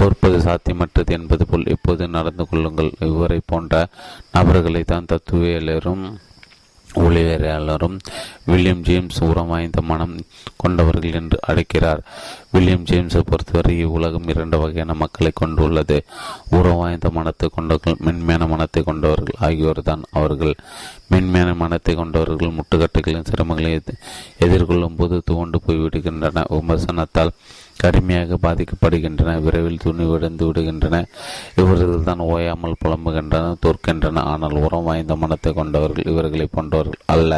தோற்பது சாத்தியமற்றது என்பது போல் எப்போது நடந்து கொள்ளுங்கள். இவரை போன்ற நபர்களை தான் தத்துவியலரும் ஊழியராளரும் வில்லியம் ஜேம்ஸ் உரம் வாய்ந்த மனம் கொண்டவர்கள் என்று அழைக்கிறார். வில்லியம் ஜேம்ஸை பொறுத்தவரை இவ்வுலகம் இரண்டு வகையான மக்களை கொண்டுள்ளது. உரம் வாய்ந்த மனத்தை கொண்டவர்கள் மென்மையான மனத்தை கொண்டவர்கள் ஆகியோர் தான் அவர்கள். மென்மையான மனத்தை கொண்டவர்கள் முட்டுக்கட்டுகளின் சிரமங்களை எதிர்கொள்ளும் போது துவண்டு போய்விடுகின்றன. விமர்சனத்தால் கடுமையாக பாதிக்கப்படுகின்றன விரைவில் துணி விழுந்து விடுகின்றன இவர்கள் தான் ஓயாமல் புலம்புகின்றன தோற்கின்றன. ஆனால் உரம் வாய்ந்த மனத்தை கொண்டவர்கள் இவர்களை போன்றவர்கள் அல்ல.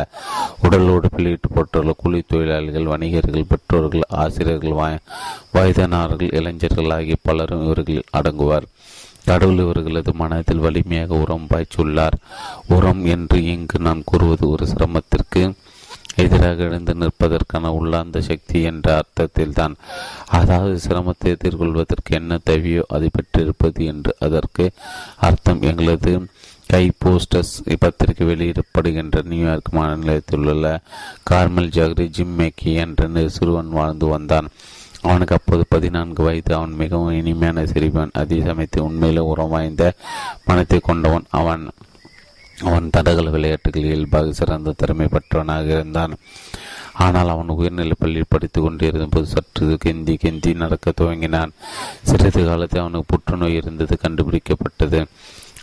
உடல் உடுப்பில் போட்டுள்ள கூலி தொழிலாளிகள் வணிகர்கள் பெற்றோர்கள் ஆசிரியர்கள் வாய் வயதானவர்கள் இளைஞர்கள் ஆகிய பலரும் இவர்களில் அடங்குவார். கடவுள் இவர்களது மனத்தில் வலிமையாக உரம் பாய்ச்சுள்ளார். உரம் என்று இங்கு நான் கூறுவது ஒரு சிரமத்திற்கு எதிராக எழுந்து நிற்பதற்கான உள்ளார்ந்த சக்தி என்ற அர்த்தத்தில் தான் அதாவது சிரமத்தை எதிர்கொள்வதற்கு என்ன தேவையோ அதை பெற்றிருப்பது என்று அதற்கு அர்த்தம். எங்களது கை போஸ்டர்ஸ் பத்திரிகை வெளியிடப்படுகின்ற நியூயார்க் மாநிலத்தில் உள்ள கார்மல் ஜாகரி ஜிம் மேக்கி என்ற சிறுவன் வாழ்ந்து வந்தான். அவனுக்கு அப்போது பதினான்கு வயது. அவன் மிகவும் இனிமையான சிறுவன். அதே சமயத்தில் உண்மையிலே உரம் வாய்ந்த மனத்தை கொண்டவன். அவன் அவன் தடகள விளையாட்டுகளில் இயல்பாக சிறந்த திறமை பெற்றவனாக இருந்தான். ஆனால் அவன் உயர்நிலை பள்ளியில் படித்து கொண்டிருந்த போது சற்று கெந்தி கெந்தி நடக்க துவங்கினான். சிறிது காலத்தில் அவனுக்கு புற்றுநோய் இருந்தது கண்டுபிடிக்கப்பட்டது.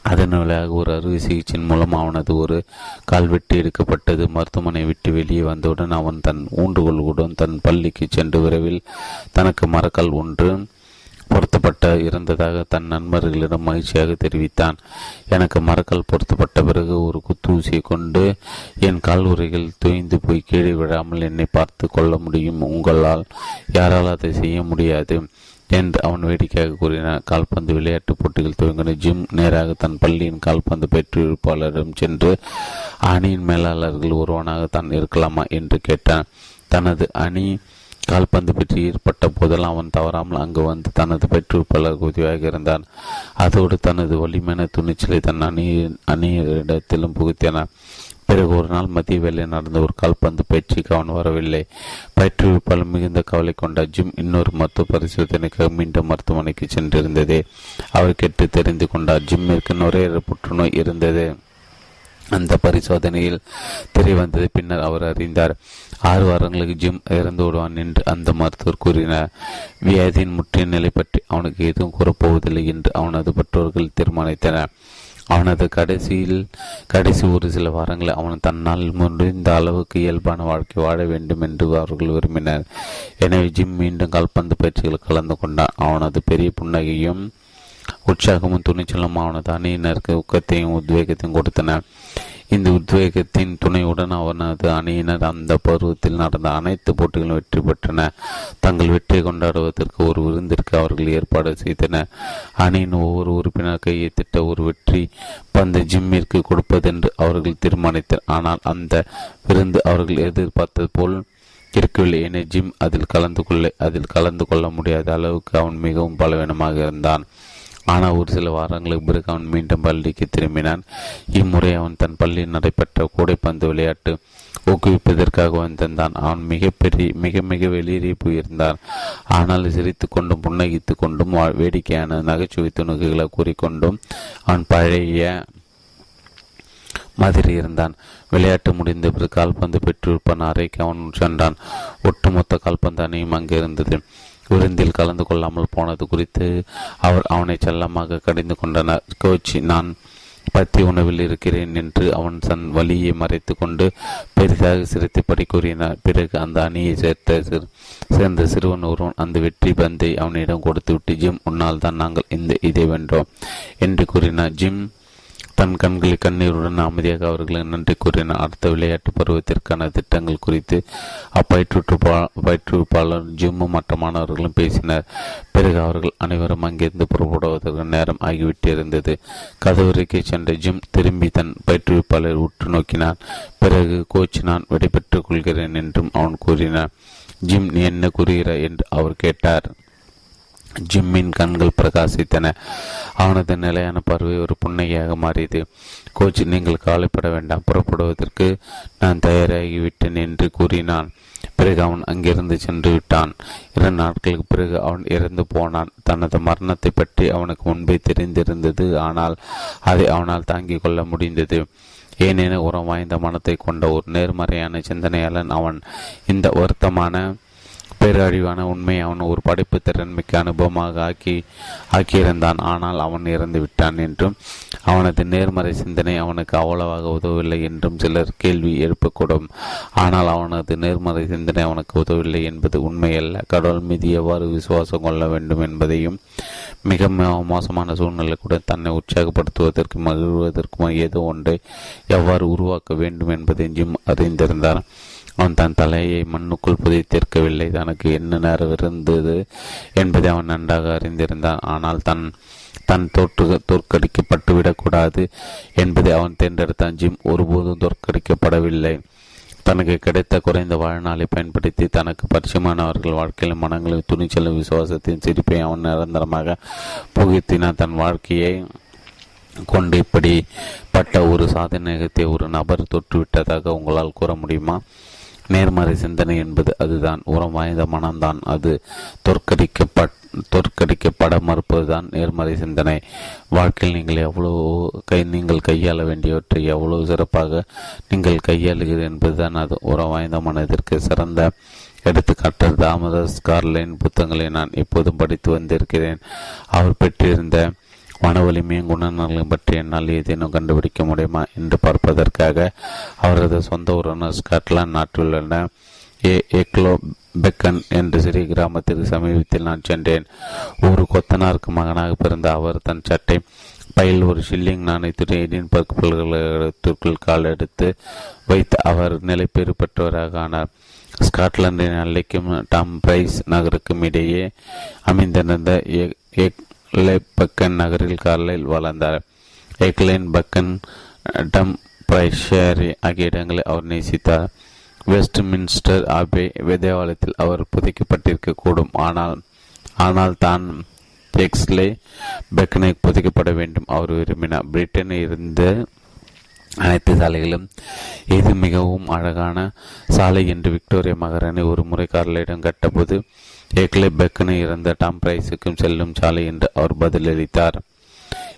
அதன் விளையாக ஒரு அறுவை சிகிச்சையின் மூலம் அவனது ஒரு கால்வெட்டு எடுக்கப்பட்டது. மருத்துவமனை விட்டு வெளியே வந்தவுடன் அவன் தன் ஊண்டுகோளுடன் தன் பள்ளிக்கு சென்று விரைவில் தனக்கு மரக்கால் ஒன்று பொருத்தப்பட்ட இருந்ததாக தன் நண்பர்களிடம் மகிழ்ச்சியாக தெரிவித்தான். எனக்கு மரக்கால் பொருத்தப்பட்ட பிறகு ஒரு குத்தூசியை கொண்டு என் கால் உரைகள் தோய்ந்து போய் கீழே விழாமல் என்னை பார்த்து கொள்ள முடியும். உங்களால் யாரால் அதை செய்ய முடியாது என்று அவன் வேடிக்கையாக கூறினான். கால்பந்து விளையாட்டுப் போட்டிகள் துவங்கின. ஜிம் நேராக தன் பள்ளியின் கால்பந்து பயிற்றுவிப்பாளரிடம் சென்று அணியின் மேலாளர்கள் ஒருவனாக தான் இருக்கலாமா? என்று கேட்டான். தனது அணி கால்பந்து பற்றி ஏற்பட்ட போதெல்லாம் அவன் தவறாமல் அங்கு வந்து தனது பெற்றிருப்பாளர் உதவியாக இருந்தான். அதோடு தனது வலிமையான துணிச்சலை தன் அணி அணியிடத்திலும் புகுத்தினான். பிறகு ஒரு நாள் மதிய வேலை நடந்த ஒரு கால்பந்து பயிற்சிக்கு அவன் வரவில்லை. பயிற்றுவிப்பாளர் மிகுந்த கவலை கொண்ட ஜிம் இன்னொரு மருத்துவ பரிசோதனைக்காக மீண்டும் மருத்துவமனைக்கு சென்றிருந்தது. அவர் கேட்டு தெரிந்து கொண்டார் ஜிம்மிற்கு நுரையீரல் புற்றுநோய் இருந்தது. அந்த பரிசோதனையில் தெரிய வந்தது. பின்னர் அவர் அறிந்தார் ஆறு வாரங்களுக்கு ஜிம் இறந்து விடுவான் என்று அந்த மருத்துவர் கூறினார். வியாதியின் முற்றிய நிலை பற்றி அவனுக்கு எதுவும் கூறப்போவதில்லை என்று அவனது பெற்றோர்கள் தீர்மானித்தனர். அவனது கடைசியில் கடைசி ஒரு சில வாரங்களில் அவன் தன்னால் முடிந்த அளவுக்கு இயல்பான வாழ்க்கை வாழ வேண்டும் என்று அவர்கள் விரும்பினர். எனவே ஜிம் மீண்டும் கால்பந்து பயிற்சிகளில் கலந்து கொண்டான். அவனது பெரிய புன்னகையும் உற்சாகமும் துணிச்சலும் அவனது அணியினருக்கு ஊக்கத்தையும் உத்வேகத்தையும் கொடுத்தன. இந்த உத்வேகத்தின் துணையுடன் அவனது அணியினர் அந்த பருவத்தில் நடந்த அனைத்து போட்டிகளும் வெற்றி பெற்றன. தங்கள் வெற்றியை கொண்டாடுவதற்கு ஒரு விருந்திற்கு அவர்கள் ஏற்பாடு செய்தனர் அணியின் ஒவ்வொரு உறுப்பினர் கையை திட்ட ஒரு வெற்றி பந்து ஜிம்மிற்கு கொடுப்பதென்று அவர்கள் தீர்மானித்தனர். ஆனால் அந்த விருந்து அவர்கள் எதிர்பார்த்தது போல் இருக்கவில்லை. என ஜிம் அதில் கலந்து கொள்ள அதில் கலந்து கொள்ள முடியாத அளவுக்கு அவன் மிகவும் பலவீனமாக இருந்தான். ஆனால் ஒரு சில வாரங்களுக்கு பிறகு அவன் மீண்டும் பள்ளிக்கு திரும்பினான். இம்முறை அவன் தன் பள்ளியில் நடைபெற்ற கூடைப்பந்து விளையாட்டு ஊக்குவிப்பதற்காக வந்திருந்தான். அவன் மிகப்பெரிய மிக மிக வெளியேறி போயிருந்தான். ஆனால் சிரித்து கொண்டும் புன்னகித்து கொண்டும் வேடிக்கையான நகைச்சுவை துணுக்குகளை கூறிக்கொண்டும் அவன் பழைய மாதிரி இருந்தான். விளையாட்டு முடிந்த பிறகு கால்பந்து பெற்றிருப்பான் அறைக்கு அவன் சென்றான். ஒட்டுமொத்த கால்பந்து அணியும் அங்கே இருந்தது விருந்தில் கலந்து கொள்ளாமல் போனது குறித்து அவர் அவனை செல்லமாக கடிந்து கொண்டனர். கோச்சி நான் பத்தி உணவில் இருக்கிறேன் என்று அவன் தன் வழியை மறைத்து கொண்டு பெரிதாக சிரித்தபடி கூறினார் பிறகு அந்த அணியை சேர்த்த சேர்ந்த சிறுவன் ஒருவன் அந்த வெற்றி பந்தை அவனிடம் கொடுத்துவிட்டு ஜிம் உன்னால் தான் நாங்கள் இந்த இதை வென்றோம் என்று கூறினார். ஜிம் தன் கண்களில் கண்ணீருடன் அமைதியாக அவர்களுக்கு நன்றி கூறினார் அடுத்த விளையாட்டு பருவத்திற்கான திட்டங்கள் குறித்து அப்பயிற்றுப்பா பயிற்றுவிப்பாளர் ஜிம்மும் மற்ற மாணவர்களும் பேசினர். பிறகு அவர்கள் அனைவரும் அங்கிருந்து புறப்படுவதற்கு நேரம் ஆகிவிட்டிருந்தது. கதவறைக்கு சென்ற ஜிம் திரும்பி தன் பயிற்றுவிப்பாளர் உற்று நோக்கினான். பிறகு கோச் நான் விடைபெற்றுக் கொள்கிறேன் என்றும் அவன் கூறினார் ஜிம் நீ என்ன கூறுகிறாய்? என்று அவர் கேட்டார். ஜிம்மின் கண்கள் பிரகாசித்தன. அவனது நிலையான பார்வை ஒரு புன்னகையாக மாறியது. கோச் நீங்கள் கவலைப்பட வேண்டாம் புறப்படுவதற்கு நான் தயாராகிவிட்டேன் என்று கூறினான். பிறகு அவன் அங்கிருந்து சென்று விட்டான். இரண்டு நாட்களுக்கு பிறகு அவன் இறந்து போனான். தனது மரணத்தை பற்றி அவனுக்கு முன்பே தெரிந்திருந்தது. ஆனால் அதை அவனால் தாங்கிக் கொள்ள முடிந்தது. ஏனென உரம் வாய்ந்த மனத்தை கொண்ட ஒரு நேர்மறையான சிந்தனையாளன் அவன். இந்த வருத்தமான பேரழிவான உண்மை அவன் ஒரு படைப்பு திறன்மிக்க அனுபவமாக ஆக்கி ஆக்கியிருந்தான். ஆனால் அவன் இறந்து விட்டான் என்றும் அவனது நேர்மறை சிந்தனை அவனுக்கு அவ்வளவாக உதவவில்லை என்றும் சிலர் கேள்வி எழுப்பக்கூடும். ஆனால் அவனது நேர்மறை சிந்தனை அவனுக்கு உதவவில்லை என்பது உண்மையல்ல. கடவுள் மீது எவ்வாறு விசுவாசம் கொள்ள வேண்டும் என்பதையும் மிக மோசமான சூழ்நிலை கூட தன்னை உற்சாகப்படுத்துவதற்கும் மகிழ்வதற்கும் ஏதோ ஒன்றை எவ்வாறு உருவாக்க வேண்டும் என்பதையும் அறிந்திருந்தான். அறிந்திருந்தார் அவன் தன் தலையை மண்ணுக்குள் புதைத்திருக்கவில்லை தனக்கு என்ன நேரம் இருந்தது என்பதை அவன் நன்றாக அறிந்திருந்தான். ஆனால் தன் தன் தோற்று தோற்கடிக்கப்பட்டுவிடக்கூடாது என்பதை அவன் தேர்ந்தெடுத்தான். ஜிம் ஒருபோதும் தோற்கடிக்கப்படவில்லை. தனக்கு கிடைத்த குறைந்த வாழ்நாளை பயன்படுத்தி தனக்கு பரிச்சயமானவர்கள் வாழ்க்கையில் மனங்களில் துணிச்சலும் விசுவாசத்தின் சிரிப்பை அவன் நிரந்தரமாக புகுத்தினான். தன் வாழ்க்கையை கொண்டு இப்படிப்பட்ட ஒரு சாதனையகத்தை ஒரு நபர் தொற்றுவிட்டதாக உங்களால் கூற முடியுமா? நேர்மறை சிந்தனை என்பது அதுதான். உரம் வாய்ந்த மனம்தான் அது. தோற்கடிக்கப்பட் தோற்கடிக்கப்பட மறுப்பதுதான் நேர்மறை சிந்தனை. வாழ்க்கையில் நீங்கள் எவ்வளவு கை நீங்கள் கையாள வேண்டியவற்றை எவ்வளவு சிறப்பாக நீங்கள் கையாளுகிறீர்கள் என்பதுதான் அது. உரம் வாய்ந்த மனதிற்கு சிறந்த எடுத்துக்காட்டு. தாமதஸ் கார்லின் புத்தகங்களை நான் எப்போதும் படித்து வந்திருக்கிறேன். அவர் பெற்றிருந்த மன வலிமையும் குணநலங்களையும் பற்றி என்னால் ஏதேனும் கண்டுபிடிக்க முடியுமா என்று பார்ப்பதற்காக அவரது சொந்த உறவினர் ஸ்காட்லாந்து நாட்டில் உள்ள ஏ எக்லோ பெக்கன் என்ற சிறிய கிராமத்திற்கு சமீபத்தில் நான் சென்றேன். ஒரு கொத்தனாருக்கு மகனாக பிறந்த அவர் தன் சட்டை பையில் ஒரு ஷில்லிங் நாணயத்துடன் எடின்பர்க் பல்கலைக்கழகத்திற்குள் கால் எடுத்து வைத்து அவர் நிலைப்பேறு பெற்றவராக ஆனார். ஸ்காட்லாந்தின் அல்லைக்கும் டாம் பிரைஸ் நகருக்கும் இடையே அமைந்திருந்த பக்கன் நகரில் காலையில் வளர்ந்தார். எக்லைன் பக்கன் டம் பிரைஷரி ஆகிய இடங்களை அவர் நேசித்தார். வெஸ்ட் மின்ஸ்டர் ஆபே தேவாலயத்தில் அவர் புதைக்கப்பட்டிருக்க கூடும் ஆனால் ஆனால் தான் எக்ஸ்லே பெக்கனை புதைக்கப்பட வேண்டும். அவர் விரும்பினார். பிரிட்டனில் இருந்த அனைத்து சாலைகளும் இது மிகவும் அழகான சாலை என்று விக்டோரியா மகாராணி ஒரு முறை கார்லிடம் கட்டபோது ஏக்லே பெக்கனை இறந்த டாம் பிரைஸுக்கும் செல்லும் சாலை என்று அவர் பதிலளித்தார்.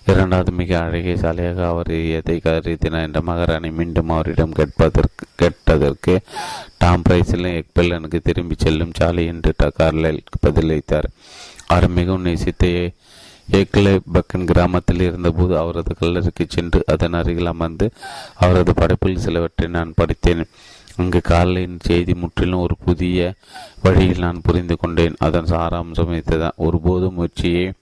இரண்டாவது மிக அழகிய சாலையாக அவர் எதை கருதினார். என்ற மகாராணி மீண்டும் அவரிடம் கேட்பதற்கு கேட்டதற்கு டாம் பிரைஸிலும் எக்பெல்லனுக்கு திரும்பி செல்லும் சாலை என்று கார்லைல் பதிலளித்தார். அவர் மிகவும் நேசித்த ஏக்லே பக்கன் கிராமத்தில் இருந்தபோது அவரது கல்லறைக்கு சென்று அதன் அருகில் அமர்ந்து அவரது படைப்பில் சிலவற்றை நான் படித்தேன். அங்கு காலையின் செய்தி முற்றிலும் ஒரு புதிய வழியில் நான் புரிந்து கொண்டேன். அதன் சாராம்சம் இதுதான் ஒருபோதும் முயற்சியை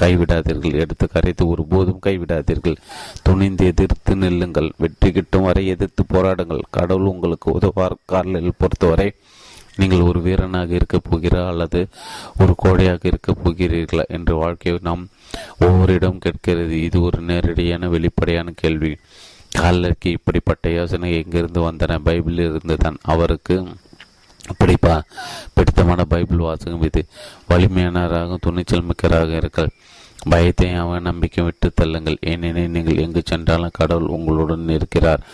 கைவிடாதீர்கள். எடுத்து கரைத்து ஒருபோதும் கைவிடாதீர்கள். துணிந்து எதிர்த்து நில்லுங்கள். வெற்றி கிட்டும் வரை எதிர்த்து போராடுங்கள். கடவுள் உங்களுக்கு உதவார். காலில் பொறுத்தவரை நீங்கள் ஒரு வீரனாக இருக்கப் போகிறா அல்லது ஒரு கோடையாக இருக்கப் போகிறீர்களா என்று வாழ்க்கையை நாம் ஒவ்வொரு இடம் கேட்கிறது. இது ஒரு நேரடியான வெளிப்படையான கேள்வி. காலருக்கு இப்படிப்பட்ட யோசனை எங்கிருந்து வந்தன? பைபிளில் இருந்து தான் அவருக்கு பிடிப்பா பிடித்தமான பைபிள் வாசகம் இது. வலிமையானவராக துணிச்சல் மிக்கராக இருக்கல் பயத்தை அவன் நம்பிக்கை விட்டு தள்ளுங்கள். ஏனெனில் நீங்கள் எங்கு சென்றாலும் கடவுள் உங்களுடன் இருக்கிறார்.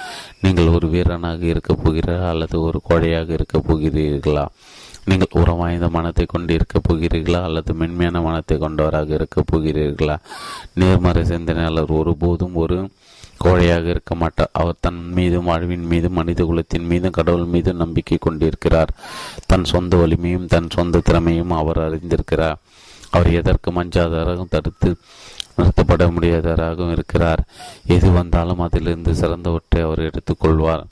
நீங்கள் ஒரு வீரனாக இருக்கப் போகிறீர்களா அல்லது ஒரு கோழையாக இருக்கப் போகிறீர்களா? நீங்கள் உரம் வாய்ந்த மனத்தை கொண்டு இருக்கப் போகிறீர்களா அல்லது மென்மையான மனத்தை கொண்டவராக இருக்கப் போகிறீர்களா? நேர்மறை சிந்தனையாளர் ஒருபோதும் ஒரு கோழையாக இருக்க மாட்டார். அவர் தன் மீதும் வாழ்வின் மீதும் மனித குலத்தின் மீதும் கடவுள் மீதும் நம்பிக்கை கொண்டிருக்கிறார். தன் சொந்த வலிமையும் தன் சொந்த திறமையும் அவர் அறிந்திருக்கிறார். அவர் எதற்கு மஞ்சாதாராகவும் தடுத்து நிறுத்தப்பட முடியாதவராகவும் இருக்கிறார்? எது வந்தாலும் அதிலிருந்து சிறந்தவற்றை அவர் எடுத்துக்கொள்வார்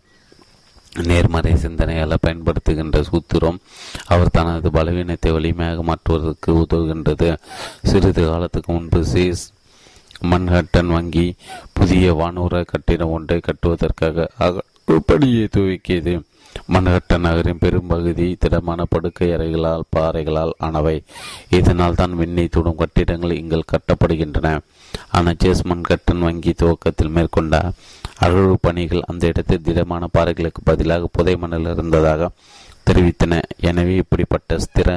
நேர்மறை சிந்தனையால் பயன்படுத்துகின்ற சூத்திரம் அவர் தனது பலவீனத்தை வலிமையாக மாற்றுவதற்கு உதவுகின்றது. சிறிது காலத்துக்கு முன்பு சீஸ் மன்ஹட்டன் வங்கி புதிய வானூர கட்டிடம் ஒன்றை கட்டுவதற்காக படியை துவக்கியது. மன்ஹட்டன் நகரின் பெரும்பகுதி திடமான படுக்கை அறைகளால் பாறைகளால் ஆனவை. இதனால் தான் விண்ணை தொடும் கட்டிடங்கள் இங்கு கட்டப்படுகின்றன. ஆனால் ஜேஸ் மன்ஹட்டன் வங்கி துவக்கத்தில் மேற்கொண்ட அகழ்வு பணிகள் அந்த இடத்தில் திடமான பாறைகளுக்கு பதிலாக புதை மணல் இருந்ததாக தெரிவித்தன. எனவே இப்படிப்பட்ட ஸ்திர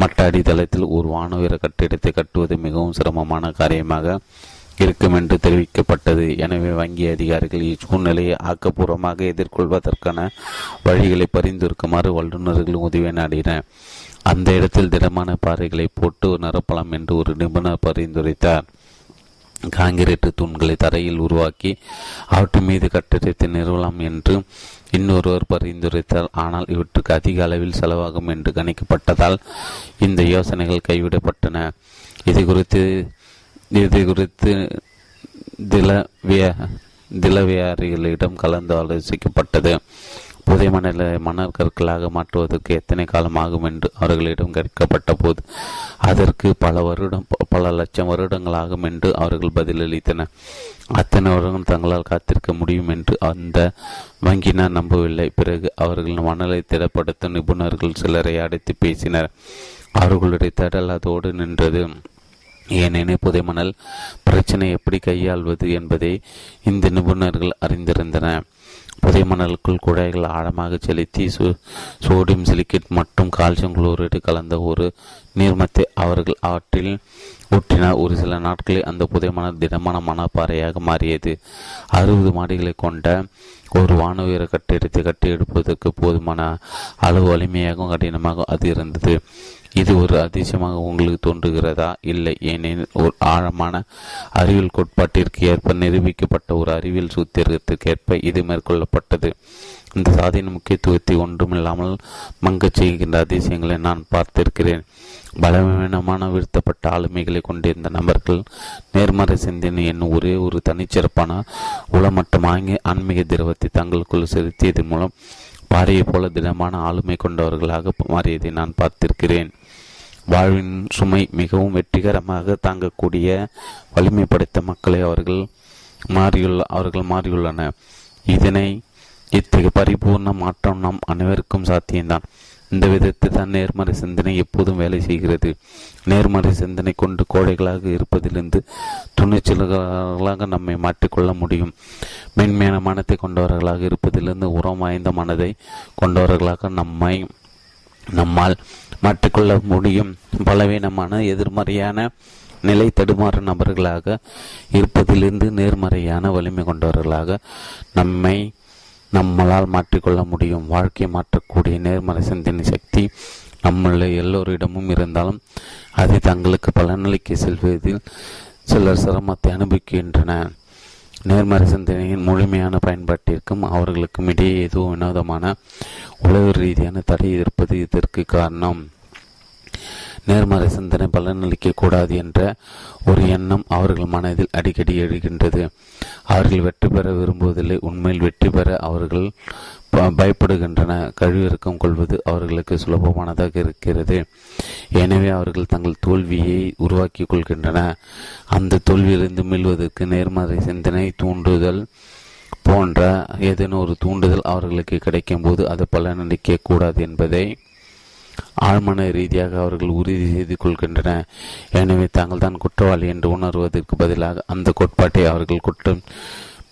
மட்ட அடித்தளத்தில் ஒரு வானுயர கட்டிடத்தை கட்டுவது மிகவும் சிரமமான காரியமாக இருக்கும் என்று தெரிவிக்கப்பட்டது. எனவே வங்கி அதிகாரிகள் இச்சூழ்நிலையை ஆக்கப்பூர்வமாக எதிர்கொள்வதற்கான வழிகளை பரிந்துரைக்குமாறு வல்லுநர்கள் உதவி நாடின அந்த இடத்தில் திடமான பாறைகளை போட்டு நிரப்பலாம் என்று ஒரு நிபுணர் பரிந்துரைத்தார். காங்கிரீட்டு தூண்களை தரையில் உருவாக்கி அவற்றின் மீது கட்டிடத்தை நிறுவலாம் என்று இன்னொருவர் பரிந்துரைத்தார். ஆனால் இவற்றுக்கு அதிக அளவில் செலவாகும் என்று கணிக்கப்பட்டதால் இந்த யோசனைகள் கைவிடப்பட்டன. இது குறித்து இது குறித்து திலவிய திலவியாரிகளிடம் கலந்து ஆலோசிக்கப்பட்டது. புதிய மணல மணல் கற்களாக மாற்றுவதற்கு எத்தனை காலம் ஆகும் என்று அவர்களிடம் கேட்கப்பட்ட போது அதற்கு பல வருடம் பல லட்சம் வருடங்கள் ஆகும் என்று அவர்கள் பதிலளித்தனர் அத்தனை வருடம் தங்களால் காத்திருக்க முடியும் என்று அந்த வங்கியினர் நம்பவில்லை. பிறகு அவர்கள் மணலை திடப்படுத்தும் நிபுணர்கள் சிலரை அடைத்து பேசினர். அவர்களுடைய தேடல் அதோடு நின்றது. ஏனெனில் புதைமணல் பிரச்சனை எப்படி கையாள்வது என்பதை இந்த நிபுணர்கள் அறிந்திருந்தனர் புதை மணலுக்குள் குழாய்கள் ஆழமாக செலுத்தி சோ சோடியம் சிலிக்கேட் மற்றும் கால்சியம் குளோரைடு கலந்த ஒரு நீர்மத்தை அவர்கள் அவற்றில் ஊற்றினார். ஒரு சில நாட்களில் அந்த புதை மணல் திடமான மணப்பாறையாக மாறியது. அறுபது மாடிகளை கொண்ட ஒரு வானுயர கட்டிடத்தை கட்டி எடுப்பதற்கு போதுமான அளவு வலிமையாகவும் கடினமாகவும் அது இருந்தது. இது ஒரு அதிசயமாக உங்களுக்கு தோன்றுகிறதா? இல்லை. ஏனெனில் ஒரு ஆழமான அறிவியல் கோட்பாட்டிற்கு ஏற்ப நிரூபிக்கப்பட்ட ஒரு அறிவியல் சூத்திரத்திற்கேற்ப இது மேற்கொள்ளப்பட்டது. இந்த சாதியின் முக்கியத்துவத்தை ஒன்றுமில்லாமல் மங்கச் செய்கின்ற அதிசயங்களை நான் பார்த்திருக்கிறேன். பலவீனமான வீழ்த்தப்பட்ட ஆளுமைகளை கொண்டிருந்த நபர்கள் நேர்மறை சிந்தனை என்னும் ஒரே ஒரு தனிச்சிறப்பான உளமட்டம் ஆங்கிய ஆன்மீக திரவத்தை தங்களுக்குள் செலுத்தியதன் மூலம் பாறையை போல திடமான ஆளுமை கொண்டவர்களாக மாறியதை நான் பார்த்திருக்கிறேன். வாழ்வின் சுமை மிகவும் வெற்றிகரமாக தாங்கக்கூடிய வலிமை படைத்த மக்களை அவர்கள் மாறியுள்ள அவர்கள் மாறியுள்ளனர். இதனை இத்தகைய பரிபூர்ண மாற்றம் நம் அனைவருக்கும் சாத்தியம்தான். இந்த விதத்தில் தான் நேர்மறை சிந்தனை எப்போதும் வேலை செய்கிறது. நேர்மறை சிந்தனை கொண்டு கோடைகளாக இருப்பதிலிருந்து துணிச்சல்களாக நம்மை மாற்றிக்கொள்ள முடியும். மென்மையான மனத்தை கொண்டவர்களாக இருப்பதிலிருந்து உரம் வாய்ந்த மனதை கொண்டவர்களாக நம்மை நம்மால் மாற்றிக்கொள்ள முடியும். பலவீனமான எதிர்மறையான நிலை தடுமாறு நபர்களாக இருப்பதிலிருந்து நேர்மறையான வலிமை கொண்டவர்களாக நம்மை நம்மளால் மாற்றிக்கொள்ள முடியும். வாழ்க்கையை மாற்றக்கூடிய நேர்மறை சிந்தனை சக்தி நம்மள எல்லோரிடமும் இருந்தாலும் அதை தங்களுக்கு பலனளிக்க செல்வதில் சிலர் சிரமத்தை அனுபவிக்கின்றன. நேர்மறை சிந்தனையின் முழுமையான பயன்பாட்டிற்கும் அவர்களுக்கும் இடையே ஏதோ வினோதமான உளவு ரீதியான தடை இருப்பது இதற்கு காரணம். நேர்மறை சிந்தனை பலனளிக்க கூடாது என்ற ஒரு எண்ணம் அவர்கள் மனதில் அடிக்கடி எழுகின்றது. அவர்கள் வெற்றி பெற விரும்புவதில்லை. உண்மையில் வெற்றி பெற அவர்கள் பயப்படுகின்றன கழிவிறக்கம் கொள்வது அவர்களுக்கு சுலபமானதாக இருக்கிறது. எனவே அவர்கள் தங்கள் தோல்வியை உருவாக்கி கொள்கின்றன. அந்த தோல்வியிலிருந்து மீள்வதற்கு நேர்மறை சிந்தனை தூண்டுதல் போன்ற ஏதேனும் ஒரு தூண்டுதல் அவர்களுக்கு கிடைக்கும் போது அது பலனளிக்க கூடாது என்பதை ஆழ்மன ரீதியாக அவர்கள் உறுதி செய்து கொள்கின்றன எனவே தாங்கள் தான் குற்றவாளி என்று உணர்வதற்கு பதிலாக அந்த கோட்பாட்டை அவர்கள் குற்றம்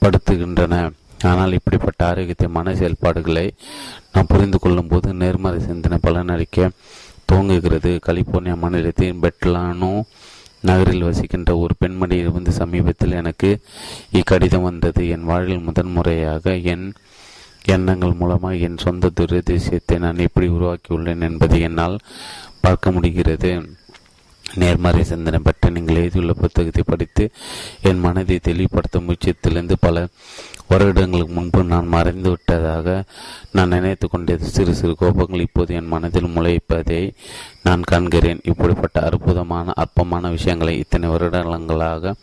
படுத்துகின்றன ஆனால் இப்படிப்பட்ட ஆரோக்கியத்தை மன செயல்பாடுகளை நாம் புரிந்து கொள்ளும் போது நேர்மறை சிந்தனை பலனளிக்க துவங்குகிறது. கலிபோர்னியா மாநிலத்தின் பெட்லானோ நகரில் வசிக்கின்ற ஒரு பெண்மணியிலிருந்து சமீபத்தில் எனக்கு இக்கடிதம் வந்தது. என் வாழ்வில் முதன்முறையாக என் எண்ணங்கள் மூலமாக என் சொந்த துரதிசயத்தை நான் எப்படி உருவாக்கியுள்ளேன் என்பதை என்னால் பார்க்க முடிகிறது. நேர்மறை சிந்தனை பற்றி நீங்கள் எழுதியுள்ள புத்தகத்தை படித்து என் மனதை தெளிவுபடுத்த முயற்சியத்திலிருந்து பல வருடங்களுக்கு முன்பு நான் மறைந்து விட்டதாக நான் நினைத்து கொண்டது சிறு சிறு கோபங்கள் இப்போது என் மனதில் முளைப்பதை நான் காண்கிறேன். இப்படிப்பட்ட அற்புதமான அற்பமான விஷயங்களை இத்தனை வருடங்களாக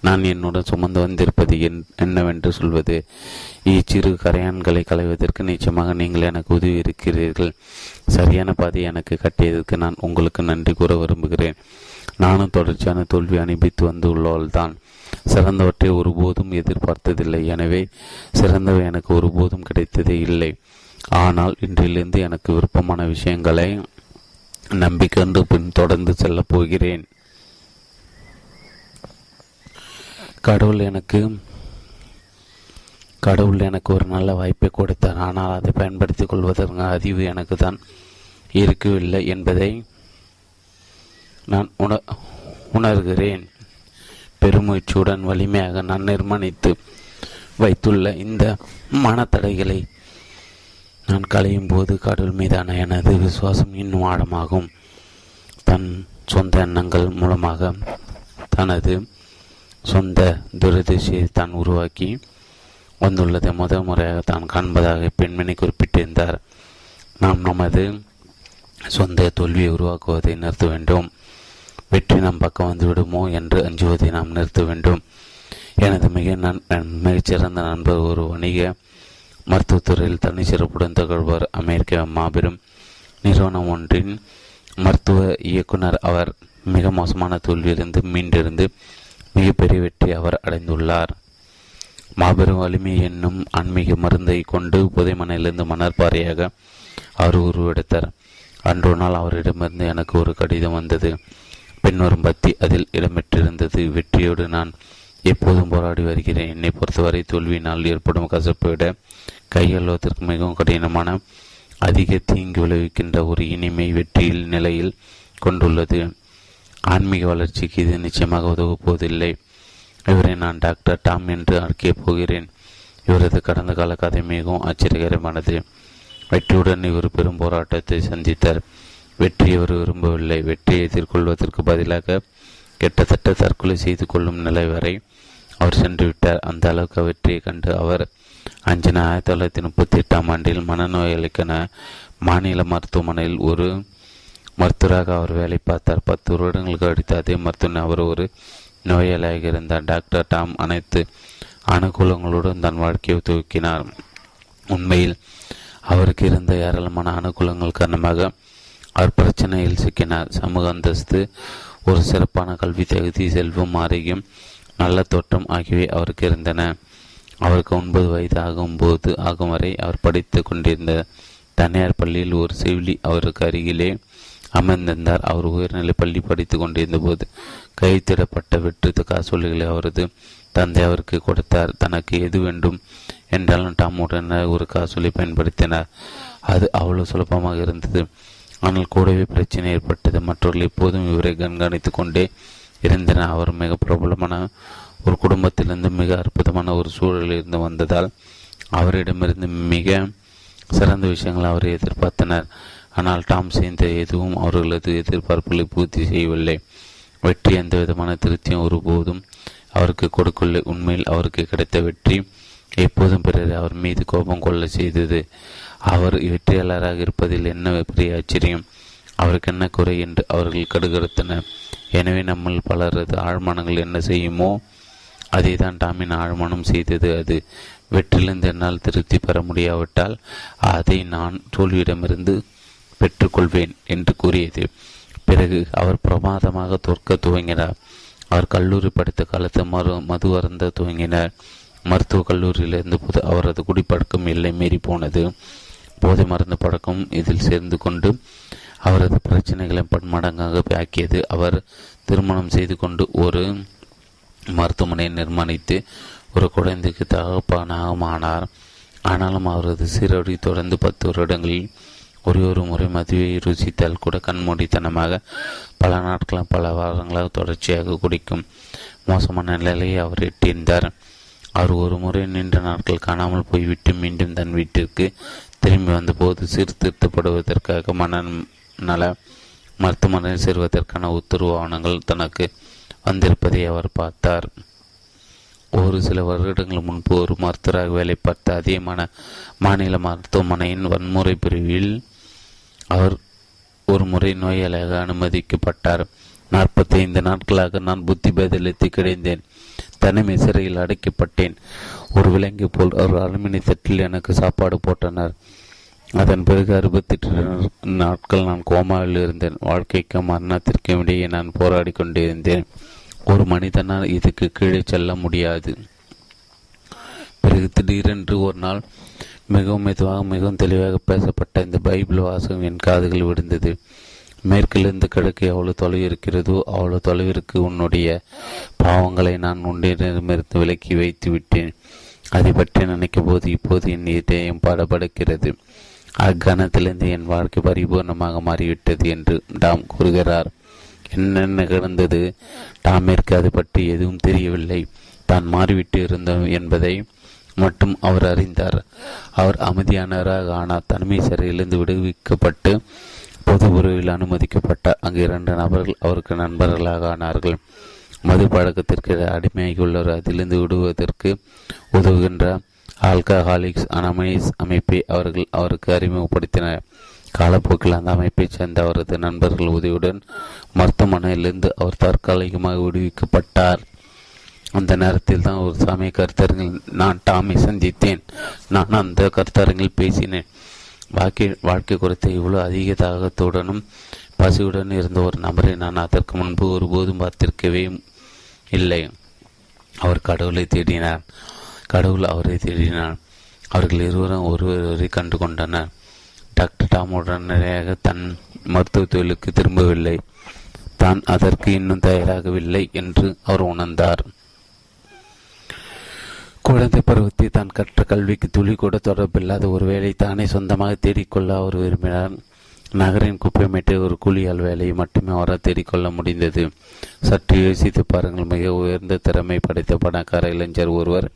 நான் என்னுடன் சுமந்து வந்திருப்பது என்னவென்று சொல்வது? இச்சிறு கரையான்களை களைவதற்கு நிச்சயமாக நீங்கள் எனக்கு உதவி இருக்கிறீர்கள். சரியான பாதை எனக்கு கட்டியதற்கு நான் உங்களுக்கு நன்றி கூற விரும்புகிறேன். நானும் தொடர்ச்சியான தோல்வி அனுபவித்து வந்துள்ளவள் தான் சிறந்தவற்றை ஒருபோதும் எதிர்பார்த்ததில்லை. எனவே சிறந்தவை எனக்கு ஒருபோதும் கிடைத்ததே இல்லை. ஆனால் இன்றிலிருந்து எனக்கு விருப்பமான விஷயங்களை நம்பிக்கொண்டு பின் தொடர்ந்து செல்லப் போகிறேன். கடவுள் எனக்கு கடவுள் எனக்கு ஒரு நல்ல வாய்ப்பை கொடுத்தார். ஆனால் அதை பயன்படுத்திக் கொள்வதற்கு அறிவு எனக்கு தான் இருக்கவில்லை என்பதை நான் உண உணர்கிறேன். பெருமுயற்சியுடன் வலிமையாக நான் நிர்மாணித்து வைத்துள்ள இந்த மனத்தடைகளை நான் களையும் போது கடவுள் மீதான எனது விசுவாசம் இன்னும் ஆழமாகும். தன் சொந்த எண்ணங்கள் மூலமாக தனது சொந்த துரதிசையை தான் உருவாக்கி வந்துள்ளதை முதல் முறையாக தான் காண்பதாக பெண்மணி குறிப்பிட்டிருந்தார். நாம் நமது சொந்த தோல்வியை உருவாக்குவதை நிறுத்த வேண்டும். வெற்றி நம் பக்கம் வந்துவிடுமோ என்று அஞ்சுவதை நாம் நிறுத்த வேண்டும். எனது மிக மிகச்சிறந்த நண்பர் ஒரு வணிக மருத்துவத்துறையில் தனி சிறப்புடன் திகழ்வார் அமெரிக்க மாபெரும் நிறுவனம் ஒன்றின் மருத்துவ இயக்குனர். அவர் மிக மோசமான தோல்வியிலிருந்து மீண்டிருந்து மிகப்பெரிய வெற்றி அவர் அடைந்துள்ளார். மாபெரும் வலிமை என்னும் ஆன்மீக மருந்தை கொண்டு புதைமனையிலிருந்து மணற்பாறையாக அவர் உருவெடுத்தார். அன்று நாள் அவரிடமிருந்து எனக்கு ஒரு கடிதம் வந்தது. பின்வரும் பத்தி அதில் இடம்பெற்றிருந்தது. வெற்றியோடு நான் எப்போதும் போராடி வருகிறேன். என்னை பொறுத்தவரை தோல்வியினால் ஏற்படும் கசப்பை விட கையெழுவதற்கு மிகவும் கடினமான அதிக தீங்கு விளைவிக்கின்ற ஒரு இனிமை வெற்றியில் நிலையில் கொண்டுள்ளது. ஆன்மீக வளர்ச்சிக்கு இது நிச்சயமாக உதவப் போவதில்லை. இவரை நான் டாக்டர் டாம் என்று அழைக்கப் போகிறேன். இவரது கடந்த கால கதை மிகவும் ஆச்சரியகரமானது. வெற்றியுடன் இவர் பெரும் போராட்டத்தை சந்தித்தார். வெற்றி அவர் விரும்பவில்லை. வெற்றியை எதிர்கொள்வதற்கு பதிலாக கிட்டத்தட்ட தற்கொலை செய்து கொள்ளும் நிலை வரை அவர் சென்று விட்டார். அந்த அளவுக்கு வெற்றியை கண்டு அவர் அஞ்சனா ஆயிரத்தி தொள்ளாயிரத்தி முப்பத்தி எட்டாம் ஆண்டில் மனநோயாளிக்கான மாநில மருத்துவமனையில் ஒரு மருத்துவராக அவர் வேலை பார்த்தார். பத்து வருடங்களுக்கு அடுத்து அதே மருத்துவனை அவர் ஒரு நோயாளியாக இருந்தார். டாக்டர் டாம் அனைத்து அனுகூலங்களுடன் தன் வாழ்க்கையை துவக்கினார் உண்மையில் அவருக்கு இருந்த ஏராளமான அனுகூலங்கள் காரணமாக அவர் பிரச்சனையில் சிக்கினார். சமூக அந்தஸ்து ஒரு சிறப்பான கல்வி தகுதி செல்வம் ஆரோக்கியம் நல்ல தோற்றம் ஆகியவை அவருக்கு இருந்தன. அவருக்கு ஒன்பது வயது ஆகும்போது ஆகும் வரை அவர் படித்து கொண்டிருந்த தனியார் பள்ளியில் ஒரு செவிலி அவருக்கு அருகிலே அமர்ந்திருந்தார். அவர் உயர்நிலை பள்ளி படித்து கொண்டிருந்த போது கைத்திடப்பட்ட வெற்று காசோலைகளை அவரது தந்தை அவருக்கு கொடுத்தார். தனக்கு எது வேண்டும் என்றாலும் டாம் உடனே ஒரு காசோலை பயன்படுத்தினார். அது அவ்வளவு சுலபமாக இருந்தது. ஆனால் கூடவே பிரச்சனை ஏற்பட்டது. மற்றவர்கள் எப்போதும் இவரை கண்காணித்து கொண்டே இருந்தனர். அவர் மிக பிரபலமான ஒரு குடும்பத்திலிருந்து மிக அற்புதமான ஒரு சூழலில் இருந்து வந்ததால் அவரிடமிருந்து மிக சிறந்த விஷயங்கள் அவரை எதிர்பார்த்தனர். ஆனால் டாம் செய்த எதுவும் அவர்களது எதிர்பார்ப்புகளை பூர்த்தி செய்யவில்லை. வெற்றி எந்த விதமான திருப்தியும் ஒருபோதும் அவருக்கு கொடுக்கவில்லை. உண்மையில் அவருக்கு கிடைத்த வெற்றி எப்போதும் பிறரை அவர் மீது கோபம் கொள்ள செய்தது. அவர் வெற்றியாளராக இருப்பதில் என்ன பெரிய ஆச்சரியம்? அவருக்கு என்ன குறை என்று அவர்கள் கடுகடுத்தனர். எனவே நம்மள் பலரது ஆழ்மானங்கள் என்ன செய்யுமோ? அதை தான் டாமின் ஆழ்மானம் செய்தது அது. வெற்றிலிருந்து என்னால் திருப்தி பெற முடியாவிட்டால் அதை நான் தோல்வியிடமிருந்து பெற்றுக்கொள்வேன் என்று கூறியது. பிறகு அவர் பிரமாதமாக தோற்க துவங்கினார். அவர் கல்லூரி படித்த காலத்து மறு மது அருந்த துவங்கினார். மருத்துவக் கல்லூரியிலிருந்து புது அவரது குடிப்பழக்கம் எல்லை மீறி போனது. போதை மருந்து பழக்கம் இதில் சேர்ந்து கொண்டு அவரது பிரச்சனைகளை பன்மடங்காக ஆக்கியது அவர் திருமணம் செய்து கொண்டு ஒரு மருத்துவமனையை நிர்மாணித்து ஒரு குழந்தைக்கு தகப்பனாக ஆனார் ஆனாலும் அவரது சீரடி தொடர்ந்து பத்து வருடங்களில் ஒரே ஒரு முறை மதுவை ருசித்தால் கூட கண்மூடித்தனமாக பல நாட்களாக பல வாரங்களாக தொடர்ச்சியாக குடிக்கும் மோசமான நிலையை அவர் எட்டியிருந்தார். அவர் ஒரு முறை நீண்ட நாட்கள் காணாமல் போய்விட்டு மீண்டும் தன் வீட்டிற்கு திரும்பி வந்தபோது சீர்திருத்தப்படுவதற்காக மன நல மருத்துவமனையில் சேர்வதற்கான உத்தரவு ஆவணங்கள் தனக்கு வந்திருப்பதை அவர் பார்த்தார். ஒரு சில வருடங்கள் முன்பு ஒரு மருத்துவராக வேலை பார்த்த அதிகமான மாநில மருத்துவமனையின் வன்முறை பிரிவில் அவர் ஒரு முறை நோயாளியாக அனுமதிக்கப்பட்டார். நாற்பத்தி ஐந்து நாட்களாக நான் புத்தி பேதலித்து கிடைந்தேன். தனிமை சிறையில் அடைக்கப்பட்டேன். ஒரு விலங்கு போல் ஒரு அலுமினி தட்டில் எனக்கு சாப்பாடு போட்டனர். அதன் பிறகு அறுபத்தெட்டு நாட்கள் நான் கோமாவில் இருந்தேன். வாழ்க்கைக்கும் மரணத்திற்கும் இடையே நான் போராடி கொண்டிருந்தேன். ஒரு மனிதனால் இதுக்கு கீழே செல்ல முடியாது. பிறகு திடீரென்று ஒரு நாள் மிகவும் மெதுவாக மிகவும் தெளிவாக பேசப்பட்ட இந்த பைபிள் வாசகம் என் காதுகள் விழுந்தது. மேற்கிலிருந்து கிழக்கு எவ்வளவு தொலைவு இருக்கிறதோ அவ்வளவு தொலைவிற்கு உன்னுடைய பாவங்களை நான் உன்னிடமிருந்து விலக்கி வைத்து விட்டேன் அதை பற்றி நினைக்கும் போது இப்போது என் இதயம் பாடப்படுகிறது. அக்கணத்திலிருந்து என் வாழ்க்கை பரிபூர்ணமாக மாறிவிட்டது என்று டாம் கூறுகிறார். என்ன கிடந்தது டாமிற்கு அது பற்றி எதுவும் தெரியவில்லை. தான் மாறிவிட்டு இருந்தோம் என்பதை மட்டும் அவர் அறிந்தார். அவர் அமைதியானவராக ஆனால் தனிமை சிறையிலிருந்து விடுவிக்கப்பட்டு பொது உறவில் அனுமதிக்கப்பட்ட அங்கு இரண்டு நபர்கள் அவருக்கு நண்பர்களாக ஆனார்கள். மது பழக்கத்திற்கு அடிமையாகியுள்ளவர். அதிலிருந்து விடுவதற்கு உதவுகின்ற ஆல்கஹாலிக்ஸ் அனமனிஸ் அமைப்பை அவர்கள் அவருக்கு அறிமுகப்படுத்தினர். காலப்போக்கில் அந்த அமைப்பைச் சேர்ந்த அவரது நண்பர்கள் உதவியுடன் மருத்துவமனையிலிருந்து அவர் தற்காலிகமாக விடுவிக்கப்பட்டார். அந்த நேரத்தில் தான் ஒரு சமய கருத்தரங்கில் நான் டாமை சந்தித்தேன். நான் அந்த கருத்தரங்கில் பேசினேன். வாழ்க்கை வாழ்க்கை குறித்த இவ்வளோ அதிக தாகத்துடனும் பசியுடன் இருந்த ஒரு நபரை நான் அதற்கு முன்பு ஒருபோதும் பார்த்திருக்கவே இல்லை. அவர் கடவுளை தேடினார். கடவுள் அவரை தேடினார். அவர்கள் இருவரும் ஒருவரை கண்டு கொண்டனர். டாக்டர் டாம் உடனடியாக தன் மருத்துவ தொழிலுக்கு திரும்பவில்லை. தான் அதற்கு இன்னும் தயாராகவில்லை என்று அவர் உணர்ந்தார். குழந்தை பருவத்தை தான் கற்ற கல்விக்கு துளி கூட தொடர்பில்லாத ஒரு வேலை தானே சொந்தமாக தேடிக்கொள்ள அவர் விரும்பினார். நகரின் குப்பைமேட்டை ஒரு கூலியால் வேலையை மட்டுமே அவரால் தேடிக்கொள்ள முடிந்தது. சற்று யோசித்து பாருங்கள் மிக உயர்ந்த திறமை படைத்த பணக்கார இளைஞர் ஒருவர்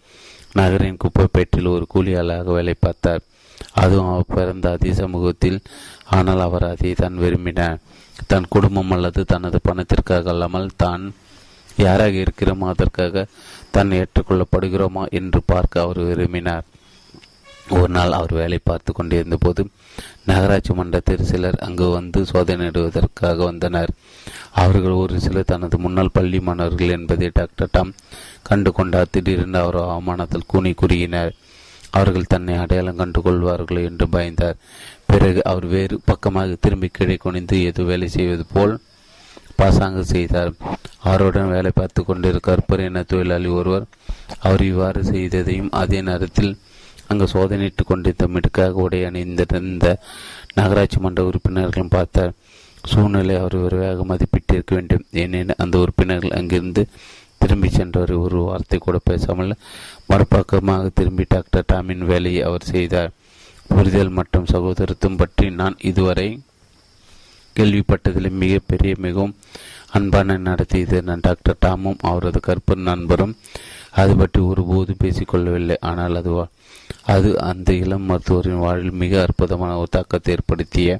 நகரின் குப்பைப்பேட்டில் ஒரு கூலியாளாக வேலை பார்த்தார். அதுவும் அவர் பிறந்த அதே சமூகத்தில் ஆனால் அவர் அதை தான் விரும்பினார். தன் குடும்பம் அல்லது தனது பணத்திற்காக அல்லாமல் தான் யாராக இருக்கிறோமோ அதற்காக தான் ஏற்றுக்கொள்ளப்படுகிறோமா என்று பார்க்க அவர் விரும்பினார். ஒரு நாள் அவர் வேலை பார்த்து கொண்டிருந்த போது நகராட்சி மன்றத்தில் சிலர் அங்கு வந்து சோதனையிடுவதற்காக வந்தனர். அவர்கள் ஒரு சிலர் தனது முன்னாள் பள்ளி மாணவர்கள் என்பதை டாக்டர் டாம் கண்டு கொண்டார். திடீரென்று அவர் அவமானத்தில் கூனி குறுகினர். அவர்கள் தன்னை அடையாளம் கண்டு கொள்வார்கள் என்று பயந்தார். பிறகு அவர் வேறு பக்கமாக திரும்பி கீழே குனிந்து ஏதோ வேலை செய்வது போல் பாசாங்கு செய்தார். அவருடன் வேலை பார்த்து கொண்டிருக்க என தொழிலாளி ஒருவர் அவர் இவ்வாறு செய்ததையும் அதே நேரத்தில் அங்கு சோதனையிட்டு கொண்டிருந்த மிடுக்காக உடை அணிந்திருந்த நகராட்சி மன்ற உறுப்பினர்களும் பார்த்தார். சூழ்நிலை அவர் விரைவாக மதிப்பிட்டிருக்க வேண்டும். ஏனெனில் அந்த உறுப்பினர்கள் அங்கிருந்து திரும்பி சென்றவர் ஒரு வார்த்தை கூட பேசாமல் மறுபக்கமாக திரும்பி டாக்டர் டாமின் வேலையை அவர் செய்தார். புரிதல் மற்றும் சகோதரத்துவம் பற்றி நான் இதுவரை கேள்விப்பட்டதில் மிகப்பெரிய மிகவும் அன்பான நடத்தியது நான் டாக்டர் டாமும் அவரது கற்பு நண்பரும் அது பற்றி ஒருபோதும் பேசிக்கொள்ளவில்லை. ஆனால் அது அது அந்த இளம் மருத்துவரின் வாழ்வில் மிக அற்புதமான ஒரு தாக்கத்தை ஏற்படுத்திய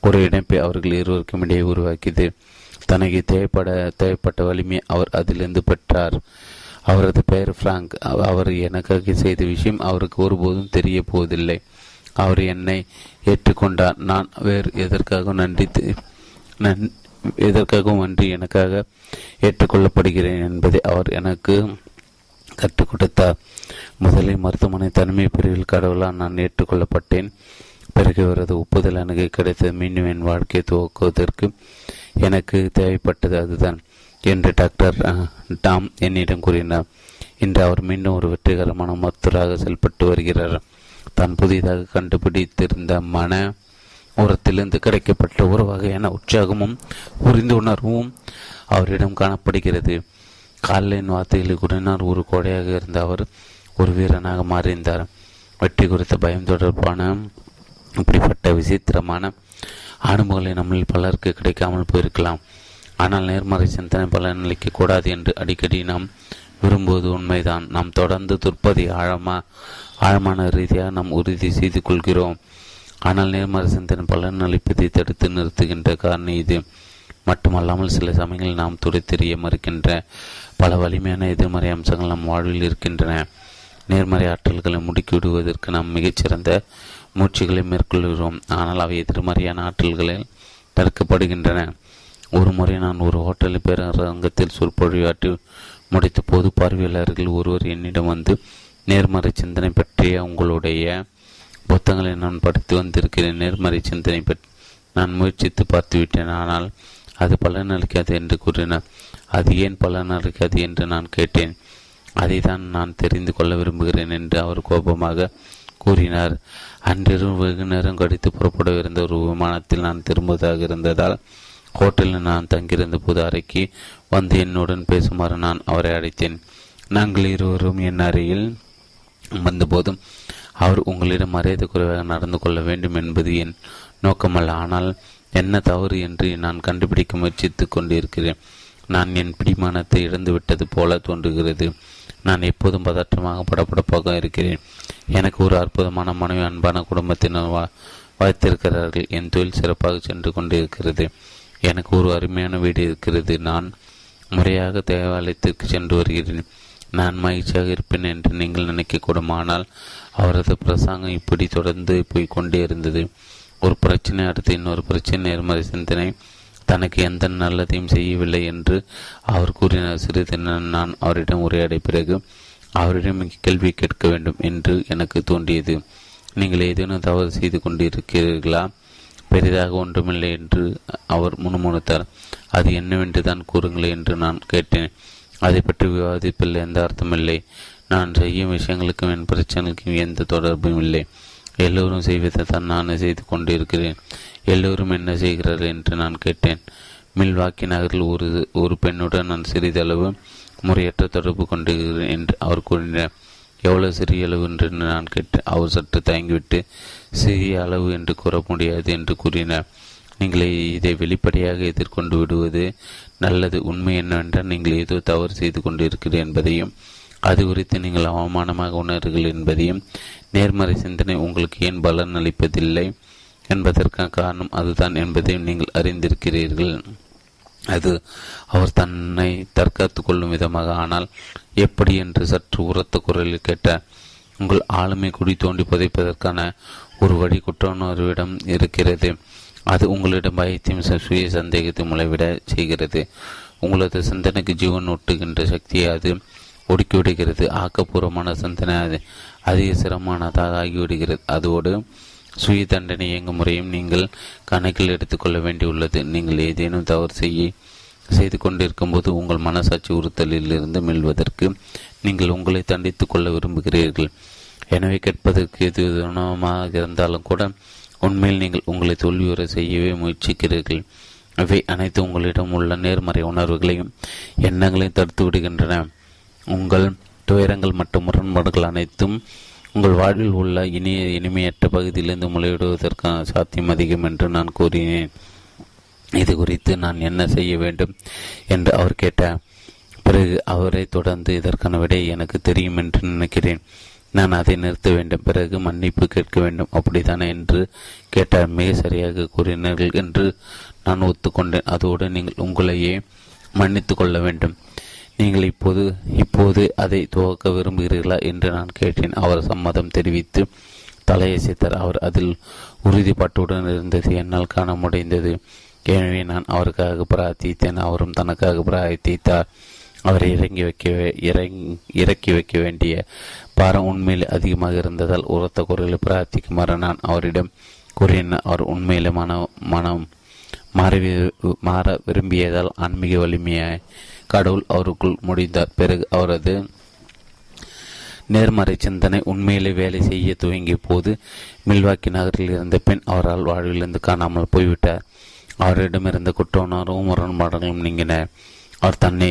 ஒரு இணைப்பை அவர்கள் இருவருக்கும் இடையே உருவாக்கியது. தனக்கு தேவைப்பட தேவைப்பட்ட வலிமை அவர் அதிலிருந்து பெற்றார். அவரது பெயர் பிராங்க். அவர் எனக்காக செய்த விஷயம் அவருக்கு ஒருபோதும் தெரிய போவதில்லை அவர் என்னை ஏற்றுக்கொண்டார். நான் வேறு எதற்காக நன்றி நன் எதற்காகவும் அன்றி எனக்காக ஏற்றுக்கொள்ளப்படுகிறேன் என்பதை அவர் எனக்கு கற்றுக் கொடுத்தார். முதலில் மருத்துவமனை தனிமை பிரிவில் கடவுளால் நான் ஏற்றுக்கொள்ளப்பட்டேன். பிறகு இவரது ஒப்புதல் எனக்கு கிடைத்த மீண்டும் என் வாழ்க்கையை துவக்குவதற்கு எனக்கு தேவைப்பட்டது அதுதான் என்று டாக்டர் டாம் என்னிடம் கூறினார். இன்று அவர் மீண்டும் ஒரு வெற்றிகரமான மருத்துவராக செயல்பட்டு வருகிறார். தான் புதிதாக கண்டுபிடித்திருந்த மன உரத்திலிருந்து கிடைக்கப்பட்ட ஒரு வகையான உற்சாகமும் புரிந்து உணர்வும் அவரிடம் காணப்படுகிறது. காலின் வார்த்தைகளை கூறினார் ஒரு கோடையாக இருந்த அவர் ஒரு வீரனாக மாறியிருந்தார். வெற்றி குறித்த பயம் தொடர்பான இப்படிப்பட்ட விசித்திரமான அனுபவங்களை நம்மில் பலருக்கு கிடைக்காமல் போயிருக்கலாம். ஆனால் நேர்மறை சிந்தனை பலனளிக்க கூடாது என்று அடிக்கடி நாம் விரும்புவது உண்மைதான். நாம் தொடர்ந்து துற்பதி ஆழமா ஆழமான ரீதியாக நாம் உறுதி செய்து கொள்கிறோம். ஆனால் நேர்மரசனத்தின் பலன் அளிப்பதை தடுத்து நிறுத்துகின்ற காரணம் இது. மட்டுமல்லாமல் சில சமயங்களில் நாம் துடைத்தெறிய மறுக்கின்ற பல வலிமையான எதிர்மறை அம்சங்கள் நம் வாழ்வில் இருக்கின்றன. நேர்மறை ஆற்றல்களை முடுக்கிவிடுவதற்கு நாம் மிகச்சிறந்த முயற்சிகளை மேற்கொள்கிறோம். ஆனால் அவை எதிர்மறையான ஆற்றல்களில் தடுக்கப்படுகின்றன. ஒரு முறை நான் ஒரு ஹோட்டலில் பேரங்கத்தில் சொற்பொழிவாற்றி முடித்த போது பார்வையாளர்கள் ஒருவர் என்னிடம் வந்து நேர்மறை சிந்தனை பற்றிய உங்களுடைய புத்தகங்களை நான் படித்து வந்திருக்கிறேன். நேர்மறை சிந்தனை பற்றி நான் முயற்சித்து பார்த்துவிட்டேன். ஆனால் அது பலன் அளிக்காது என்று கூறினார். அது ஏன் பலன் அளிக்காது என்று நான் கேட்டேன். அதை தான் நான் தெரிந்து கொள்ள விரும்புகிறேன் என்று அவர் கோபமாக கூறினார். அன்றிரவு வெகு நேரம் கடித்து புறப்படவிருந்த ஒரு விமானத்தில் நான் திரும்புவதாக இருந்ததால் ஹோட்டலில் நான் தங்கியிருந்த போது அறைக்கு வந்து என்னுடன் பேசுமாறு நான் அவரை அழைத்தேன். நாங்கள் இருவரும் என் அறையில் வந்தபோதும் அவர் உங்களிடம் மரியாதை குறைவாக நடந்து கொள்ள வேண்டும் என்பது என் நோக்கமல்ல. ஆனால் என்ன தவறு என்று நான் கண்டுபிடிக்க முயற்சித்து கொண்டிருக்கிறேன். நான் என் பிடிமானத்தை இழந்துவிட்டது போல தோன்றுகிறது. நான் எப்போதும் பதற்றமாக படப்படப்பாக இருக்கிறேன். எனக்கு ஒரு அற்புதமான மனைவி அன்பான குடும்பத்தினர் வா வைத்திருக்கிறார்கள். என் தொழில் சிறப்பாக சென்று கொண்டிருக்கிறது. எனக்கு ஒரு அருமையான வீடு இருக்கிறது. நான் முறையாக தேவாலயத்திற்கு சென்று வருகிறேன். நான் மகிழ்ச்சியாக இருப்பேன் என்று நீங்கள் நினைக்கக்கூடும் ஆனால் அவரது பிரசங்கம் இப்படி தொடர்ந்து போய் கொண்டே இருந்தது. ஒரு பிரச்சனை அடுத்து இன்னொரு பிரச்சனை நேர்மறை சிந்தனை. தனக்கு எந்த நல்லதையும் செய்யவில்லை என்று அவர் கூறினார். சிறிது நான் அவரிடம் உரையாடிய பிறகு அவரிடம் கேள்வி கேட்க வேண்டும் என்று எனக்கு தோன்றியது. நீங்கள் ஏதேனும் தவறு செய்து கொண்டிருக்கிறீர்களா? பெரிதாக ஒன்றுமில்லை என்று அவர் முணுமுணுத்தார். அது என்னவென்று தான் கூறுங்கள் என்று நான் கேட்டேன். அதை பற்றி விவாதிப்பில் எந்த அர்த்தமில்லை நான் செய்யும் விஷயங்களுக்கும் என் பிரச்சனைக்கும் எந்த தொடர்பும் இல்லை. எல்லோரும் செய்வதை தான் நான் செய்து கொண்டிருக்கிறேன். எல்லோரும் என்ன செய்கிறார்கள் என்று நான் கேட்டேன். மில்வாக்கி நகரில் ஒரு ஒரு பெண்ணுடன் நான் சிறிதளவு முறையற்ற தொடர்பு கொண்டிருக்கிறேன் என்று அவர் கூறினார். எவ்வளவு சிறிய அளவு என்று நான் கேட்டேன். அவர் சற்று தயங்கிவிட்டு சிறிய அளவு என்று கூற முடியாது என்று கூறினார். நீங்கள் இதை வெளிப்படையாக எதிர்கொண்டு விடுவது நல்லது. உண்மை என்னவென்றால் நீங்கள் ஏதோ தவறு செய்து கொண்டிருக்கிறீர்கள் என்பதையும் அது குறித்து நீங்கள் அவமானமாக உணர்கிறீர்கள் என்பதையும் நேர்மறை சிந்தனை உங்களுக்கு ஏன் பலன் அளிப்பதில்லை என்பதற்கான காரணம் அதுதான் என்பதையும் நீங்கள் அறிந்திருக்கிறீர்கள். அது அவர் தன்னை தற்காத்து கொள்ளும் விதமாக ஆனால் எப்படி என்று சற்று உரத்த குரலில் கேட்டார் உங்கள் ஆளுமை குடி தோண்டி புதைப்பதற்கான ஒரு வழி குற்றவுணர்விடம் இருக்கிறது. அது உங்களிடம் பயத்தையும் சுய சந்தேகத்தை முளைவிட செய்கிறது. உங்களது சிந்தனைக்கு ஜீவன் ஒட்டுகின்ற சக்தியை அது ஒடுக்கிவிடுகிறது ஆக்கப்பூர்வமான சிந்தனை அது அதிக சிரமமானதாக ஆகிவிடுகிறது அதோடு சுய தண்டனை இயங்கும் முறையும் நீங்கள் கணக்கில் எடுத்துக்கொள்ள வேண்டியுள்ளது நீங்கள் ஏதேனும் தவறு செய்ய செய்து கொண்டிருக்கும் போது உங்கள் மனசாட்சி உறுத்தலில் இருந்து மீள்வதற்கு நீங்கள் உங்களை தண்டித்துக் கொள்ள விரும்புகிறீர்கள். எனவே கேட்பதற்கு எது உணவமாக இருந்தாலும் கூட உண்மையில் நீங்கள் உங்களை தோல்வியுற செய்யவே முயற்சிக்கிறீர்கள். அவை அனைத்து உங்களிடம் உள்ள நேர்மறை உணர்வுகளையும் எண்ணங்களையும் தடுத்து விடுகின்றன. உங்கள் துயரங்கள் மற்றும் முரண்பாடுகள் அனைத்தும் உங்கள் வாழ்வில் உள்ள இனிய இனிமையற்ற பகுதியிலிருந்து முளையிடுவதற்கான சாத்தியம் அதிகம் என்று நான் கூறினேன். இது குறித்து நான் என்ன செய்ய வேண்டும் என்று அவர் கேட்டார். பிறகு அவரை தொடர்ந்து இதற்கான விடை எனக்கு தெரியும் என்று நினைக்கிறேன். நான் அதை நிறுத்த வேண்டும். பிறகு மன்னிப்பு கேட்க வேண்டும். அப்படித்தானே என்று கேட்டார். மிக சரியாக கூறினீர்கள் என்று நான் ஒத்துக்கொண்டேன். அதோடு நீங்கள் உங்களையே மன்னித்து கொள்ள வேண்டும். நீங்கள் இப்போது இப்போது அதை துவக்க விரும்புகிறீர்களா என்று நான் கேட்டேன். அவர் சம்மதம் தெரிவித்து தலையசைத்தார் அவர் அதில் உறுதிப்பாட்டுடன் இருந்தது. என்னால் காண முடிந்தது. எனவே நான் அவருக்காக பிரார்த்தித்தேன். அவரும் தனக்காக பிரார்த்தித்தார். அவரை இறங்கி வைக்க இறக்கி வைக்க வேண்டிய பாரம் உண்மையில் அதிகமாக இருந்ததால் உரத்த குரலில் பிரார்த்திக்குமாறு நான் அவரிடம் கூறினேன். அவர் உண்மையிலே மன மனம் மாறி மாற விரும்பியதால் ஆன்மீக வலிமையாய் கடவுள் அவருக்குள் முடிந்தார். பிறகு அவரது நேர்மறை சிந்தனை உண்மையிலே வேலை செய்ய துவங்கிய போது மில்வாக்கி நகரில் இருந்த பெண் அவரால் வாழ்விலிருந்து காணாமல் போய்விட்டார். அவரிடமிருந்த குற்ற உணர்வும் முரண்பாடுகளும் நீங்கின. அவர் தன்னை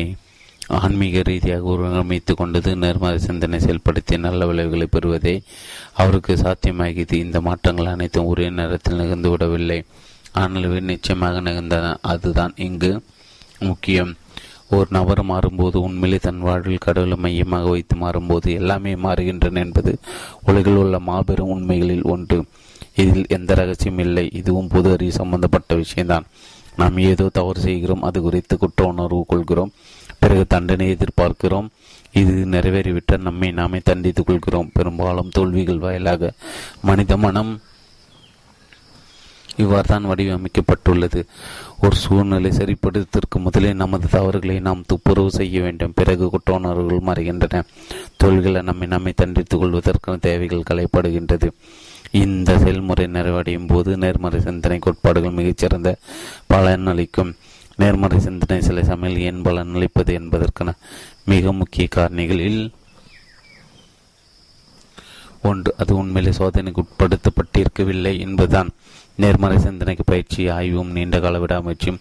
ஆன்மீக ரீதியாக ஒருங்கமைத்து கொண்டது நேர்மறை சிந்தனை செயல்படுத்தி நல்ல விளைவுகளை பெறுவதே அவருக்கு சாத்தியமாகியது. இந்த மாற்றங்கள் அனைத்தும் ஒரே நேரத்தில் நிகழ்ந்து விடவில்லை. ஆனால் நிச்சயமாக நிகழ்ந்தன. அதுதான் இங்கு முக்கியம். ஒரு நபர் மாறும்போது உண்மையிலே தன் வாழ்வில் கடவுளை மையமாக வைத்து மாறும்போது எல்லாமே மாறுகின்றன என்பது உலகில் உள்ள மாபெரும் உண்மைகளில் ஒன்று. இதில் எந்த ரகசியம் இல்லை. இதுவும் பொது அறிவு சம்பந்தப்பட்ட விஷயம்தான். நாம் ஏதோ தவறு செய்கிறோம் அது குறித்து குற்ற உணர்வு கொள்கிறோம். பிறகு தண்டனை எதிர்பார்க்கிறோம். இது நிறைவேறிவிட்டால் நம்மை நாமே தண்டித்துக் கொள்கிறோம். பெரும்பாலும் தோல்விகள் வாயிலாக மனித மனம் இவ்வாறு தான் வடிவமைக்கப்பட்டுள்ளது. ஒரு சூழ்நிலை சரிப்படுத்துவதற்கு முதலே நமது தவறுகளை நாம் துப்புரவு செய்ய வேண்டும். பிறகு குற்ற உணர்வுகள் மறைகின்றன நம்மை நம்மை தண்டித்துக் கொள்வதற்கான தேவைகள் கலைப்படுகின்றது இந்த செயல்முறை நிறைவடையும் போது நேர்மறை சிந்தனை கோட்பாடுகள் மிகச்சிறந்த பலனளிக்கும். நேர்மறை சிந்தனை சில சமையல் ஏன் பலனளிப்பது என்பதற்கான மிக முக்கிய காரணிகளில் ஒன்று. அது உண்மையிலே சோதனைக்கு உட்படுத்தப்பட்டிருக்கவில்லை என்பதுதான். நேர்மறை சிந்தனைக்கு பயிற்சி ஆய்வும் நீண்ட கால விடாமுயற்சியும்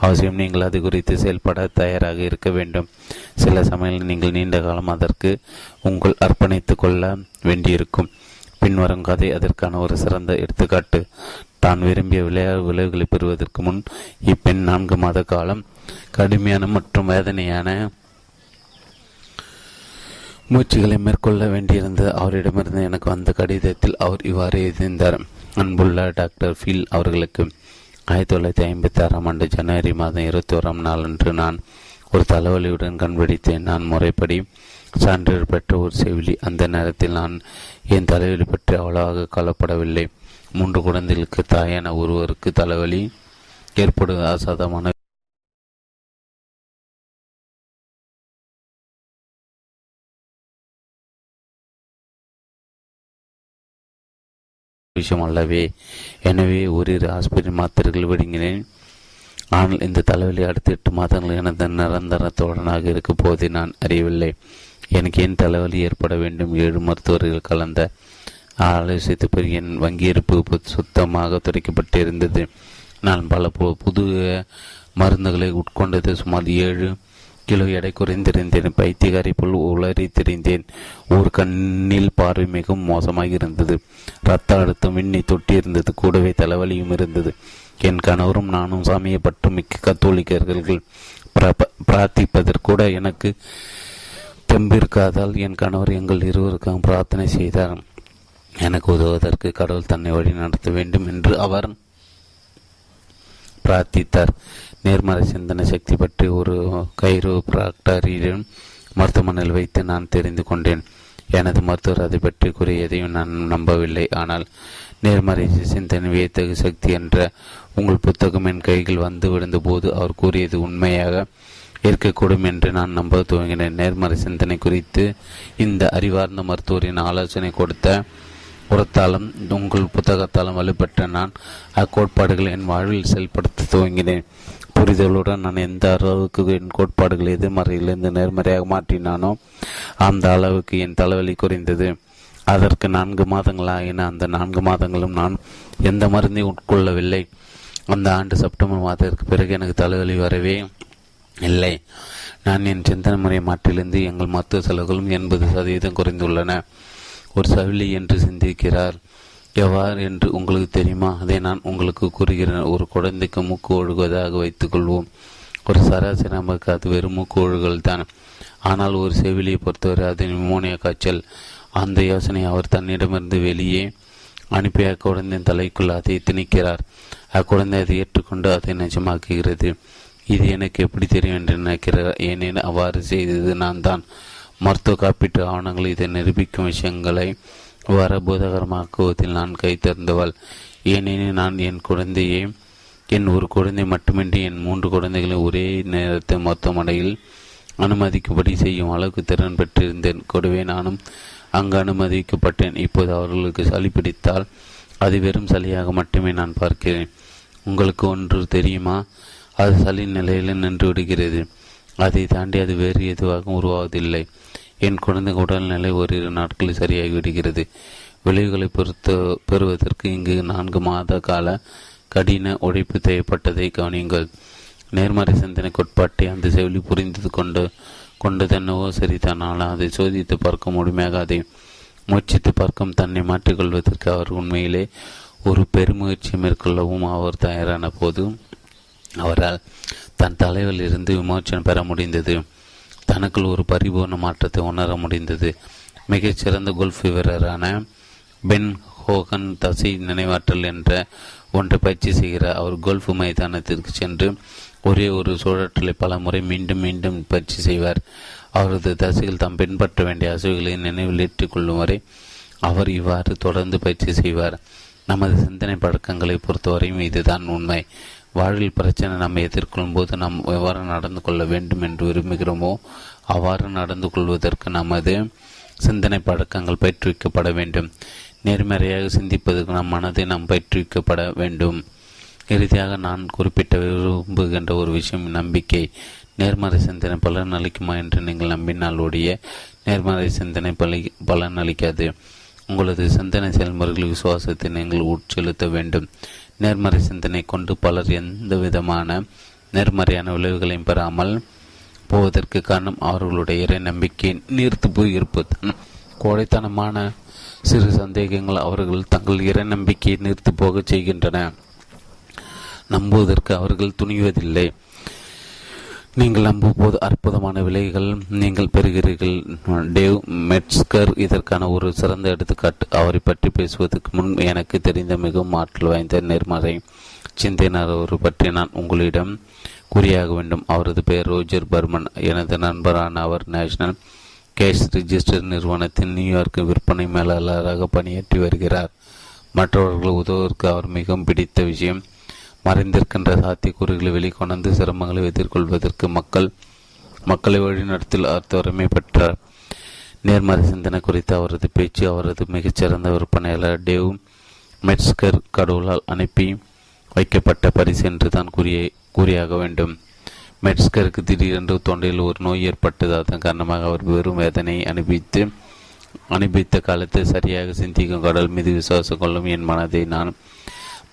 அவசியம். நீங்கள் அது குறித்து செயல்பட தயாராக இருக்க வேண்டும். சில சமையல் நீங்கள் நீண்ட காலம் அதற்கு உங்கள் அர்ப்பணித்து கொள்ள வேண்டியிருக்கும். பின்வரும் கதை அதற்கான ஒரு சிறந்த எடுத்துக்காட்டு. தான் விரும்பிய விளையாட்டு விளைவுகளை பெறுவதற்கு முன் இப்பெண் நான்கு மாத காலம் கடுமையான மற்றும் வேதனையான முயற்சிகளை மேற்கொள்ள வேண்டியிருந்த அவரிடமிருந்து எனக்கு வந்த கடிதத்தில் அவர் இவ்வாறு எழுதியிருந்தார். அன்புள்ள டாக்டர் ஃபீல் அவர்களுக்கு ஆயிரத்தி தொள்ளாயிரத்தி ஐம்பத்தி ஆறாம் ஆண்டு ஜனவரி மாதம் இருபத்தி ஓராம் நாளன்று நான் ஒரு தலைவலியுடன் கண்பிடித்தேன் நான் முறைப்படி சான்றிதழ் பெற்ற ஒரு செவிலி. அந்த நேரத்தில் நான் என் தலைவலி பற்றி அவ்வளவாக கவலைப்படவில்லை. மூன்று குழந்தைகளுக்கு தாயான ஒருவருக்கு தலைவலி ஏற்படுவது அசாதமான விஷயம் அல்லவே. எனவே ஓரிரு ஆஸ்பத்திரி மாத்திரைகள் விடுங்கினேன் ஆனால் இந்த தலைவலி அடுத்த எட்டு மாதங்கள் எனது நரந்தரத்தோடனாக இருக்கும் போதை நான் அறியவில்லை. எனக்கு ஏன் தலைவலி ஏற்பட வேண்டும்? ஏழு மருத்துவர்கள் கலந்த ஆலோசித்த பிறகு என் வங்கியிருப்பு சுத்தமாக துடைக்கப்பட்டிருந்தது. நான் பல புது மருந்துகளை உட்கொண்டது. சுமார் ஏழு கிலோ எடை குறைந்திருந்தேன் பைத்தியகாரி போல் உளறி தெரிந்தேன். ஒரு கண்ணில் பார்வை மிகவும் மோசமாக இருந்தது ரத்த அழுத்தம் விண்ணை தொட்டி இருந்தது கூடவே தலைவலியும் இருந்தது. என் கணவரும் நானும் சாமியை பற்றி மிக்க கத்தோலிக்கர்கள். பிரார்த்திப்பதற்கூட எனக்கு தெம்பிருக்காதால் என் கணவர் எங்கள் இருவருக்கும் பிரார்த்தனை செய்தார். எனக்கு உதவுவதற்கு கடவுள் தன்னை வழி நடத்த வேண்டும் என்று அவர் பிரார்த்தித்தார். நேர்மறை சிந்தனை சக்தி பற்றி ஒரு கைரோ பிராக்டரிடம் மருத்துவமனையில் வைத்து நான் தெரிந்து கொண்டேன். எனது மருத்துவர் அதை பற்றி கூறிய எதையும் நான் நம்பவில்லை. ஆனால் நேர்மறை சிந்தனை வியத்தகு சக்தி என்ற உங்கள் புத்தகம் என் கைகள் வந்து விழுந்த போது அவர் கூறியது உண்மையாக இருக்கக்கூடும் என்று நான் நம்ப துவங்கினேன். நேர்மறை சிந்தனை குறித்து இந்த அறிவார்ந்த மருத்துவரின் ஆலோசனை கொடுத்த உரத்தாலும் உங்கள் புத்தகத்தாலும் வலுப்பெற்ற நான் அக்கோட்பாடுகளை என் வாழ்வில் செயல்படுத்த துவங்கினேன். புரிதலுடன் நான் எந்த அளவுக்கு என் கோட்பாடுகள் எதிர்மறையிலிருந்து நேர்மறையாக மாற்றினானோ அந்த அளவுக்கு என் தலைவலி குறைந்தது. அதற்கு நான்கு மாதங்கள் ஆகின அந்த நான்கு மாதங்களும் நான் எந்த மருந்தையும் உட்கொள்ளவில்லை. அந்த ஆண்டு செப்டம்பர் மாதத்திற்கு பிறகு எனக்கு தலைவலி வரவே இல்லை. நான் என் சிந்தனை முறை மாற்றிலிருந்து எங்கள் மருத்துவ செலவுகளும் எண்பது சதவீதம் குறைந்துள்ளன. ஒரு சவிலி என்று சிந்திக்கிறார். எவ்வாறு என்று உங்களுக்கு தெரியுமா? அதை நான் உங்களுக்கு கூறுகிறேன். ஒரு குழந்தைக்கு மூக்கு ஒழுகுவதாக வைத்துக்கொள்வோம். ஒரு சராசரி நமக்கு அது வெறும் மூக்கு ஒழுகல் தான். ஆனால் ஒரு செவிலியை பொறுத்தவரை அது நிமோனியா காய்ச்சல். அந்த யோசனை அவர் தன்னிடமிருந்து வெளியே அனுப்பி அக்குழந்தையின் தலைக்குள் அதை திணிக்கிறார் அக்குழந்தை அதை ஏற்றுக்கொண்டு அதை நிஜமாக்குகிறது. இது எனக்கு எப்படி தெரியும் என்று நினைக்கிறார். ஏனெனில் அவ்வாறு செய்தது நான் தான் மருத்துவ காப்பீட்டு ஆவணங்கள் இதை நிரூபிக்கும் விஷயங்களை வர பூதகரமாக்குவதில் நான் கை திறந்தவள் ஏனெனில் நான் என் குழந்தையை என் ஒரு குழந்தை மட்டுமின்றி என் மூன்று குழந்தைகளை ஒரே நேரத்தில் மருத்துவமனையில் அனுமதிக்கும்படி செய்யும் அளவுக்கு திறன் பெற்றிருந்தேன். கூடவே நானும் அங்கு அனுமதிக்கப்பட்டேன். இப்போது அவர்களுக்கு சளி பிடித்தால் அது வெறும் சளியாக மட்டுமே நான் பார்க்கிறேன். உங்களுக்கு ஒன்று தெரியுமா? அது சளி நிலையில் நின்று விடுகிறது. அதை தாண்டி அது வேறு எதுவாகவும் உருவாவதில்லை. என் குழந்தை உடல்நிலை ஓரிரு நாட்களில் சரியாகி விடுகிறது விளைவுகளை பொறுத்த பெறுவதற்கு இங்கு நான்கு மாத கால கடின உழைப்பு தேவைப்பட்டதை கவனியுங்கள். நேர்மறை சிந்தனை கோட்பாட்டை அந்த செவிலி புரிந்து கொண்டு கொண்டதென்னவோ சரிதான் ஆனால் அதை சோதித்து பார்க்க முழுமையாக அதை முயற்சித்து பார்க்கும் தன்னை மாற்றிக்கொள்வதற்கு அவர் உண்மையிலே ஒரு பெருமுயற்சி மேற்கொள்ளவும் அவர் தயாரான போது அவரால் தன் தலைவில் இருந்து விமோச்சனம் பெற முடிந்தது. தனக்குள் ஒரு பரிபூர்ண மாற்றத்தை உணர முடிந்தது. மிகச்சிறந்த கோல்ஃப் வீரரான பென் ஹோகன் தசை நினைவாற்றல் என்ற ஒன்றை பயிற்சி செய்கிறார். அவர் கோல்ஃப் மைதானத்திற்கு சென்று ஒரே ஒரு சுழற்றலை பல முறை மீண்டும் மீண்டும் பயிற்சி செய்வார். அவரது தசைகள் தாம் பின்பற்ற வேண்டிய அசைவுகளை நினைவில் ஏற்றிக்கொள்ளும் வரை அவர் இவ்வாறு தொடர்ந்து பயிற்சி செய்வார். நமது சிந்தனை பழக்கங்களை பொறுத்தவரையும் இதுதான் உண்மை. வாழ்வில் பிரச்சனை நம்ம எதிர்கொள்ளும் போது நாம் எவ்வாறு நடந்து கொள்ள வேண்டும் என்று விரும்புகிறோமோ அவ்வாறு நடந்து கொள்வதற்கு நமது சிந்தனை பழக்கங்கள் பயிற்றுவிக்கப்பட வேண்டும். நேர்மறையாக சிந்திப்பதற்கு நம் மனதை நாம் பயிற்றுவிக்கப்பட வேண்டும். இறுதியாக நான் குறிப்பிட்ட விரும்புகின்ற ஒரு விஷயம் நம்பிக்கை. நேர்மறை சிந்தனை பலன் அளிக்குமா என்று நீங்கள் நம்பினால் ஒழிய நேர்மறை சிந்தனை பலி பலன் அளிக்காது உங்களது சிந்தனை செயல்முறைகள் விசுவாசத்தை நீங்கள் உட்செலுத்த வேண்டும். நேர்மறை சிந்தனை கொண்டு பலர் எந்த விதமான நேர்மறையான விளைவுகளையும் பெறாமல் போவதற்கு காரணம் அவர்களுடைய இறை நம்பிக்கை நீர்த்து போய் இருப்பது கோடைத்தனமான சிறு சந்தேகங்கள் அவர்கள் தங்கள் இறை நம்பிக்கையை நிறுத்து போகச் செய்கின்றன. நம்புவதற்கு அவர்கள் துணிவதில்லை. நீங்கள் நம்பும்போது அற்புதமான விலைகள் நீங்கள் பெறுகிறீர்கள். டேவ் மெட்ஸ்கர் இதற்கான ஒரு சிறந்த எடுத்துக்காட்டு. அவரை பற்றி பேசுவதற்கு முன் எனக்கு தெரிந்த மிகவும் ஆற்றல் வாய்ந்த நேர்மறை சிந்தையினர் ஒரு பற்றி நான் உங்களிடம் கூறியாக வேண்டும். அவரது பெயர் ரோஜர் பர்மன். எனது நண்பரான அவர் நேஷனல் கேஷ் ரிஜிஸ்டர் நிறுவனத்தின் நியூயார்க் விற்பனை மேலாளராக பணியாற்றி வருகிறார். மற்றவர்கள் உதவுவதற்கு அவர் மிகவும் பிடித்த விஷயம் மறைந்திருக்கின்ற சாத்தியக்கூறுகளை வெளிக்கொணர்ந்து சிரமங்களை எதிர்கொள்வதற்கு மக்கள் மக்களை வழிநடத்தில் அர்த்தவரமை பெற்றார் நேர்மறை சிந்தனை குறித்த அவரது பேச்சு அவரது மிகச்சிறந்த விற்பனையாளர் டேவ் மெட்ஸ்கர் கடவுளால் அனுப்பி வைக்கப்பட்ட பரிசு என்று தான் கூறிய கூறியாக வேண்டும். மெட்ஸ்கருக்கு திடீரென்று தொண்டையில் ஒரு நோய் ஏற்பட்டது அதன் காரணமாக அவர் வெறும் வேதனை அனுபவித்து அனுபவித்த காலத்தில் சரியாக சிந்திக்கும் கடல் மீது விசுவாசம் கொள்ளும் என் மனதை நான்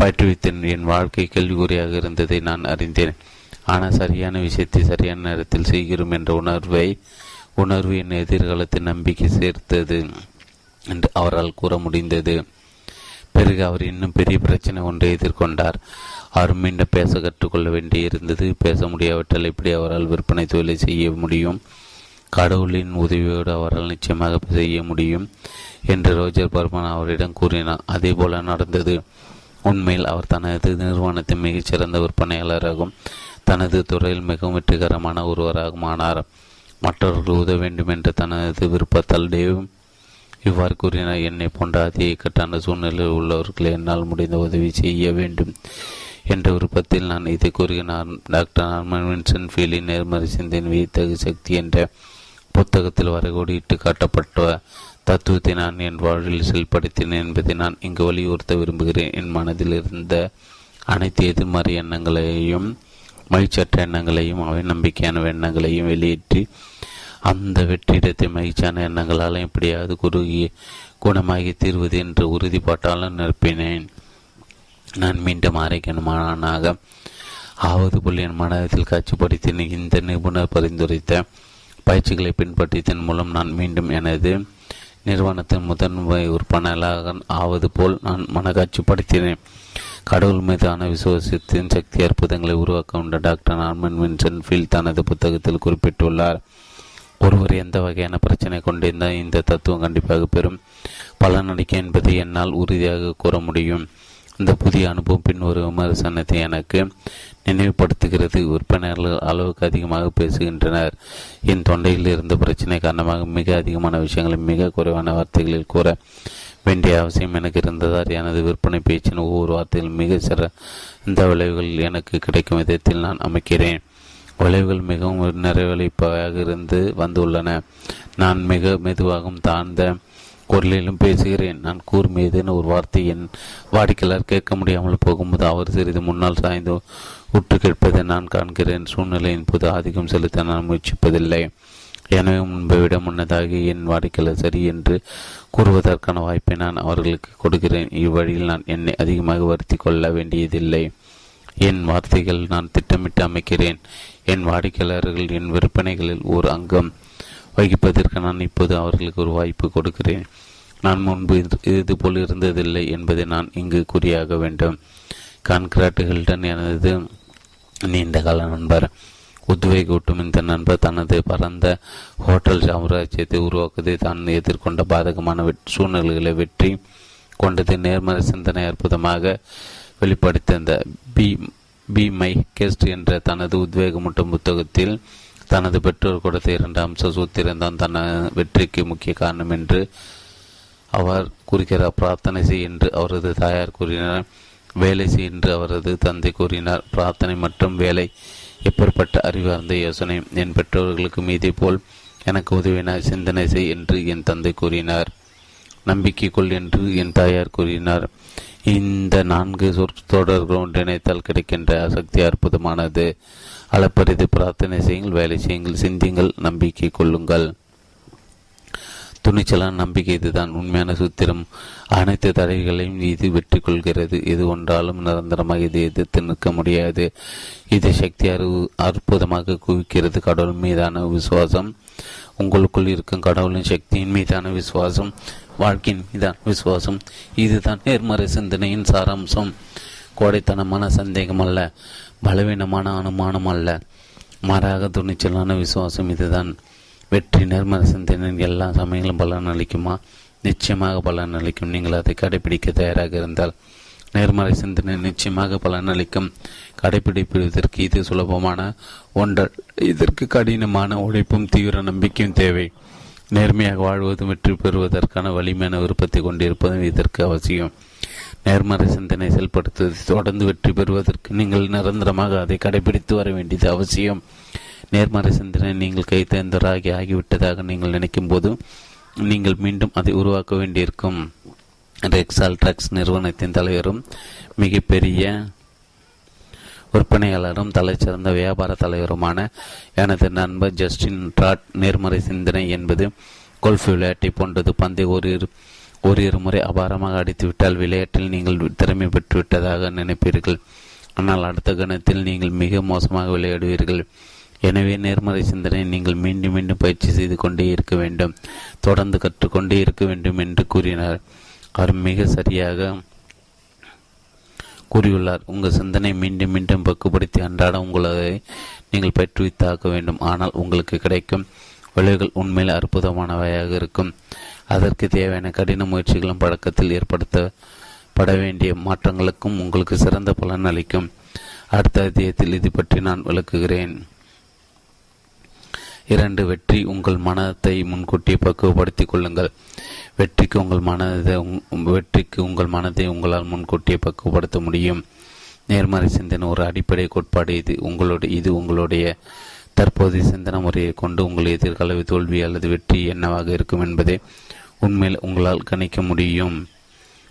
பயிற்றுவித்தேன் என் வாழ்க்கை கேள்விக்குறியாக இருந்ததை நான் அறிந்தேன். ஆனால் சரியான விஷயத்தை சரியான நேரத்தில் செய்கிறோம் என்ற உணர்வை உணர்வு என் எதிர்காலத்தில் நம்பிக்கை சேர்த்தது என்று அவரால் கூற முடிந்தது. பிறகு அவர் இன்னும் பெரிய பிரச்சனை ஒன்றை எதிர்கொண்டார். அவர் மீண்டும் பேச கற்றுக்கொள்ள வேண்டியிருந்தது. பேச முடியாவிட்டால் எப்படி அவரால் விற்பனை தொழிலை செய்ய முடியும்? கடவுளின் உதவியோடு அவரால் நிச்சயமாக செய்ய முடியும் என்று ரோஜர் பர்மன் அவரிடம் கூறினார். அதே போல நடந்தது. உண்மையில் அவர் தனது நிறுவனத்தின் மிகச்சிறந்த விற்பனையாளராகவும் தனது துறையில் மிகவும் வெற்றிகரமான ஒருவராகவும் ஆனார் மற்றவர்கள் உதவ வேண்டும் என்ற தனது விருப்பத்தால் டேவ் இவ்வாறு கூறினார். என்னை போன்ற அதி இக்கட்டான சூழ்நிலையில் உள்ளவர்கள் என்னால் முடிந்த உதவி செய்ய வேண்டும் என்ற விருப்பத்தில் நான் இதை கூறுகிறார். டாக்டர் நார்மன் வின்சன் ஃபீலின் நேர்மறை சிந்தனை வியத்தகு சக்தி என்ற புத்தகத்தில் வரைகோடிட்டு காட்டப்பட்ட தத்துவத்தை நான் என் வாழ்வில் செயல்படுத்தினேன் என்பதை நான் இங்கு வலியுறுத்த விரும்புகிறேன். என் மனதில் இருந்த அனைத்து எதிர்மறை எண்ணங்களையும் மகிழ்ச்சியற்ற எண்ணங்களையும் அவை நம்பிக்கையான எண்ணங்களையும் வெளியேற்றி அந்த வெற்றிடத்தை மகிழ்ச்சியான எண்ணங்களால் எப்படியாவது குறுகிய குணமாகி தீர்வது என்று உறுதிப்பாட்டாலும் நிரப்பினேன். நான் மீண்டும் ஆரோக்கியமானாக ஆவது போல் என் மனதில் காட்சிப்படுத்தின இந்த நிபுணர் பரிந்துரைத்த பயிற்சிகளை பின்பற்றியதன் மூலம் நான் மீண்டும் எனது நிறுவனத்தின் முதன்மை உறுப்பினராக ஆவது போல் நான் மனக்காட்சிப்படுத்தினேன் கடவுள் மீதான விசுவாசத்தின் சக்தி அற்புதங்களை உருவாக்க உண்ட டாக்டர் நார்மன் வின்சன் ஃபீல் தனது புத்தகத்தில் குறிப்பிட்டுள்ளார். ஒருவர் எந்த வகையான பிரச்சனை கொண்டிருந்தால் இந்த தத்துவம் கண்டிப்பாக பெறும். பலனளிக்கும் என்பதை என்னால் உறுதியாக கூற முடியும். இந்த புதிய அனுபவம் பின் ஒரு விமர்சனத்தை எனக்கு நினைவுபடுத்துகிறது. உறுப்பினர்கள் அளவுக்கு அதிகமாக பேசுகின்றனர். என் தொண்டையில் இருந்த பிரச்சனை காரணமாக மிக அதிகமான விஷயங்களை மிக குறைவான வார்த்தைகளில் கூற வேண்டிய அவசியம் எனக்கு இருந்ததால் எனது விற்பனை பேச்சின் ஒவ்வொரு வார்த்தையில் மிக சிறந்த விளைவுகள் எனக்கு கிடைக்கும் விதத்தில் நான் அமைக்கிறேன். விளைவுகள் மிகவும் நிறைவளிப்பாக இருந்து வந்துள்ளன. நான் மிக மெதுவாகவும் தாழ்ந்த குரலிலும் பேசுகிறேன். நான் கூறும் ஏதேனும் ஒரு வார்த்தை என் வாடிக்கையாளர் கேட்க முடியாமல் போகும்போது அவர் சிறிது முன்னால் சாய்ந்து உற்று கேட்பதை நான் காண்கிறேன். சூழ்நிலையின் போது ஆதிக்கம் செலுத்த நான் முயற்சிப்பதில்லை. எனவே முன்பை விட முன்னதாக என் வாடிக்கையாளர் சரி என்று கூறுவதற்கான வாய்ப்பை நான் அவர்களுக்கு கொடுக்கிறேன். இவ்வழியில் நான் என்னை அதிகமாக வருத்தி கொள்ள வேண்டியதில்லை. என் வார்த்தைகள் நான் திட்டமிட்டு அமைக்கிறேன். என் வாடிக்கையாளர்கள் என் விற்பனைகளில் ஒரு அங்கம் வகிப்பதற்கு நான் இப்போது அவர்களுக்கு ஒரு வாய்ப்பு கொடுக்கிறேன். நான் முன்பு இது போல் இருந்ததில்லை என்பதை நான் இங்கு கூறியாக வேண்டும். கான்கிராட் ஹில்டன் எனது நீண்ட கால நண்பர் உத்வேகூட்டும் இந்த நண்பர் தனது பரந்த ஹோட்டல் சாம்ராஜ்யத்தை உருவாக்குவதை தான் எதிர்கொண்ட பாதகமான சூழ்நிலைகளை வெற்றி கொண்டது நேர்மறை சிந்தனை அற்புதமாக வெளிப்படுத்தியிருந்த பி பி மை கெஸ்ட் என்ற தனது உத்வேகமூட்டும் புத்தகத்தில் தனது பெற்றோர் கொடுத்த இரண்டு அம்ச சூத்திரம் தன வெற்றிக்கு முக்கிய காரணம் என்று அவர் கூறுகிறார். பிரார்த்தனை செய் என்று அவரது தாயார் கூறினார். வேலை செய் என்று அவரது தந்தை கூறினார். பிரார்த்தனை மற்றும் வேலை எப்பேற்பட்ட அறிவார்ந்த யோசனை. என் பெற்றோர்களுக்கு மீதே போல் எனக்கு உதவினார் சிந்தனை செய் என்று என் தந்தை கூறினார். நம்பிக்கை கொள் என்று என் தாயார் கூறினார். இந்த நான்கு சொற்றொடர்கள் ஒன்றிணைத்தால் கிடைக்கின்ற சக்தி அற்புதமானது. அளப்பரிது பிரார்த்தனை செய்யுங்கள் வேலை செய்யுங்கள் சிந்தியுங்கள் நம்பிக்கை கொள்ளுங்கள். துணிச்சலான நம்பிக்கை இதுதான். உண்மையான சூத்திரம் அனைத்து தடைகளையும் இது வெற்றி கொள்கிறது இது ஒன்றாலும் நிரந்தரமாக இது எதிர்த்து நிற்க முடியாது. இது சக்தி அறிவு அற்புதமாக குவிக்கிறது. கடவுள் மீதான விசுவாசம் உங்களுக்குள் இருக்கும் கடவுளின் சக்தியின் மீதான விசுவாசம் வாழ்க்கையின் மீதான விசுவாசம் இதுதான் நேர்மறை சிந்தனையின் சாராம்சம். கோடைத்தனமான சந்தேகம் அல்ல. பலவீனமான அனுமானம் அல்ல. மாறாக துணிச்சலான விசுவாசம் இதுதான். வெற்றி நேர்மறை சிந்தனை எல்லா சமயங்களும் பலன் அளிக்குமா? நிச்சயமாக பலன் அளிக்கும். நீங்கள் அதை கடைபிடிக்க தயாராக இருந்தால். நேர்மறை சிந்தனை நிச்சயமாக பலனளிக்கும் கடைபிடிப்பதற்கு இது சுலபமான ஒன்று. இதற்கு கடினமான உழைப்பும் தீவிர நம்பிக்கையும் தேவை. நேர்மையாக வாழ்வதும் வெற்றி பெறுவதற்கான வலிமையான விருப்பத்தை கொண்டிருப்பதும் இதற்கு அவசியம். நேர்மறை சிந்தனை செயல்படுத்துவதை தொடர்ந்து வெற்றி பெறுவதற்கு நீங்கள் நிரந்தரமாக அதை கடைபிடித்து வர வேண்டியது அவசியம். நேர்மறை சிந்தனை நீங்கள் கைத்தேர்ந்தராகி ஆகிவிட்டதாக நீங்கள் நினைக்கும் போது நீங்கள் மீண்டும் அதை உருவாக்க வேண்டியிருக்கும். ரெக்ஸால் ட்ரக்ஸ் நிறுவனத்தின் தலைவரும் மிகப்பெரிய விற்பனையாளரும் தலைச்சிறந்த வியாபார தலைவருமான எனது நண்பர் ஜஸ்டின் ட்ராட் நேர்மறை சிந்தனை என்பது கோல்ஃப் விளையாட்டை போன்றது. பந்தை ஒரு ஓரிரு முறை அபாரமாக அடித்துவிட்டால் விளையாட்டில் நீங்கள் திறமை பெற்றுவிட்டதாக நினைப்பீர்கள். ஆனால் அடுத்த கணத்தில் நீங்கள் மிக மோசமாக விளையாடுவீர்கள். எனவே நேர்மறை சிந்தனை நீங்கள் மீண்டும் மீண்டும் பயிற்சி செய்து கொண்டே இருக்க வேண்டும். தொடர்ந்து கற்றுக்கொண்டே இருக்க வேண்டும் என்று கூறினார். அவர் மிக சரியாக கூறியுள்ளார். உங்கள் சிந்தனை மீண்டும் மீண்டும் பக்குப்படுத்தி அன்றாட உங்களை நீங்கள் பயிற்றுவித்தாக்க வேண்டும். ஆனால் உங்களுக்கு கிடைக்கும் விளைவுகள் உண்மையில் அற்புதமானவையாக இருக்கும். அதற்கு தேவையான கடின முயற்சிகளும் பழக்கத்தில் ஏற்படுத்தப்பட வேண்டிய மாற்றங்களுக்கும் உங்களுக்கு சிறந்த பலன் அளிக்கும். அடுத்த அத்தியத்தில் இது பற்றி நான் விளக்குகிறேன். இரண்டு வெற்றி உங்கள் மனத்தை முன்கூட்டியே பக்குவப்படுத்திக் கொள்ளுங்கள். வெற்றிக்கு உங்கள் மனதை வெற்றிக்கு உங்கள் மனதை உங்களால் முன்கூட்டியே பக்குவப்படுத்த முடியும். நேர்மறை சிந்தனை ஒரு அடிப்படை கோட்பாடு இது. உங்களுடைய இது உங்களுடைய தற்போதைய சிந்தனை முறையை கொண்டு உங்கள் எதிர்கால தோல்வி அல்லது வெற்றி என்னவாக இருக்கும் என்பதை உண்மையில் உங்களால் கணிக்க முடியும்.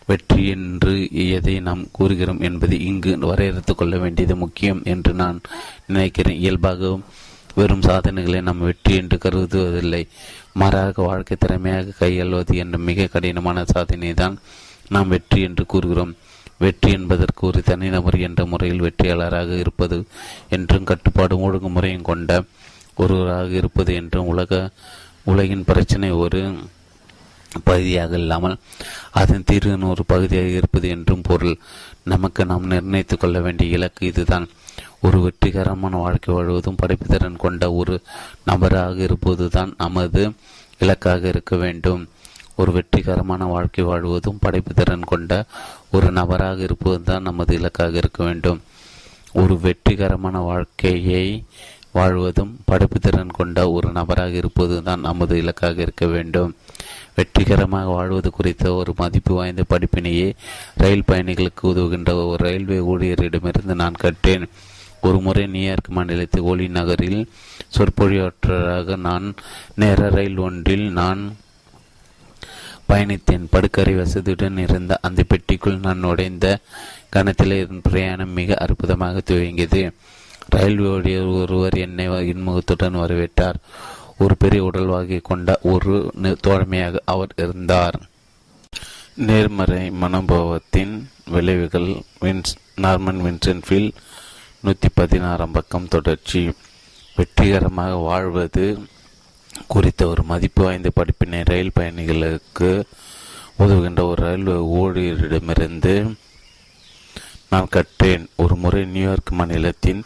வெற்றி என்று எதை நாம் கூறுகிறோம் என்பதை இங்கு வரையறுத்து கொள்ள வேண்டியது முக்கியம் என்று நான் நினைக்கிறேன். இயல்பாகவும் வெறும் சாதனைகளை நாம் வெற்றி என்று கருதுவதில்லை. மாறாக வாழ்க்கை திறமையாக கையாள்வது என்ற மிக கடினமான சாதனை தான் நாம் வெற்றி என்று கூறுகிறோம். வெற்றி என்பதற்கு ஒரு தனிநபர் என்ற முறையில் வெற்றியாளராக இருப்பது என்றும் கட்டுப்பாடும் ஒழுங்குமுறையும் கொண்ட ஒருவராக இருப்பது என்றும் உலக உலகின் பிரச்சனை ஒரு பகுதியாக இல்லாமல் அதன் தீர்வின் ஒரு பகுதியாக இருப்பது என்றும் பொருள். நமக்கு நாம் நிர்ணயித்துக் கொள்ள வேண்டிய இலக்கு இதுதான். ஒரு வெற்றிகரமான வாழ்க்கை வாழ்வதும் படைப்புத்திறன் கொண்ட ஒரு நபராக இருப்பதுதான் நமது இலக்காக இருக்க வேண்டும். ஒரு வெற்றிகரமான வாழ்க்கை வாழ்வதும் படைப்புத்திறன் கொண்ட ஒரு நபராக இருப்பதுதான் நமது இலக்காக இருக்க வேண்டும். ஒரு வெற்றிகரமான வாழ்க்கையை வாழ்வதும் படைப்புத்திறன் கொண்ட ஒரு நபராக இருப்பதுதான் நமது இலக்காக இருக்க வேண்டும். வெற்றிகரமாக வாழ்வது குறித்த ஒரு மதிப்பு வாய்ந்த படிப்பினையே ரயில் பயணிகளுக்கு உதவுகின்ற ஒரு ரயில்வே ஊழியரிடமிருந்து நான் கற்றேன். ஒரு முறை நியூயார்க் மாநிலத்தில் ஒலி நகரில் சொற்பொழியாற்றராக நான் நேர ரயில் ஒன்றில் நான் பயணித்தேன். படுக்கரை வசதியுடன் இருந்த அந்த பெட்டிக்குள் நான் நுழைந்த கணத்தில் பிரயாணம் மிக அற்புதமாக துவங்கியது. ரயில்வே ஊழியர் ஒருவர் என்னை இன்முகத்துடன் வரவேற்றார். ஒரு பெரிய உடல்வாகி கொண்ட ஒரு தோழமையாக அவர் இருந்தார். நேர்மறை மனோபாவத்தின் விளைவுகள் வின்ஸ் நார்மன் வின்சென்ஃபீல் நூற்றி பதினாறாம் பக்கம் தொடர்ச்சி. வெற்றிகரமாக வாழ்வது குறித்த ஒரு மதிப்பு வாய்ந்த படிப்பினை ரயில் பயணிகளுக்கு உதவுகின்ற ஒரு ரயில்வே ஊழியரிடமிருந்து நான் கற்றேன். ஒரு முறை நியூயார்க் மாநிலத்தின்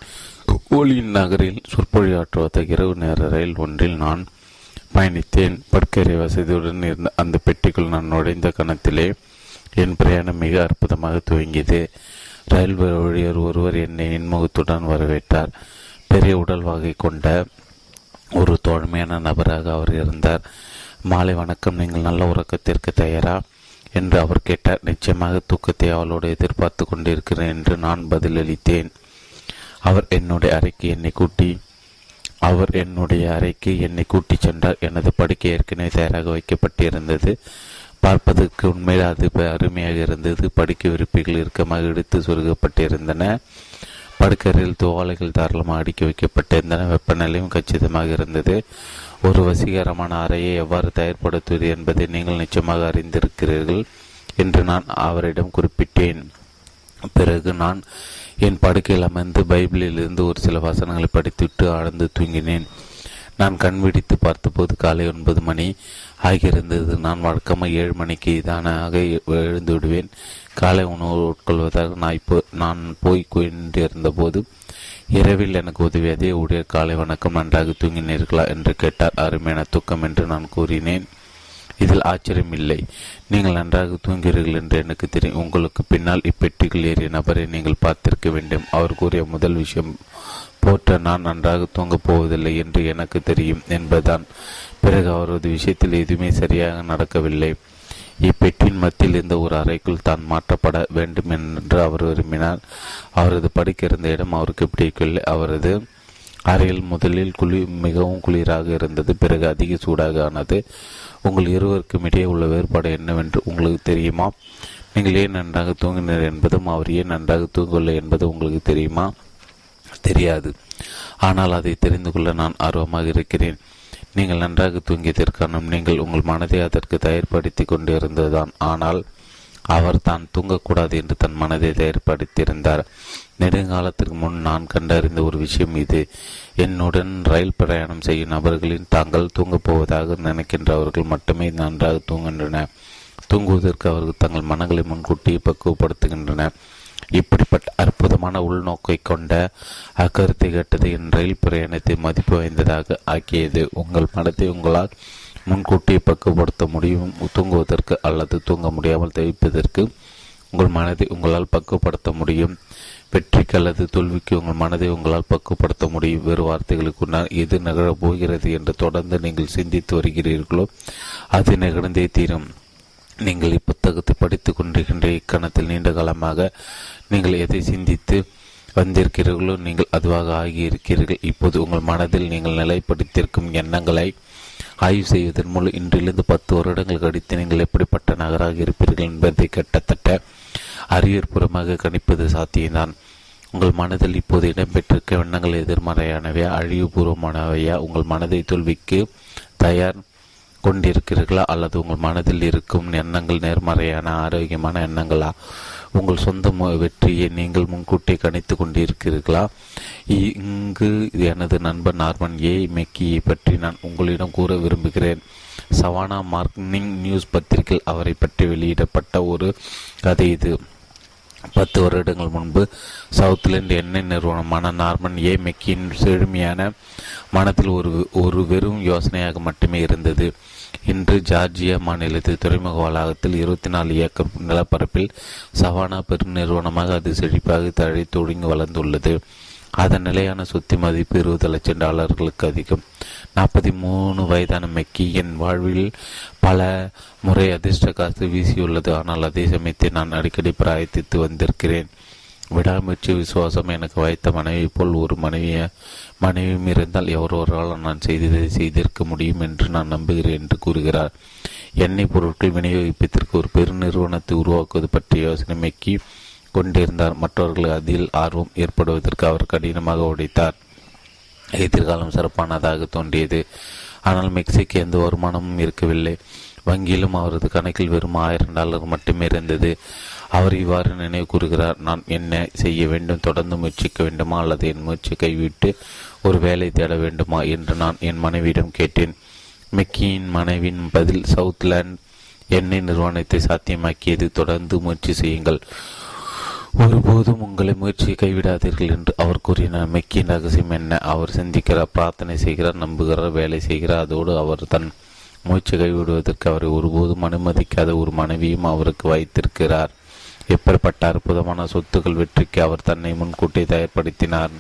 ஓலியின் நகரில் சொற்பொழியாற்றுவத இரவு நேர ரயில் ஒன்றில் நான் பயணித்தேன். படுக்கரை வசதியுடன் இருந்த அந்த பெட்டிக்குள் நான் நுழைந்த கணத்திலே என் பிரயாணம் மிக அற்புதமாக துவங்கியது. ரயில்வே ஊழியர் ஒருவர் என்னை இன்முகத்துடன் வரவேற்றார். பெரிய உடல் வகை கொண்ட ஒரு தோழ்மையான நபராக அவர் இருந்தார். மாலை வணக்கம் நீங்கள் நல்ல உறக்கத்திற்கு தயாரா? என்று அவர் கேட்டார். நிச்சயமாக தூக்கத்தை அவளோடு எதிர்பார்த்து கொண்டிருக்கிறேன் என்று நான் பதிலளித்தேன். அவர் என்னுடைய அறைக்கு என்னை கூட்டி அவர் என்னுடைய அறைக்கு என்னை கூட்டிச் சென்றார். எனது படுக்கை ஏற்கனவே தயாராக வைக்கப்பட்டிருந்தது. பார்ப்பதற்கு உண்மையில் அது அருமையாக இருந்தது. படுக்கை விருப்பிகள் இறுக்கமாக எடுத்து சொருகப்பட்டிருந்தன. படுக்கறையில் துவாலைகள் தாராளமாக அடுக்கி வைக்கப்பட்டிருந்தன. வெப்பநிலையும் கச்சிதமாக இருந்தது. ஒரு வசீகரமான அறையை எவ்வாறு தயார்படுத்துவது என்பதை நீங்கள் நிச்சயமாக அறிந்திருக்கிறீர்கள் என்று நான் அவரிடம் குறிப்பிட்டேன். பிறகு நான் என் படுக்கையில் அமர்ந்து பைபிளில் இருந்து ஒரு சில வசனங்களை படித்துவிட்டு ஆழ்ந்து தூங்கினேன். நான் கண் விடித்து பார்த்தபோது காலை ஒன்பது மணி ஆகியிருந்தது. நான் வழக்கமாக ஏழு மணிக்கு தானாக எழுந்து விடுவேன். காலை உணவு உட்கொள்வதாக நான் இப்போ நான் போய் கொண்டிருந்தபோது இரவில் எனக்கு உதவியதே. ஊழியர் காலை வணக்கம். நன்றாக தூங்கினீர்களா? என்று கேட்டார். அருமையான தூக்கம் என்று நான் கூறினேன். இதில் ஆச்சரியம் இல்லை நீங்கள் நன்றாக தூங்குகிறீர்கள் என்று எனக்கு தெரியும். உங்களுக்கு பின்னால் இப்பெட்டிகள் ஏறிய நபரை நீங்கள் பார்த்திருக்க வேண்டும். அவர் கூறிய முதல் விஷயம் போற்ற நான் நன்றாக தூங்கப் போவதில்லை என்று எனக்கு தெரியும் என்பதுதான். பிறகு அவரது விஷயத்தில் எதுவுமே சரியாக நடக்கவில்லை. இப்பெட்டியின் மத்தியில் இருந்த ஒரு அறைக்குள் தான் மாற்றப்பட வேண்டும் என்று அவர் விரும்பினார். அவரது படுக்கிருந்த இடம் அவருக்கு பிடிக்கவில்லை அவரது அறையில் முதலில் குளிர் மிகவும் குளிராக இருந்தது. பிறகு அதிக சூடாக ஆனது. உங்கள் இருவருக்கும் இடையே உள்ள வேறுபாடு என்னவென்று உங்களுக்கு தெரியுமா? நீங்கள் ஏன் நன்றாக தூங்கினர் என்பதும் அவர் ஏன் நன்றாக தூங்கவில்லை என்பதும் உங்களுக்கு தெரியுமா? தெரியாது. ஆனால் அதை தெரிந்து கொள்ள நான் ஆர்வமாக இருக்கிறேன். நீங்கள் நன்றாக தூங்கியதற்கான நீங்கள் உங்கள் மனதை அதற்கு தயார்படுத்தி கொண்டிருந்ததுதான். ஆனால் அவர் தான் தூங்கக்கூடாது என்று தன் மனதை தயார்படுத்தியிருந்தார். நெடுங்காலத்திற்கு முன் நான் கண்டறிந்த ஒரு விஷயம் இது. என்னுடன் ரயில் பிரயாணம் செய்யும் நபர்களின் தாங்கள் தூங்கப் போவதாக நினைக்கின்றவர்கள் மட்டுமே நன்றாக தூங்குகின்றன தூங்குவதற்கு அவர்கள் தங்கள் மனங்களை முன்கூட்டி பக்குவப்படுத்துகின்றன இப்படிப்பட்ட அற்புதமான உள்நோக்கை கொண்ட அக்கருத்தை கேட்டது என் ரயில் பிரயாணத்தை மதிப்பு வாய்ந்ததாக ஆக்கியது. உங்கள் மனத்தை உங்களால் முன்கூட்டியே பக்குவப்படுத்த முடியும். தூங்குவதற்கு அல்லது தூங்க முடியாமல் தவிப்பதற்கு உங்கள் மனதை உங்களால் பக்குவப்படுத்த முடியும். வெற்றிக்கு அல்லது தோல்விக்கு உங்கள் மனதை உங்களால் பக்குவப்படுத்த முடியும். வேறு வார்த்தைகளுக்கு எது நிகழப் போகிறது என்று தொடர்ந்து நீங்கள் சிந்தித்து வருகிறீர்களோ அது நிகழ்ந்தே தீரும். நீங்கள் இப்புத்தகத்தை படித்துக் கொண்டிருக்கின்ற இக்கணத்தில் நீண்ட காலமாக நீங்கள் எதை சிந்தித்து வந்திருக்கிறீர்களோ நீங்கள் அதுவாக ஆகியிருக்கிறீர்கள். இப்போது உங்கள் மனதில் நீங்கள் நிலைப்படுத்தியிருக்கும் எண்ணங்களை ஆய்வு செய்வதன் மூலம் இன்றிலிருந்து பத்து வருடங்கள் கழித்து நீங்கள் எப்படிப்பட்ட நகராக இருப்பீர்கள் என்பதை கிட்டத்தட்ட அறிவியற்புறமாக கணிப்பது சாத்தியம்தான். உங்கள் மனதில் இப்போது இடம்பெற்றிருக்க எண்ணங்கள் எதிர்மறையானவையா அழிவுபூர்வமானவையா? உங்கள் மனதை தோல்விக்கு தயார் கொண்டிருக்கிறீர்களா? அல்லது உங்கள் மனதில் இருக்கும் எண்ணங்கள் நேர்மறையான ஆரோக்கியமான எண்ணங்களா? உங்கள் சொந்த வெற்றியை நீங்கள் முன்கூட்டியே கணித்து கொண்டிருக்கிறீர்களா? இங்கு எனது நண்பர் நார்மன் ஏ. மெக்கியை பற்றி நான் உங்களிடம் கூற விரும்புகிறேன். சவானா மார்னிங் நியூஸ் பத்திரிகையில் அவரை பற்றி வெளியிடப்பட்ட ஒரு கதை இது. பத்து வருடங்கள் முன்பு சவுத்லேண்ட் எண்ணெய் நிறுவனமான நார்மன் ஏ மெக்கியின் செழுமையான மனத்தில் ஒரு ஒரு வெறும் யோசனையாக மட்டுமே இருந்தது. இன்று ஜார்ஜியா மாநிலத்தில் துறைமுக வளாகத்தில் இருபத்தி நாலு ஏக்கர் நிலப்பரப்பில் சவானா பெருநிறுவனமாக அது செழிப்பாக தழை தொடங்கி வளர்ந்துள்ளது. அதன் நிலையான சொத்து மதிப்பு இருபது லட்சம் டாலர்களுக்கு அதிகம். நாற்பத்தி மூணு வயதான மெக்கி என் வாழ்வில் பல முறை அதிர்ஷ்ட காசு வீசியுள்ளது. ஆனால் அதே சமயத்தில் நான் அடிக்கடி பிராயத்தித்து வந்திருக்கிறேன். விடாமுயற்சி விசுவாசம் எனக்கு வைத்த மனைவி போல் ஒரு மனைவிய மனைவியும் இருந்தால் எவரொருவரால் நான் செய்ததை செய்திருக்க முடியும் என்று நான் நம்புகிறேன் என்று கூறுகிறார். எண்ணெய் பொருட்கள் விநியோகிப்பதற்கு ஒரு பெருநிறுவனத்தை உருவாக்குவது பற்றிய யோசனை. மெக்கி கொண்டிருந்தார். மற்றவர்கள் அதில் ஆர்வம் ஏற்படுவதற்கு அவர் கடினமாக உடைத்தார் எதிர்காலம் சிறப்பானதாக தோன்றியது. ஆனால் மெக்சிக்கு எந்த வருமானமும் இருக்கவில்லை. வங்கியிலும் அவரது கணக்கில் வெறும் ஆயிரம் டாலர் மட்டுமே இருந்தது. அவர் இவ்வாறு நினைவு கூறுகிறார் நான் என்ன செய்ய வேண்டும்? தொடர்ந்து முயற்சிக்க வேண்டுமா? அல்லது என் முயற்சி கைவிட்டு ஒரு வேலை தேட வேண்டுமா? என்று நான் என் மனைவியிடம் கேட்டேன். மெக்கியின் மனைவியின் பதில் சவுத்லேண்ட் எண்ணெய் நிறுவனத்தை சாத்தியமாக்கியது. தொடர்ந்து முயற்சி செய்யுங்கள். ஒருபோதும் உங்களை முயற்சியை கைவிடாதீர்கள் என்று அவர் கூறினார். மெக்கியின் ரகசியம் என்ன? அவர் சிந்திக்கிறார் பிரார்த்தனை செய்கிறார் நம்புகிறார் வேலை செய்கிறார். அதோடு அவர் தன் முயற்சி கைவிடுவதற்கு அவரை ஒருபோதும் அனுமதிக்காத ஒரு மனைவியும் அவருக்கு வைத்திருக்கிறார். எப்படிப்பட்ட அற்புதமான சொத்துக்கள் வெற்றிக்கு அவர் தன்னை முன்கூட்டி தயார்படுத்தினார்.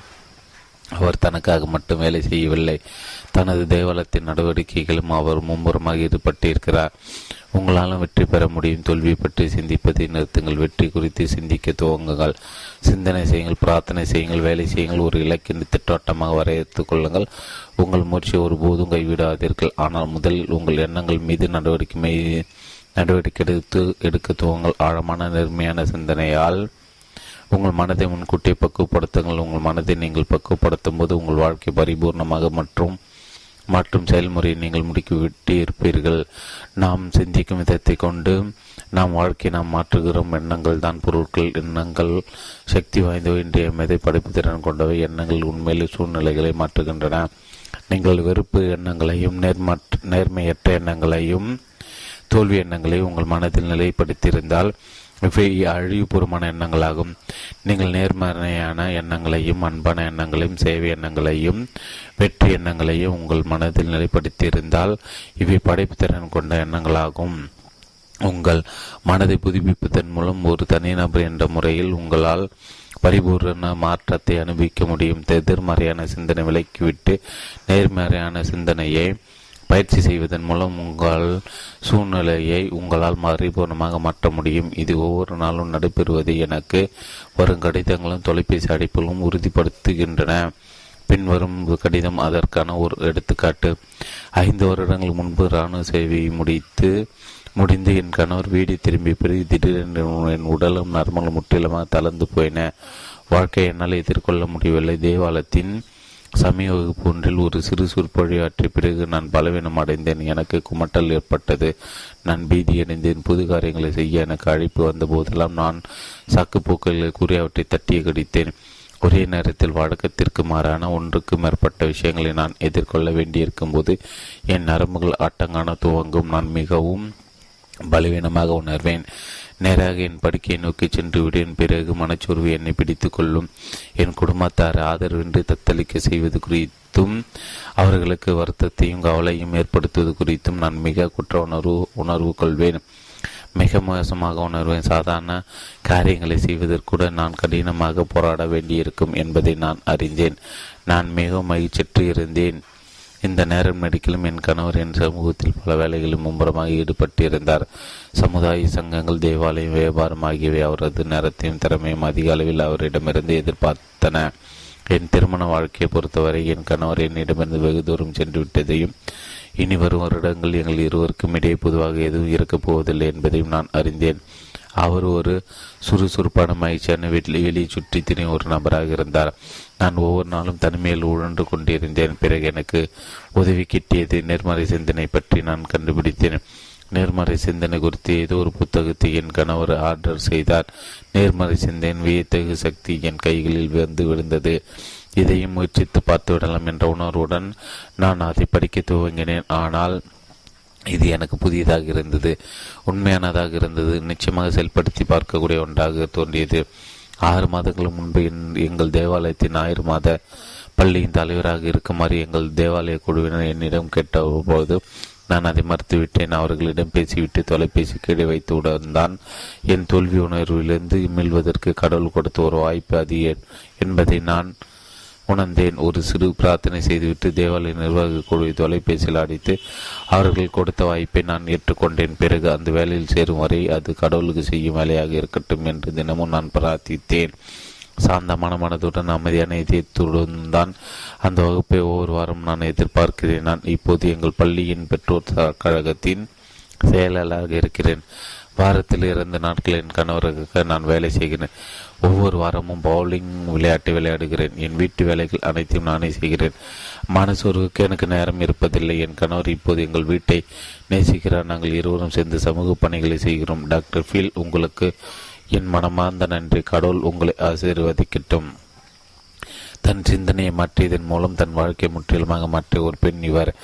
அவர் தனக்காக மட்டும் வேலை செய்யவில்லை. தனது தேவாலயத்தின் நடவடிக்கைகளும் அவர் மும்முரமாக ஈடுபட்டிருக்கிறார். உங்களாலும் வெற்றி பெற முடியும். தோல்வி பற்றி சிந்திப்பதை நிறுத்துங்கள். வெற்றி குறித்து சிந்திக்க துவங்குங்கள். சிந்தனை செய்யுங்கள் பிரார்த்தனை செய்யுங்கள் வேலை செய்யுங்கள். ஒரு இலக்கின் திட்டவட்டமாக வரையறுத்து கொள்ளுங்கள். உங்கள் முயற்சியை ஒருபோதும் கைவிடாதீர்கள். ஆனால் முதலில் உங்கள் எண்ணங்கள் மீது நடவடிக்கை நடவடிக்கை எடுத்து எடுக்க துவங்கள் ஆழமான நேர்மையான சிந்தனையால் உங்கள் மனதை முன்கூட்டியே பக்குவப்படுத்துங்கள். உங்கள் மனதை நீங்கள் பக்குவப்படுத்தும் போது உங்கள் வாழ்க்கை பரிபூர்ணமாக மற்றும் மற்றும் செயல்முறையை நீங்கள் முடுக்கிவிட்டு இருப்பீர்கள். நாம் சிந்திக்கும் விதத்தை கொண்டு நாம் வாழ்க்கையை நாம் மாற்றுகிறோம். எண்ணங்கள் தான் பொருட்கள் எண்ணங்கள் சக்தி வாய்ந்தவை இன்றைய படைப்பு திறன் கொண்டவை. எண்ணங்கள் உண்மையில் சூழ்நிலைகளை மாற்றுகின்றன. நீங்கள் வெறுப்பு எண்ணங்களையும் நேர்மற்ற நேர்மையற்ற எண்ணங்களையும் தோல்வி எண்ணங்களை உங்கள் மனதில் நிலைப்படுத்தியிருந்தால் இவை அழிவுபூர்வமான எண்ணங்களாகும். நீங்கள் நேர்மறையான எண்ணங்களையும் அன்பான எண்ணங்களையும் சேவை எண்ணங்களையும் வெற்றி எண்ணங்களையும் உங்கள் மனதில் நிலைப்படுத்தியிருந்தால் இவை படைப்பு திறன் கொண்ட எண்ணங்களாகும். உங்கள் மனதை புதுப்பிப்பதன் மூலம் ஒரு தனிநபர் என்ற முறையில் உங்களால் பரிபூர்ண மாற்றத்தை அனுபவிக்க முடியும். எதிர்மறையான சிந்தனை விலக்கிவிட்டு நேர்மறையான சிந்தனையை பயிற்சி செய்வதன் மூலம் உங்கள் சூழ்நிலையை உங்களால் மறைபூர்ணமாக மாற்ற முடியும். இது ஒவ்வொரு நாளும் நடைபெறுவது எனக்கு வரும் கடிதங்களும் தொலைபேசி அடைப்புகளும் உறுதிப்படுத்துகின்றன. பின்வரும் கடிதம் அதற்கான ஒரு எடுத்துக்காட்டு. ஐந்து வருடங்கள் முன்பு இராணுவ சேவையை முடித்து முடிந்து என் கணவர் வீடு திரும்பி பிறகு திடீரென்று என் உடலும் நர்மலும் முற்றிலுமாக தளர்ந்து போயின. வாழ்க்கை என்னால் எதிர்கொள்ள முடியவில்லை. தேவாலயத்தின் சமய வகுப்பு ஒன்றில் ஒரு சிறு சொற்பொழிவாற்றிய பிறகு நான் பலவீனம் அடைந்தேன். எனக்கு குமட்டல் ஏற்பட்டது. நான் பீதி அடைந்தேன். புது காரியங்களை செய்ய எனக்கு அழைப்பு வந்த போதெல்லாம் நான் சாக்குப்போக்களை கூறி அவற்றை தட்டிய கடித்தேன். ஒரே நேரத்தில் வழக்கத்திற்கு மாறான ஒன்றுக்கு மேற்பட்ட விஷயங்களை நான் எதிர்கொள்ள வேண்டியிருக்கும் போது என் நரம்புகள் ஆட்டங்கான துவங்கும். நான் மிகவும் பலவீனமாக உணர்வேன். நேராக என் படுக்கையை நோக்கி சென்று விடுவேன் பிறகு மனச்சோர்வு என்னை பிடித்துக் கொள்ளும். என் குடும்பத்தார் ஆதரவின்றி தத்தளிக்க செய்வது குறித்தும் அவர்களுக்கு வருத்தத்தையும் கவலையும் ஏற்படுத்துவது குறித்தும் நான் மிக குற்ற உணர்வு உணர்வு கொள்வேன். மிக மோசமாக உணர்வேன். சாதாரண காரியங்களை செய்வதற்கூட நான் கடினமாக போராட வேண்டியிருக்கும் என்பதை நான் அறிந்தேன். நான் மிகவும் மகிழ்ச்சியற்று இருந்தேன் இந்த நேரம் நடிக்கலும் என் கணவர் என் சமூகத்தில் பல வேலைகளில் மும்முரமாக ஈடுபட்டிருந்தார். சமுதாய சங்கங்கள் தேவாலயம் வியாபாரம் ஆகியவை அவரது நேரத்தையும் திறமையும் அதிக அளவில் அவரிடமிருந்து எதிர்பார்த்தன. என் திருமண வாழ்க்கையை பொறுத்தவரை என் கணவர் என்னிடமிருந்து வெகு தூரம் சென்று விட்டதையும் இனி வரும் வருடங்கள் எங்கள் இருவருக்கும் இடையே பொதுவாக எதுவும் இருக்கப் போவதில்லை என்பதையும் நான் அறிந்தேன். அவர் ஒரு சுறுசுறுப்பான மகிழ்ச்சியான வீட்டில் வெளியே சுற்றி திரியும் ஒரு நபராக இருந்தார். நான் ஒவ்வொரு நாளும் தனிமையில் உழன்று கொண்டிருந்தேன். பிறகு எனக்கு உதவி கிட்டியது நேர்மறை சிந்தனை பற்றி நான் கண்டுபிடித்தேன். நேர்மறை சிந்தனை குறித்து ஏதோ ஒரு புத்தகத்தை என் கணவர் ஆர்டர் செய்தார். நேர்மறை சிந்தனை வியத்தகு சக்தி என் கைகளில் வந்து விழுந்தது. இதையும் முயற்சித்து பார்த்து விடலாம் என்ற உணர்வுடன் நான் அதை படிக்க துவங்கினேன். ஆனால் இது எனக்கு புதியதாக இருந்தது உண்மையானதாக இருந்தது நிச்சயமாக செயல்படுத்தி பார்க்கக்கூடிய ஒன்றாக தோன்றியது. ஆறு மாதங்கள் முன்பு எங்கள் தேவாலயத்தின் ஆயிரம் மாத பள்ளியின் தலைவராக இருக்குமாறு எங்கள் தேவாலய குழுவினர் என்னிடம் கேட்டபோது நான் அதை மறுத்துவிட்டேன். அவர்களிடம் பேசிவிட்டு தொலைபேசி கீழே வைத்து தான் என் தோல்வி உணர்விலிருந்து மீள்வதற்கு கடவுள் கொடுத்த ஒரு வாய்ப்பு அது என்பதை நான் உணர்ந்தேன். ஒரு சிறு பிரார்த்தனை செய்துவிட்டு தேவாலய நிர்வாக குழுவை தொலைபேசியில் அடித்து அவர்கள் கொடுத்த வாய்ப்பை நான் ஏற்றுக்கொண்டேன். பிறகு அந்த வேலையில் சேரும் வரை அது கடவுளுக்கு செய்யும் வேலையாக இருக்கட்டும் என்று தினமும் நான் பிரார்த்தித்தேன். சாந்தமான மனதுடன் அமைதியான இதயத்துடன் தான் அந்த வகுப்பை ஒவ்வொரு வாரம் நான் எதிர்பார்க்கிறேன். நான் இப்போது எங்கள் பள்ளியின் பெற்றோர் கழகத்தின் செயலாளராக இருக்கிறேன். வாரத்தில் இரண்டு நாட்கள் என் கணவருக்காக நான் வேலை செய்கிறேன். ஒவ்வொரு வாரமும் பவுலிங் விளையாட்டு விளையாடுகிறேன். என் வீட்டு வேலைகள் அனைத்தையும் நானே செய்கிறேன். மனசோர்வுக்கு எனக்கு நேரம் இருப்பதில்லை. என் கணவர் இப்போது எங்கள் வீட்டை நேசிக்கிறார். நாங்கள் இருவரும் சேர்ந்து சமூக பணிகளை செய்கிறோம். டாக்டர் ஃபீல் உங்களுக்கு என் மனமார்ந்த நன்றி. கடவுள் உங்களை ஆசீர்வதிக்கட்டும். தன் சிந்தனையை மாற்றியதன் மூலம் தன் வாழ்க்கை முற்றிலுமாக மாற்றிய ஒரு பெண் இவர்.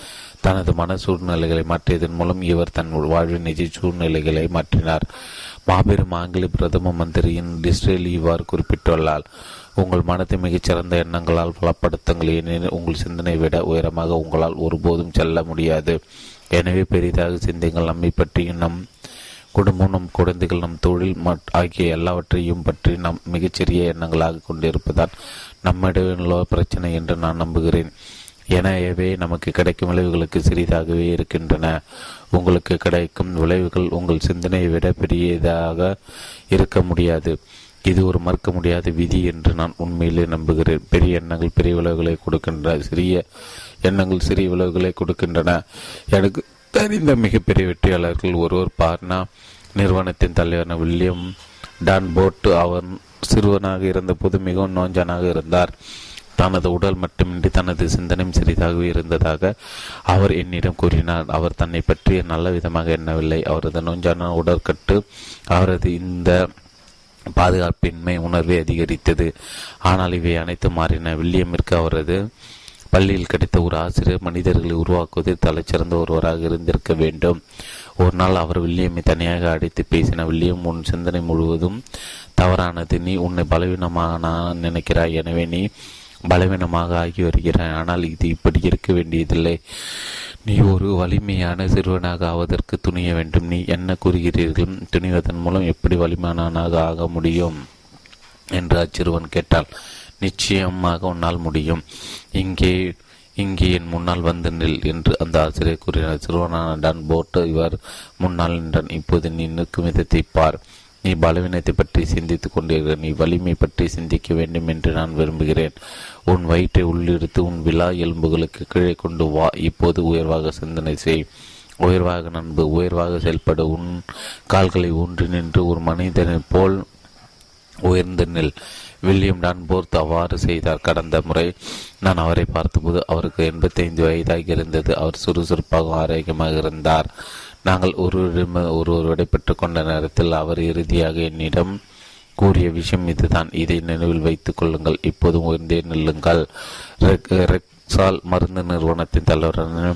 தனது மன சூழ்நிலைகளை மாற்றியதன் மூலம் இவர் தன் வாழ்வின் நிஜ சூழ்நிலைகளை மாற்றினார். மாபெரும் ஆங்கில பிரதம மந்திரியின் டிஸ்ரேல் இவ்வாறு குறிப்பிட்டுள்ளார். உங்கள் மனத்தை மிகச்சிறந்த எண்ணங்களால் பலப்படுத்துங்கள் ஏனெனில் உங்கள் சிந்தனை விட உயரமாக உங்களால் ஒருபோதும் செல்ல முடியாது. எனவே பெரிதாக சிந்திங்கள் நம்மை பற்றியும் நம் குடும்பம் நம் குழந்தைகள் நம் தொழில் ஆகிய எல்லாவற்றையும் பற்றி நாம் மிகச்சிறிய எண்ணங்களாக கொண்டிருப்பதால் நம்மிடம் பிரச்சனை என்று நான் நம்புகிறேன். எனவே நமக்கு கிடைக்கும் விளைவுகளுக்கு சிறிதாகவே இருக்கின்றன. உங்களுக்கு கிடைக்கும் விளைவுகள் உங்கள் சிந்தனையை விட பெரியதாக இருக்க முடியாது. இது ஒரு மறுக்க முடியாத விதி என்று நான் உண்மையிலே நம்புகிறேன். பெரிய எண்ணங்கள் பெரிய விளைவுகளை கொடுக்கின்றன. சிறிய எண்ணங்கள் சிறிய விளைவுகளை கொடுக்கின்றன. எனக்கு தெரிந்த மிகப்பெரிய வெற்றியாளர்கள் ஒருவர் பார்னா நிறுவனத்தின் தலைவரான வில்லியம் டான் போட்டு அவன் சிறுவனாக இருந்தபோது மிகவும் நோஞ்சனாக இருந்தார். தனது உடல் மட்டுமின்றி தனது சிந்தனையும் சிறிதாகவே இருந்ததாக அவர் என்னிடம் கூறினார். அவர் தன்னை பற்றி நல்ல விதமாக எண்ணவில்லை. அவரது நொஞ்சான உடற்கட்டு அவரது இந்த பாதுகாப்பின்மை உணர்வை அதிகரித்தது. ஆனால் இவை அனைத்து மாறின வில்லியமிற்கு அவரது பள்ளியில் கிடைத்த ஒரு ஆசிரியர் மனிதர்களை உருவாக்குவதில் தலைச்சிறந்த ஒருவராக இருந்திருக்க வேண்டும். ஒரு நாள் அவர் வில்லியமை தனியாக அடித்து பேசின வில்லியம் உன் சிந்தனை முழுவதும் தவறானது. நீ உன்னை பலவீனமாக நான் நினைக்கிறாய். எனவே நீ பலவீனமாக ஆகி வருகிறாய். ஆனால் இது இப்படி இருக்க வேண்டியதில்லை. நீ ஒரு வலிமையான சிறுவனாக ஆவதற்கு துணிய வேண்டும். நீ என்ன கூறுகிறீர்கள்? துணிவதன் மூலம் எப்படி வலிமையானவனாக ஆக முடியும்? என்று அச்சிறுவன் கேட்டாள். நிச்சயமாக உன்னால் முடியும். இங்கே இங்கே என் முன்னால் வந்து நில் என்று அந்த ஆசிரியர் கூறினார். சிறுவனான டான் போட்டு இவர் முன்னால் நின்றான். இப்போது நீ நிற்கும் விதத்தை பார். நீ பலவீனத்தை பற்றி சிந்தித்துக் கொண்டிருக்க நீ வலிமை பற்றி சிந்திக்க வேண்டும் என்று நான் விரும்புகிறேன். உன் வயிற்றை உள்ளிருத்து உன் விழா எலும்புகளுக்கு கீழே கொண்டு வா. இப்போது உயர்வாக சிந்தனை செய். உயர்வாக நண்பு. உயர்வாக செயல்பட. உன் கால்களை ஊன்றி நின்று ஒரு மனிதனைப் போல் உயர்ந்து நில். வில்லியம் டான்போர்த் அவ்வாறு செய்தார். கடந்த முறை நான் அவரை பார்த்தபோது அவருக்கு எண்பத்தைந்து வயதாக இருந்தது அவர் சுறுசுறுப்பாக ஆரோக்கியமாக இருந்தார். நாங்கள் ஒருவரிடம் ஒருவர் விடைபெற்றுக் கொண்ட நேரத்தில் அவர் இறுதியாக என்னிடம் கூறிய விஷயம் இதுதான். இதை நினைவில் வைத்துக் கொள்ளுங்கள். இப்போதும் உயர்ந்தே நில்லுங்கள். ரெக்ஸால் மருந்து நிறுவனத்தின் தலைவரான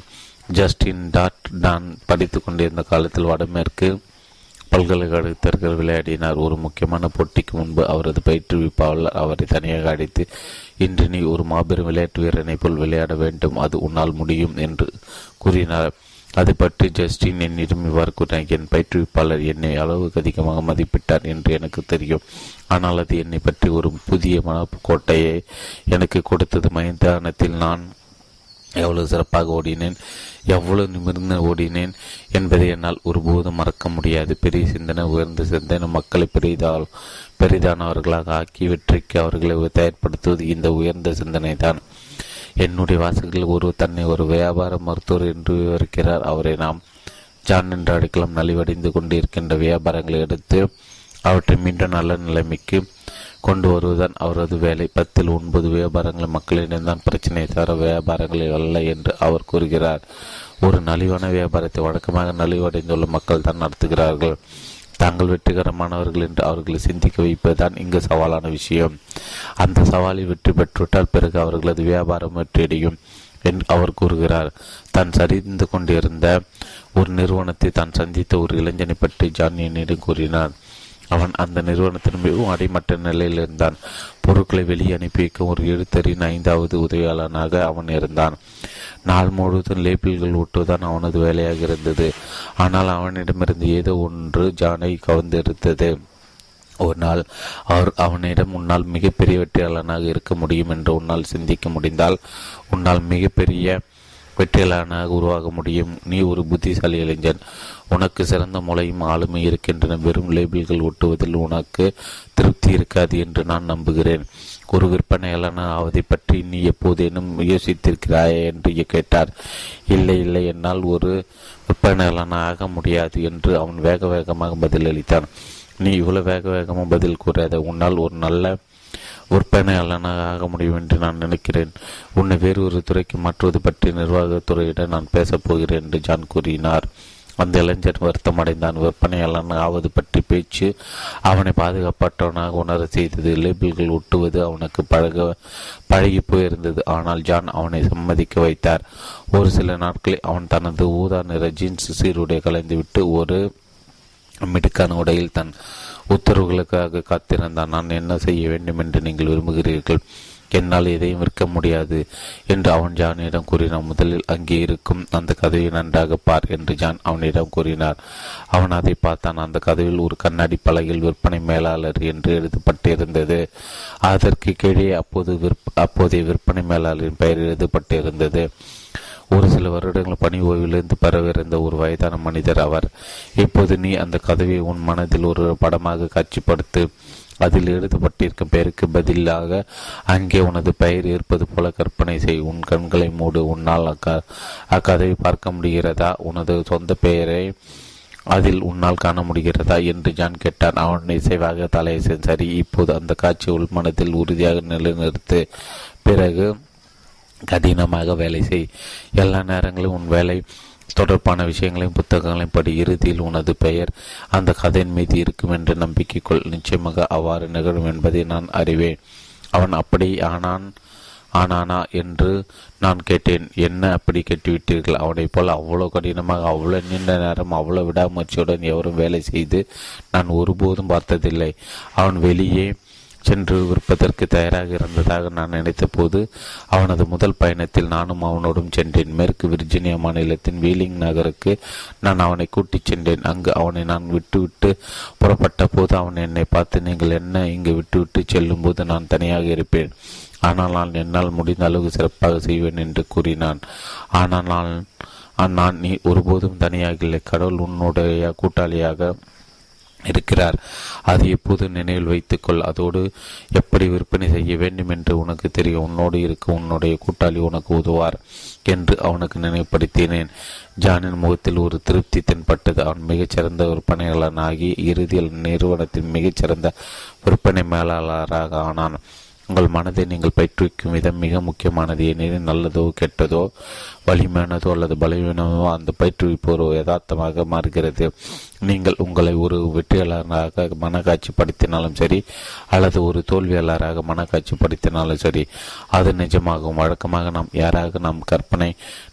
ஜஸ்டின் டாட் டான் படித்துக் கொண்டிருந்த காலத்தில் வடமேற்கு பல்கலைக்கழகத்திற்கு விளையாடினார். ஒரு முக்கியமான போட்டிக்கு முன்பு அவரது பயிற்றுவிப்பாளர் அவரை தனியாக அடித்து இன்று நீ ஒரு மாபெரும் விளையாட்டு வீரனை போல் விளையாட வேண்டும். அது உன்னால் முடியும் என்று கூறினார். அது பற்றி ஜஸ்டின் என்னிடம் இவ்வாறு கூறினார். என் பயிற்றுவிப்பாளர் என்னை அளவுக்கு அதிகமாக மதிப்பிட்டார் என்று எனக்கு தெரியும். ஆனால் அது என்னை பற்றி ஒரு புதிய மனக்கோட்டையை எனக்கு கொடுத்தது. மைதானத்தில் நான் எவ்வளவு சிறப்பாக ஓடினேன் எவ்வளவு நிமிர்ந்து ஓடினேன் என்பதை என்னால் ஒருபோதும் மறக்க முடியாது. பெரிய சிந்தனை உயர்ந்த சிந்தனை மக்களை பெரிதால் பெரிதானவர்களாக ஆக்கி வெற்றிக்கு அவர்களை தயார்படுத்துவது இந்த உயர்ந்த சிந்தனை தான் என்னுடைய வாசகர்கள் ஒரு தன்னை ஒரு வியாபார மருத்துவர் என்று விவரிக்கிறார். அவரை நாம் ஜான் என்று அடிக்கலாம் நலிவடைந்து கொண்டிருக்கின்ற வியாபாரங்களை எடுத்து அவற்றை மீண்டும் நல்ல நிலைமைக்கு கொண்டு வருவதுதான் அவரது வேலை. பத்தில் ஒன்பது வியாபாரங்கள் மக்களிடம்தான் பிரச்சனை தவிர வியாபாரங்களில் அல்ல என்று அவர் கூறுகிறார். ஒரு நலிவான வியாபாரத்தை வழக்கமாக நலிவடைந்துள்ள மக்கள் தான் நடத்துகிறார்கள். தாங்கள் வெற்றிகரமானவர்கள் என்று அவர்களை சிந்திக்க வைப்பதுதான் இங்கு சவாலான விஷயம். அந்த சவாலில் வெற்றி பெற்றுவிட்டால் பிறகு அவர்களது வியாபாரம் வெற்றியடையும் என்று அவர் கூறுகிறார். தான் சரிந்து கொண்டிருந்த ஒரு நிறுவனத்தை தான் சந்தித்த ஒரு இளைஞனை பற்றி ஜான் என்னிடம் கூறினார். அவன் அந்த நிறுவனத்தின் மிகவும் அடிமட்ட நிலையில் இருந்தான். பொருட்களை வெளியே அனுப்பி வைக்கும் ஒரு எழுத்தரின் ஐந்தாவது உதவியாளனாக அவன் இருந்தான். நாள் முழுவதும் லேபிள்கள் ஒட்டுதான் அவனது வேலையாக இருந்தது. ஆனால் அவனிடமிருந்து ஏதோ ஒன்று ஜானை கவர்ந்திருந்தது. ஒரு நாள் அவர் அவனிடம் உன்னால் மிகப்பெரிய வெற்றியாளனாக இருக்க முடியும் என்று உன்னால் சிந்திக்க முடிந்தால் உன்னால் மிகப்பெரிய வெற்றியாளனாக உருவாக முடியும். நீ ஒரு புத்திசாலி இளைஞன். உனக்கு சிறந்த மூளையும் ஆளுமை இருக்கின்றன. வெறும் லேபிள்கள் ஒட்டுவதில் உனக்கு திருப்தி இருக்காது என்று நான் நம்புகிறேன். ஒரு விற்பனையாளன ஆவதை பற்றி நீ எப்போதேனும் யோசித்திருக்கிறாயா என்று கேட்டார். இல்லை இல்லை என்னால் ஒரு விற்பனையாளன ஆக முடியாது என்று அவன் வேக வேகமாக பதிலளித்தான். நீ இவ்வளவு வேக வேகமாக பதில் கூறாத. உன்னால் ஒரு நல்ல விற்பனையாளனாக ஆக முடியும் என்று நான் நினைக்கிறேன். உன்னை வேறு ஒரு துறைக்கு மாற்றுவது பற்றி நிர்வாகத்துறையிடம் நான் பேசப்போகிறேன் என்று ஜான் கூறினார். அந்த இளைஞர் வருத்தம் அடைந்தான். விற்பனையாளன் ஆவது பற்றி பேச்சு அவனை பாதுகாப்பற்றவனாக உணர செய்தது. லேபிள்கள் ஒட்டுவது அவனுக்கு பழக பழகி போயிருந்தது. ஆனால் ஜான் அவனை சம்மதிக்க வைத்தார். ஒரு சில நாட்களில் அவன் தனது ஊதா நிற ஜீன்ஸ் சீருடைய கலைந்துவிட்டு ஒரு மிடுக்கான உடையில் தன் உத்தரவுகளுக்காக காத்திருந்தான். நான் என்ன செய்ய வேண்டும் என்று நீங்கள் விரும்புகிறீர்கள்? என்னால் எதையும் விற்க முடியாது என்று அவன் ஜானிடம் கூறினான். முதலில் அங்கே இருக்கும் அந்த கதவை நன்றாக பார் என்று ஜான் அவனிடம் கூறினார். அவன் அதை பார்த்தான். அந்த கதவில் ஒரு கண்ணாடி பலகையில் விற்பனை மேலாளர் என்று எழுதப்பட்டிருந்தது. அதற்கு கீழே அப்போது விற்ப அப்போதைய விற்பனை மேலாளரின் பெயர் எழுதப்பட்டிருந்தது. ஒரு சில வருடங்கள் பணி ஓய்விலிருந்து பரவிருந்த ஒரு வயதான மனிதர் அவர். இப்போது நீ அந்த கதவை உன் மனதில் ஒரு படமாக காட்சிப்படுத்து. அதில் எழுதப்பட்டிருக்கும் பெயருக்கு பதிலாக அங்கே உனது பெயர் இருப்பது போல கற்பனை செய். உன் கண்களை மூடு. உன்னால் அக்க அக்கதவை பார்க்க முடிகிறதா? உனது சொந்த பெயரை அதில் உன்னால் காண முடிகிறதா? என்று ஜான் கேட்டான். அவன் இசைவாக தலையை சரி இப்போது அந்த காட்சி உள் மனத்தில் உறுதியாக நிலைநிறுத்து. பிறகு கடினமாக வேலை செய். எல்லா நேரங்களிலும் உன் வேலை தொடர்பான விஷயங்களையும் புத்தகங்களையும் படி. இறுதியில் உனது பெயர் அந்த கதையின் மீது இருக்கும் என்று நம்பிக்கைக்குள் நிச்சயமாக அவ்வாறு நிகழும் என்பதை நான் அறிவேன். அவன் அப்படி ஆனான் ஆனானா என்று நான் கேட்டேன். என்ன அப்படி கேட்டுவிட்டீர்கள்? அவனைப் போல் அவ்வளோ கடினமாக அவ்வளோ நீண்ட நேரம் அவ்வளோ விடாமுயற்சியுடன் எவரும் வேலை செய்து நான் ஒருபோதும் பார்த்ததில்லை. அவன் வெளியே சென்று விற்பதற்கு தயாராக இருந்ததாக நான் நினைத்த போது அவனது முதல் பயணத்தில் நானும் அவனோடும் சென்றேன். மேற்கு விர்ஜினியா மாநிலத்தின் வீலிங் நகருக்கு நான் அவனை கூட்டிச் சென்றேன். அங்கு அவனை நான் விட்டுவிட்டு புறப்பட்ட போது அவன் என்னை பார்த்து நீங்கள் என்ன இங்கு விட்டுவிட்டு செல்லும் போது நான் தனியாக இருப்பேன். ஆனால் நான் என்னால் முடிந்த அளவு சிறப்பாக செய்வேன் என்று கூறினான். ஆனால் நான் நான் நீ ஒருபோதும் தனியாக இல்லை. கடவுள் உன்னுடைய கூட்டாளியாக இருக்கிறார். அதை எப்போது நினைவில் வைத்துக்கொள். அதோடு எப்படி விற்பனை செய்ய வேண்டும் என்று உனக்கு தெரியும். உன்னோடு இருக்க உன்னுடைய கூட்டாளி உனக்கு உதவார் என்று அவனுக்கு நினைவுபடுத்தினேன். ஜானின் முகத்தில் ஒரு திருப்தி தென்பட்டது. அவன் மிகச்சிறந்த விற்பனையாளனாகி இறுதியில் நிறுவனத்தின் மிகச்சிறந்த விற்பனை மேலாளராக ஆனான். உங்கள் மனதை நீங்கள் பயிற்றுவிக்கும் விதம் மிக முக்கியமானது. ஏனெனில் நல்லதோ கெட்டதோ வலிமையானதோ அல்லது பலவீனமோ அந்த பயிற்றுவிப்பு ஒரு யதார்த்தமாக மாறுகிறது. நீங்கள் உங்களை ஒரு வெற்றியாளராக மனக்காட்சிப்படுத்தினாலும் சரி அல்லது ஒரு தோல்வியாளராக மனக்காட்சிப்படுத்தினாலும் சரி அது நிஜமாகும் வழக்கமாக நாம் யாராக நாம் கற்பனை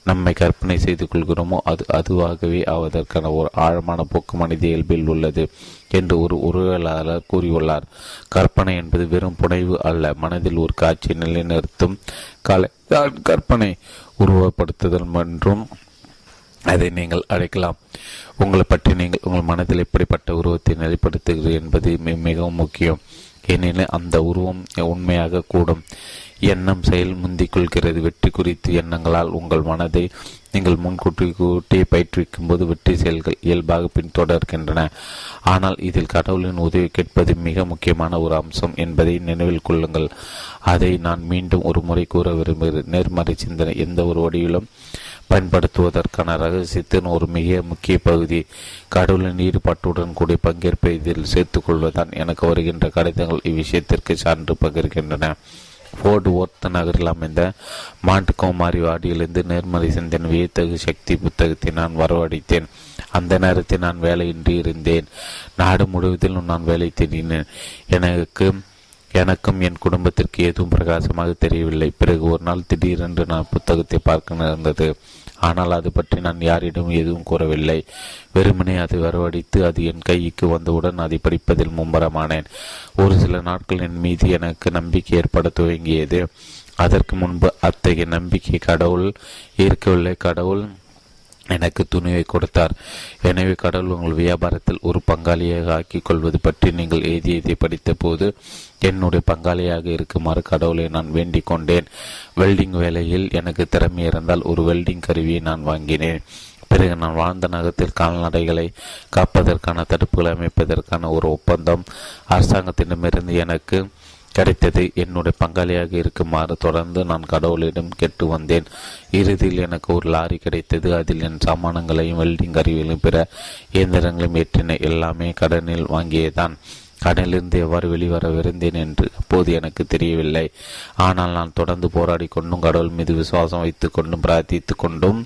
நம்மை கற்பனை செய்து கொள்கிறோமோ அது அதுவாகவே ஆவதற்கான ஒரு ஆழமான போக்கு மனித இயல்பில் உள்ளது. என்று ஒரு உருவலாளர் கூறியுள்ளார். கற்பனை என்பது வெறும் புனைவு அல்ல. மனதில் ஒரு காட்சியை நிலைநிறுத்தும் கலை. கற்பனை உருவப்படுத்துதல் என்றும் அதை நீங்கள் அழைக்கலாம். உங்களை பற்றி நீங்கள் உங்கள் மனதில் எப்படிப்பட்ட உருவத்தை நிலைப்படுத்துகிறீர்கள் என்பது மிகவும் முக்கியம். ஏனெனில் அந்த உருவம் உண்மையாக கூடும். எண்ணம் செயல் முந்திக் கொள்கிறது வெற்றி குறித்து எண்ணங்களால் உங்கள் மனதை நீங்கள் முன்கூட்டி கூட்டி பயிற்றுவிக்கும் போது வெற்றி செயல்கள் இயல்பாக பின்தொடர்கின்றன. ஆனால் இதில் கடவுளின் உதவி கேட்பது மிக முக்கியமான ஒரு அம்சம் என்பதை நினைவில் கொள்ளுங்கள். அதை நான் மீண்டும் ஒரு முறை கூற விரும்புகிறேன் நேர்மறை சிந்தனை எந்த ஒரு வடிவிலும் பயன்படுத்துவதற்கான ரகசியத்தின் ஒரு மிக முக்கிய பகுதி. கடவுளின் ஈடுபாட்டுடன் கூடிய பங்கேற்பை இதில் சேர்த்துக் கொள்வதுதான் எனக்கு வருகின்ற கடிதங்கள் இவ்விஷயத்திற்கு சான்று பகிர்கின்றன. ஃபோர்டு ஒர்த் நகரில் அமைந்த மாண்ட் கோமாரி வாடியிலிருந்து நேர்மறை சிந்தன் வியத்தகு சக்தி புத்தகத்தை நான் வரவழைத்தேன். அந்த நேரத்தில் நான் வேலையின்றி இருந்தேன். நாடு முழுவதிலும் நான் வேலை தேடினேன். எனக்கு எனக்கும் என் குடும்பத்திற்கு எதுவும் பிரகாசமாக தெரியவில்லை. பிறகு ஒரு நாள் திடீரென்று நான் புத்தகத்தை பார்க்க நேர்ந்தது. ஆனால் அது பற்றி நான் யாரிடம் எதுவும் கூறவில்லை. வெறுமனே அதை வரவழைத்து அது என் கைக்கு வந்தவுடன் அதை படிப்பதில் மும்பரமானேன் ஒரு சில நாட்கள் என் மீது எனக்கு நம்பிக்கை ஏற்பட துவங்கியது. அதற்கு முன்பு அத்தகைய நம்பிக்கை கடவுள் இருக்கவில்லை கடவுள் எனக்கு துணிவை கொடுத்தார். எனவே கடவுள் உங்கள் வியாபாரத்தில் ஒரு பங்காளியாக ஆக்கிக் கொள்வது பற்றி நீங்கள் எழுதியதை படித்த போது என்னுடைய பங்காளியாக இருக்குமாறு கடவுளை நான் வேண்டிக் கொண்டேன். வெல்டிங் வேலையில் எனக்கு திறமை இருந்தால் ஒரு வெல்டிங் கருவியை நான் வாங்கினேன். பிறகு நான் வாழ்ந்த நகரத்தில் கால்நடைகளை காப்பதற்கான தடுப்புகளை அமைப்பதற்கான ஒரு ஒப்பந்தம். அரசாங்கத்திடமிருந்து எனக்கு கிடைத்தது. என்னுடைய பங்காளியாக இருக்குமாறு தொடர்ந்து நான் கடவுளிடம் கேட்டு வந்தேன். இறுதியில் எனக்கு ஒரு லாரி கிடைத்தது. அதில் என் சாமானங்களையும் வெல்டிங் கருவிகளையும் பிற இயந்திரங்களையும் ஏற்றின எல்லாமே கடனில் வாங்கியதான். கடனிலிருந்து எவ்வாறு வெளிவர விருந்தேன் என்று அப்போது எனக்கு தெரியவில்லை. ஆனால் நான் தொடர்ந்து போராடி கொண்டும் கடவுள் மீது விசுவாசம் வைத்துக் கொண்டும் பிரார்த்தித்து கொண்டும்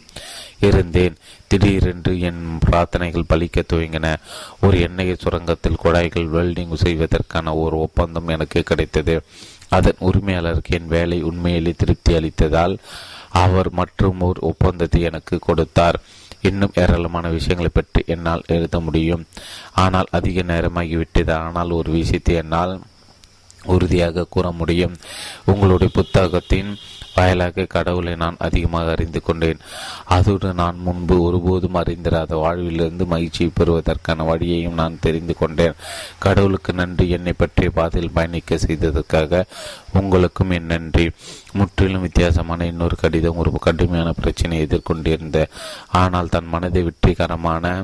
இருந்தேன். திடீரென்று என் பிரார்த்தனைகள் பலிக்க துவங்கின. ஒரு எண்ணெய் சுரங்கத்தில் குழாய்கள் வெல்டிங் செய்வதற்கான ஒரு ஒப்பந்தம் எனக்கு கிடைத்தது. அதன் உரிமையாளருக்கு என் வேலை உண்மையிலே திருப்தி அளித்ததால் அவர் மற்றும் ஒரு ஒப்பந்தத்தை எனக்கு கொடுத்தார். இன்னும் ஏராளமான விஷயங்களை பற்றி என்னால் எழுத முடியும். ஆனால் அதிக நேரமாகிவிட்டது. ஆனால் ஒரு விஷயத்தை என்னால் உறுதியாக கூற முடியும். உங்களுடைய புத்தகத்தின் வாயிலாக கடவுளை நான் அதிகமாக அறிந்து கொண்டேன். அதோடு நான் முன்பு ஒருபோதும் அறிந்திராத வாழ்விலிருந்து மகிழ்ச்சியை பெறுவதற்கான வழியையும் நான் தெரிந்து கொண்டேன். கடவுளுக்கு நன்றி. என்னை பற்றிய பாதையில் பயணிக்க செய்ததற்காக உங்களுக்கும் என் நன்றி. முற்றிலும் வித்தியாசமான இன்னொரு கடிதம் ஒரு கடுமையான பிரச்சனையை எதிர்கொண்டிருந்த ஆனால் தன் மனதை வெற்றிகரமான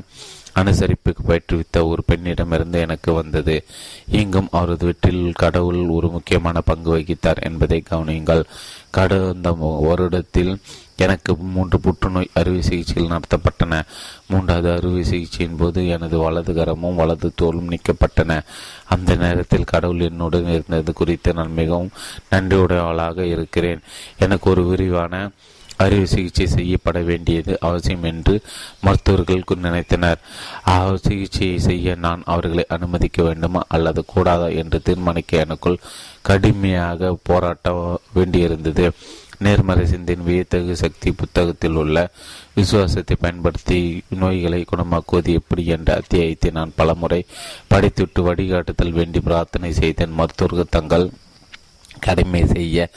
அனுசரிப்புக்கு பயிற்றுவித்த ஒரு பெண்ணிடமிருந்து எனக்கு வந்தது. இங்கும் அவரது வீட்டில் கடவுள் ஒரு முக்கியமான பங்கு வகித்தார் என்பதை கவனியுங்கள். கடந்த வருடத்தில் எனக்கு மூன்று புற்றுநோய் அறுவை சிகிச்சைகள் நடத்தப்பட்டன. மூன்றாவது அறுவை சிகிச்சையின் போது எனது வலது கரமும் வலது தோலும் நீக்கப்பட்டன. அந்த நேரத்தில் கடவுள் என்னுடன் இருந்தது குறித்து நான் மிகவும் நன்றியுடையவளாக இருக்கிறேன். எனக்கு ஒரு விரிவான அறுவை சிகிச்சை செய்யப்பட வேண்டியது அவசியம் என்று மருத்துவர்கள் நினைத்தனர். சிகிச்சையை செய்ய நான் அவர்களை அனுமதிக்க வேண்டுமா அல்லது கூடாதா என்று தீர்மானிக்க எனக்குள் கடுமையாக போராட்ட வேண்டியிருந்தது. நேர்மறை சிந்தின் வியத்தகு சக்தி புத்தகத்தில் உள்ள விசுவாசத்தை பயன்படுத்தி நோய்களை குணமாக்குவது எப்படி என்ற அத்தியாயத்தை நான் பலமுறை படித்துவிட்டு வழிகாட்டுதல் வேண்டி பிரார்த்தனை செய்தேன். மருத்துவர்கள் தங்கள் கடமை செய்ய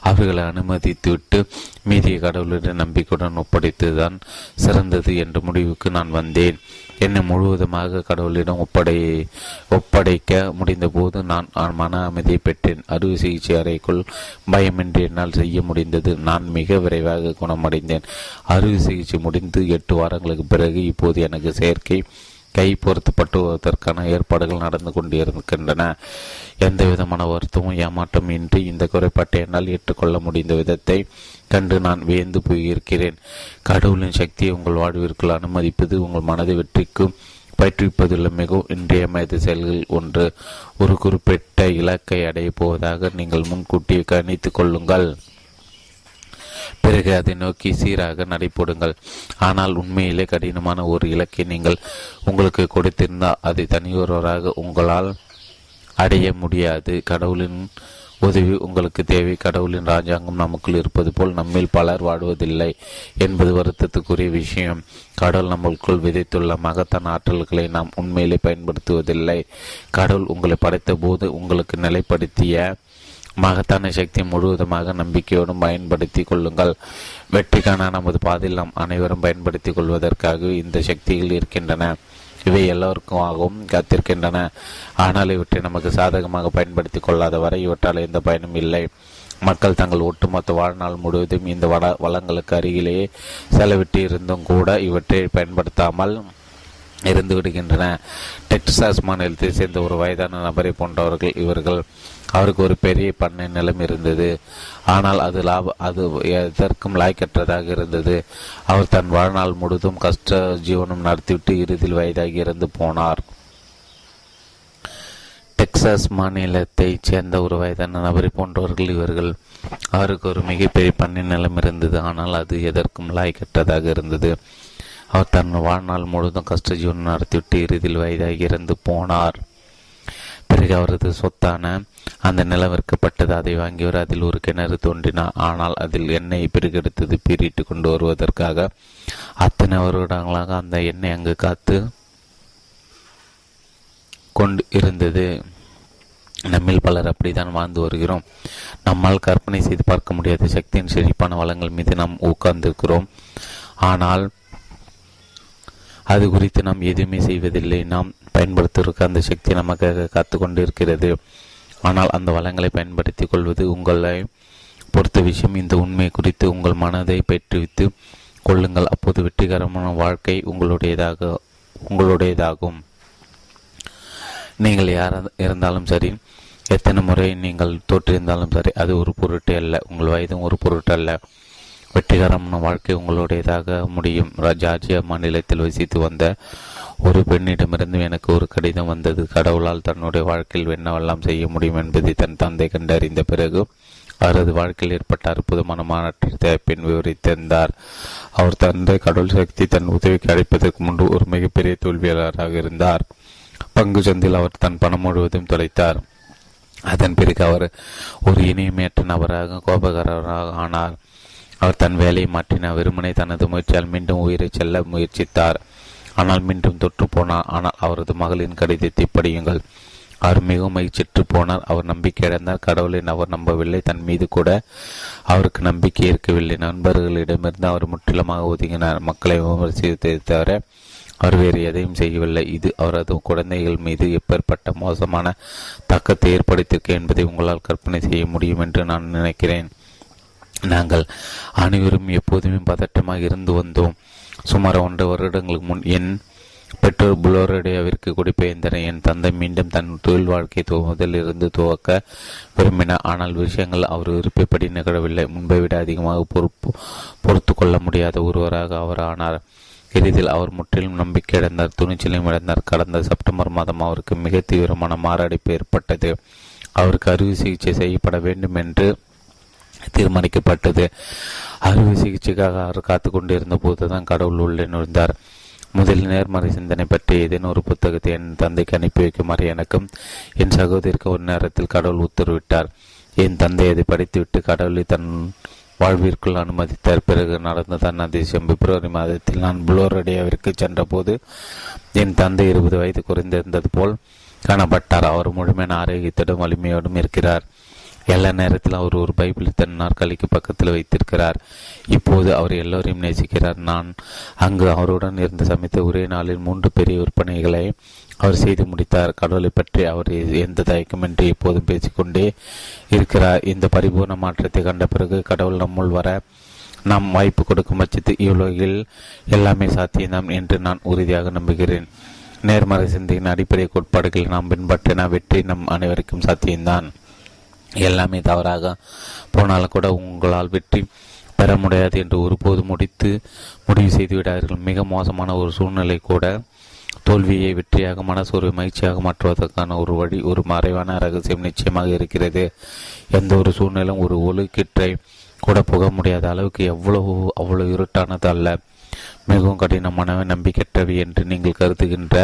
அவர்களை அனுமதித்துவிட்டு மீதிய கடவுளுடன் நம்பிக்கையுடன் ஒப்படைத்துதான் சிறந்தது என்ற முடிவுக்கு நான் வந்தேன். என்னை முழுவதுமாக கடவுளிடம் ஒப்படை ஒப்படைக்க முடிந்தபோது நான் மன அமைதியை பெற்றேன். அறுவை சிகிச்சை அறைக்குள் பயமின்றி என்னால் செய்ய முடிந்தது. நான் மிக விரைவாக குணமடைந்தேன். அறுவை சிகிச்சை முடிந்து எட்டு வாரங்களுக்கு பிறகு இப்போது எனக்கு செயற்கை கை பொருத்தப்பட்டுவதற்கான ஏற்பாடுகள் நடந்து கொண்டிருக்கின்றன. எந்த விதமான வருத்தமும் ஏமாற்றம் இன்றி இந்த குறைபாட்டை என்னால் ஏற்றுக்கொள்ள முடிந்த விதத்தை கண்டு நான் வியந்து போயிருக்கிறேன். கடவுளின் சக்தியை உங்கள் வாழ்விற்குள் அனுமதிப்பது உங்கள் மனதை வெற்றிக்கும் பயிற்றுவிப்பதுள்ள மிகவும் இன்றியமையாத செயல்கள் ஒன்று. ஒரு குறிப்பிட்ட இலக்கை அடையப் போவதாக நீங்கள் முன்கூட்டியே கணித்துக் கொள்ளுங்கள். பிறகு அதை நோக்கி சீராக நடைபோடுங்கள். ஆனால் உண்மையிலே கடினமான ஒரு இலக்கை நீங்கள் உங்களுக்கு கொடுத்திருந்தால் அதை தனியொருவராக உங்களால் அடைய முடியாது. கடவுளின் உதவி உங்களுக்கு தேவை. கடவுளின் ராஜாங்கம் நமக்குள் இருப்பது போல் நம்மில் பலர் வாடுவதில்லை என்பது வருத்தத்துக்குரிய விஷயம். கடவுள் நம்மளுக்குள் விதைத்துள்ள மகத்தான ஆற்றல்களை நாம் உண்மையிலே பயன்படுத்துவதில்லை. கடவுள் உங்களை படைத்த போது உங்களுக்கு நிலைப்படுத்திய மகத்தான சக்தி முழுவதுமாக நம்பிக்கையோடும் பயன்படுத்தி கொள்ளுங்கள். வெற்றிக்கான நமது பாதையில் நாம் அனைவரும் பயன்படுத்தி கொள்வதற்காக இந்த சக்திகள் இருக்கின்றன. இவை எல்லோருக்குமாகவும் காத்திருக்கின்றன. ஆனால் இவற்றை நமக்கு சாதகமாக பயன்படுத்தி கொள்ளாத வரை இவற்றால் எந்த பயனும் இல்லை. மக்கள் தங்கள் ஒட்டுமொத்த வாழ்நாள் முழுவதும் இந்த வள வளங்களுக்கு அருகிலேயே செலவிட்டு இருந்தும் கூட இவற்றை பயன்படுத்தாமல் இருந்து விடுகின்றன. டெக்சாஸ் மாநிலத்தை சேர்ந்த ஒரு வயதான நபரை போன்றவர்கள் இவர்கள் அவருக்கு ஒரு பெரிய பண்ணை நிலம் இருந்தது. ஆனால் அது லாப அது எதற்கும் லாய்க்கற்றதாக இருந்தது. அவர் தன் வாழ்நாள் முழுதும் கஷ்ட ஜீவனம் நடத்திவிட்டு இறுதியில் வயதாகி இறந்து போனார். டெக்சாஸ் மாநிலத்தைச் சேர்ந்த ஒரு வயதான நபரை போன்றவர்கள் இவர்கள் அவருக்கு ஒரு மிகப்பெரிய பண்ணை நிலம் இருந்தது. ஆனால் அது எதற்கும் லாய்க்கற்றதாக இருந்தது. அவர் தன் வாழ்நாள் முழுவதும் கஷ்ட ஜீவனம் நடத்திவிட்டு இறுதியில் வயதாகி இறந்து போனார். பிறகு அவரது சொத்தான அந்த நிலம் விற்கப்பட்டது. அதை வாங்கியவர் அதில் ஒரு கிணறு தோன்றினார் ஆனால் அதில் எண்ணெய் பிறகெடுத்தது பீறிட்டு கொண்டு வருவதற்காக அத்தனை வருடங்களாக அந்த எண்ணெய் அங்கு காத்து கொண்டு இருந்தது. நம்மில் பலர் அப்படித்தான் வாழ்ந்து வருகிறோம். நம்மால் கற்பனை செய்து பார்க்க முடியாத சக்தியின் செழிப்பான வளங்கள் மீது நாம் உட்கார்ந்திருக்கிறோம். ஆனால் அது குறித்து நாம் எதுவுமே செய்வதில்லை. நாம் பயன்படுத்துவதற்கு அந்த சக்தி நமக்காக காத்து கொண்டிருக்கிறது ஆனால் அந்த வளங்களை பயன்படுத்திக் கொள்வது உங்களை பொறுத்த விஷயம். இந்த உண்மை குறித்து உங்கள் மனதை பயிற்றுவித்து கொள்ளுங்கள். அப்போது வெற்றிகரமான வாழ்க்கை உங்களுடையதாக உங்களுடையதாகும். நீங்கள் யாராக இருந்தாலும் சரி எத்தனை முறை நீங்கள் தோற்றிருந்தாலும் சரி அது ஒரு பொருட்டு அல்ல. உங்கள் வயதும் ஒரு பொருட்டு அல்ல வெற்றிகரமான வாழ்க்கை உங்களுடையதாக முடியும். ஜார்ஜியா மாநிலத்தில் வசித்து வந்த ஒரு பெண்ணிடமிருந்து எனக்கு ஒரு கடிதம் வந்தது. கடவுளால் தன்னுடைய வாழ்க்கையில் என்னவெல்லாம் செய்ய முடியும் என்பதை தன் தந்தை கண்டறிந்த பிறகு அவரது வாழ்க்கையில் ஏற்பட்ட அற்புதமான மாற்றத்தை பெண் விவரித்திருந்தார் அவர் தந்தை கடவுள் சக்தி தன் உதவிக்கு அழைப்பதற்கு முன்பு ஒரு மிகப்பெரிய தோல்வியாளராக இருந்தார். பங்கு சந்தில் அவர் தன் பணம் முழுவதும் தொலைத்தார். அதன் பிறகு அவர் ஒரு இனிமையற்ற நபராக கோபகரராக ஆனார். அவர் தன் வேலையை மாற்றினார் வெறுமனை தனது முயற்சியால் மீண்டும் உயிரை செல்ல முயற்சித்தார். ஆனால் மீண்டும் தொற்று போனார். ஆனால் அவரது மகளின் கடிதத்தை படியுங்கள். அவர் மிகவும் மகிழ்ச்சிற்று போனார். அவர் நம்பிக்கை இழந்தார். கடவுளை அவர் நம்பவில்லை. தன் மீது கூட அவருக்கு நம்பிக்கை இருக்கவில்லை. நண்பர்களிடமிருந்து அவர் முற்றிலுமாக ஒதுங்கினார். மக்களை விமர்சித்ததை தவிர அவர் வேறு எதையும் செய்யவில்லை. இது அவரது குழந்தைகள் மீது எப்பேற்பட்ட மோசமான தாக்கத்தை ஏற்படுத்தியிருக்க என்பதை உங்களால் கற்பனை செய்ய முடியும் என்று நான் நினைக்கிறேன். நாங்கள் அனைவரும் எப்போதுமே பதட்டமாக இருந்து வந்தோம். சுமார் ஒன்றரை வருடங்களுக்கு முன் என் பெற்றோர் புளோரடியாவிற்கு குடிபெயர்ந்தனர். என் தந்தை மீண்டும் தன் தொழில் வாழ்க்கை முதலில் இருந்து துவக்க விரும்பினார். ஆனால் விஷயங்கள் அவர் விருப்பப்படி நிகழவில்லை. முன்பை விட அதிகமாக பொறுப்பு பொறுத்து கொள்ள முடியாத ஒருவராக அவர் ஆனார். இறுதியில் அவர் முற்றிலும் நம்பிக்கை இழந்தார். துணிச்சலையும் இழந்தார். கடந்த செப்டம்பர் மாதம் அவருக்கு மிக தீவிரமான மாரடைப்பு ஏற்பட்டது. அவருக்கு அறுவை சிகிச்சை செய்யப்பட வேண்டும் என்று தீர்மானிக்கப்பட்டது. அறுவை சிகிச்சைக்காக அவர் காத்து கொண்டிருந்த போதுதான் கடவுள் உள்ளே நுழைந்தார். முதலில் நேர்மறை சிந்தனை பற்றி ஏதேனும் ஒரு புத்தகத்தை என் தந்தைக்கு அனுப்பி வைக்குமாறு எனக்கும் என் சகோதரிக்கு ஒரு நேரத்தில் கடவுள் உத்தரவிட்டார். என் தந்தை அதை படித்துவிட்டு கடவுளை தன் வாழ்விற்குள் அனுமதித்தார். பிறகு நடந்ததான் அதிசயம் பிப்ரவரி மாதத்தில் நான் புளோரடியாவிற்கு சென்றபோது என் தந்தை இருபது வயது குறைந்திருந்தது போல் காணப்பட்டார். அவர் முழுமையான ஆரோக்கியத்திடம் வலிமையோடும் இருக்கிறார். எல்லா நேரத்திலும் அவர் ஒரு பைபிளை தன் நாற்காலிக்கு பக்கத்தில் வைத்திருக்கிறார். இப்போது அவர் எல்லோரையும் நேசிக்கிறார். நான் அங்கு அவருடன் இருந்த சமைத்த ஒரே நாளில் மூன்று பெரிய விற்பனைகளை அவர் செய்து முடித்தார். கடவுளை பற்றி அவர் எந்த தயக்கமின்றி இப்போதும் பேசிக்கொண்டே இருக்கிறார். இந்த பரிபூர்ண மாற்றத்தை கண்ட பிறகு கடவுள் நம்முள் வர நாம் வாய்ப்பு கொடுக்கும் பட்சத்து இவ்வுலகில் எல்லாமே சாத்தியம்தான் என்று நான் உறுதியாக நம்புகிறேன். நேர்மறை சிந்தையின் அடிப்படை கோட்பாடுகளை நாம் பின்பற்றின வெற்றி நம் அனைவருக்கும் சாத்தியம்தான். எல்லாமே தவறாக போனாலும் கூட உங்களால் வெற்றி பெற முடியாது என்று ஒருபோது முடித்து முடிவு செய்து விடாதீர்கள். மிக மோசமான ஒரு சூழ்நிலை கூட தோல்வியை வெற்றியாக மனசோர்வை மகிழ்ச்சியாக மாற்றுவதற்கான ஒரு வழி ஒரு மறைவான ரகசியம் நிச்சயமாக இருக்கிறது. எந்த ஒரு சூழ்நிலும் ஒரு ஒழுக்கிற்றை கூட புக முடியாத அளவுக்கு எவ்வளவு அவ்வளவு இருட்டானது அல்ல. மிகவும் கடினமானவை நம்பிக்கையற்றவை என்று நீங்கள் கருதுகின்ற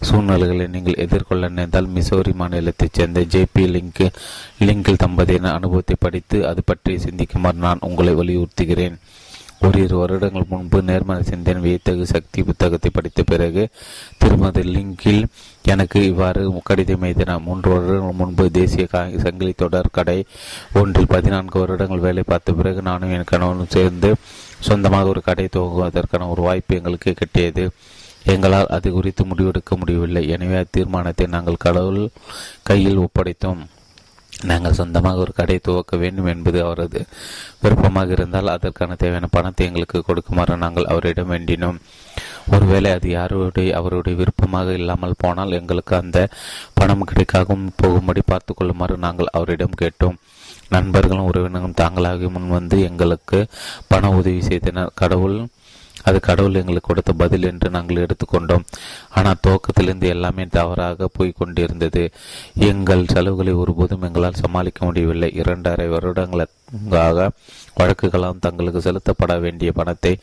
சூழ்நிலைகளை நீங்கள் எதிர்கொள்ள நினைந்தால் மிசோரி மாநிலத்தைச் சேர்ந்த ஜேபி லிங்க் லிங்கில் தம்பதியின் அனுபவத்தை படித்து அது பற்றி சிந்திக்குமாறு நான் உங்களை வலியுறுத்துகிறேன். ஓரிரு வருடங்கள் முன்பு நேர்மறை சிந்தனை வியத்தகு சக்தி புத்தகத்தை படித்த பிறகு திருமதி லிங்கில் எனக்கு இவ்வாறு கடிதம் எழுதினார் மூன்று வருடங்கள் முன்பு தேசிய சங்கிலி தொடர் கடை ஒன்றில் பதினான்கு வருடங்கள் வேலை பார்த்த பிறகு நானும் என் கணவனும் சேர்ந்து சொந்தமாக ஒரு கடை துவங்குவதற்கான ஒரு வாய்ப்பு எங்களுக்கு கிட்டியது. எங்களால் அது குறித்து முடிவெடுக்க முடியவில்லை. எனவே அத்தீர்மானத்தை நாங்கள் கடவுள் கையில் ஒப்படைத்தோம். நாங்கள் சொந்தமாக ஒரு கடை துவக்க வேண்டும் என்பது அவரது விருப்பமாக இருந்தால் அதற்கான தேவையான பணத்தை எங்களுக்கு கொடுக்குமாறு நாங்கள் அவரிடம் வேண்டினோம். ஒருவேளை அது யாருடைய அவருடைய விருப்பமாக இல்லாமல் போனால் எங்களுக்கு அந்த பணம் கிடைக்காகவும் போகும்படி பார்த்து கொள்ளுமாறு நாங்கள் அவரிடம் கேட்டோம். நண்பர்களும் உறவினரும் தாங்களாக முன்வந்து எங்களுக்கு பண உதவி செய்தனர். கடவுள் அது கடவுள் எங்களுக்கு கொடுத்த பதில் என்று நாங்கள் எடுத்துக்கொண்டோம். ஆனால் துவக்கத்திலிருந்து எல்லாமே தவறாக போய் கொண்டிருந்தது எங்கள் செலவுகளை ஒருபோதும் எங்களால் சமாளிக்க முடியவில்லை. இரண்டரை வருடங்களுக்காக வழக்குகளால் தங்களுக்கு செலுத்தப்பட வேண்டிய பணத்தை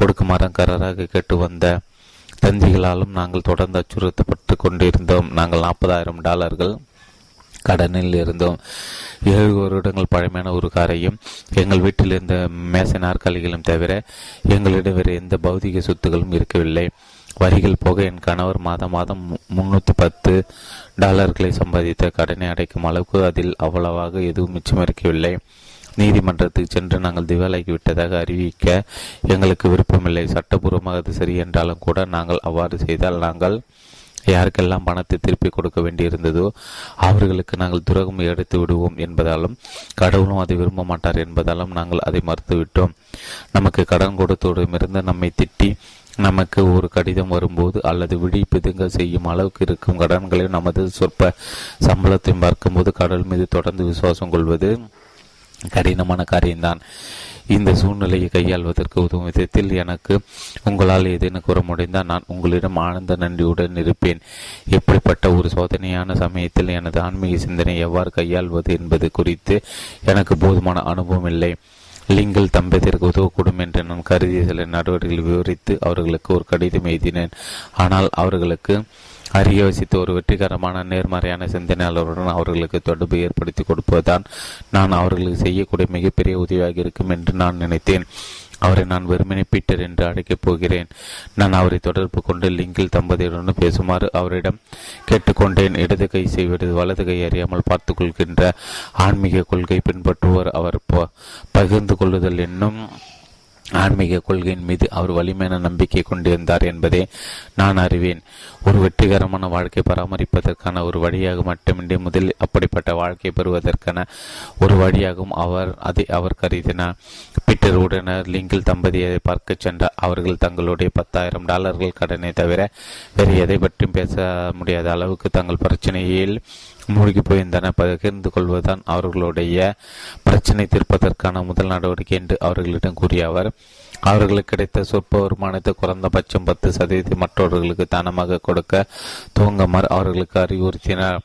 கொடுக்குமாறு கராராக கேட்டு வந்த தந்திகளாலும் நாங்கள் தொடர்ந்து அச்சுறுத்தப்பட்டு கொண்டிருந்தோம். நாங்கள் நாற்பதாயிரம் டாலர்கள் கடனில் இருந்தோம் ஏழு வருடங்கள் பழமையான ஒரு காரையும் எங்கள் வீட்டில் இருந்த மேசை நாற்காலிகளும் தவிர எங்களிடம் வேறு எந்த பௌதிக சொத்துகளும் இருக்கவில்லை. வரிகள் போக என் கணவர் மாதம் மாதம் முன்னூற்றி பத்து டாலர்களை சம்பாதித்த கடனை அடைக்கும் அளவுக்கு அதில் அவ்வளவாக எதுவும் மிச்சம் இருக்கவில்லை. நீதிமன்றத்துக்கு சென்று நாங்கள் திவாலாகி விட்டதாக அறிவிக்க எங்களுக்கு விருப்பமில்லை. சட்டபூர்வமாக அது சரி என்றாலும் கூட நாங்கள் அவ்வாறு செய்தால் நாங்கள் யாருக்கெல்லாம் பணத்தை திருப்பி கொடுக்க வேண்டியிருந்ததோ அவர்களுக்கு நாங்கள் துரோகம் எடுத்து விடுவோம் என்பதாலும் கடவுளும் அதை விரும்ப மாட்டார் என்பதாலும் நாங்கள் அதை மறுத்துவிட்டோம். நமக்கு கடன் கொடுத்தோடமிருந்து நம்மை திட்டி நமக்கு ஒரு கடிதம் வரும்போது அல்லது விழி பிதுங்க செய்யும் அளவுக்கு இருக்கும் கடன்களை நமது சொற்ப சம்பளத்தையும் பார்க்கும்போது கடவுள் மீது தொடர்ந்து விசுவாசம் கொள்வது கடினமான காரியம்தான். இந்த சூழ்நிலையை கையாள்வதற்கு உதவும் விதத்தில் எனக்கு உங்களால் ஏதேனும் கூற முடிந்தால் நான் உங்களிடம் ஆனந்த நன்றியுடன் இருப்பேன். எப்படிப்பட்ட ஒரு சோதனையான சமயத்தில் எனது ஆன்மீக சிந்தனை எவ்வாறு கையாள்வது என்பது குறித்து எனக்கு போதுமான அனுபவம் இல்லை. லிங்கல் தம்பதியருக்கு உதவக்கூடும் என்று நான் கருதிய சில நடவடிக்கைகளை விவரித்து அவர்களுக்கு ஒரு கடிதம் எழுதினேன். ஆனால் அவர்களுக்கு அறிய வசித்த ஒரு வெற்றிகரமான நேர்மறையான சிந்தனையாளருடன் அவர்களுக்கு தொடர்பு ஏற்படுத்தி கொடுப்பதுதான் நான் அவர்களுக்கு செய்யக்கூடிய மிகப்பெரிய உதவியாக இருக்கும் என்று நான் நினைத்தேன். அவரை நான் வெறுமனே பீட்டர் என்று அழைக்கப் போகிறேன். நான் அவரை தொடர்பு கொண்டு லிங்கில் தம்பதியுடன் பேசுமாறு அவரிடம் கேட்டுக்கொண்டேன். இடது கை செய்வது வலது கை அறியாமல் பார்த்து கொள்கின்ற ஆன்மீக கொள்கை பின்பற்றுவோர் அவர் பகிர்ந்து கொள்ளுதல் என்னும் ஆன்மீக கொள்கையின் மீது அவர் வலிமையான நம்பிக்கை கொண்டிருந்தார் என்பதை நான் அறிவேன். ஒரு வெற்றிகரமான வாழ்க்கை பராமரிப்பதற்கான ஒரு வழியாக மட்டுமின்றி முதலில் அப்படிப்பட்ட வாழ்க்கை பெறுவதற்கான ஒரு வழியாகவும் அவர் அதை அவர் கருதினார். பீட்டர் உடனர் லிங்கில் தம்பதியை பார்க்க சென்றார் அவர்கள் தங்களுடைய பத்தாயிரம் டாலர்கள் கடனை தவிர வேறு எதை பற்றியும் பேச முடியாத அளவுக்கு தங்கள் பிரச்சனையில் மூழ்கி போயிருந்தன பகிர்ந்து கொள்வதுதான் அவர்களுடைய பிரச்சனை தீர்ப்பதற்கான முதல் நடவடிக்கை என்று அவர்களிடம் கூறிய அவர் அவர்களுக்கு கிடைத்த சொற்ப வருமானத்தை குறைந்தபட்சம் பத்து சதவீதம் மற்றவர்களுக்கு தானமாக கொடுக்க துவங்குமாறு அவர்களுக்கு அறிவுறுத்தினார்.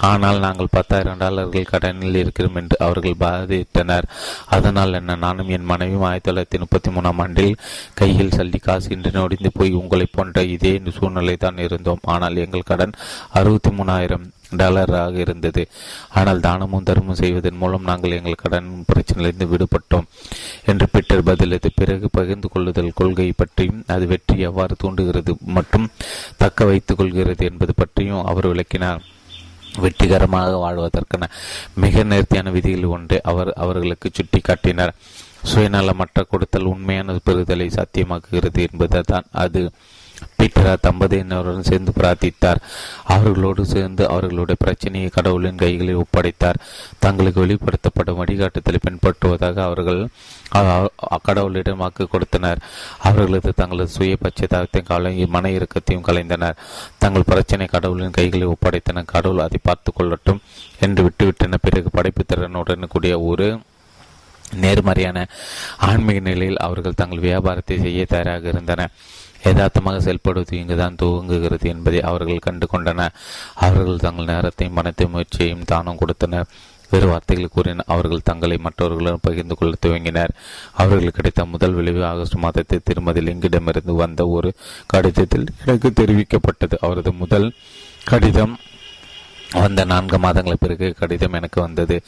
ஆனால் நாங்கள் பத்தாயிரம் டாலர்கள் கடனில் இருக்கிறோம் என்று அவர்கள் பாதித்தனர் அதனால் என்ன? நானும் என் மனைவியும் ஆயிரத்தி தொள்ளாயிரத்தி முப்பத்தி மூணாம் ஆண்டில் கையில் சல்லி காசு இன்று நொடிந்து போய் உங்களை போன்ற இதே சூழ்நிலை தான் இருந்தோம். ஆனால் எங்கள் கடன் அறுபத்தி மூணாயிரம் டாலராக இருந்தது. ஆனால் தானமும் தர்மம் செய்வதன் மூலம் நாங்கள் எங்கள் கடன் பிரச்சனையிலிருந்து விடுபட்டோம் என்று பீட்டர் பதிலளித்து பிறகு பகிர்ந்து கொள்ளுதல் கொள்கை பற்றியும் அது வெற்றி எவ்வாறு தூண்டுகிறது மற்றும் தக்க வைத்துக் கொள்கிறது என்பது பற்றியும் அவர் விளக்கினார். வெற்றிகரமாக வாழ்வதற்கான மிக நேர்த்தியான விதிகள் ஒன்று அவர் அவர்களுக்கு சுட்டி காட்டினார் சுயநலமற்ற கொடுத்தல் உண்மையான பெறுதலை சாத்தியமாக்குகிறது என்பதுதான். அது பீட்டரா தம்பதியினருடன் சேர்ந்து பிரார்த்தித்தார். அவர்களோடு சேர்ந்து அவர்களுடைய பிரச்சனையை கடவுளின் கைகளில் ஒப்படைத்தார். தங்களுக்கு வெளிப்படுத்தப்படும் வழிகாட்டுதலை பின்பற்றுவதாக அவர்கள் கடவுளிடம் வாக்கு கொடுத்தனர். அவர்களது தங்களது சுய பச்சைத்தாகத்தையும் கலை மன இறுக்கத்தையும் கலைந்தனர். தங்கள் பிரச்சனை கடவுளின் கைகளில் ஒப்படைத்தனர் கடவுள் அதை பார்த்து கொள்ளட்டும் என்று விட்டுவிட்டன. பிறகு படைப்பு திறனுடன் கூடிய ஒரு நேர்மறையான ஆன்மீக நிலையில் அவர்கள் தங்கள் வியாபாரத்தை செய்ய தயாராக இருந்தனர். யதார்த்தமாக செயல்படுவது இங்குதான் துவங்குகிறது என்பதை அவர்கள் கண்டு கொண்டனர் அவர்கள் தங்கள் நேரத்தையும் மனத்தை முயற்சியையும் தானும் கொடுத்தனர். வேறு வார்த்தைகள் கூறின அவர்கள் தங்களை மற்றவர்களுடன் பகிர்ந்து கொள்ள துவங்கினர். அவர்கள் கிடைத்த முதல் விளைவு ஆகஸ்ட் மாதத்தில் திருமதி லிங்கிடமிருந்து வந்த ஒரு கடிதத்தில் எனக்கு தெரிவிக்கப்பட்டது. அவரது முதல் கடிதம் வந்த நான்கு மாதங்களுக்கு பிறகு கடிதம் எனக்கு வந்தது.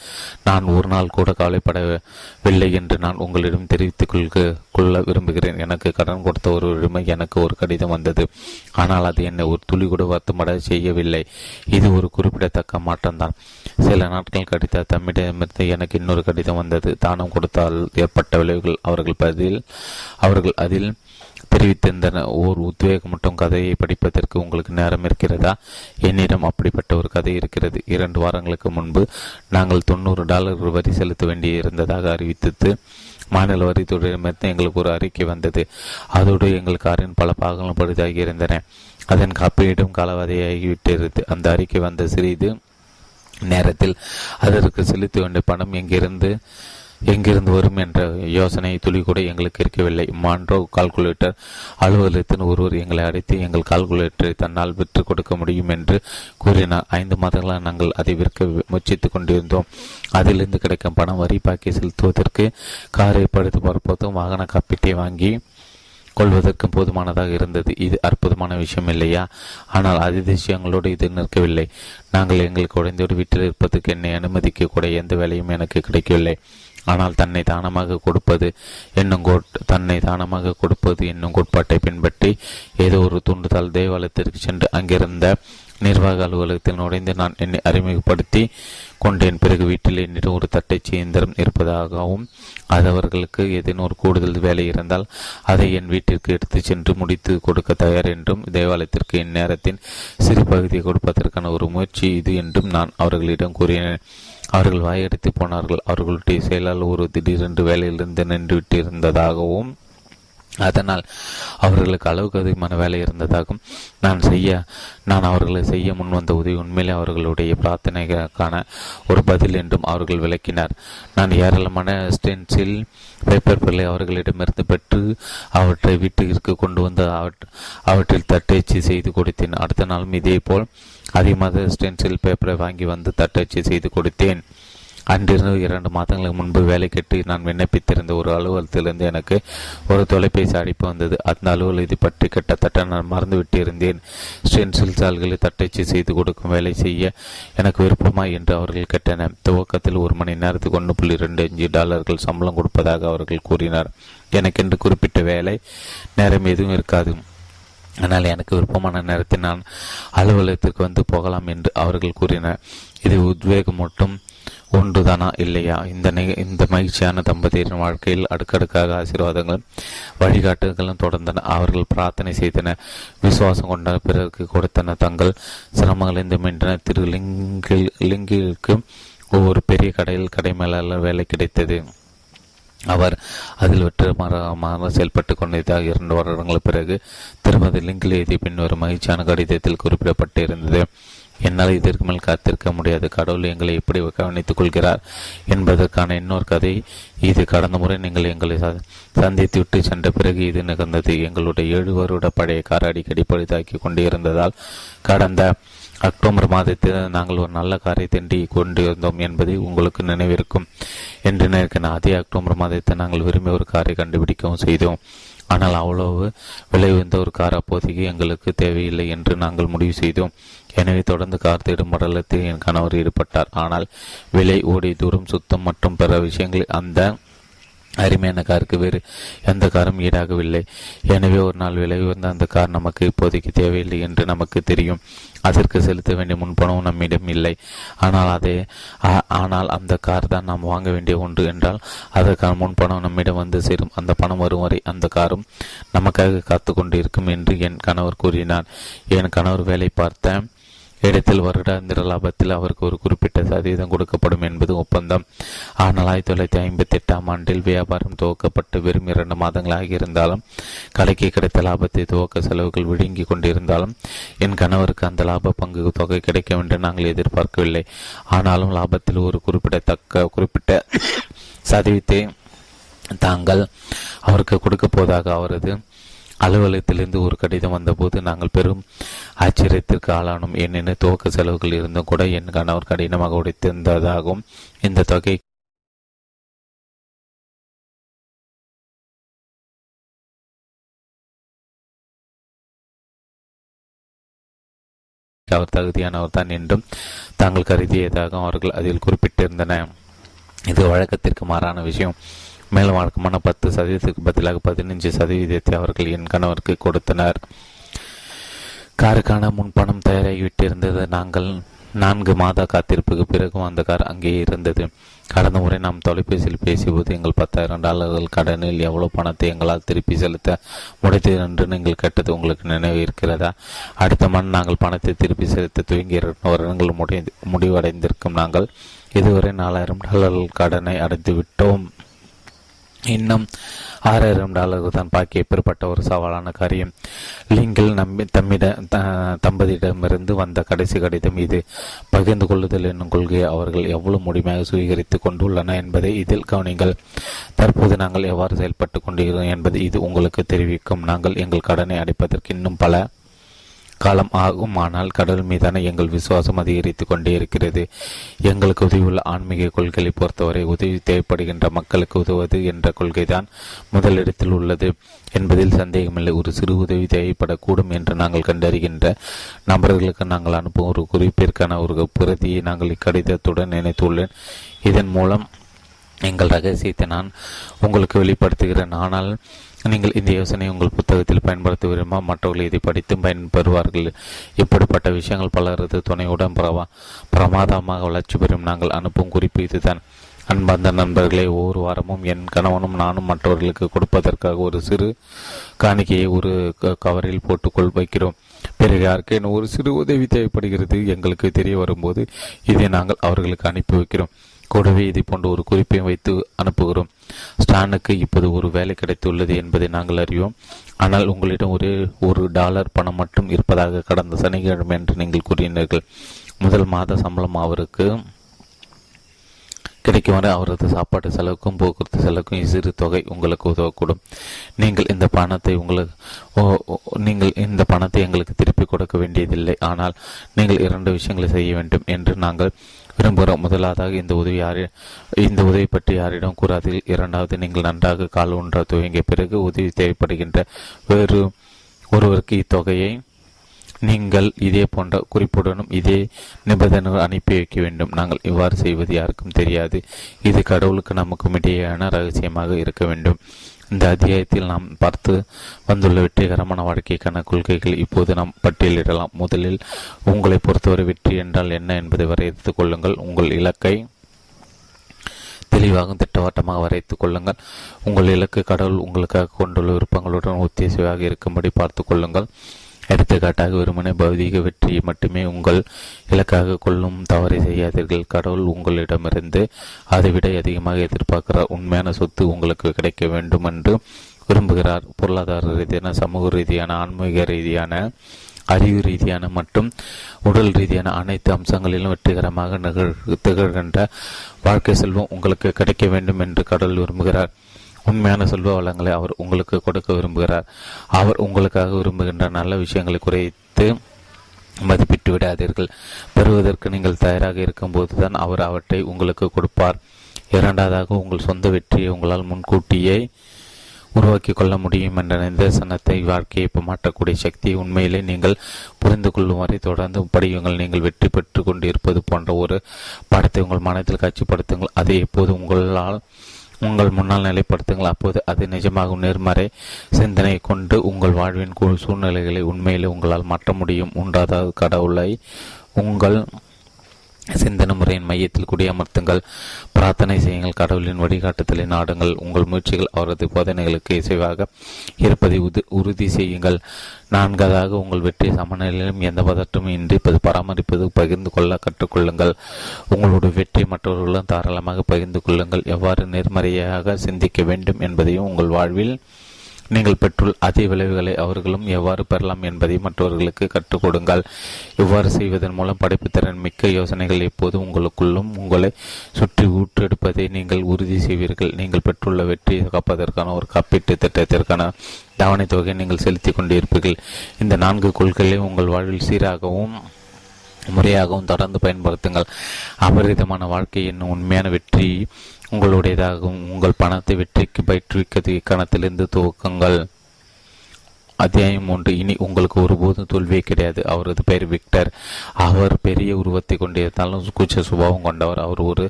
நான் ஒரு நாள் கூட கவலைப்படவில்லை என்று நான் உங்களிடம் தெரிவித்துக் கொள்க கொள்ள விரும்புகிறேன். எனக்கு கடன் கொடுத்த ஒரு உரிமை எனக்கு ஒரு கடிதம் வந்தது. ஆனால் அது என்னை ஒரு துளி கூட வருத்தமட செய்யவில்லை. இது ஒரு குறிப்பிடத்தக்க மாற்றம்தான். சில நாட்கள் கடித்த தம்மிடமிருந்து எனக்கு இன்னொரு கடிதம் வந்தது. தானம் கொடுத்தால் ஏற்பட்ட விளைவுகள் அவர்கள் பதில் அவர்கள் அதில் தெரிவித்திருந்தன. ஓர் உத்வேகமட்டும் கதையை படிப்பதற்கு உங்களுக்கு நேரம் இருக்கிறதா? என்னிடம் அப்படிப்பட்ட ஒரு கதை இருக்கிறது. இரண்டு வாரங்களுக்கு முன்பு நாங்கள் தொண்ணூறு டாலர் வரி செலுத்த வேண்டி இருந்ததாக அறிவித்தது. மாநில வரித்துறையிடமிருந்து எங்களுக்கு ஒரு அறிக்கை வந்தது. அதோடு எங்கள் காரின் பல பாகங்களும் பழுதாகி இருந்தன. அதன் காப்பீடும் காலவதையாகிவிட்டிருந்தது. அந்த அறிக்கை வந்த சிறிது நேரத்தில் அதற்கு செலுத்த வேண்டிய பணம் எங்கிருந்து எங்கிருந்து வரும் என்ற யோசனை துளி கூட எங்களுக்கு இருக்கவில்லை. மாண்ட்ரோ கால்குலேட்டர் அலுவலகத்தின் ஒருவர் எங்களை அழைத்து எங்கள் கால்குலேட்டரை தன்னால் விற்று கொடுக்க முடியும் என்று கூறினார். ஐந்து மாதங்களாக நாங்கள் அதை விற்க முயற்சித்துக் கொண்டிருந்தோம். அதிலிருந்து கிடைக்கும் பணம் வரி பாக்கி செலுத்துவதற்கு காரை படுத்து பார்ப்பதும் வாகன காப்பீட்டை வாங்கி கொள்வதற்கு போதுமானதாக இருந்தது. இது அற்புதமான விஷயம் இல்லையா? ஆனால் அதிதிசயங்களோடு இது நிற்கவில்லை. நாங்கள் எங்களுக்கு உடைந்தோடு வீட்டில் இருப்பதற்கு என்னை அனுமதிக்க கூட எந்த வேலையும் எனக்கு கிடைக்கவில்லை. ஆனால் தன்னை தானமாக கொடுப்பது என்னும் தன்னை தானமாக கொடுப்பது என்னும் கோட்பாட்டை பின்பற்றி ஏதோ ஒரு தூண்டுதல் தேவாலயத்திற்கு சென்று அங்கிருந்த நிர்வாக அலுவலகத்தில் நுழைந்து நான் என்னை அறிமுகப்படுத்தி கொண்டேன். பிறகு வீட்டில் என்னிடம் ஒரு தட்டை இயந்திரம் இருப்பதாகவும் அது அவர்களுக்கு ஏதேனும் ஒரு கூடுதல் வேலை இருந்தால் அதை என் வீட்டிற்கு எடுத்து சென்று முடித்து கொடுக்க தயார் என்றும் தேவாலயத்திற்கு என் நேரத்தின் சிறு பகுதியை கொடுப்பதற்கான ஒரு முயற்சி இது என்றும் நான் அவர்களிடம் கூறினேன். அவர்கள் வாயடித்து போனார்கள். அவர்களுடைய செயலால் ஒரு திடீரென்று வேலையிலிருந்து நின்றுவிட்டிருந்ததாகவும் அதனால் அவர்களுக்கு அளவுக்கு அதிகமான வேலை இருந்ததாகவும் நான் செய்ய நான் அவர்களை செய்ய முன்வந்த உதவி உண்மையிலே அவர்களுடைய பிரார்த்தனைக்கான ஒரு பதில் என்றும் அவர்கள் விளக்கினார். நான் ஏராளமான ஸ்டென்சில் பேப்பர்களை அவர்களிடமிருந்து பெற்று அவற்றை வீட்டிற்கு கொண்டு வந்து அவற்றில் தட்டச்சு செய்து கொடுத்தேன். அடுத்த நாளும் இதே போல் அதிகமாக ஸ்டென்சில் பேப்பரை வாங்கி வந்து தட்டச்சு செய்து கொடுத்தேன். அன்றிருந்து இரண்டு மாதங்களுக்கு முன்பு வேலை கட்டி நான் விண்ணப்பித்திருந்த ஒரு அலுவலகத்திலிருந்து எனக்கு ஒரு தொலைபேசி அழைப்பு வந்தது. அந்த அலுவலகம் இது பற்றி கிட்டத்தட்ட நான் மறந்துவிட்டிருந்தேன் ஸ்டென்சில் சால்களை தட்டச்சு செய்து கொடுக்கும் வேலை செய்ய எனக்கு விருப்பமா என்று அவர்கள் கேட்டனர். துவக்கத்தில் ஒரு மணி நேரத்துக்கு ஒன்று புள்ளி ரெண்டு அஞ்சு டாலர்கள் சம்பளம் கொடுப்பதாக அவர்கள் கூறினார். எனக்கென்று குறிப்பிட்ட வேலை நேரம் எதுவும் இருக்காது. ஆனால் எனக்கு விருப்பமான நேரத்தில் நான் அலுவலகத்திற்கு வந்து போகலாம் என்று அவர்கள் கூறினர். இது உத்வேகம் மட்டும் ஒன்றுதானா இல்லையா? இந்த இந்த மகிழ்ச்சியான தம்பதியின் வாழ்க்கையில் அடுக்கடுக்காக ஆசீர்வாதங்களும் வழிகாட்டுகளும் தொடர்ந்தன. அவர்கள் பிரார்த்தனை செய்தனர். விசுவாசம் கொண்ட பிறருக்கு கொடுத்தனர் தங்கள் சிரமங்களிலிருந்து மீண்டன திரு லிங்கில் லிங்கிற்கு ஒவ்வொரு பெரிய கடையில் கடை மேலாளர் வேலை கிடைத்தது. அவர் அதில் வெற்றிகரமாக செயல்பட்டு கொண்டதாக இரண்டு வருடங்களுக்கு பிறகு திருமதி லிங்கில் பின்வரும் மகிழ்ச்சியான கடிதத்தில் குறிப்பிடப்பட்டிருந்தது. என்னால் இதற்கு மேல் காத்திருக்க முடியாது. கடவுள் எங்களை எப்படி கவனித்துக் கொள்கிறார் என்பதற்கான இன்னொரு கதை. இது கடந்த முறை நீங்கள் எங்களை சந்தித்து விட்டு சென்ற பிறகு இது நிகழ்ந்தது. எங்களுடைய ஏழு வருட பழைய கார் அடிக்கடி பழுதாக்கி கொண்டு இருந்ததால் கடந்த அக்டோபர் மாதத்தில் நாங்கள் ஒரு நல்ல காரை திண்டி கொண்டிருந்தோம் என்பதை உங்களுக்கு நினைவிருக்கும். என்று நினைக்கிறேன் அதே அக்டோபர் மாதத்தில் நாங்கள் விரும்பிய ஒரு காரை கண்டுபிடிக்கவும் செய்தோம். ஆனால் அவ்வளவு விலை உயர்ந்த ஒரு கார் அப்போதைக்கு எங்களுக்கு தேவையில்லை என்று நாங்கள் முடிவு செய்தோம். எனவே தொடர்ந்து கார் தேடும் படலத்தில் என் கணவர் ஈடுபட்டார். ஆனால் விலை ஓடி தூரம் சுத்தம் மற்றும் பிற விஷயங்களில் அந்த அருமையான காருக்கு வேறு எந்த காரும் ஈடாகவில்லை. எனவே ஒரு நாள் விலை உயர்ந்த அந்த கார் நமக்கு இப்போதைக்கு தேவையில்லை என்று நமக்கு தெரியும். அதற்கு செலுத்த வேண்டிய முன்பணமும் நம்மிடம் இல்லை. ஆனால் அதே ஆனால் அந்த கார் தான் நாம் வாங்க வேண்டிய ஒன்று என்றால் அதற்கான முன்பணம் நம்மிடம் வந்து சேரும். அந்த பணம் வரும் வரை அந்த காரும் நமக்காக காத்து கொண்டு இருக்கும் என்று என் கணவர் கூறினார். என் கணவர் வேலை பார்த்த இடத்தில் வருடாந்திர லாபத்தில் அவருக்கு ஒரு குறிப்பிட்ட சதவீதம் கொடுக்கப்படும் என்பது ஒப்பந்தம். ஆனால் ஆயிரத்தி தொள்ளாயிரத்தி ஐம்பத்தி எட்டாம் ஆண்டில் வியாபாரம் துவக்கப்பட்டு வெறும் இரண்டு மாதங்களாக இருந்தாலும் கடைக்கு கிடைத்த லாபத்தை துவக்க செலவுகள் விழுங்கி கொண்டிருந்தாலும் என் கணவருக்கு அந்த லாப பங்கு தொகை கிடைக்கும் என்று நாங்கள் எதிர்பார்க்கவில்லை. ஆனாலும் லாபத்தில் ஒரு குறிப்பிடத்தக்க குறிப்பிட்ட சதவீதத்தை தாங்கள் அவருக்கு கொடுக்க போவதாக அவரது அலுவலகத்திலிருந்து ஒரு கடிதம் வந்தபோது நாங்கள் பெரும் ஆச்சரியத்திற்கு ஆளானோம். ஏனெனில் துவக்க செலவுகள் இருந்தும் கூட என் கணவர் கடினமாக உடைத்திருந்ததாகவும் இந்த தொகை அவர் தகுதியானவர் தான் என்றும் தாங்கள் கருதியதாக அவர்கள் அதில் குறிப்பிட்டிருந்தன. இது வழக்கத்திற்கு மாறான விஷயம். மேலும் வழக்கமான பத்து சதவீதத்துக்கு பதிலாக பதினைஞ்சு சதவீதத்தை அவர்கள் என் கணவருக்கு கொடுத்தனர். காருக்கான முன்பணம் தயாராகிவிட்டிருந்தது. நாங்கள் நான்கு மாத காத்திருப்புக்கு பிறகும் அந்த கார் அங்கேயே இருந்தது. கடந்த முறை நாம் தொலைபேசியில் பேசியபோது எங்கள் பத்தாயிரம் டாலர்கள் கடனில் எவ்வளவு பணத்தை எங்களால் திருப்பி செலுத்த முடித்தது என்று நீங்கள் கேட்டது உங்களுக்கு நினைவு இருக்கிறதா? அடுத்த மண் நாங்கள் பணத்தை திருப்பி செலுத்த துவங்கி இரண்டு வருடங்கள் முடிந்து முடிவடைந்திருக்கும். நாங்கள் இதுவரை நாலாயிரம் டாலர்கள் கடனை அடைந்து விட்டோம் இன்னும் ஆறாயிரம் டாலர்கள் தான் பாக்கி. எப்பேற்பட்ட ஒரு சவாலான காரியம். லிங்கில் நம்பி தம்மிட தம்பதியிடமிருந்து வந்த கடைசி கடிதம் இது. பகிர்ந்து கொள்ளுதல் என்னும் கொள்கையை அவர்கள் எவ்வளவு முடிமையாக சுவீகரித்துக் கொண்டுள்ளன என்பதை இதில் கவனிங்கள் தற்போது நாங்கள் எவ்வாறு செயல்பட்டு கொண்டிருக்கிறோம் என்பதை இது உங்களுக்கு தெரிவிக்கும். நாங்கள் எங்கள் கடனை அடைப்பதற்கு இன்னும் பல காலம் ஆகும். ஆனால் கடல் மீதான எங்கள் விசுவாசம் அதிகரித்து கொண்டே இருக்கிறது. எங்களுக்கு உதவியுள்ள ஆன்மீக கொள்கையை பொறுத்தவரை உதவி தேவைப்படுகின்ற மக்களுக்கு உதவுவது என்ற கொள்கைதான் முதலிடத்தில் உள்ளது. என்பதில் சந்தேகமில்லை. ஒரு சிறு உதவி தேவைப்படக்கூடும் என்று நாங்கள் கண்டறிகின்ற நபர்களுக்கு நாங்கள் அனுப்பும் ஒரு குறிப்பிற்கான ஒரு பிரதியை நாங்கள் இக்கடிதத்துடன் நினைத்துள்ளேன். இதன் மூலம் எங்கள் ரகசியத்தை நான் உங்களுக்கு வெளிப்படுத்துகிறேன். ஆனால் நீங்கள் இந்த யோசனை உங்கள் புத்தகத்தில் பயன்படுத்த விரும்ப மற்றவர்கள் இதை படித்தும் பயன்பெறுவார்கள். இப்படிப்பட்ட விஷயங்கள் பலரது துணையுடன் பிரமா பிரமாதமாக வளர்ச்சி பெறும் நாங்கள் அனுப்பும் குறிப்பு இதுதான். அன்பார்ந்த நண்பர்களை ஒவ்வொரு வாரமும் என் கணவனும் நானும் மற்றவர்களுக்கு கொடுப்பதற்காக ஒரு சிறு காணிக்கையை ஒரு கவரில் போட்டுக்கொள் வைக்கிறோம். பிறகு யாருக்கேனும் ஒரு சிறு உதவி தேவைப்படுகிறது. எங்களுக்கு தெரிய வரும்போது இதை நாங்கள் அவர்களுக்கு அனுப்பி வைக்கிறோம். கூடவே இதை போன்ற ஒரு குறிப்பையும் வைத்து அனுப்புகிறோம். ஸ்டானுக்கு இப்போது ஒரு வேலை கிடைத்துள்ளது என்பதை நாங்கள் அறிவோம். ஆனால் உங்களிடம் ஒரே ஒரு டாலர் பணம் மட்டும் இருப்பதாக கடந்த சனிக்கிழமை என்று நீங்கள் கூறினீர்கள். முதல் மாத சம்பளம் அவருக்கு கிடைக்கும் வரை அவரது சாப்பாட்டு செலவுக்கும் போக்குவரத்து செலவுக்கும் சிறு தொகை உங்களுக்கு உதவக்கூடும். நீங்கள் இந்த பணத்தை உங்களுக்கு நீங்கள் இந்த பணத்தை எங்களுக்கு திருப்பி கொடுக்க வேண்டியதில்லை. ஆனால் நீங்கள் இரண்டு விஷயங்களை செய்ய வேண்டும் என்று நாங்கள் விரும்புகிறோம் முதலாவதாக இந்த உதவி யாரி இந்த உதவி பற்றி யாரிடம் கூறாதீர்கள் இரண்டாவது நீங்கள் நன்றாக கால் ஒன்ற துவங்கிய பிறகு உதவி தேவைப்படுகின்ற வேறு ஒருவருக்கு இத்தொகையை நீங்கள் இதே போன்ற குறிப்புடனும் இதே நிபந்தனை அனுப்பி வைக்க வேண்டும். நாங்கள் இவ்வாறு செய்வது யாருக்கும் தெரியாது. இது கடவுளுக்கு நமக்கும் இடையேயான ரகசியமாக இருக்க வேண்டும். இந்த அத்தியாயத்தில் நாம் பார்த்து வந்துள்ள வெற்றிகரமான வாழ்க்கைக்கான கொள்கைகள் இப்போது நாம் பட்டியலிடலாம். முதலில் உங்களை பொறுத்தவரை வெற்றி என்றால் என்ன என்பதை வரையறுத்துக் கொள்ளுங்கள். உங்கள் இலக்கை தெளிவாகவும் திட்டவட்டமாக வரைத்துக் கொள்ளுங்கள். உங்கள் இலக்கு கடவுள் உங்களுக்காக கொண்டுள்ள விருப்பங்களுடன் ஒத்திசைவாக இருக்கும்படி பார்த்துக் கொள்ளுங்கள். எடுத்துக்காட்டாக வெறுமனே பௌதீக வெற்றியை மட்டுமே உங்கள் இலக்காக கொள்ளும் தவறை செய்யாதீர்கள். கடவுள் உங்களிடமிருந்து அதைவிட அதிகமாக எதிர்பார்க்கிறார் உண்மையான சொத்து உங்களுக்கு கிடைக்க வேண்டும் என்று விரும்புகிறார். பொருளாதார ரீதியான சமூக ரீதியான ஆன்மீக ரீதியான அறிவு ரீதியான மற்றும் உடல் ரீதியான அனைத்து அம்சங்களிலும் வெற்றிகரமாக நிகழ் திகழ்கின்ற வாழ்க்கை செல்வம் உங்களுக்கு கிடைக்க வேண்டும் என்று கடவுள் விரும்புகிறார். உண்மையான செல்வ வளங்களை அவர் உங்களுக்கு கொடுக்க விரும்புகிறார். அவர் உங்களுக்காக விரும்புகின்ற நல்ல விஷயங்களை குறைத்து மதிப்பிட்டு விடாதீர்கள். பெறுவதற்கு நீங்கள் தயாராக இருக்கும்போது தான் அவர் அவற்றை உங்களுக்கு கொடுப்பார். இரண்டாவதாக உங்கள் சொந்த வெற்றியை உங்களால் முன்கூட்டியே உருவாக்கி கொள்ள முடியும் என்ற நிதர்சனத்தை வாழ்க்கையை மாற்றக்கூடிய சக்தியை உண்மையிலே நீங்கள் புரிந்து கொள்ளும் வரை தொடர்ந்து படியுங்கள். நீங்கள் வெற்றி பெற்று கொண்டு இருப்பது போன்ற ஒரு படத்தை உங்கள் மனத்தில் காட்சிப்படுத்துங்கள். அதை எப்போது உங்களால் உங்கள் முன்னால் நிலைப்படுத்துங்கள். அப்போது அது நிஜமாகும். நேர்மறை சிந்தனை கொண்டு உங்கள் வாழ்வின் சூழ்நிலைகளை உண்மையிலே உங்களால் மாற்ற முடியும். உண்டாத கடவுளை உங்கள் சிந்தனை முறையின் மையத்தில் குடியமர்த்துங்கள். பிரார்த்தனை செய்யுங்கள். கடவுளின் வழிகாட்டுதலை நாடுங்கள். உங்கள் முயற்சிகள் அவரது போதனைகளுக்கு இசைவாக இருப்பதை உறுதி செய்யுங்கள். நான்காவதாக உங்கள் வெற்றி சமநிலையிலும் எந்த பதற்றமும் இன்றி பராமரிப்பது பகிர்ந்து கொள்ள கற்றுக்கொள்ளுங்கள். உங்களுடைய வெற்றி மற்றவர்களும் தாராளமாக பகிர்ந்து கொள்ளுங்கள். எவ்வாறு நேர்மறையாக சிந்திக்க வேண்டும் என்பதையும் உங்கள் வாழ்வில் நீங்கள் பெற்றுள்ள அதே விளைவுகளை அவர்களும் எவ்வாறு பெறலாம் என்பதை மற்றவர்களுக்கு கற்றுக் கொடுங்கள். இவ்வாறு செய்வதன் மூலம் படைப்புத்திறன் மிக்க யோசனைகள் எப்போது உங்களுக்குள்ளும் உங்களை சுற்றி ஊற்றெடுப்பதை நீங்கள் உறுதி செய்வீர்கள். நீங்கள் பெற்றுள்ள வெற்றியை காப்பதற்கான ஒரு காப்பீட்டு திட்டத்திற்கான தவணை தொகையை நீங்கள் செலுத்திக் கொண்டிருப்பீர்கள். இந்த நான்கு கொள்கைகளை உங்கள் வாழ்வில் சீராகவும் முறையாகவும் தொடர்ந்து பயன்படுத்துங்கள். அபரிதமான வாழ்க்கை என்னும் உண்மையான வெற்றி உங்களுடையதாகவும் உங்கள் பணத்தை வெற்றிக்கு பயிற்றுவிக்கிறது இக்கணத்திலிருந்து துவக்கங்கள். அத்தியாயம் ஒன்று இனி உங்களுக்கு ஒருபோதும் தோல்வியே கிடையாது. அவரது பெயர் விக்டர். அவர் பெரிய உருவத்தை கொண்டிருந்தாலும் கூச்ச சுபாவம் கொண்டவர். அவர் ஒரு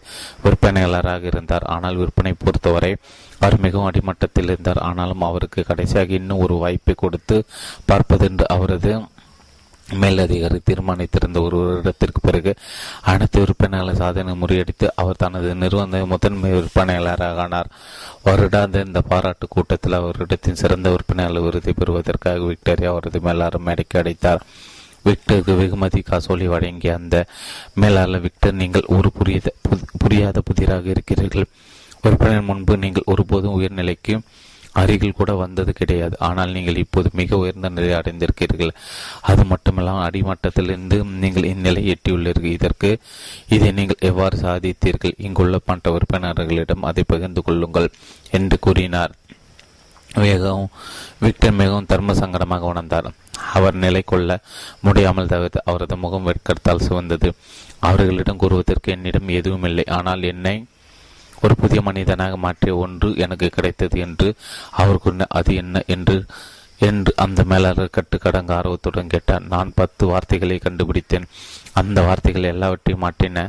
விற்பனையாளராக இருந்தார். ஆனால் விற்பனை பொறுத்தவரை அவர் மிகவும் அடிமட்டத்தில் இருந்தார். ஆனாலும் அவருக்கு கடைசியாக இன்னும் ஒரு வாய்ப்பை கொடுத்து பார்ப்பதென்று அவரது மேலதிகாரி தீர்மானித்திருந்த ஒரு வருடத்திற்கு பிறகு அனைத்து விற்பனையாளர் சாதனை முறியடித்து அவர் தனது நிறுவன முதன்மை விற்பனையாளராக ஆனார். வருடாந்த இந்த பாராட்டு கூட்டத்தில் அவரிடத்தின் சிறந்த விற்பனையாளர் விருதை பெறுவதற்காக விக்டோரியா அவரது மேலாளர் மேடைக்கு அடைத்தார் விக்டருக்கு வெகுமதி காசோலி வழங்கிய அந்த மேலாளர் விக்டர் நீங்கள் ஒரு புரியாத புதிராக இருக்கிறீர்கள். விற்பனை முன்பு நீங்கள் ஒருபோதும் உயர்நிலைக்கு அருகில் கூட வந்தது கிடையாது. ஆனால் நீங்கள் இப்போது மிக உயர்ந்த நிலை அடைந்திருக்கிறீர்கள். அது மட்டுமல்லாமல் அடிமட்டத்திலிருந்து நீங்கள் இந்நிலை எட்டியுள்ளீர்கள். இதற்கு இதை நீங்கள் எவ்வாறு சாதித்தீர்கள்? இங்குள்ள பண்ட உறுப்பினர்களிடம் அதை பகிர்ந்து கொள்ளுங்கள் என்று கூறினார். மிகவும் விக்டர் மிகவும் தர்ம சங்கடமாக உணர்ந்தார். அவர் நிலை கொள்ள முடியாமல் தவிர்த்து அவரது முகம் வெட்கத்தால் சிவந்தது. அவர்களிடம் கூறுவதற்கு என்னிடம் எதுவும் இல்லை. ஆனால் என்னை ஒரு புதிய மனிதனாக மாற்றிய ஒன்று எனக்கு கிடைத்தது என்று அவர் கூறினார் அது என்ன? என்று என்று அந்த மேலாளர் கட்டுக்கடங்க ஆர்வத்துடன் கேட்டார். நான் பத்து வார்த்தைகளை கண்டுபிடித்தேன். அந்த வார்த்தைகள் எல்லாவற்றையும் மாற்றின.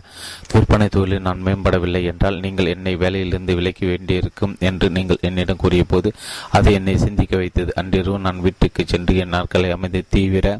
விற்பனை தொழிலில் நான் மேம்படவில்லை என்றால் நீங்கள் என்னை வேலையிலிருந்து விலக்கி வேண்டியிருக்கும் என்று நீங்கள் என்னிடம் கூறிய போது அதை என்னை சிந்திக்க வைத்தது. அன்றிரவு நான் வீட்டுக்கு சென்று என் நாட்களை அமைதி தீவிர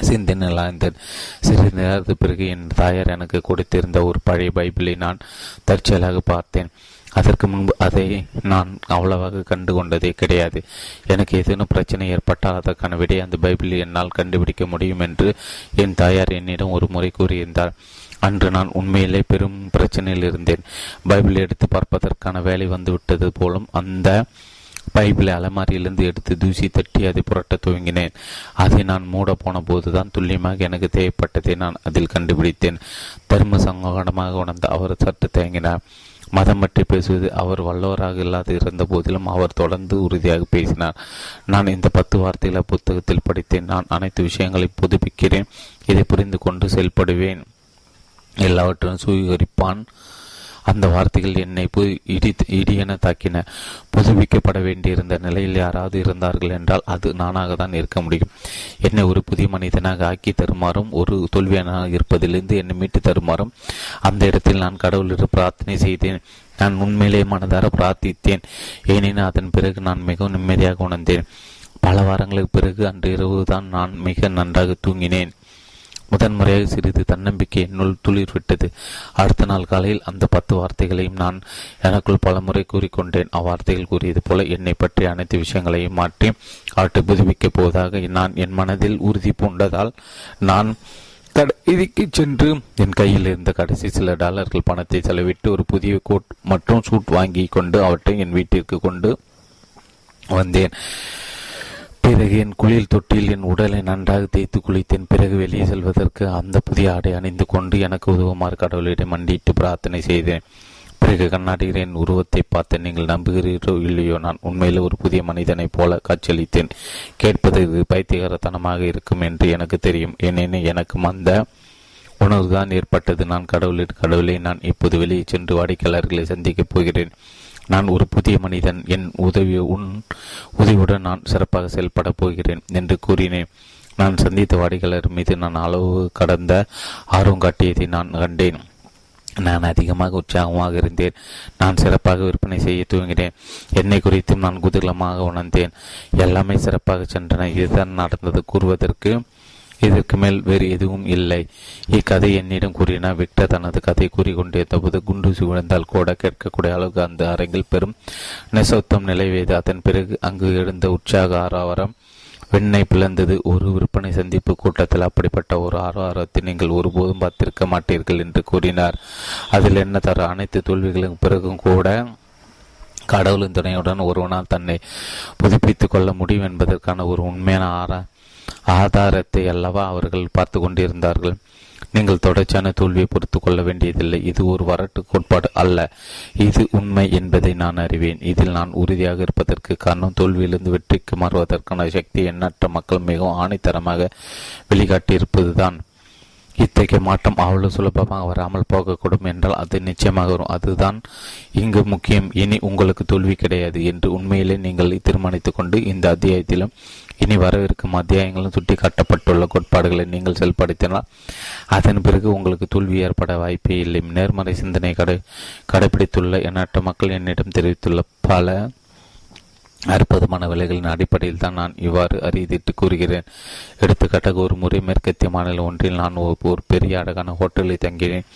சிந்தனையாழ்ந்தேன் சிறிது நேரத்து பிறகு என் தாயார் எனக்கு கொடுத்திருந்த ஒரு பழைய பைபிளை நான் தற்செயலாக பார்த்தேன். அதற்கு முன்பு அதை நான் அவ்வளவாக கண்டு கொண்டதே கிடையாது. எனக்கு ஏதேனும் பிரச்சனை ஏற்பட்டால் அதற்கான விடை அந்த பைபிளில் என்னால் கண்டுபிடிக்க முடியும் என்று என் தாயார் என்னிடம் ஒரு முறை கூறியிருந்தார். அன்று நான் உண்மையிலே பெரும் பிரச்சனையில் இருந்தேன். பைபிள் எடுத்து பார்ப்பதற்கான வேலை வந்துவிட்டது போலும் அந்த பைபிளை அலமாரியிலிருந்து எடுத்து தூசி தட்டி அதை புரட்ட துவங்கினேன். அதை நான் மூட போன போதுதான் துல்லியமாக எனக்கு தேவைப்பட்டதை நான் அதில் கண்டுபிடித்தேன். தர்ம சங்கடமாக உணர்ந்த அவர் சற்று தேங்கினார் மதம் பற்றி பேசுவது அவர் வல்லவராக இல்லாது இருந்த போதிலும் அவர் தொடர்ந்து உறுதியாக பேசினார். நான் இந்த பத்து வார்த்தைகளை புத்தகத்தில் படித்தேன். நான் அனைத்து விஷயங்களை புதுப்பிக்கிறேன். இதை புரிந்து கொண்டு செயல்படுவேன். எல்லாவற்றையும் சுவீகரிப்பான். அந்த வார்த்தைகள் என்னை இடி இடியென தாக்கின. புதுப்பிக்கப்பட வேண்டியிருந்த நிலையில் யாராவது இருந்தார்கள் என்றால் அது நானாக தான் இருக்க முடியும். என்னை ஒரு புதிய மனிதனாக ஆக்கி தருமாறும் ஒரு தோல்வியனாக இருப்பதிலிருந்து என்னை மீட்டு தருமாறும் அந்த இடத்தில் நான் கடவுளிடம் பிரார்த்தனை செய்தேன். நான் உண்மையிலே மனதார பிரார்த்தித்தேன். ஏனெனில் அதன் பிறகு நான் மிகவும் நிம்மதியாக உணர்ந்தேன். பல வாரங்களுக்கு பிறகு அன்று இரவு தான் நான் மிக நன்றாக தூங்கினேன். முதன்முறையாக சிறிது தன்னம்பிக்கை என்னுள் துளிர் விட்டது அடுத்த நாள் காலையில் அந்த பத்து வார்த்தைகளையும் நான் எனக்குள் பலமுறை கூறிக்கொண்டேன். அவ்வார்த்தைகள் கூறியது போல என்னை பற்றி அனைத்து விஷயங்களையும் மாற்றி அவற்றை புதுப்பிக்கப் போவதாக நான் என் மனதில் உறுதி பூண்டதால் நான் கடைக்கு சென்று என் கையில் இருந்த கடைசி சில டாலர்கள் பணத்தை செலவிட்டு ஒரு புதிய கோட் மற்றும் சூட் வாங்கி கொண்டு அவற்றை என் வீட்டிற்கு கொண்டு வந்தேன். பிறகு என் குளியல் தொட்டியில் என் உடலை நன்றாக தேய்த்து குளித்தேன். பிறகு வெளியே செல்வதற்கு அந்த புதிய ஆடை அணிந்து கொண்டு எனக்கு உதவுமாறு கடவுளிடம் மண்டிட்டு பிரார்த்தனை செய்தேன். பிறகு கண்ணாடியில் என் உருவத்தை பார்த்து நீங்கள் நம்புகிறீரோ இல்லையோ நான் உண்மையில் ஒரு புதிய மனிதனைப் போல காட்சியளித்தேன். கேட்பதற்கு பைத்தியகாரத்தனமாக இருக்கும் என்று எனக்கு தெரியும். ஏனெனில் எனக்கு அந்த உணர்வுதான் ஏற்பட்டது. நான் கடவுளின் கடவுளை நான் இப்போது வெளியே சென்று வாடிக்கையாளர்களை சந்திக்கப் போகிறேன். நான் ஒரு புதிய மனிதன் என் உதவி உன் உதவியுடன் நான் சிறப்பாக செயல்பட போகிறேன் என்று கூறினேன். நான் சந்தித்த வாடிக்கையாளர் மீது நான் அளவு கடந்த ஆர்வம் காட்டியதை நான் கண்டேன். நான் அதிகமாக உற்சாகமாக இருந்தேன். நான் சிறப்பாக விற்பனை செய்ய துவங்கினேன். என்னை குறித்தும் நான் குதூகலமாக உணர்ந்தேன். எல்லாமே சிறப்பாக சென்றன. இதுதான் நடந்தது. கூறுவதற்கு இதற்கு மேல் வேறு எதுவும் இல்லை. இக்கதை என்னிடம் கூறினார் விக்டர் தனது கதை கூறிக்கொண்டிருந்தபோது குண்டூசி விழுந்தால் கூட கேட்கக்கூடிய அளவுக்கு அந்த அரங்கில் பெரும் நிசப்தம் நிலைவேது அதன் பிறகு அங்கு எழுந்த உற்சாக ஆரவாரம் வெண்ணை பிளந்தது. ஒரு விற்பனை சந்திப்பு கூட்டத்தில் அப்படிப்பட்ட ஒரு ஆரவாரத்தை நீங்கள் ஒருபோதும் பார்த்திருக்க மாட்டீர்கள் என்று கூறினார். அதில் என்ன தர அனைத்து தோல்விகளுக்கு பிறகும் கூட கடவுளின் துணையுடன் ஒருவனால் தன்னை புதுப்பித்துக் கொள்ள முடியும் என்பதற்கான ஒரு உண்மையான ஆரா ஆதாரத்தை அல்லவா அவர்கள் பார்த்து கொண்டிருந்தார்கள். நீங்கள் தொடர்ச்சியான தோல்வியை பொறுத்து கொள்ள வேண்டியதில்லை. இது ஒரு வரட்டு கோட்பாடு அல்ல. இது உண்மை என்பதை நான் அறிவேன். இதில் நான் உறுதியாக இருப்பதற்கு காரணம் தோல்வியிலிருந்து வெற்றிக்கு மாறுவதற்கான சக்தி எண்ணற்ற மக்கள் மிகவும் ஆணைத்தரமாக வெளிக்காட்டியிருப்பதுதான் இத்தகைய மாற்றம் அவ்வளவு சுலபமாக வராமல் போகக்கூடும் என்றால் அது நிச்சயமாக வரும். அதுதான் இங்கு முக்கியம். இனி உங்களுக்கு தோல்வி கிடையாது என்று உண்மையிலே நீங்கள் தீர்மானித்துக் கொண்டு இந்த அத்தியாயத்திலும் இனி வரவிருக்கும் அத்தியாயங்களும் சுட்டி காட்டப்பட்டுள்ள கோட்பாடுகளை நீங்கள் செயல்படுத்தினால் அதன் பிறகு உங்களுக்கு தோல்வி ஏற்பட வாய்ப்பே இல்லை. நேர்மறை சிந்தனை கடை கடைபிடித்துள்ள எண்ணற்ற மக்கள் என்னிடம் தெரிவித்துள்ள பல அற்புதமான விலைகளின் அடிப்படையில் தான் நான் இவ்வாறு அறிவித்து கூறுகிறேன். எடுத்துக்காட்டாக ஒரு முறை மேற்கத்திய மாநில ஒன்றில் நான் ஒரு பெரிய அழகான ஹோட்டலில் தங்கினேன்.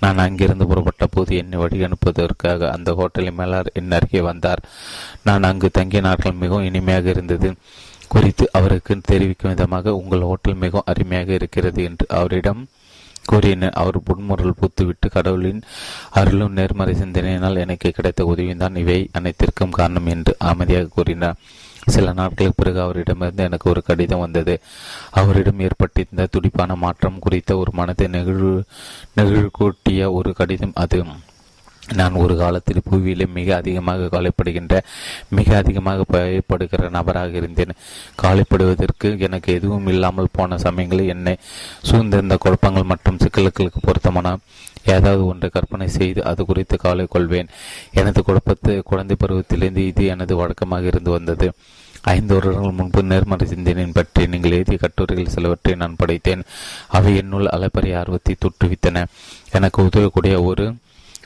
நான் அங்கிருந்து புறப்பட்ட போது என்னை வழி அனுப்புவதற்காக அந்த ஹோட்டலின் மேலார் என் அருகே வந்தார். நான் அங்கு தங்கிய நாட்கள் மிகவும் இனிமையாக இருந்தது. குறித்து அவருக்கு தெரிவிக்கும் விதமாக உங்கள் ஹோட்டல் மிகவும் அருமையாக இருக்கிறது என்று அவரிடம் கூறினர் அவர் புன்முறல் பூத்துவிட்டு கடவுளின் அருளும் நேர்மறை சிந்தனையினால் எனக்கு கிடைத்த உதவியும் தான் இவை அனைத்திற்கும் காரணம் என்று அமைதியாக கூறினார். சில நாட்களுக்கு பிறகு அவரிடமிருந்து எனக்கு ஒரு கடிதம் வந்தது. அவரிடம் ஏற்பட்டிருந்த துடிப்பான மாற்றம் குறித்த ஒரு மனதை நெகிழ் நெகிழ்கூட்டிய ஒரு கடிதம் அது. நான் ஒரு காலத்தில் புவியிலே மிக அதிகமாக கவலைப்படுகின்ற மிக அதிகமாக பயப்படுகிற நபராக இருந்தேன். கவலைப்படுவதற்கு எனக்கு எதுவும் இல்லாமல் போன சமயங்களில் என்னை சூழ்ந்திருந்த குழப்பங்கள் மற்றும் சிக்கல்களுக்கு பொருத்தமான ஏதாவது ஒன்றை கற்பனை செய்து அது குறித்து கவலை கொள்வேன். எனது குழப்பத்து குழந்தை பருவத்திலிருந்து இது எனது வழக்கமாக இருந்து வந்தது. ஐந்து வருடங்கள் முன்பு நேர்மறை சிந்தனையின் பற்றி நீங்கள் எழுதிய கட்டுரைகள் சிலவற்றை நான் படைத்தேன். அவை என்னுள் அலைப்பறை ஆர்வத்தை தொற்றுவித்தன எனக்கு உதவக்கூடிய ஒரு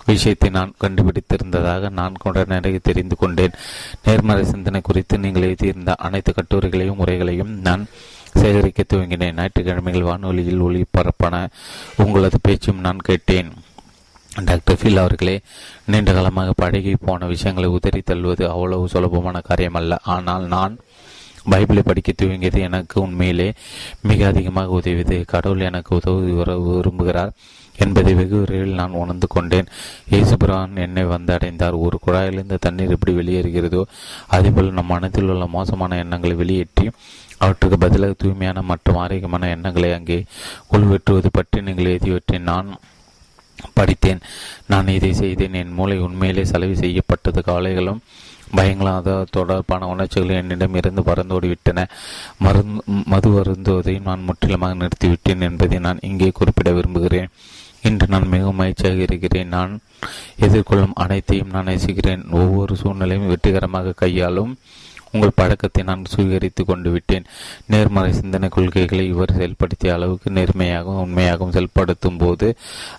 விஷயத்தை நான் கண்டுபிடித்திருந்ததாக நான் உடனடியாக தெரிந்து கொண்டேன். நேர்மறை சிந்தனை குறித்து நீங்கள் எழுதியிருந்த அனைத்து கட்டுரைகளையும் முறைகளையும் நான் சேகரிக்க துவங்கினேன். ஞாயிற்றுக்கிழமைகள் வானொலியில் ஒளிபரப்பான. உங்களது பேச்சும் நான் கேட்டேன். டாக்டர் ஃபில் அவர்களே நீண்ட காலமாக பழகி போன விஷயங்களை உதறி தள்ளுவது அவ்வளவு சுலபமான காரியமல்ல. ஆனால் நான் பைபிளை படிக்க துவங்கியது எனக்கு உண்மையிலே மிக அதிகமாக உதவியது. கடவுள் எனக்கு உதவி விரும்புகிறார். என்பதை வெகு விரைவில் நான் உணர்ந்து கொண்டேன். ஏசுபிரான் என்னை வந்து அடைந்தார். ஒரு குழாயிலிருந்து தண்ணீர் எப்படி வெளியேறுகிறதோ அதேபோல் நம் மனத்தில் உள்ள மோசமான எண்ணங்களை வெளியேற்றி அவற்றுக்கு பதிலாக தூய்மையான மற்றும் ஆரோக்கியமான எண்ணங்களை அங்கே உள்வெற்றுவது பற்றி நீங்கள் எழுதியவற்றை நான் படித்தேன். நான் இதை செய்தேன். என் மூளை உண்மையிலே செலவு செய்யப்பட்டது. கவலைகளும் பயங்களும் தொடர்பான உணர்ச்சிகள் என்னிடம் இருந்து பறந்தோடிவிட்டன மருந்து மது வருந்துவதையும் நான் முற்றிலுமாக நிறுத்திவிட்டேன் என்பதை நான் இங்கே குறிப்பிட விரும்புகிறேன். இன்று நான் மிகவும் மகிழ்ச்சியாக இருக்கிறேன் நான் எதிர்கொள்ளும் அனைத்தையும் நான் நேசிக்கிறேன். ஒவ்வொரு சூழ்நிலையும் வெற்றிகரமாக கையாளும் உங்கள் பழக்கத்தை நான் சுவீகரித்து கொண்டு விட்டேன். நேர்மறை சிந்தனை கொள்கைகளை இவர் செயல்படுத்திய அளவுக்கு நேர்மையாகவும் உண்மையாகவும் செயல்படுத்தும் போது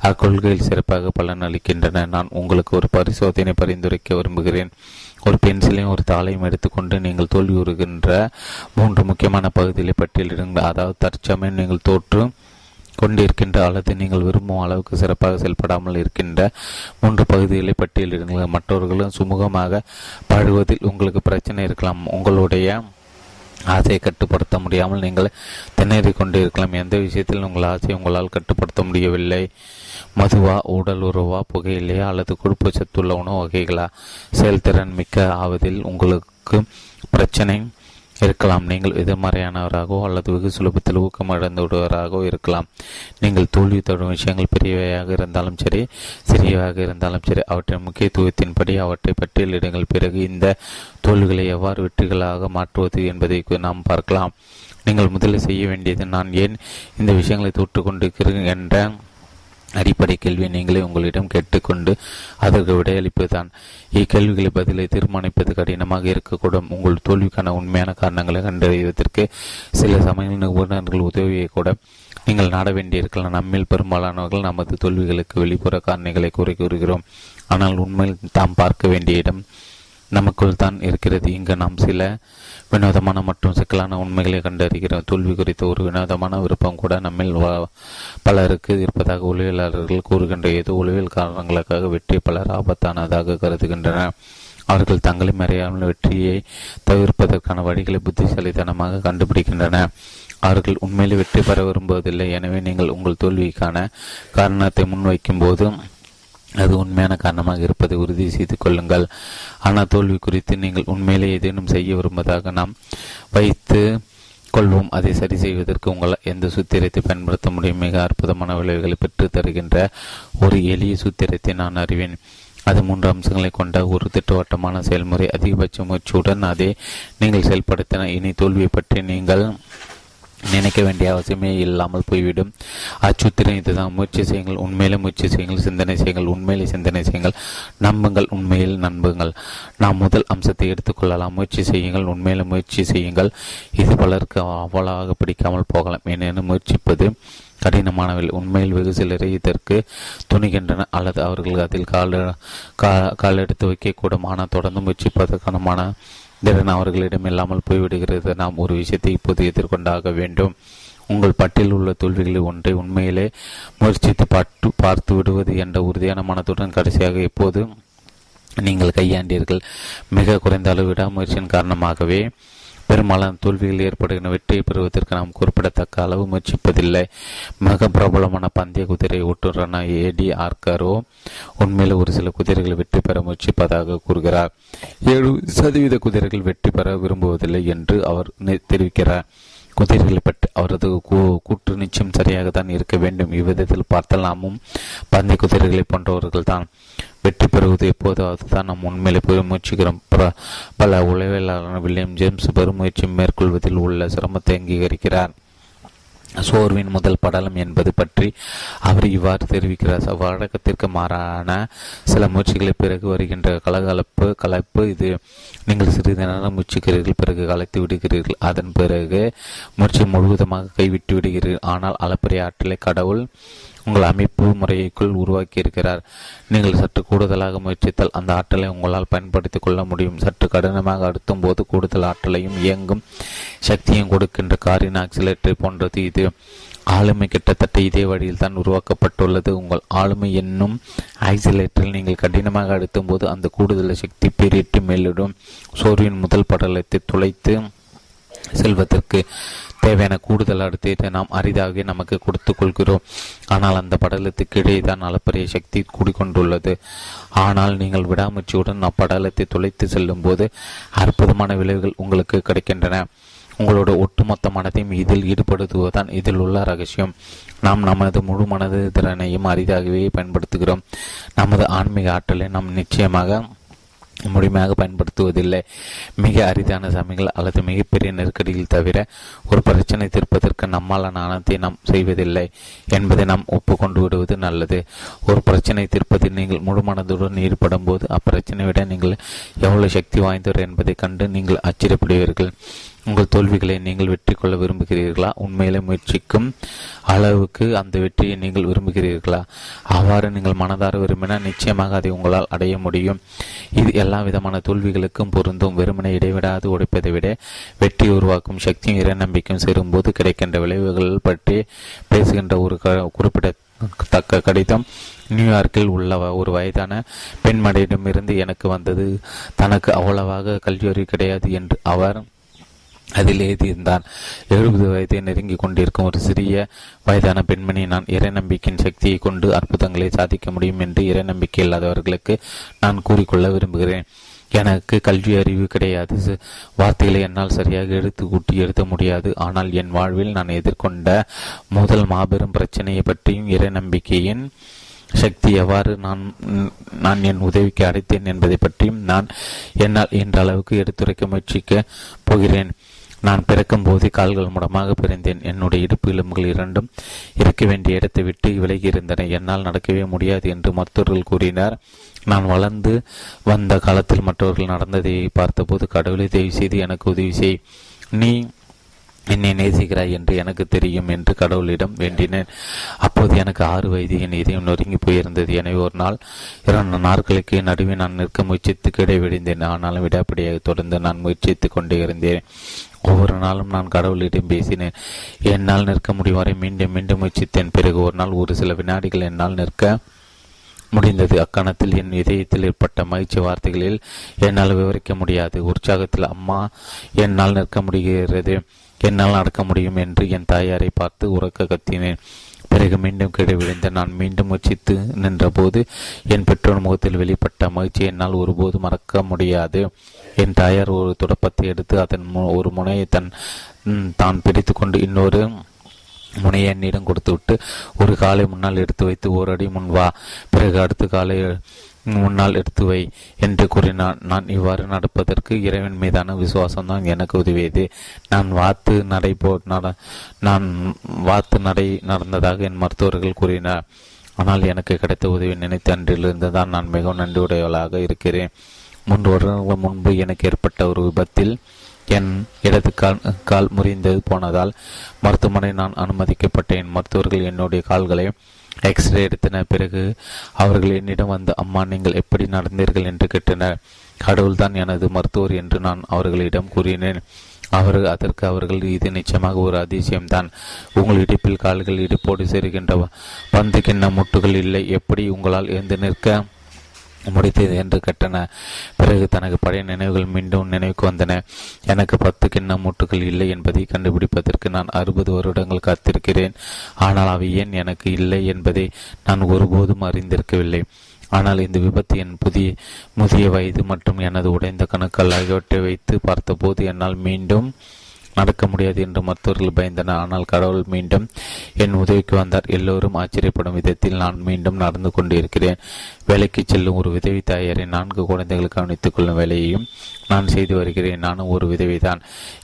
அக்கொள்கையில் சிறப்பாக பலன் அளிக்கின்றன. நான் உங்களுக்கு ஒரு பரிசோதனை பரிந்துரைக்க விரும்புகிறேன். ஒரு பென்சிலையும் ஒரு தாளையும் எடுத்துக்கொண்டு நீங்கள் தோல்வியுறுகின்ற மூன்று முக்கியமான பகுதிகளை பட்டியலிடுங்கள். அதாவது தற்சமயம் நீங்கள் தோற்று கொண்டிருக்கின்ற அல்லது நீங்கள் விரும்பும் அளவுக்கு சிறப்பாக செயல்படாமல் இருக்கின்ற மூன்று பகுதிகளை பட்டியலிடுங்கள் மற்றவர்களும் சுமூகமாக பழகுவதில் உங்களுக்கு பிரச்சனை இருக்கலாம். உங்களுடைய ஆசையை கட்டுப்படுத்த முடியாமல் நீங்கள் திணறிக் கொண்டிருக்கலாம். எந்த விஷயத்தில் உங்கள் ஆசையை உங்களால் கட்டுப்படுத்த முடியவில்லை. மதுவா உடல் உறவா புகையிலையா அல்லது கொழுப்பு சத்துள்ள உணவு வகைகளா? செயல்திறன் மிக்க ஆவதில் உங்களுக்கு பிரச்சனை இருக்கலாம். நீங்கள் எதிர்மறையானவராகவோ அல்லது வெகு சுலபத்தில் ஊக்கம் விடுவராகவோ இருக்கலாம். நீங்கள் தோல்வி தரும் விஷயங்கள் பெரியவையாக இருந்தாலும் சரி சிறியவையாக இருந்தாலும் சரி அவற்றின் முக்கியத்துவத்தின்படி அவற்றை பட்டியலிடுங்கள். பிறகு இந்த தோல்விகளை எவ்வாறு வெற்றிகளாக மாற்றுவது என்பதை நாம் பார்க்கலாம். நீங்கள் முதலில் செய்ய வேண்டியது நான் ஏன் இந்த விஷயங்களை தொட்டு கொண்டிருக்கிறேன் என்ற அடிப்படை கேள்வியை நீங்களே உங்களிடம் கேட்டுக்கொண்டு அதற்கு விடையளிப்பதுதான் இக்கேள்விகளை பதிலை தீர்மானிப்பது கடினமாக இருக்கக்கூடும். உங்கள் தோல்விக்கான உண்மையான காரணங்களை கண்டறிவதற்கு சில சமயங்கள் நிபுணர்கள் உதவியை கூட நீங்கள் நாட வேண்டியிருக்கலாம். நம்மில் பெரும்பாலானவர்கள் நமது தோல்விகளுக்கு வெளிப்புற காரணிகளை குறை கூறுகிறோம். ஆனால் உண்மையில் தாம் பார்க்க வேண்டிய இடம் நமக்குள் தான் இருக்கிறது. இங்கு நாம் சில வினோதமான மற்றும் சிக்கலான உண்மைகளை கண்டறிகிறோம் தோல்வி குறித்த ஒரு வினோதமான விருப்பம் கூட நம்மில் பலருக்கு இருப்பதாக உளவியலாளர்கள் கூறுகின்ற ஏதோ உளவியல் காரணங்களுக்காக வெற்றி பலர் ஆபத்தானதாக கருதுகின்றனர் அவர்கள் தங்களை மறையாமல் வெற்றியை தவிர்ப்பதற்கான வழிகளை புத்திசாலித்தனமாக கண்டுபிடிக்கின்றன. அவர்கள் உண்மையில் வெற்றி பெற விரும்புவதில்லை. எனவே நீங்கள் உங்கள் தோல்விக்கான காரணத்தை முன்வைக்கும் போது அது உண்மையான காரணமாக இருப்பதை உறுதி செய்து கொள்ளுங்கள். ஆனால் தோல்வி குறித்து நீங்கள் உண்மையிலே ஏதேனும் செய்ய விரும்புவதாக நாம் வைத்து கொள்வோம். அதை சரி செய்வதற்கு உங்களால் எந்த சூத்திரத்தை பயன்படுத்த முடியும்? மிக அற்புதமான விளைவுகளை பெற்று தருகின்ற ஒரு எளிய சூத்திரத்தை நான் அறிவேன். அது மூன்று அம்சங்களை கொண்ட ஒரு திட்டவட்டமான செயல்முறை. அதிகபட்ச முயற்சியுடன் அதை நீங்கள் செயல்படுத்தின இனி தோல்வியை பற்றி நீங்கள் நினைக்க வேண்டிய அவசியமே இல்லாமல் போய்விடும். அச்சுத்திரம் இதுதான். முயற்சி செய்யுங்கள் உண்மையிலே முயற்சி செய்யுங்கள் சிந்தனை செய்யுங்கள் உண்மையிலே சிந்தனை செய்யுங்கள். நம்புங்கள் உண்மையில் நம்புங்கள். நாம் முதல் அம்சத்தை எடுத்துக்கொள்ளலாம் முயற்சி செய்யுங்கள் உண்மையில முயற்சி செய்யுங்கள். இது பலருக்கு அவ்வளவாக பிடிக்காமல் போகலாம். ஏனெனும் முயற்சிப்பது கடினமானவில் உண்மையில் வெகு சிலரை இதற்கு துணிகின்றனர் அல்லது அவர்கள் அதில் கால் கால் எடுத்து வைக்கக்கூடும். ஆனால் தொடர்ந்து முயற்சிப்பதற்கான திறன் அவர்களிடம் இல்லாமல் போய்விடுகிறது. நாம் ஒரு விஷயத்தை இப்போது எதிர்கொண்டாக வேண்டும். உங்கள் பட்டியலில் உள்ள தோல்விகளில் ஒன்றை உண்மையிலே முயற்சித்து பார்த்து பார்த்து விடுவது என்ற உறுதியான மனத்துடன் கடைசியாக எப்போது நீங்கள் கையாண்டீர்கள்? மிக குறைந்த அளவு விடாமுயற்சியின் காரணமாகவே பெரும்பாலான தோல்விகள் ஏற்படுகின்ற வெற்றியை பெறுவதற்கு நாம் குறிப்பிடத்தக்க அளவு முயற்சிப்பதில்லை. மிக பிரபலமான பந்தய குதிரை ஓட்டுநரான ஏடி ஆர்கரோ உண்மையில் ஒரு சில குதிரைகள் வெற்றி பெற முயற்சிப்பதாக கூறுகிறார். ஏழு சதவீத குதிரைகள் வெற்றி பெற விரும்புவதில்லை என்று அவர் தெரிவிக்கிறார். குதிரைகளை பற்றி அவரது கூற்று நிச்சயம் சரியாக தான் இருக்க வேண்டும். இவ்விதத்தில் பார்த்தால் நாமும் பந்தை குதிரைகளை போன்றவர்கள் தான் வெற்றி பெறுவது எப்போதாவது தான் நாம் உண்மையிலே போய் முயற்சிக்கிறோம். பல உளவியலாளர் வில்லியம் ஜேம்ஸ் பெருமுயற்சி மேற்கொள்வதில் உள்ள சிரமத்தை அங்கீகரிக்கிறார். சோர்வின் முதல் படலம் என்பது பற்றி அவர் இவ்வாறு தெரிவிக்கிறார். வழக்கத்திற்கு மாறான சில முயற்சிகளை பிறகு வருகின்ற கலகலப்பு கலப்பு இது நீங்கள் சிறிது நேரம் முயற்சிக்கிறீர்கள் பிறகு கலைத்து விடுகிறீர்கள். அதன் பிறகு முயற்சி முழுவதுமாக கைவிட்டு விடுகிறீர்கள். ஆனால் அளப்பரிய ஆற்றலை கடவுள் உங்கள் அமைப்பு முறைக்குள் உருவாக்கி இருக்கிறார் நீங்கள் சற்று கூடுதலாக முயற்சித்தால் அந்த ஆற்றலை உங்களால் பயன்படுத்திக் கொள்ள முடியும். சற்று கடினமாக அடுத்தும் போது கூடுதல் ஆற்றலையும் இயங்கும் சக்தியும் கொடுக்கின்ற காரின் ஆக்சிலேட்டரை போன்றது இது. ஆளுமை கிட்டத்தட்ட இதே வழியில் தான் உருவாக்கப்பட்டுள்ளது. உங்கள் ஆளுமை என்னும் ஆக்சிலேட்டரில் நீங்கள் கடினமாக அழுத்தும் போது அந்த கூடுதல் சக்தி பெரிட்டு மேலிடும். சோர்வின் முதல் படலத்தை துளைத்து செல்வதற்கு தேவையான கூடுதல் அழுத்தத்தை நாம் அரிதாகவே நமக்கு கொடுத்து கொள்கிறோம். ஆனால் அந்த படலத்துக்கு இடையே தான் அளப்பரிய சக்தி கூடிக்கொண்டுள்ளது. ஆனால் நீங்கள் விடாமுயற்சியுடன் அப்படலத்தை துளைத்து செல்லும் போது அற்புதமான விளைவுகள் உங்களுக்கு கிடைக்கின்றன. உங்களோட ஒட்டுமொத்த மனதையும் இதில் ஈடுபடுத்துவதுதான் இதில் உள்ள ரகசியம். நாம் நமது முழு மனது திறனையும் அரிதாகவே பயன்படுத்துகிறோம். நமது ஆன்மீக ஆற்றலை நாம் நிச்சயமாக முழுமையாக பயன்படுத்துவதில்லை. மிக அரிதான சமயங்கள் அல்லது மிகப்பெரிய நெருக்கடியில் தவிர ஒரு பிரச்சனை தீர்ப்பதற்கு நம்மாலான அனைத்தை நாம் செய்வதில்லை என்பதை நாம் ஒப்புக்கொண்டு விடுவது நல்லது. ஒரு பிரச்சனை தீர்ப்பதில் நீங்கள் முழு மனதுடன் ஈடுபடும் போது அப்பிரச்சனை விட நீங்கள் எவ்வளவு சக்தி வாய்ந்தவர் என்பதை கண்டு நீங்கள் ஆச்சரியப்படுவீர்கள். உங்கள் தோல்விகளை நீங்கள் வெற்றி கொள்ள விரும்புகிறீர்களா? உண்மையிலே முயற்சிக்கும் அளவுக்கு அந்த வெற்றியை நீங்கள் விரும்புகிறீர்களா? அவ்வாறு நீங்கள் மனதார விரும்பினால் நிச்சயமாக அதை உங்களால் அடைய முடியும். இது எல்லா விதமான தோல்விகளுக்கும் பொருந்தும். வெறுமனை இடைவிடாது உடைப்பதை விட வெற்றி உருவாக்கும் சக்தியும் இறைநம்பிக்கையும் சேரும்போது கிடைக்கின்ற விளைவுகள் பற்றி பேசுகின்ற ஒரு குறிப்பிடத்தக்க கடிதம் நியூயார்க்கில் உள்ள ஒரு வயதான பெண்மடையிடமிருந்து எனக்கு வந்தது. தனக்கு அவ்வளவாக கல்வியறிவு கிடையாது என்று அவர் அதில் எழுதியிருந்தார் எழுபது வயதை நெருங்கி கொண்டிருக்கும் ஒரு சிறிய வயதான பெண்மணி நான் இறை நம்பிக்கையின் சக்தியை கொண்டு அற்புதங்களை சாதிக்க முடியும் என்று இறை நம்பிக்கை இல்லாதவர்களுக்கு நான் கூறிக்கொள்ள விரும்புகிறேன். எனக்கு கல்வி அறிவு கிடையாது. வார்த்தைகளை என்னால் சரியாக எடுத்து கூட்டி எழுத முடியாது. ஆனால் என் வாழ்வில் நான் எதிர்கொண்ட முதல் மாபெரும் பிரச்சனையை பற்றியும் இறை நம்பிக்கையின் சக்தி எவ்வாறு நான் நான் என் உதவிக்கு அடைத்தேன் என்பதை பற்றியும் நான் என்னால் என்ற அளவுக்கு எடுத்துரைக்க முயற்சிக்க போகிறேன். நான் பிறக்கும் போதே கால்கள் மூடமாக பிறந்தேன் என்னுடைய இடுப்பு எலும்புகள் இரண்டும் இருக்க வேண்டிய இடத்தை விட்டு விலகி இருந்தன. என்னால் நடக்கவே முடியாது என்று மருத்துவர்கள் கூறினார். நான் வளர்ந்து வந்த காலத்தில் மற்றவர்கள் நடந்ததை பார்த்தபோது கடவுளை தயவு செய்து எனக்கு உதவி செய். நீ என்னை நேசிக்கிறாய் என்று எனக்கு தெரியும் என்று கடவுளிடம் வேண்டினேன். அப்போது எனக்கு ஆறு வயது. என் இதயம் நொறுங்கி போயிருந்தது. எனவே ஒரு நாள் இரண்டு நாட்களுக்கு நடுவே நான் நிற்க முயற்சித்து கிடை கிடைவிடிந்தேன் ஆனாலும் விடாப்படியாக தொடர்ந்து நான் முயற்சித்துக் கொண்டே இருந்தேன். ஒவ்வொரு நாளும் நான் கடவுளிடம் பேசினேன். என்னால் நிற்க முடியும் வரை மீண்டும் மீண்டும் முயற்சித்தேன். பிறகு ஒரு நாள் ஒரு சில வினாடிகள் என்னால் நிற்க முடிந்தது. அக்கணத்தில் என் இதயத்தில் ஏற்பட்ட மகிழ்ச்சி வார்த்தைகளில் என்னால் விவரிக்க முடியாது. உற்சாகத்தில் அம்மா என்னால் நிற்க முடிகிறது. என்னால் நடக்க முடியும் என்று என் தாயாரை பார்த்து உறக்க கத்தினேன். பிறகு மீண்டும் கீழே விழுந்த நான் மீண்டும் முயற்சித்து நின்றபோது என் பெற்றோர் முகத்தில் வெளிப்பட்ட மகிழ்ச்சி என்னால் ஒருபோது மறக்க முடியாது. என் தாயார் ஒரு துடப்பத்தை எடுத்து அதன் ஒரு முனையை தன் தான் பிடித்து கொண்டு இன்னொரு முனையை என்னிடம் கொடுத்துவிட்டு ஒரு காலை முன்னால் எடுத்து வைத்து ஒரு அடி முன் வா. பிறகு அடுத்த காலை முன்னால் எடுத்து வை என்று கூறினான். நான் இவ்வாறு நடப்பதற்கு இறைவன் மீதான விசுவாசம் தான் எனக்கு உதவியது. நான் வாத்து நடை போ நட நான் வாத்து நடை நடந்ததாக என் மருத்துவர்கள் கூறினார். ஆனால் எனக்கு கிடைத்த உதவி நினைத்த அன்றிலிருந்து தான் நான் மிகவும் நன்றியுடையவளாக இருக்கிறேன். மூன்று வருடங்கள் முன்பு எனக்கு ஏற்பட்ட ஒரு விபத்தில் என் இடது கால் கால் முறிந்தது போனதால் மருத்துவமனை நான் அனுமதிக்கப்பட்டேன் மருத்துவர்கள் என்னுடைய கால்களை எக்ஸ்ரே எடுத்தன. பிறகு அவர்கள் என்னிடம் வந்து அம்மா நீங்கள் எப்படி நடந்தீர்கள்? என்று கேட்டனர். கடவுள்தான் எனது மருத்துவர் என்று நான் அவர்களிடம் கூறினேன். அவர்கள் அதற்கு அவர்கள் இது நிச்சயமாக ஒரு அதிசயம்தான். உங்கள் இடுப்பில் கால்கள் இடுப்போடு சேருகின்ற பந்து கிண்ண முட்டுகள் இல்லை. எப்படி உங்களால் எழுந்து நிற்க முடித்தது என்று கட்டன பிறகு தனக்கு பழைய நினைவுகள் மீண்டும் நினைவுக்கு வந்தன. எனக்கு பத்து கிண்ண மூட்டுகள் இல்லை என்பதை கண்டுபிடிப்பதற்கு நான் அறுபது வருடங்கள் காத்திருக்கிறேன். ஆனால் அவை ஏன் எனக்கு இல்லை என்பதை நான் ஒருபோதும் அறிந்திருக்கவில்லை. ஆனால் இந்த விபத்து என் புதிய முதிய வயது மற்றும் எனது உடைந்த கணக்கள் ஆகியவற்றை வைத்து பார்த்தபோது என்னால் மீண்டும் நடக்க முடியாது என்று மற்றவர்கள் பயந்தனர். ஆனால் கடவுள் மீண்டும் என் உதவிக்கு வந்தார். எல்லோரும் ஆச்சரியப்படும் விதத்தில் நான் மீண்டும் நடந்து கொண்டிருக்கிறேன். வேலைக்கு செல்லும் ஒரு விதவி தாயாரை நான்கு குழந்தைகள் கவனித்துக் கொள்ளும் வேலையையும் நான் செய்து வருகிறேன். நானும் ஒரு விதவிதான்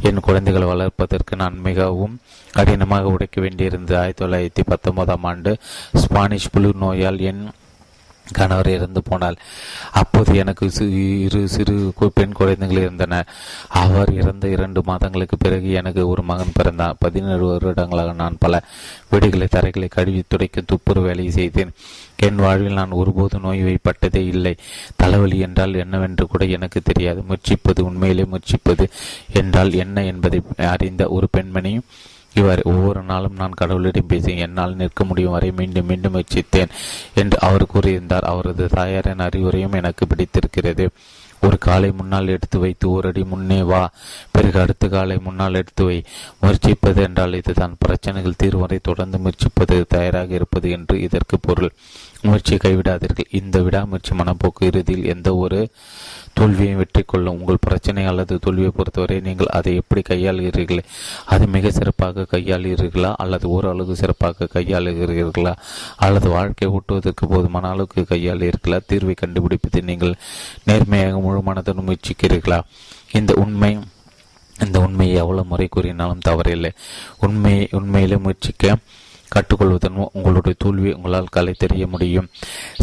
என் குழந்தைகளை வளர்ப்பதற்கு நான் மிகவும் கடினமாக உடைக்க வேண்டியிருந்தது. ஆயிரத்தி தொள்ளாயிரத்தி பத்தொன்பதாம் ஆண்டு ஸ்பானிஷ் புழு நோயால் என் கணவர் இறந்து போனால் அப்போது எனக்கு இரு சிறு பெண் குழந்தைகள் இருந்தன. அவர் இறந்த இரண்டு மாதங்களுக்கு பிறகு எனக்கு ஒரு மகன் பிறந்தான். பதினேழு வருடங்களாக நான் பல வீடுகளை தரைகளை கழுவி துடைக்க துப்புரவு வேலையை செய்தேன். என் வாழ்வில் நான் ஒருபோது நோய் வைப்பட்டதே இல்லை. தலைவலி என்றால் என்னவென்று கூட எனக்கு தெரியாது. முயற்சிப்பது உண்மையிலே முயற்சிப்பது என்றால் என்ன என்பதை அறிந்த ஒரு பெண்மணியும் இவர் ஒவ்வொரு நாளும் நான் கடவுளிடம் பேசி என்னால் நிற்க முடியும் வரை மீண்டும் மீண்டும் முயற்சித்தேன் என்று அவர் கூறியிருந்தார். அவரது தாயாரின் அறிவுரையும் எனக்கு பிடித்திருக்கிறது. ஒரு காலை முன்னால் எடுத்து வைத்து ஒரு அடி முன்னே வா. பிறகு அடுத்த காலை முன்னால் எடுத்து வை. முயற்சிப்பது என்றால் இதுதான் பிரச்சனைகள் தீர்வரை தொடர்ந்து முயற்சிப்பது தயாராக இருப்பது என்று இதற்கு பொருள். முயற்சியை கைவிடாதீர்கள். இந்த விடாமுயற்சி மனப்போக்கு இறுதியில் எந்த ஒரு தோல்வியையும் வெற்றி கொள்ளும். உங்கள் பிரச்சனை அல்லது தோல்வியை பொறுத்தவரை நீங்கள் அதை எப்படி கையாளுகிறீர்கள்? அது மிக சிறப்பாக கையாளுகிறீர்களா? அல்லது ஓரளவுக்கு சிறப்பாக கையாளுகிறீர்களா? அல்லது வாழ்க்கை ஓட்டுவதற்கு போதுமான அளவுக்கு கையாளுகிறீர்களா? தீர்வை கண்டுபிடிப்பது நீங்கள் நேர்மையாக முழுமனதுடன் முயற்சிக்கிறீர்களா? இந்த உண்மை இந்த உண்மையை எவ்வளவு முறை கூறினாலும் தவறில்லை. உண்மையை உண்மையிலே முயற்சிக்க கற்றுக்கொள்வதன் உங்களுடைய தோல்வி உங்களால் கலை தெரிய முடியும்.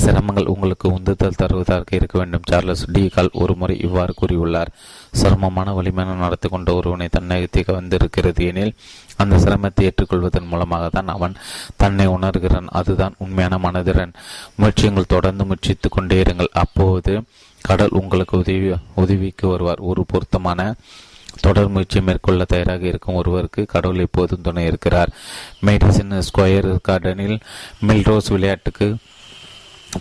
சிரமங்கள் உங்களுக்கு உந்துதல் தருவதாக இருக்க வேண்டும். Charles D. கால் ஒருமுறை இவ்வாறு கூறியுள்ளார். சிரமமான வலிமையான நடத்தி கொண்ட ஒருவனை தன்னகத்தை வந்திருக்கிறது எனில் அந்த சிரமத்தை ஏற்றுக்கொள்வதன் மூலமாக தான் அவன் தன்னை உணர்கிறான். அதுதான் உண்மையான மனதிறன். முயற்சியங்கள். தொடர்ந்து முயற்சித்துக் கொண்டே இருங்கள். அப்போது கடல் உங்களுக்கு உதவி உதவிக்கு வருவார். ஒரு பொருத்தமான தொடர் முயற்சி மேற்கொள்ள தயாராக இருக்கும் ஒருவருக்கு கடவுள் எப்போதும் துணை இருக்கிறார். மெடிசன் ஸ்கொயர் கார்டனில் மில்ரோஸ் விளையாட்டுக்கு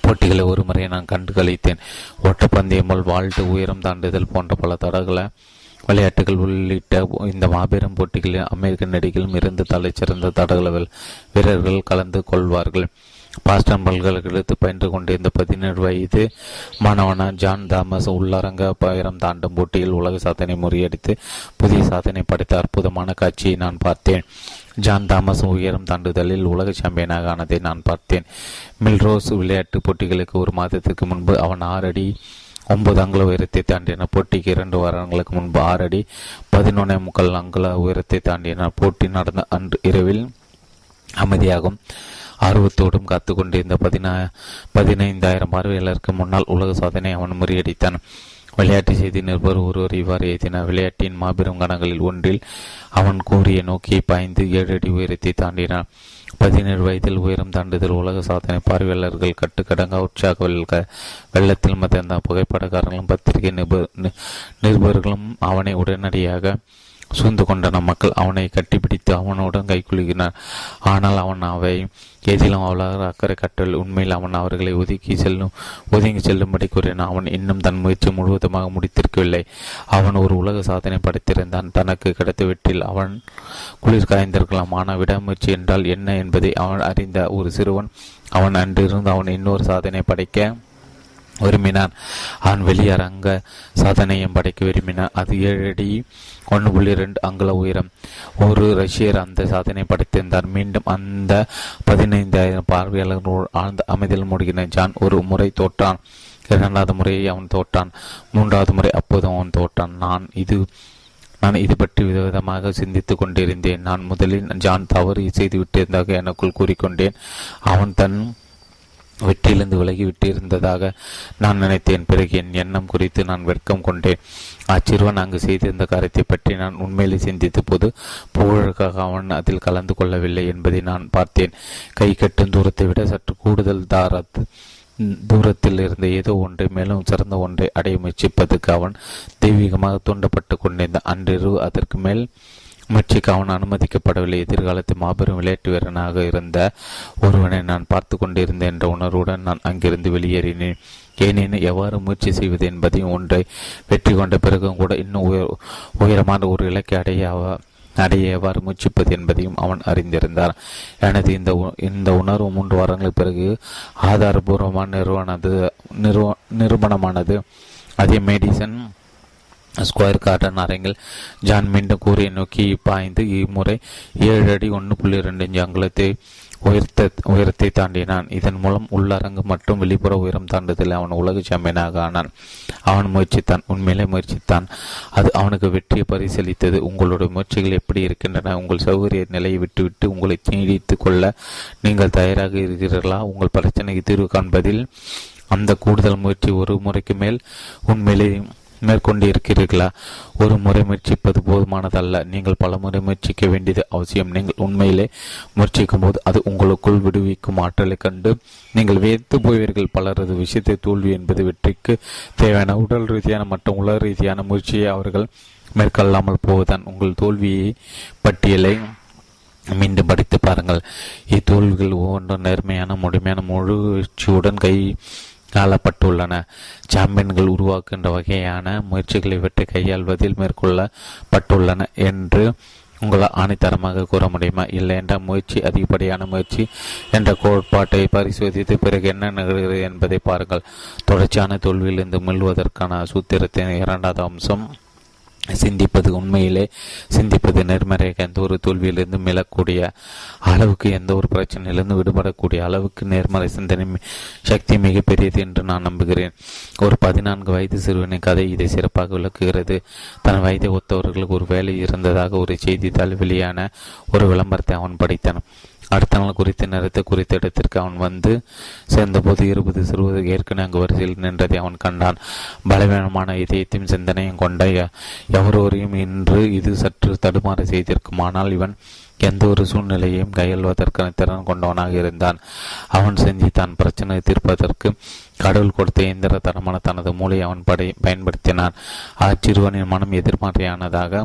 போட்டிகளை ஒரு முறை நான் கண்டு கழித்தேன் ஓட்டப்பந்தயம் போல் வாழ்த்து உயரம் தாண்டுதல் போன்ற பல தடகள விளையாட்டுகள் உள்ளிட்ட இந்த மாபெரும் போட்டிகளில் அமெரிக்க நடிகளும் இருந்து தலைச்சிறந்த தடகள வீரர்கள் கலந்து கொள்வார்கள். பாஸ்டன் பல்கலைக்கழகத்தில் பயின்று கொண்டிருந்த பதினேழு வயது மாணவன ஜான் தாமஸ் உள்ளரங்க பயிரம் தாண்டும் போட்டியில் உலக சாதனை முறியடித்து புதிய சாதனை படைத்த அற்புதமான காட்சியை நான் பார்த்தேன். ஜான் தாமஸ் உயரம் தாண்டுதலில் உலக சாம்பியனாக ஆனதை நான் பார்த்தேன். மில்ரோஸ் விளையாட்டு போட்டிகளுக்கு ஒரு மாதத்திற்கு முன்பு அவன் ஆறு அடி ஒன்பது அங்குல உயரத்தை தாண்டின போட்டிக்கு இரண்டு வாரங்களுக்கு முன்பு ஆறு அடி பதினொன்னே முக்கால் அங்குல உயரத்தை தாண்டின போட்டி நடந்த அன்று இரவில் அமைதியாகும். ஆர்வத்தோடும் காத்து கொண்டிருந்த பதினா பதினைந்தாயிரம் பார்வையாளருக்கு முன்னால் உலக சாதனை அவன் முறியடித்தான். விளையாட்டு செய்தி நிருபர் ஒருவர் இவ்வாறு எழுதினார் விளையாட்டின் மாபெரும் கணங்களில் ஒன்றில் அவன் கூறிய நோக்கி பாய்ந்து ஏழு அடி உயரத்தை தாண்டினான். பதினேழு வயதில் உயரம் தாண்டுதல் உலக சாதனை பார்வையாளர்கள் கட்டுக்கடங்க உற்சாக வெள்ளத்தில் மத்திய புகைப்படக்காரர்களும் பத்திரிகை நிருபர் நிருபர்களும் அவனை உடனடியாக சூழ்ந்து கொண்டன மக்கள் அவனை கட்டிப்பிடித்து அவனுடன் கைக்குலுகினார் ஆனால் அவன் அவை எதிலும் அவளாக அக்கறை கட்டல் உண்மையில் அவன் அவர்களை ஒதுக்கி செல்லும் ஒதுங்கி செல்லும்படி கூறினான். அவன் இன்னும் தன் முயற்சி முழுவதுமாக முடித்திருக்கவில்லை. அவன் ஒரு உலக சாதனை படைத்திருந்தான். தனக்கு கிடைத்த வெற்றில் அவன் குளிர் காய்ந்திருக்கலாம் ஆனால் விடாமுயற்சி என்றால் என்ன என்பதை அவன் அறிந்த ஒரு சிறுவன் அவன் அன்றிருந்து அவன் இன்னொரு சாதனை படைக்க விரும்பினான். அவன் வெளியரங்க சாதனையும் படைக்க விரும்பினான். அது ஏழடி ஒன்று புள்ளி ரெண்டு அங்குல உயரம். ஒரு ரஷ்யர் அந்த சாதனை படைத்திருந்தார். மீண்டும் அந்த பதினைந்தாயிரம் பார்வையாளர்கள் ஆழ்ந்த அமைதியில் மூடுகிற ஜான் ஒரு முறை தோற்றான். இரண்டாவது முறையை அவன் தோற்றான். மூன்றாவது முறை அப்போதும் அவன் தோற்றான். நான் இது நான் இது பற்றி விதவிதமாக சிந்தித்துக் கொண்டிருந்தேன். நான் முதலில் ஜான் தவறு செய்துவிட்டிருந்தாக எனக்குள் கூறிக்கொண்டேன். அவன் தன் வெற்றியிலிருந்து விலகி விட்டிருந்ததாக நான் நினைத்தேன். பிறகு என் எண்ணம் குறித்து நான் வெட்கம் கொண்டேன். அச்சிறுவன் அங்கு செய்திருந்த காரியத்தை பற்றி நான் உண்மையிலே சிந்தித்த போது புகழுக்காக அவன் அதில் கலந்து கொள்ளவில்லை என்பதை நான் பார்த்தேன். கை கட்டும் தூரத்தை விட சற்று கூடுதல் தாரத் தூரத்தில் இருந்த ஏதோ ஒன்றை மேலும் சிறந்த ஒன்றை அடைய முயற்சிப்பதற்கு அவன் தெய்வீகமாக தூண்டப்பட்டு கொண்டிருந்த அன்றிரவு அதற்கு மேல் முயற்சிக்கு அவன் அனுமதிக்கப்படவில்லை. எதிர்காலத்தில் மாபெரும் விளையாட்டு வீரனாக இருந்த ஒருவனை நான் பார்த்து கொண்டிருந்தேன் என்ற உணர்வுடன் நான் அங்கிருந்து வெளியேறினேன். ஏனெனில் எவ்வாறு முயற்சி செய்வது என்பதையும் ஒன்றை வெற்றி கொண்ட பிறகும் கூட இன்னும் உயர் உயரமான ஒரு இலக்கை அடைய அடைய எவ்வாறு முயற்சிப்பது என்பதையும் அவன் அறிந்திருந்தார். எனது இந்த இந்த உணர்வு மூன்று வாரங்களுக்கு பிறகு ஆதாரபூர்வமான நிறுவனது நிறுவ நிறுவனமானது. அதே மெடிசன் ஸ்கொயர் கார்டன் அரங்கில் ஜான் மீண்டும் கூறிய நோக்கி பாய்ந்து இம்முறை ஏழு அடி ஒன்று புள்ளி ரெண்டு இஞ்சு அங்குலத்தை உயர்த்த உயரத்தை தாண்டினான். இதன் மூலம் உள்ளரங்கு மற்றும் வெளிப்புற உயரம் தாண்டுதல் அவன் உலக சாம்பியனாக ஆனான். அவன் முயற்சித்தான் உண்மையிலே முயற்சித்தான். அது அவனுக்கு வெற்றியை பரிசீலித்தது உங்களுடைய முயற்சிகள் எப்படி இருக்கின்றன? உங்கள் சௌகரிய நிலையை விட்டுவிட்டு உங்களை நீடித்து கொள்ள நீங்கள் தயாராக இருக்கிறீர்களா? உங்கள் பிரச்சனைக்கு தீர்வு காண்பதில் அந்த கூடுதல் முயற்சி ஒரு முறைக்கு மேல் உண்மையிலே மேற்கொண்டு இருக்கிறீர்களா ஒரு முறை முயற்சிப்பது போதுமானதல்ல. நீங்கள் பல முறை முயற்சிக்க வேண்டியது அவசியம். நீங்கள் உண்மையிலே முயற்சிக்கும் போது அது உங்களுக்குள் விடுவிக்கும் ஆற்றலை கண்டு நீங்கள் வேத்து போவீர்கள். பலரது விஷயத்தை தோல்வி என்பது வெற்றிக்கு தேவையான உடல் ரீதியான மற்றும் உலக ரீதியான முயற்சியை அவர்கள் மேற்கொள்ளாமல் போவதுதான். உங்கள் தோல்வியை பட்டியலை மீண்டும் படித்து பாருங்கள். இத்தோல்விகள் ஒவ்வொன்றும் நேர்மையான முழுமையான முழுச்சியுடன் கை ஆளப்பட்டுள்ளன சாம்பியன்கள் உருவாக்குகின்ற வகையான முயற்சிகளை இவற்றை கையாள்வதில் மேற்கொள்ளப்பட்டுள்ளன என்று உங்களால் ஆணைத்தரமாக கூற முடியுமா? இல்லை என்ற முயற்சி அதிகப்படியான முயற்சி என்ற கோட்பாட்டை பரிசோதித்து பிறகு என்ன நிகழ்கிறது என்பதை பாருங்கள். தொடர்ச்சியான தோல்வியிலிருந்து மீள்வதற்கான சூத்திரத்தின் இரண்டாவது அம்சம் சிந்திப்பது உண்மையிலே சிந்திப்பது நேர்மறையாக எந்த ஒரு தோல்வியிலிருந்து மீளக்கூடிய அளவுக்கு எந்த ஒரு பிரச்சனையிலிருந்து விடுபடக்கூடிய அளவுக்கு நேர்மறை சிந்தனை சக்தி மிகப்பெரியது என்று நான் நம்புகிறேன். ஒரு பதினான்கு வயது சிறுவனின் கதை இதை சிறப்பாக விளக்குகிறது. தன் வயதை ஒத்தவர்களுக்கு ஒரு வேலை இருந்ததாக ஒரு செய்தித்தாள் வெளியான ஒரு விளம்பரத்தை அவன் படித்தான். அடுத்த நாள் குறித்த நேரத்தை குறித்த இடத்திற்கு அவன் வந்து சேர்ந்தபோது இருபது சிறுவது ஏற்கனவே அங்கு வரிசையில் நின்றதை அவன் கண்டான். பலவீனமான இதயத்தையும் சிந்தனையும் கொண்ட எவரொரையும் இன்று இது சற்று தடுமாற செய்திருக்கும் ஆனால் இவன் எந்த ஒரு சூழ்நிலையையும் கையாள்வதற்கான திறன் கொண்டவனாக இருந்தான். அவன் செஞ்சு தான் பிரச்சனை தீர்ப்பதற்கு கடவுள் கொடுத்த இயந்திர தரமான தனது மூளை அவன் படை பயன்படுத்தினான். அச்சிறுவனின் மனம் எதிர்மறையானதாக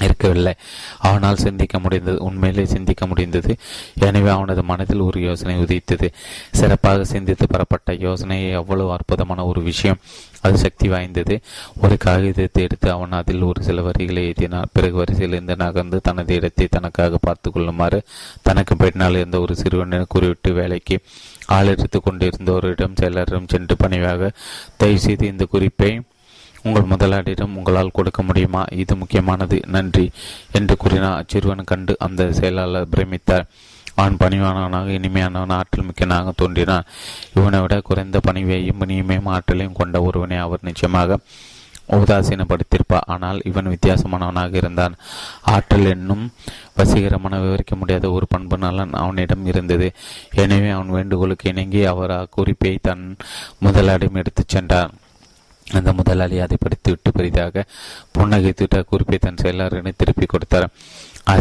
இருக்கவில்லை. அவனால் சிந்திக்க முடிந்தது உண்மையிலே சிந்திக்க முடிந்தது. எனவே அவனது மனதில் ஒரு யோசனை உதித்தது. சிறப்பாக சிந்தித்து பெறப்பட்ட யோசனை எவ்வளவு அற்புதமான ஒரு விஷயம். அது சக்தி வாய்ந்தது. ஒரு காகிதத்தை எடுத்து அவன் அதில் ஒரு சில வரிகளை எழுதினான். பிறகு வரிசையிலிருந்து நகர்ந்து தனது இடத்தை தனக்காக பார்த்து கொள்ளுமாறு தனக்கு பின்னால் இருந்த ஒரு சிறுவனை குறிவிட்டு வேலைக்கு ஆளெடுத்து கொண்டிருந்தோரிடம் செயலரிடம் சென்று பணிவாக தயவு செய்து இந்த குறிப்பை உங்கள் முதலாளியிடம் உங்களால் கொடுக்க முடியுமா? இது முக்கியமானது. நன்றி என்று கூறினார். அச்சிறுவன் கண்டு அந்த செயலாளர் பிரமித்தார். அவன் பணிவானவனாக இனிமையானவன் ஆற்றல் மிக்கனாக தோன்றினான். இவனை விட குறைந்த பணிவையும் இனிமையும் ஆற்றலையும் கொண்ட ஒருவனை அவர் நிச்சயமாக உதாசீனப்படுத்தியிருப்பார். ஆனால் இவன் வித்தியாசமானவனாக இருந்தான். ஆற்றல் என்னும் வசீகரமான விவரிக்க முடியாத ஒரு பண்பு நலன் அவனிடம் இருந்தது. எனவே அவன் வேண்டுகோளுக்கு இணங்கி அவர் அக்குறிப்பை தன் முதலாளிடம் எடுத்துச் சென்றார் அந்த முதலாளி அதை படித்துவிட்டு பெரிதாக புன்னகைத்துவிட்டு அக்குறிப்பை தன் செயலாளரினை திருப்பி கொடுத்தார்.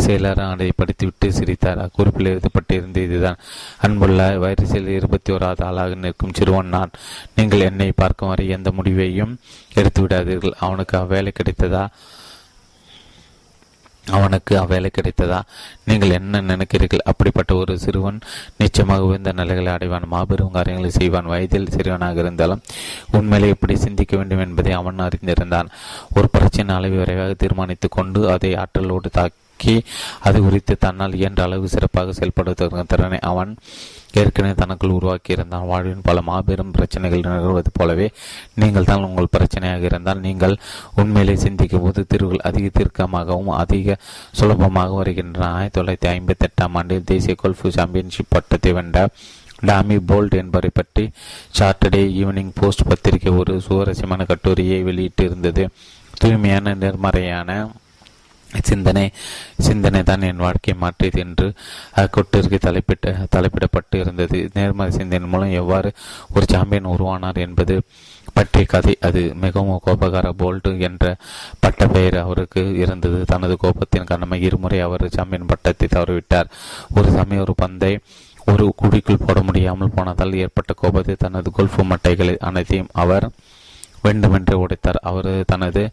செயலாளர் அதை படித்துவிட்டு சிரித்தார். அக்குறிப்பில் எழுதப்பட்டிருந்த இதுதான். அன்புள்ள வைரசில் இருபத்தி ஓராவது ஆளாக நிற்கும் சிறுவன் நான் நீங்கள் என்னை பார்க்கும் வரை எந்த முடிவையும் எடுத்து விடாதீர்கள் அவனுக்கு அவ்வேலை கிடைத்ததா? அவனுக்கு அவ்வேலை கிடைத்ததா? நீங்கள் என்ன நினைக்கிறீர்கள்? அப்படிப்பட்ட ஒரு சிறுவன் நிச்சயமாக உயர்ந்த நிலைகளை அடைவான் மாபெரும் காரியங்களை செய்வான். வயதில் சிறுவனாக இருந்தாலும் உண்மையிலே எப்படி சிந்திக்க வேண்டும் என்பதை அவன் அறிந்திருந்தான். ஒரு பிரச்சனை அளவை விரைவாக தீர்மானித்துக் கொண்டு அதை ஆற்றலோடு தாக்கி அது குறித்து தன்னால் இயன்ற அளவு சிறப்பாக செயல்படுத்த திறனை அவன் ஏற்கனவே தனக்குள் உருவாக்கியிருந்தான். வாழ்வின் பல மாபெரும் பிரச்சனைகள் நிகழ்வது போலவே நீங்கள் தான் உங்கள் பிரச்சனையாக இருந்தால் நீங்கள் உண்மையிலே சிந்திக்கும் போது தீர்வுகள் அதிக தீர்க்கமாகவும் அதிக சுலபமாக வருகின்றன. ஆயிரத்தி தொள்ளாயிரத்தி ஐம்பத்தி எட்டாம் ஆண்டில் தேசிய கோல்ஃபு சாம்பியன்ஷிப் பட்டத்தை வென்ற டாமி போல்ட் என்பவரை பற்றி சாட்டர்டே ஈவினிங் போஸ்ட் பத்திரிகை ஒரு சுவாரஸ்யமான கட்டுரையை வெளியிட்டு இருந்தது தூய்மையான நேர்மறையான சிந்தனை சிந்தனை தான் என் வாழ்க்கையை மாற்றியது என்று அக்கொட்டிற்கு தலைப்பிட்ட தலைப்பிடப்பட்டு இருந்தது. நேர்மறை சிந்தனை மூலம் எவ்வாறு ஒரு சாம்பியன் உருவானார் என்பது பற்றிய கதை. அது மிகவும் கோபகார போல்ட் என்ற பட்ட பெயர் அவருக்கு இருந்தது. தனது கோபத்தின் காரணமாக இருமுறை அவர் சாம்பியன் பட்டத்தை தவறிவிட்டார். ஒரு சமயம் ஒரு பந்தை ஒரு குடிக்குள் போட முடியாமல் போனதால் ஏற்பட்ட கோபத்தை தனது கொல்ஃபு மட்டைகளை அனைத்தையும் அவர் வேண்டுமென்று உடைத்தார். அவர் தனது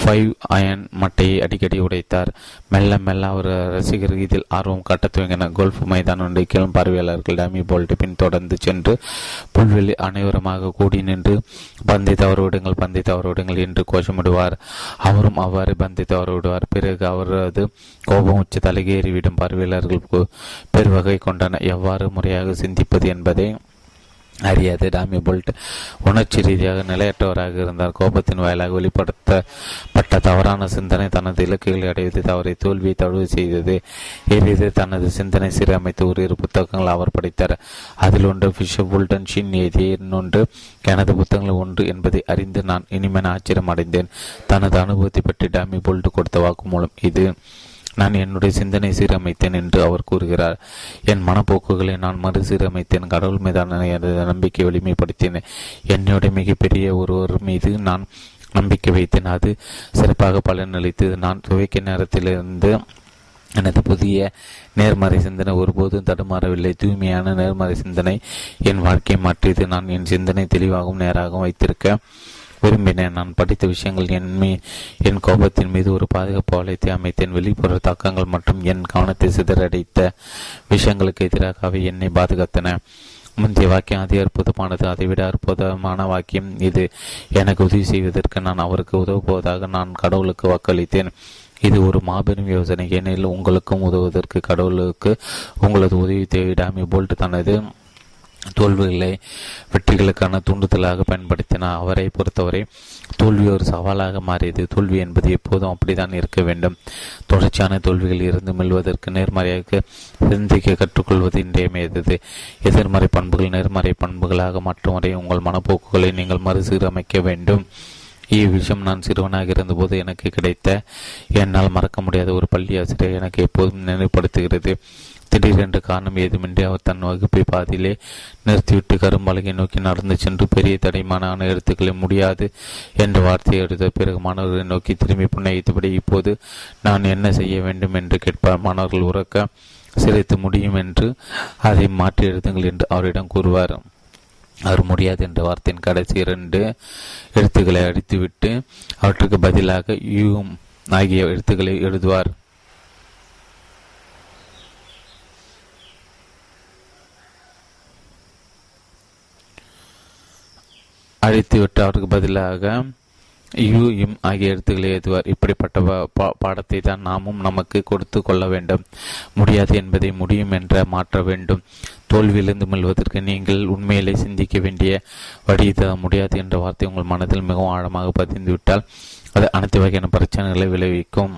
ஃபைவ் அயன் மட்டையை அடிக்கடி உடைத்தார். மெல்ல மெல்ல அவர் ரசிகர் இதில் ஆர்வம் காட்ட துவங்கினர். கோல்ஃப் மைதானம் கிளம் பார்வையாளர்கள் டமி போல்ட் பின் தொடர்ந்து சென்று புல்வெளி அனைவருமாக கூடி நின்று பந்தை தவறுவிடுங்கள் பந்தை தவறுவிடுங்கள் என்று கோஷமிடுவார். அவரும் அவ்வாறு பந்தை தவறுவிடுவார் பிறகு அவரது கோபம் உச்ச தலைகேறிவிடும் பார்வையாளர்கள் பெருவகை கொண்டனர் எவ்வாறு முறையாக சிந்திப்பது என்பதை அறியாது டாமி போல்ட். உணர்ச்சி ரீதியாக நிலையற்றவராக இருந்தார் கோபத்தின் வாயிலாக வெளிப்படுத்தப்பட்ட தவறான சிந்தனை தனது இலக்குகளை அடைவது தவறை தோல்வியை தழுவு செய்தது. எரிது தனது சிந்தனை சீரமைத்து ஒரு இரு புத்தகங்கள் அவர் படித்தார். அதில் ஒன்று ஃபிஷர் புல்டன் ஷின் எழுதிய இன்னொன்று எனது புத்தகங்கள் ஒன்று என்பதை அறிந்து நான் இனிமேல் ஆச்சரியம் அடைந்தேன் தனது அனுபவத்தை பற்றி டாமி போல்ட் கொடுத்த வாக்குமூலம் இது. நான் என்னுடைய சிந்தனை சீரமைத்தேன் என்று அவர் கூறுகிறார். என் மனப்போக்குகளை நான் மறுசீரமைத்தேன் கடவுள் மீதான எனது நம்பிக்கை வலிமைப்படுத்தினேன் என்னுடைய மிகப்பெரிய ஒருவர் மீது நான் நம்பிக்கை வைத்தேன். அது சிறப்பாக பலனளித்தது நான் துவைக்க நேரத்திலிருந்து எனது புதிய நேர்மறை சிந்தனை ஒருபோதும் தடுமாறவில்லை. தூய்மையான நேர்மறை சிந்தனை என் வாழ்க்கையை மாற்றியது. நான் என் சிந்தனை தெளிவாகவும் நேராகவும் வைத்திருக்க விரும்பினேன். நான் படித்த விஷயங்கள் என் மீ என் கோபத்தின் மீது ஒரு பாதுகாப்பு வளையத்தை அமைத்தேன். வெளிப்புற தாக்கங்கள் மற்றும் என் கவனத்தை சிதறடைத்த விஷயங்களுக்கு எதிராக அவை என்னை பாதுகாத்தன. முந்தைய வாக்கியம் அதிக அற்புதமானது. அதைவிட அற்புதமான வாக்கியம் இது. எனக்கு உதவி செய்வதற்கு நான் அவருக்கு உதவுவதாக நான் கடவுளுக்கு வாக்களித்தேன். இது ஒரு மாபெரும் யோசனை. ஏனெனில் உங்களுக்கும் உதவுவதற்கு கடவுளுக்கு உங்களது உதவி தேவை போல்ட் தனது தோல்விகளை வெற்றிகளுக்கான தூண்டுதலாக பயன்படுத்தினார் அவரை பொறுத்தவரை தோல்வி ஒரு சவாலாக மாறியது. தோல்வி என்பது எப்போதும் அப்படித்தான் இருக்க வேண்டும். தொடர்ச்சியான தோல்விகள் இருந்து மெல்வதற்கு நேர்மறையாக சிந்திக்க கற்றுக்கொள்வது இன்றியமையது எதிர்மறை பண்புகள் நேர்மறை பண்புகளாக மாற்றும் வரை உங்கள் மனப்போக்குகளை நீங்கள் மறுசீரமைக்க வேண்டும். இவ்விஷயம் நான் சிறுவனாக இருந்தபோது எனக்கு கிடைத்த என்னால் மறக்க முடியாத ஒரு பள்ளி ஆசிரியர் எனக்கு எப்போதும் நினைவுபடுத்துகிறது. திடீரென்று காரணம் ஏதுமின்றி அவர் தன் வகுப்பை பாதியிலே நிறுத்திவிட்டு கரும்பலகை நோக்கி நடந்து சென்று பெரிய தடைமானான எழுத்துக்களை முடியாது என்ற வார்த்தையை எடுத்த பிறகு மாணவர்களை நோக்கி திரும்பி புன்னகித்தபடி இப்போது நான் என்ன செய்ய வேண்டும்? என்று கேட்பார். மாணவர்கள் உறக்க சிரித்து முடியும் என்று அதை மாற்றி எழுதுங்கள் என்று அவரிடம் கூறுவார். அவர் முடியாது என்ற வார்த்தையின் கடைசி இரண்டு எழுத்துக்களை அடித்துவிட்டு அவற்றுக்கு பதிலாக யூ ஆகிய எழுத்துக்களை எழுதுவார். அழித்துவிட்டு அவருக்கு பதிலாக யூ இம் ஆகிய எழுத்துக்களை எழுதுவார். இப்படிப்பட்ட பாடத்தை தான் நாமும் நமக்கு கொடுத்து கொள்ள வேண்டும். முடியாது என்பதை முடியும் என்ற மாற்ற வேண்டும். தோல்வியிலிருந்து மெல்வதற்கு நீங்கள் உண்மையிலே சிந்திக்க வேண்டிய வழி முடியாது என்ற வார்த்தை உங்கள் மனதில் மிகவும் ஆழமாக பதிந்துவிட்டால் அது அனைத்து வகையான பிரச்சனைகளை விளைவிக்கும்.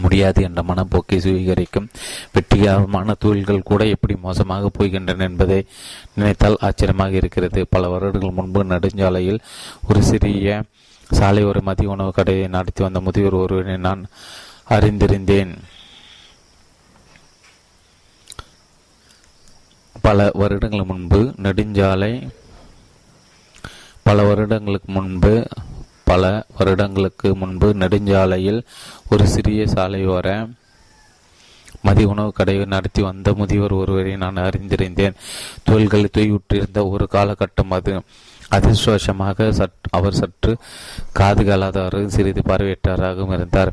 முடியாது என்ற மனப்போக்கை சுவீகரிக்கும். வெற்றிகரமான தொழில்கள் கூட எப்படி மோசமாக போகின்றன என்பதை நினைத்தால் ஆச்சரியமாக இருக்கிறது. பல வருடங்கள் முன்பு நெடுஞ்சாலையில் ஒரு சிறிய சாலை ஒரு மதிய உணவு கடையை நடத்தி வந்த முதியோர் ஒருவரை நான் அறிந்திருந்தேன். பல வருடங்கள் முன்பு நெடுஞ்சாலை பல வருடங்களுக்கு முன்பு பல வருடங்களுக்கு முன்பு நெடுஞ்சாலையில் ஒரு சிறிய சாலையோர மதிய உணவு கடையை நடத்தி வந்த முதியவர் ஒருவரை நான் அறிந்திருந்தேன். தொழில்களை தூய்விட்டிருந்த ஒரு காலகட்டம் அது. அதிர்ஷ்டவசமாக சற்று அவர் சற்று காது சிறிது பார்வையற்றாராகவும் இருந்தார்.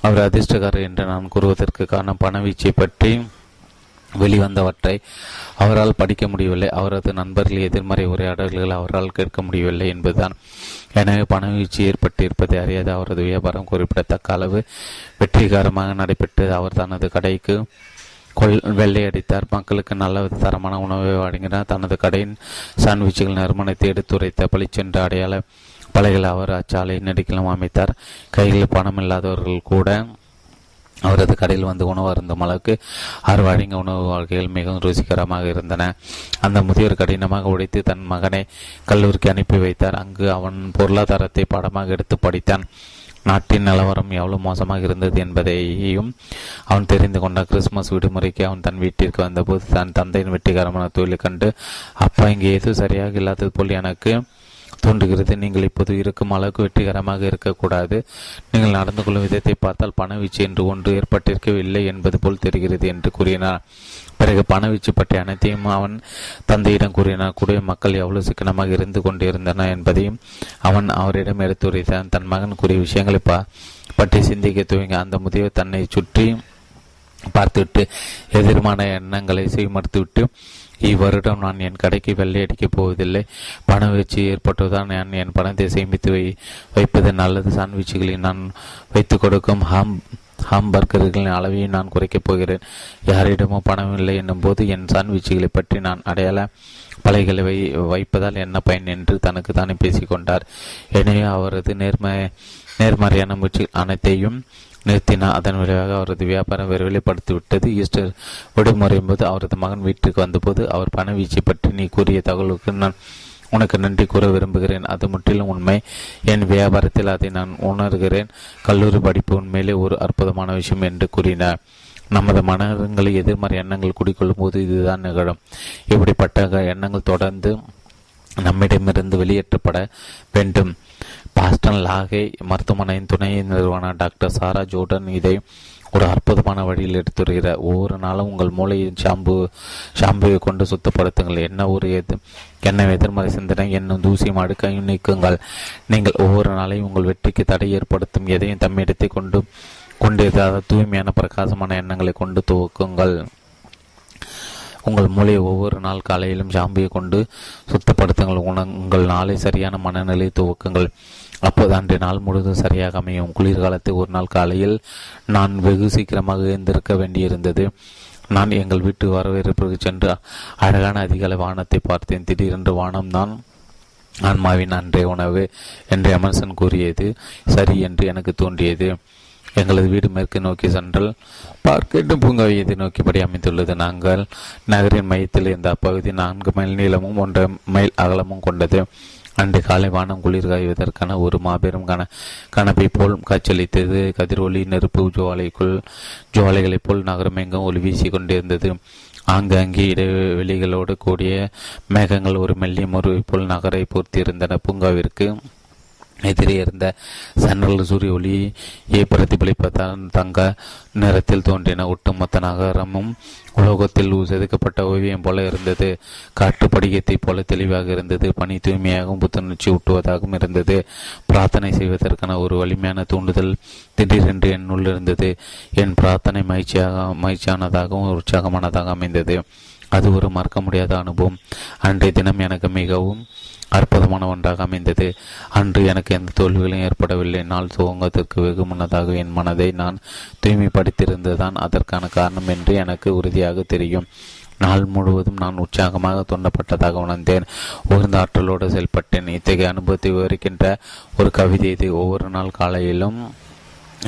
அவர் அதிர்ஷ்டக்காரர் என்று நான் கூறுவதற்கு காரணம் பணவீச்சை பற்றி வெளிவந்தவற்றை அவரால் படிக்க முடியவில்லை. அவரது நண்பர்கள் எதிர்மறை உரையாடல்கள் அவரால் கேட்க முடியவில்லை என்பதுதான். எனவே பணவீழ்ச்சி ஏற்பட்டிருப்பதை அறியாத. அவரது வியாபாரம் குறிப்பிடத்தக்க அளவு வெற்றிகரமாக நடைபெற்று அவர் தனது கடைக்கு கொள் வெள்ளையடித்தார் மக்களுக்கு நல்ல தரமான உணவை வழங்கினார். தனது கடையின் சாண்ட்விச்சுகள் நறுமணத்தை எடுத்துரைத்த பளிச்சென்ற அடையாள பலைகளை அவர் அச்சாலை நெடுக்கிலும் அமைத்தார். கைகளில் பணம் இல்லாதவர்கள் கூட அவரது கடையில் வந்து உணவு அருந்தும் அளவுக்கு அவர் வழங்கிய உணவு வாழ்க்கைகள் மிகவும் ருசிகரமாக இருந்தன. அந்த முதியோர் கடினமாக உடைத்து தன் மகனை கல்லூரிக்கு அனுப்பி வைத்தார். அங்கு அவன் பொருளாதாரத்தை பாடமாக எடுத்து படித்தான். நாட்டின் நிலவரம் எவ்வளவு மோசமாக இருந்தது என்பதையும் அவன் தெரிந்து கொண்டான் கிறிஸ்துமஸ் விடுமுறைக்கு அவன் தன் வீட்டிற்கு வந்தபோது தன் தந்தையின் வெற்றிகரமான தொழிலை கண்டு அப்பா இங்கே எதுவும் சரியாக இல்லாதது போல் எனக்கு தோன்றுகிறது நீங்கள் இப்போது இருக்கும் அளவுக்கு வெற்றிகரமாக இருக்கக்கூடாது. நீங்கள் நடந்து கொள்ளும் விதத்தை பார்த்தால் பணவீச்சு என்று ஒன்று ஏற்பட்டிருக்கவில்லை என்பது போல் தெரிகிறது என்று கூறினார். பிறகு பணவீச்சு பற்றி அனைத்தையும் அவன் தந்தையிடம் கூறினார். கூட மக்கள் எவ்வளவு சிக்கனமாக இருந்து கொண்டிருந்தன என்பதையும் அவன் அவரிடம் எடுத்துரைத்தான் தன் மகன் கூறிய விஷயங்களை பற்றி சிந்திக்க துவங்க அந்த முதியவர் தன்னை சுற்றி பார்த்துவிட்டு எதிர்மான எண்ணங்களை செய்மறுத்துவிட்டு இவ்வருடம் நான் என் கடைக்கு வெள்ளையடிக்கப் போவதில்லை. பண வீழ்ச்சி ஏற்பட்டுதான் நான் என் பணத்தை சேமித்து வை வைப்பது நல்லது. சாண்ட்விச்சுகளை நான் வைத்து கொடுக்கும் ஹாம் ஹாம்பர்கர்களின் அளவையும் நான் குறைக்கப் போகிறேன். யாரிடமும் பணம் இல்லை என்னும் போது என் சாண்ட்விச்சுகளை பற்றி நான் அடையாள பலைகளை வை வைப்பதால் என்ன பயன் என்று தனக்கு தானே பேசிக்கொண்டார் எனவே அவரது நேர்ம நேர்மறையான முயற்சி அனைத்தையும் நிறுத்தினார் அதன் விளைவாக அவரது வியாபாரம் விரைவிலைப்படுத்திவிட்டது ஈஸ்டர் விடுமுறை போது அவரது மகன் வீட்டுக்கு வந்தபோது அவர் பணவீச்சை பற்றி நீ கூறிய தகவலுக்கு நான் உனக்கு நன்றி கூற விரும்புகிறேன். அது முற்றிலும் உண்மை. என் வியாபாரத்தில் அதை நான் உணர்கிறேன். கல்லூரி படிப்பு உண்மையிலே ஒரு அற்புதமான விஷயம் என்று கூறினார். நமது மனங்களை எதிர்மறை எண்ணங்கள் குடிக்கொள்ளும் போது இதுதான் நிகழும். இப்படிப்பட்ட எண்ணங்கள் தொடர்ந்து நம்மிடமிருந்து வெளியேற்றப்பட வேண்டும். பாஸ்டன் லாகே மருத்துவமனையின் துணை நிறுவனர் டாக்டர் சாரா ஜோர்டன் இதை ஒரு அற்புதமான வழியில் எடுத்துருகிறார் ஒவ்வொரு நாளும் உங்கள் மூளையின் ஷாம்பு ஷாம்புவை கொண்டு சுத்தப்படுத்துங்கள். என்ன ஒரு எது என்ன எதிர்மறை சிந்தனை என்னும் தூசியும் அடுக்கையும் நீக்குங்கள். நீங்கள் ஒவ்வொரு நாளையும் உங்கள் வெற்றிக்கு தடை ஏற்படுத்தும். எதையும் தம்மிடத்தை கொண்டு கொண்டிருக்காத தூய்மையான பிரகாசமான எண்ணங்களை கொண்டு துவக்குங்கள். உங்கள் மூளையை ஒவ்வொரு நாள் காலையிலும் ஷாம்பியை கொண்டு சுத்தப்படுத்துங்கள். உங்கள் நாளை சரியான மனநிலையை துவக்குங்கள். அப்போது அன்றைய நாள் முழுவதும் சரியாக அமையும். குளிர்காலத்தை ஒரு நாள் காலையில் நான் வெகு சீக்கிரமாக எழுந்திருக்க வேண்டியிருந்தது. நான் எங்கள் வீட்டு வரவேற்புக்கு சென்று அழகான அதிகாலை வானத்தை பார்த்தேன். திடீரென்று வானம் தான் ஆன்மாவின் அன்றைய உணவு என்று எமர்சன் கூறியது. சரி என்று எனக்கு தோன்றியது. எங்களது வீடு மேற்கு நோக்கி சென்றால் பார்க்கெட்டும் பூங்காவை நோக்கிப்படி அமைந்துள்ளது. நாங்கள் நகரின் மையத்தில் இருந்த அப்பகுதி நான்கு மைல் நீளமும் ஒன்றரை மைல் அகலமும் கொண்டது. அன்று காலை வானம் குளிர் காய்வதற்கான ஒரு மாபெரும் கன கணப்பை போல் காட்சியளித்தது. கதிரொலி நெருப்பு ஜுவாலைக்குள் ஜுவாலைகளைப் போல் நகரம் எங்கும் ஒளி வீசி கொண்டிருந்தது ஆங்காங்கே இடைவெளிகளோடு கூடிய மேகங்கள் ஒரு மெல்லிய முறிவை போல் நகரை பூர்த்தியிருந்தன. பூங்காவிற்கு எதிரே இருந்த சன்னல் சூரிய ஒளியை பிரதிபலிப்பதால் தங்க நிறத்தில் தோன்றின ஒட்டுமொத்த நகரமும் உலோகத்தில் செதுக்கப்பட்ட ஓவியம் போல இருந்தது. காற்று படிகத்தைப் போல தெளிவாக இருந்தது. பனி தூய்மையாகவும் புத்துணர்ச்சி ஊட்டுவதாகவும் இருந்தது. பிரார்த்தனை செய்வதற்கான ஒரு வலிமையான தூண்டுதல் திடீரென்று என்னுள் இருந்தது. என் பிரார்த்தனை மகிழ்ச்சியாக மகிழ்ச்சியானதாகவும் உற்சாகமானதாக அமைந்தது. அது ஒரு மறக்க முடியாத அனுபவம். அன்றைய தினம் எனக்கு மிகவும் அற்புதமான ஒன்றாக அமைந்தது. அன்று எனக்கு எந்த தோல்விகளும் ஏற்படவில்லை. நாள் துவங்கத்திற்கு வெகு முன்னதாக என் மனதை நான் தூய்மைப்படுத்தியிருந்ததுதான். அதற்கான காரணம் என்று எனக்கு உறுதியாக தெரியும். நாள் முழுவதும் நான் உற்சாகமாக தூண்டப்பட்டதாக உணர்ந்தேன். உயர்ந்த ஆற்றலோடு செயல்பட்டேன். இத்தகைய அனுபவத்தை விவரிக்கின்ற ஒரு கவிதை இது. ஒவ்வொரு நாள் காலையிலும்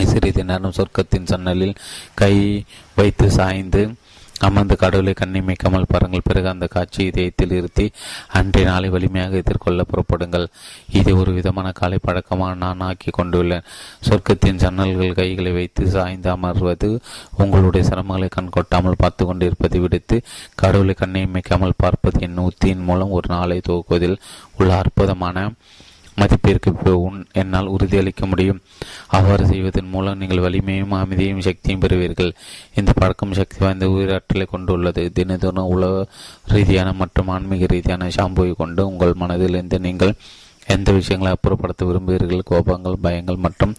சிறிது நேரம் சொர்க்கத்தின் சன்னலில் கை வைத்து சாய்ந்து அமர்ந்து கடவுளை கண்ணிமைக்காமல் பாருங்கள். பிறகு அந்த காட்சி இதயத்தில் இருத்தி அன்றைய நாளை வலிமையாக எதிர்கொள்ள புறப்படுங்கள். இது ஒரு விதமான காலை பழக்கமாக நான் ஆக்கி கொண்டுள்ளேன். சொர்க்கத்தின் ஜன்னல்கள் கைகளை வைத்து சாய்ந்து அமர்வது உங்களுடைய சிரமங்களை கண் கொட்டாமல் பார்த்து கொண்டிருப்பதை விடுத்து கடவுளை கண்ணிமைக்காமல் பார்ப்பது என் உத்தியின் மூலம் ஒரு நாளை துவக்குவதில் உள்ள அற்புதமான மதிப்பிற்கு உன் என்னால் உறுதியளிக்க முடியும். அவ்வாறு செய்வதன் மூலம் நீங்கள் வலிமையும் அமைதியும் சக்தியும் பெறுவீர்கள். இந்த பழக்கம் சக்தி வாய்ந்த உயிராற்றலை கொண்டுள்ளது. தினதோறும் உலக ரீதியான மற்றும் ஆன்மீக ரீதியான ஷாம்புவை கொண்டு உங்கள் மனதிலிருந்து நீங்கள் எந்த விஷயங்களை அப்புறப்படுத்த விரும்புகிறீர்கள்? கோபங்கள் பயங்கள் மற்றும்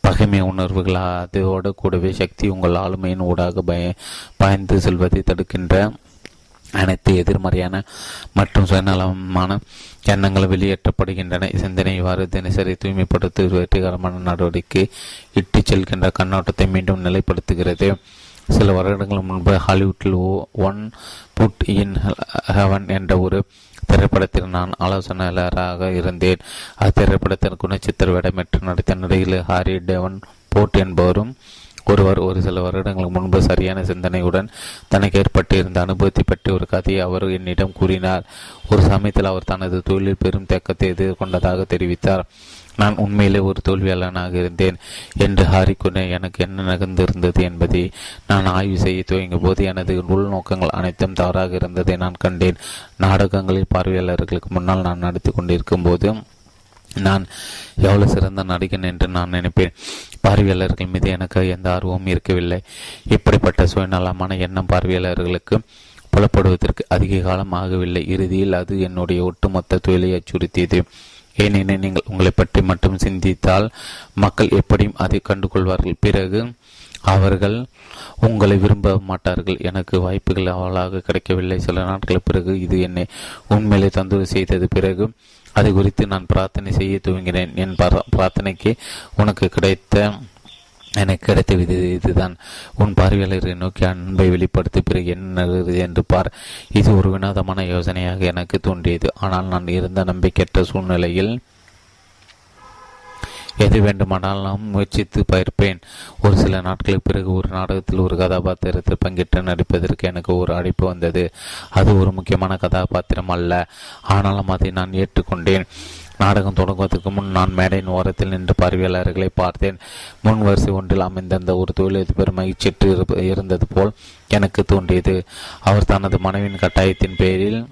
பகைமை உணர்வுகள் அதோடு கூடவே சக்தி உங்கள் ஆளுமையின் ஊடாக பய பாய்ந்து செல்வதை தடுக்கின்ற அனைத்து எதிர்மறையான மற்றும் சுயநலமான எண்ணங்கள் வெளியேற்றப்படுகின்றன. சிந்தனை இவ்வாறு தினசரி தூய்மைப்படுத்த வெற்றிகரமான நடவடிக்கை. இட்டு செல்கின்ற கண்ணோட்டத்தை மீண்டும் நிலைப்படுத்துகிறது. சில வருடங்கள் முன்பு ஹாலிவுட்டில் ஒன் புட் இன் ஹெவன் என்ற ஒரு திரைப்படத்தில் நான் ஆலோசனையாளராக இருந்தேன். அத்திரைப்படத்தின் குணச்சித்திர விடமேற்று நடித்த நடிகையில் ஹாரி டெவன் போட் என்பவரும் ஒருவர் ஒரு சில வருடங்களுக்கு முன்பு சரியான சிந்தனையுடன் தனக்கு ஏற்பட்டிருந்த அனுபவத்தை பற்றி ஒரு கதையை அவர் என்னிடம் கூறினார். ஒரு சமயத்தில் அவர் தனது தொழிலில் பெரும் தேக்கத்தை எதிர்கொண்டதாக தெரிவித்தார். நான் உண்மையிலே ஒரு தோல்வியாளனாக இருந்தேன் என்று ஹாரிக்குனே எனக்கு என்ன நகர்ந்திருந்தது என்பதை நான் ஆய்வு செய்ய துவங்கிய போது எனது உள்நோக்கங்கள் அனைத்தும் தவறாக இருந்ததை நான் கண்டேன். நாடகங்களில் பார்வையாளர்களுக்கு முன்னால் நான் நடத்தி கொண்டிருக்கும் போது நான் எவ்வளவு சிறந்த நடிகன் என்று நான் நினைப்பேன். பார்வையாளர்கள் மீது எனக்கு எந்த ஆர்வமும் இருக்கவில்லை. இப்படிப்பட்ட சுயநலமான எண்ணம் பார்வையாளர்களுக்கு புலப்படுவதற்கு அதிக காலம் ஆகவில்லை இறுதியில் அது என்னுடைய ஒட்டுமொத்த தொழிலை அச்சுறுத்தியது. ஏனெனில் நீங்கள் உங்களை பற்றி மட்டும் சிந்தித்தால் மக்கள் எப்படியும் அதை கண்டுகொள்வார்கள். பிறகு அவர்கள் உங்களை விரும்ப மாட்டார்கள். எனக்கு வாய்ப்புகள் அவளாக கிடைக்கவில்லை. சில நாட்கள் பிறகு இது என்னை உண்மையிலே தந்துரு செய்தது. பிறகு அது குறித்து நான் பிரார்த்தனை செய்ய துவங்கினேன். என் பிரார்த்தனைக்கு உனக்கு கிடைத்த எனக்கு கிடைத்த விதி இதுதான். உன் பார்வையாளரை நோக்கி அன்பை வெளிப்படுத்த. பிறகு என்ன என்று பார். இது ஒரு வினோதமான யோசனையாக எனக்கு தோன்றியது. ஆனால் நான் இருந்த நம்பிக்கையற்ற சூழ்நிலையில் எது வேண்டுமானால் நான் முயற்சித்து பயிர்ப்பேன் ஒரு சில நாட்களுக்கு பிறகு ஒரு நாடகத்தில் ஒரு கதாபாத்திரத்தில் பங்கேற்று நடிப்பதற்கு எனக்கு ஒரு அழைப்பு வந்தது. அது ஒரு முக்கியமான கதாபாத்திரம் அல்ல. ஆனாலும் அதை நான் ஏற்றுக்கொண்டேன். நாடகம் தொடங்குவதற்கு முன் நான் மேடையின் ஓரத்தில் நின்று பார்வையாளர்களை பார்த்தேன். முன் வரிசை ஒன்றில் அமைந்திருந்த ஒரு தொழிலதிபர் மகிழ்ச்சிட்டு இருந்தது போல் எனக்கு தோன்றியது. அவர் தனது மனைவியின் கட்டாயத்தின் பேரில்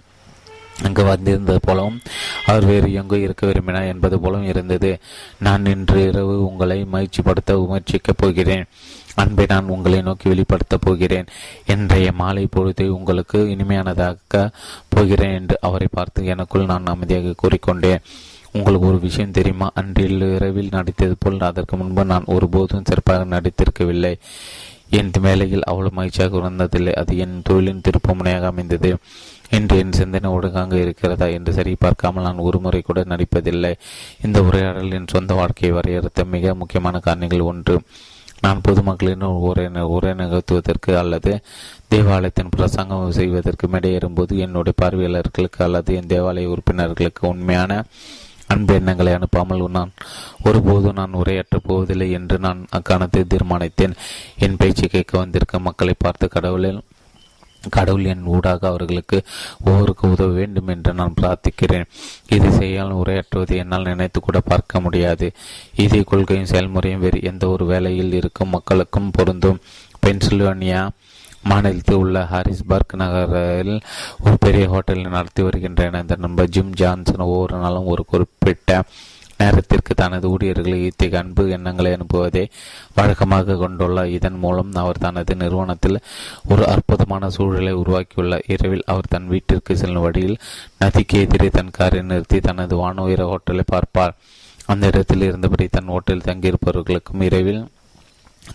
அங்கு வந்திருந்தது போலவும் அவர் வேறு எங்கோ இருக்க விரும்பினார் என்பது போலவும் இருந்தது. நான் இன்று இரவு உங்களை மகிழ்ச்சிப்படுத்த முயற்சிக்கப் போகிறேன். அன்பை நான் உங்களை நோக்கி வெளிப்படுத்தப் போகிறேன். இன்றைய மாலை பொழுதை உங்களுக்கு இனிமையானதாக்க போகிறேன் என்று அவரை பார்த்து எனக்குள் நான் அமைதியாக கூறிக்கொண்டேன். உங்களுக்கு ஒரு விஷயம் தெரியுமா? அன்றில் இரவில் நடித்தது போல் அதற்கு முன்பு நான் ஒருபோதும் சிறப்பாக நடித்திருக்கவில்லை. என் வேலையில் அவ்வளவு மகிழ்ச்சியாக உணர்ந்ததில்லை. அது என் தொழிலின் திருப்பமுனையாக அமைந்தது. இன்று என் சிந்தனை ஒழுங்காக இருக்கிறதா என்று சரி பார்க்காமல் நான் ஒரு முறை கூட நடிப்பதில்லை. இந்த உரையாடல் என் சொந்த வாழ்க்கையை வரையறுத்த மிக முக்கியமான காரணிகள் ஒன்று. நான் பொதுமக்களின் உரை உரை நிகழ்த்துவதற்கு அல்லது தேவாலயத்தின் பிரசங்கம் செய்வதற்கு மேடையேறும்போது என்னுடைய பார்வையாளர்களுக்கு அல்லது என் தேவாலய உறுப்பினர்களுக்கு உண்மையான அன்பு எண்ணங்களை அனுப்பாமல் நான் ஒருபோதும் நான் உரையாற்றப் போவதில்லை என்று நான் அக்காலத்தில் தீர்மானித்தேன். என் பேச்சு கேட்க வந்திருக்க மக்களை பார்த்து கடவுளில் கடவுள் என் ஊடாக அவர்களுக்கு ஒவ்வொருக்கு உதவ வேண்டும் என்று நான் பிரார்த்திக்கிறேன். இது செய்யால் உரையாற்றுவது என்னால் நினைத்து கூட பார்க்க முடியாது. இதே கொள்கையும் செயல்முறையும் வேறு எந்த ஒரு வேலையில் இருக்கும் மக்களுக்கும் பொருந்தும். பென்சில்வேனியா மாநிலத்தில் உள்ள ஹாரிஸ்பர்க் நகரில் ஒரு பெரிய ஹோட்டலில் நடத்தி வருகின்றன. இந்த நண்பர் ஜிம் ஜான்சன் ஒவ்வொரு நாளும் ஒரு குறிப்பிட்ட நேரத்திற்கு தனது ஊழியர்களை இத்தகைய அன்பு எண்ணங்களை அனுப்புவதை வழக்கமாக கொண்டுள்ளார் இதன் மூலம் அவர் தனது நிறுவனத்தில் ஒரு அற்புதமான சூழலை உருவாக்கியுள்ளார் இரவில் அவர் தன் வீட்டிற்கு செல்லும் வழியில் நதிக்கு எதிரே தன் காரை நிறுத்தி தனது வான உயர ஹோட்டலை பார்ப்பார். அந்த இடத்தில் இருந்தபடி தன் ஹோட்டலில் தங்கியிருப்பவர்களுக்கும் இரவில்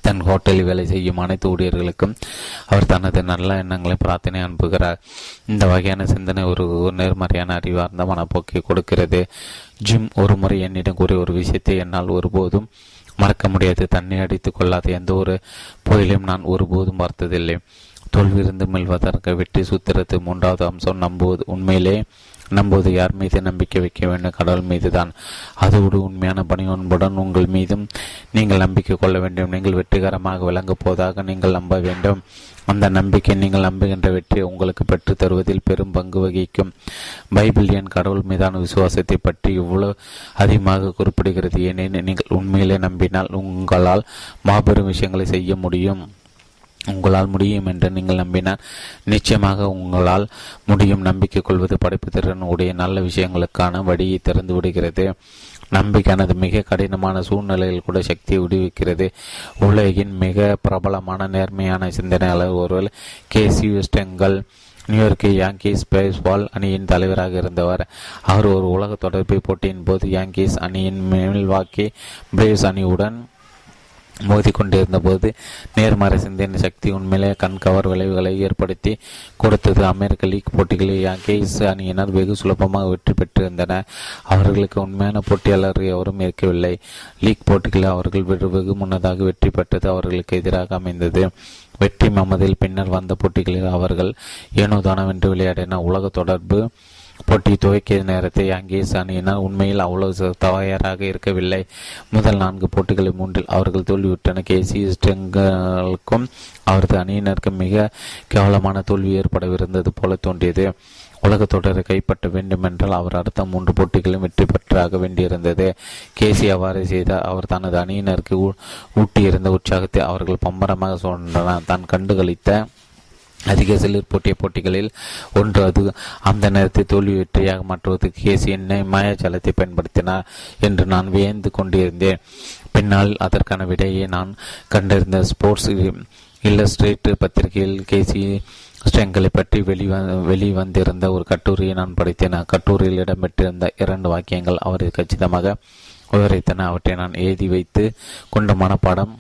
தன் ஹோட்டலில் வேலை செய்யும் அனைத்து ஊழியர்களுக்கும் அவர் தனது நல்ல எண்ணங்களை பிரார்த்தனை அனுப்புகிறார். இந்த வகையான சிந்தனை ஒரு நேர்மறையான அறிவார்ந்த மனப்போக்கை கொடுக்கிறது. ஜிம் ஒரு முறை என்னிடம் கூறிய ஒரு விஷயத்தை என்னால் ஒருபோதும் மறக்க முடியாது. தண்ணி அடித்துக் கொள்ளாத எந்த ஒரு புயலையும் நான் ஒருபோதும் பார்த்ததில்லை தோல்விருந்து மெல்வதற்கு வெற்றி சூத்திரத்து மூன்றாவது அம்சம் நம்புவது. உண்மையிலே நம்புவது யார் மீது நம்பிக்கை வைக்க வேண்டும்? கடவுள் மீது தான் அதோடு உண்மையான பணி. உண்புடன் உங்கள் மீதும் நீங்கள் நம்பிக்கை கொள்ள வேண்டும். நீங்கள் வெற்றிகரமாக விளங்கப் போவதாக நீங்கள் நம்ப வேண்டும். அந்த நம்பிக்கை நீங்கள் நம்புகின்ற வெற்றி உங்களுக்கு பெற்று தருவதில் பெரும் பங்கு வகிக்கும். பைபிள் என் கடவுள் மீதான விசுவாசத்தை பற்றி இவ்வளவு அதிகமாக குறிப்பிடுகிறது. ஏனெனில் நீங்கள் உண்மையிலே நம்பினால் உங்களால் மாபெரும் விஷயங்களை செய்ய முடியும். உங்களால் முடியும் என்று நீங்கள் நம்பினால் நிச்சயமாக உங்களால் முடியும் நம்பிக்கை கொள்வது படைப்பு திறன் உடைய நல்ல விஷயங்களுக்கான வழியை திறந்து விடுகிறது. நம்பிக்கையானது மிக கடினமான சூழ்நிலையில் கூட சக்தியை விடுவிக்கிறது. உலகின் மிக பிரபலமான நேர்மையான சிந்தனையாளர் ஒருவர் K. C. Westengel New York Yankees baseball அணியின் தலைவராக இருந்தவர். அவர் ஒரு உலக தொடர்பு போட்டியின் போது யாங்கீஸ் அணியின் மேல்வாக்கி பிரேவ்ஸ் அணியுடன் மோதி கொண்டிருந்த போது நேர்மறை சிந்தனை சக்தி உண்மையிலே கண்கவர் விளைவுகளை ஏற்படுத்தி கொடுத்தது. அமெரிக்க லீக் போட்டிகளில் யாங்கேஸ் அணியினர் வெகு சுலபமாக வெற்றி பெற்றிருந்தனர் அவர்களுக்கு உண்மையான போட்டியாளர் எவரும் இருக்கவில்லை. லீக் போட்டிகளில் அவர்கள் வெகு முன்னதாக வெற்றி பெற்றது. அவர்களுக்கு எதிராக அமைந்தது. வெற்றி மமதில் பின்னர் வந்த போட்டிகளில் அவர்கள் ஏனோ தானவென்று விளையாடின. உலக தொடர்பு போட்டி துவக்கிய நேரத்தை அங்கே அணியினர் உண்மையில் அவ்வளவு தயாராக இருக்கவில்லை. முதல் நான்கு போட்டிகளில் மூன்றில் அவர்கள் தோல்வியுற்றன. கேசி ஸ்டெங்களுக்கும் அவரது அணியினருக்கும் மிக கேவலமான தோல்வி ஏற்படவிருந்தது போல தோன்றியது. உலக தொடரை கைப்பற்ற வேண்டுமென்றால் அவர் அடுத்த மூன்று போட்டிகளும் வெற்றி பெற்றாக வேண்டியிருந்தது. கேசி அவ்வாறு செய்தார் அவர் தனது அணியினருக்கு ஊட்டியிருந்த உற்சாகத்தை அவர்கள் பம்பரமாக சொன்னனர் தான் கண்டுகளித்த அதிக சிலர் போட்டிய போட்டிகளில் ஒன்று அது அந்த நேரத்தை தோல்வி வெற்றியாக மாற்றுவதற்கு கேசி என்னை மாயாஜாலத்தை பயன்படுத்தினார் என்று நான் வியந்து கொண்டிருந்தேன். பின்னால் அதற்கான விடையை நான் கண்டிருந்த ஸ்போர்ட்ஸ் இல்லஸ்ட்ரேட் பத்திரிகையில் கேசி ஸ்டெங்களை பற்றி வெளிவ வெளிவந்திருந்த ஒரு கட்டுரையை நான் படித்தேன். கட்டுரையில் இடம்பெற்றிருந்த இரண்டு வாக்கியங்கள் அவரை கச்சிதமாக விவரித்தன. அவற்றை நான் எழுதி வைத்து கொண்ட மனப்பாடம்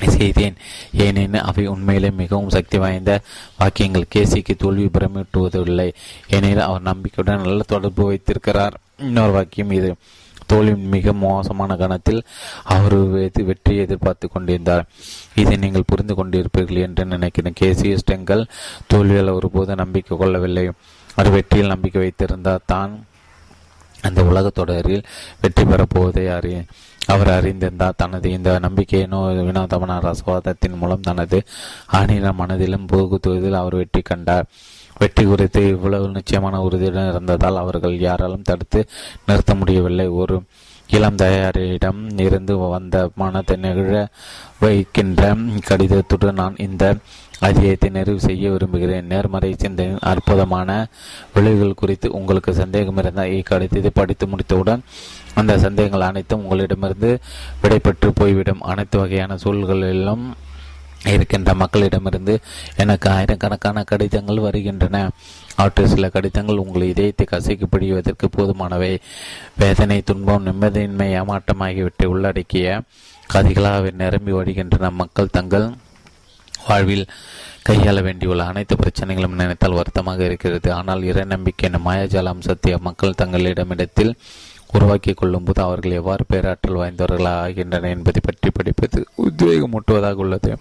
செய்தேன். ஏனெனில் அவை உண்மையிலே மிகவும் சக்தி வாய்ந்த வாக்கியங்கள். கேசிக்கு தோல்வி பிரமிட்டுவதில்லை. ஏனெனில் அவர் நம்பிக்கையுடன் நல்ல தொடர்பு வைத்திருக்கிறார். இன்னொரு வாக்கியம் இது. தோல்வியின் மிக மோசமான கணத்தில் அவர் வெற்றியை எதிர்பார்த்து கொண்டிருந்தார். இதை நீங்கள் புரிந்து கொண்டிருப்பீர்கள் என்று நினைக்கிறேன். கேசி ஸ்டெங்கல் தோல்வியால் ஒருபோது நம்பிக்கை கொள்ளவில்லை. அவர் வெற்றியில் நம்பிக்கை வைத்திருந்தார். தான் அந்த உலக தொடரில் வெற்றி பெறப்போவதை அறிய அவர் அறிந்திருந்தார். தனது இந்த நம்பிக்கையினோ வினோதமான ரசவாதத்தின் மூலம் தனது ஆணின மனதிலும் புகுத்துவதில் அவர் வெற்றி கண்டார். வெற்றி குறித்து இவ்வளவு நிச்சயமான உறுதியுடன் இருந்ததால் அவர்கள் யாராலும் தடுத்து நிறுத்த முடியவில்லை. ஒரு இளம் தயாரிடம் இருந்து வந்த மனத்தை நிகழ வைக்கின்ற கடிதத்துடன் நான் இந்த அதிகத்தை நிறைவு செய்ய விரும்புகிறேன். நேர்மறை சிந்தனையின் அற்புதமான விளைவுகள் குறித்து உங்களுக்கு சந்தேகம் இருந்தால் இக்கடிதத்தை படித்து முடித்தவுடன் அந்த சந்தேகங்கள் அனைத்தும் உங்களிடமிருந்து விடைபெற்று போய்விடும். அனைத்து வகையான சூழல்களிலும் இருக்கின்ற மக்களிடமிருந்து எனக்கு ஆயிரக்கணக்கான கடிதங்கள் வருகின்றன. அவற்றில் சில கடிதங்கள் உங்கள் இதயத்தை கசைக்கு பிடிவதற்கு போதுமானவை. வேதனை துன்பம் நிம்மதியின்மை ஏமாற்றம் ஆகியவற்றை உள்ளடக்கிய கதைகளாக நிரம்பி வருகின்றன மக்கள் தங்கள் வாழ்வில் கையாள வேண்டியுள்ள அனைத்து பிரச்சனைகளும் நினைத்தால் வருத்தமாக இருக்கிறது. ஆனால் இறை நம்பிக்கை என மாயாஜால அம்சத்தை மக்கள் தங்களிடமிடத்தில் உருவாக்கி கொள்ளும்போது அவர்கள் எவ்வாறு பேராற்றல் வாய்ந்தவர்களாக ஆகின்றனர் என்பதை பற்றி படிப்பது உத்வேகமூட்டுவதாக உள்ளது.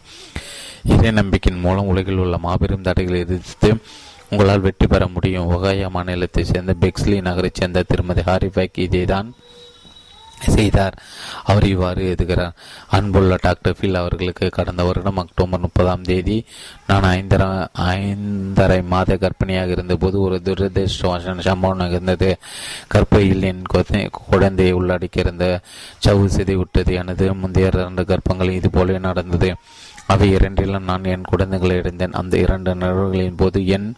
இறை நம்பிக்கையின் மூலம் உலகில் உள்ள மாபெரும் தடைகளை எதிர்த்து உங்களால் வெற்றி பெற முடியும். ஒகாயா மாநிலத்தைச் சேர்ந்த பெக்ஸ்லி நகரைச் சேர்ந்த திருமதி ஹாரிபேக் இதேதான். செய்தார். அவர் இவ்வாறு எழுதுகிறார். அன்புள்ள டாக்டர் ஃபில் அவர்களுக்கு கடந்த வருடம் அக்டோபர் முப்பதாம் தேதி நான் ஐந்தரை ஐந்தரை மாத கர்ப்பிணியாக இருந்தபோது ஒரு துரதிருஷ்டவசன சம்பவம் நிகழ்ந்தது. கற்பையில் என் குழந்தையை உள்ளடக்கியிருந்த சவு விட்டது எனது முந்தைய இரண்டு கர்ப்பங்கள் இது நடந்தது. அவை இரண்டிலும் நான் என் குழந்தைகளை இழந்தேன் அந்த இரண்டு நிகழ்வுகளின் போது என்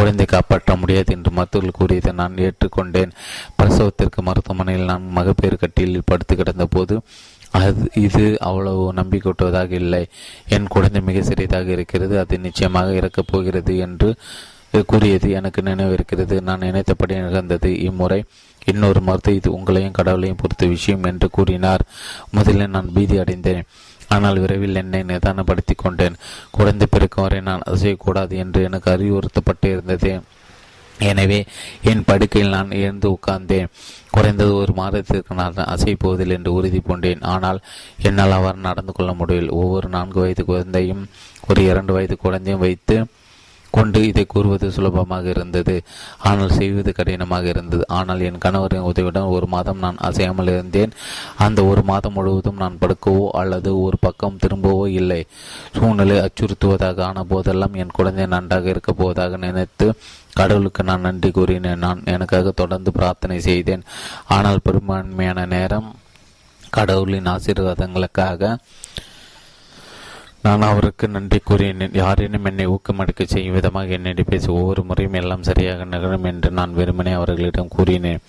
குழந்தை காப்பாற்ற முடியாது என்று மருத்துவர்கள் கூறியதை நான் ஏற்றுக்கொண்டேன். பிரசவத்திற்கு மருத்துவமனையில் நான் மகப்பேறு கட்டியில் படுத்து கிடந்த போது அது இது அவ்வளவு நம்பிக்கொட்டுவதாக இல்லை. என் குழந்தை மிக சிறியதாக இருக்கிறது அது நிச்சயமாக இறக்கப் போகிறது என்று கூறியது எனக்கு நினைவிருக்கிறது. நான் நினைத்தபடி நிகழ்ந்தது. இம்முறை இன்னொரு மருத்துவ இது உங்களையும் கடவுளையும் பொறுத்த விஷயம் என்று கூறினார். முதலில் நான் பீதி அடைந்தேன். ஆனால் விரைவில் என்னை நிதானப்படுத்தி கொண்டேன். குழந்தை பிறக்கும் வரை நான் அசையக்கூடாது என்று எனக்கு அறிவுறுத்தப்பட்டு இருந்தது எனவே என் படுக்கையில் நான் எழுந்து உட்கார்ந்தேன். குறைந்தது ஒரு மாதத்திற்கு நான் அசைப்போவதில்லை என்று உறுதி பூண்டேன். ஆனால் என்னால் அவர் நடந்து கொள்ள முடியவில்லை. ஒவ்வொரு நான்கு வயது குழந்தையும் ஒரு இரண்டு வயது குழந்தையும் வைத்து கொண்டு இதை கூறுவது சுலபமாக இருந்தது. ஆனால் செய்வது கடினமாக இருந்தது. ஆனால் என் கணவரின் உதவியுடன் ஒரு மாதம் நான் அசையாமல் இருந்தேன். அந்த ஒரு மாதம் முழுவதும் நான் படுக்கவோ அல்லது ஒரு பக்கம் திரும்பவோ இல்லை. சூழ்நிலை அச்சுறுத்துவதாக ஆன போதெல்லாம் என் குழந்தை நன்றாக இருக்க போவதாக நினைத்து கடவுளுக்கு நான் நன்றி கூறினேன். நான் எனக்காக தொடர்ந்து பிரார்த்தனை செய்தேன். ஆனால் பெரும்பான்மையான நேரம் கடவுளின் ஆசீர்வாதங்களுக்காக நான் அவருக்கு நன்றி கூறினேன் யாரேனும் என்னை ஊக்கமளிக்க செய்யும் விதமாக என்னிடம் பேசி ஒவ்வொரு முறையும் எல்லாம் சரியாக நிகழும் என்று நான் வெறுமனே அவர்களிடம் கூறினேன்.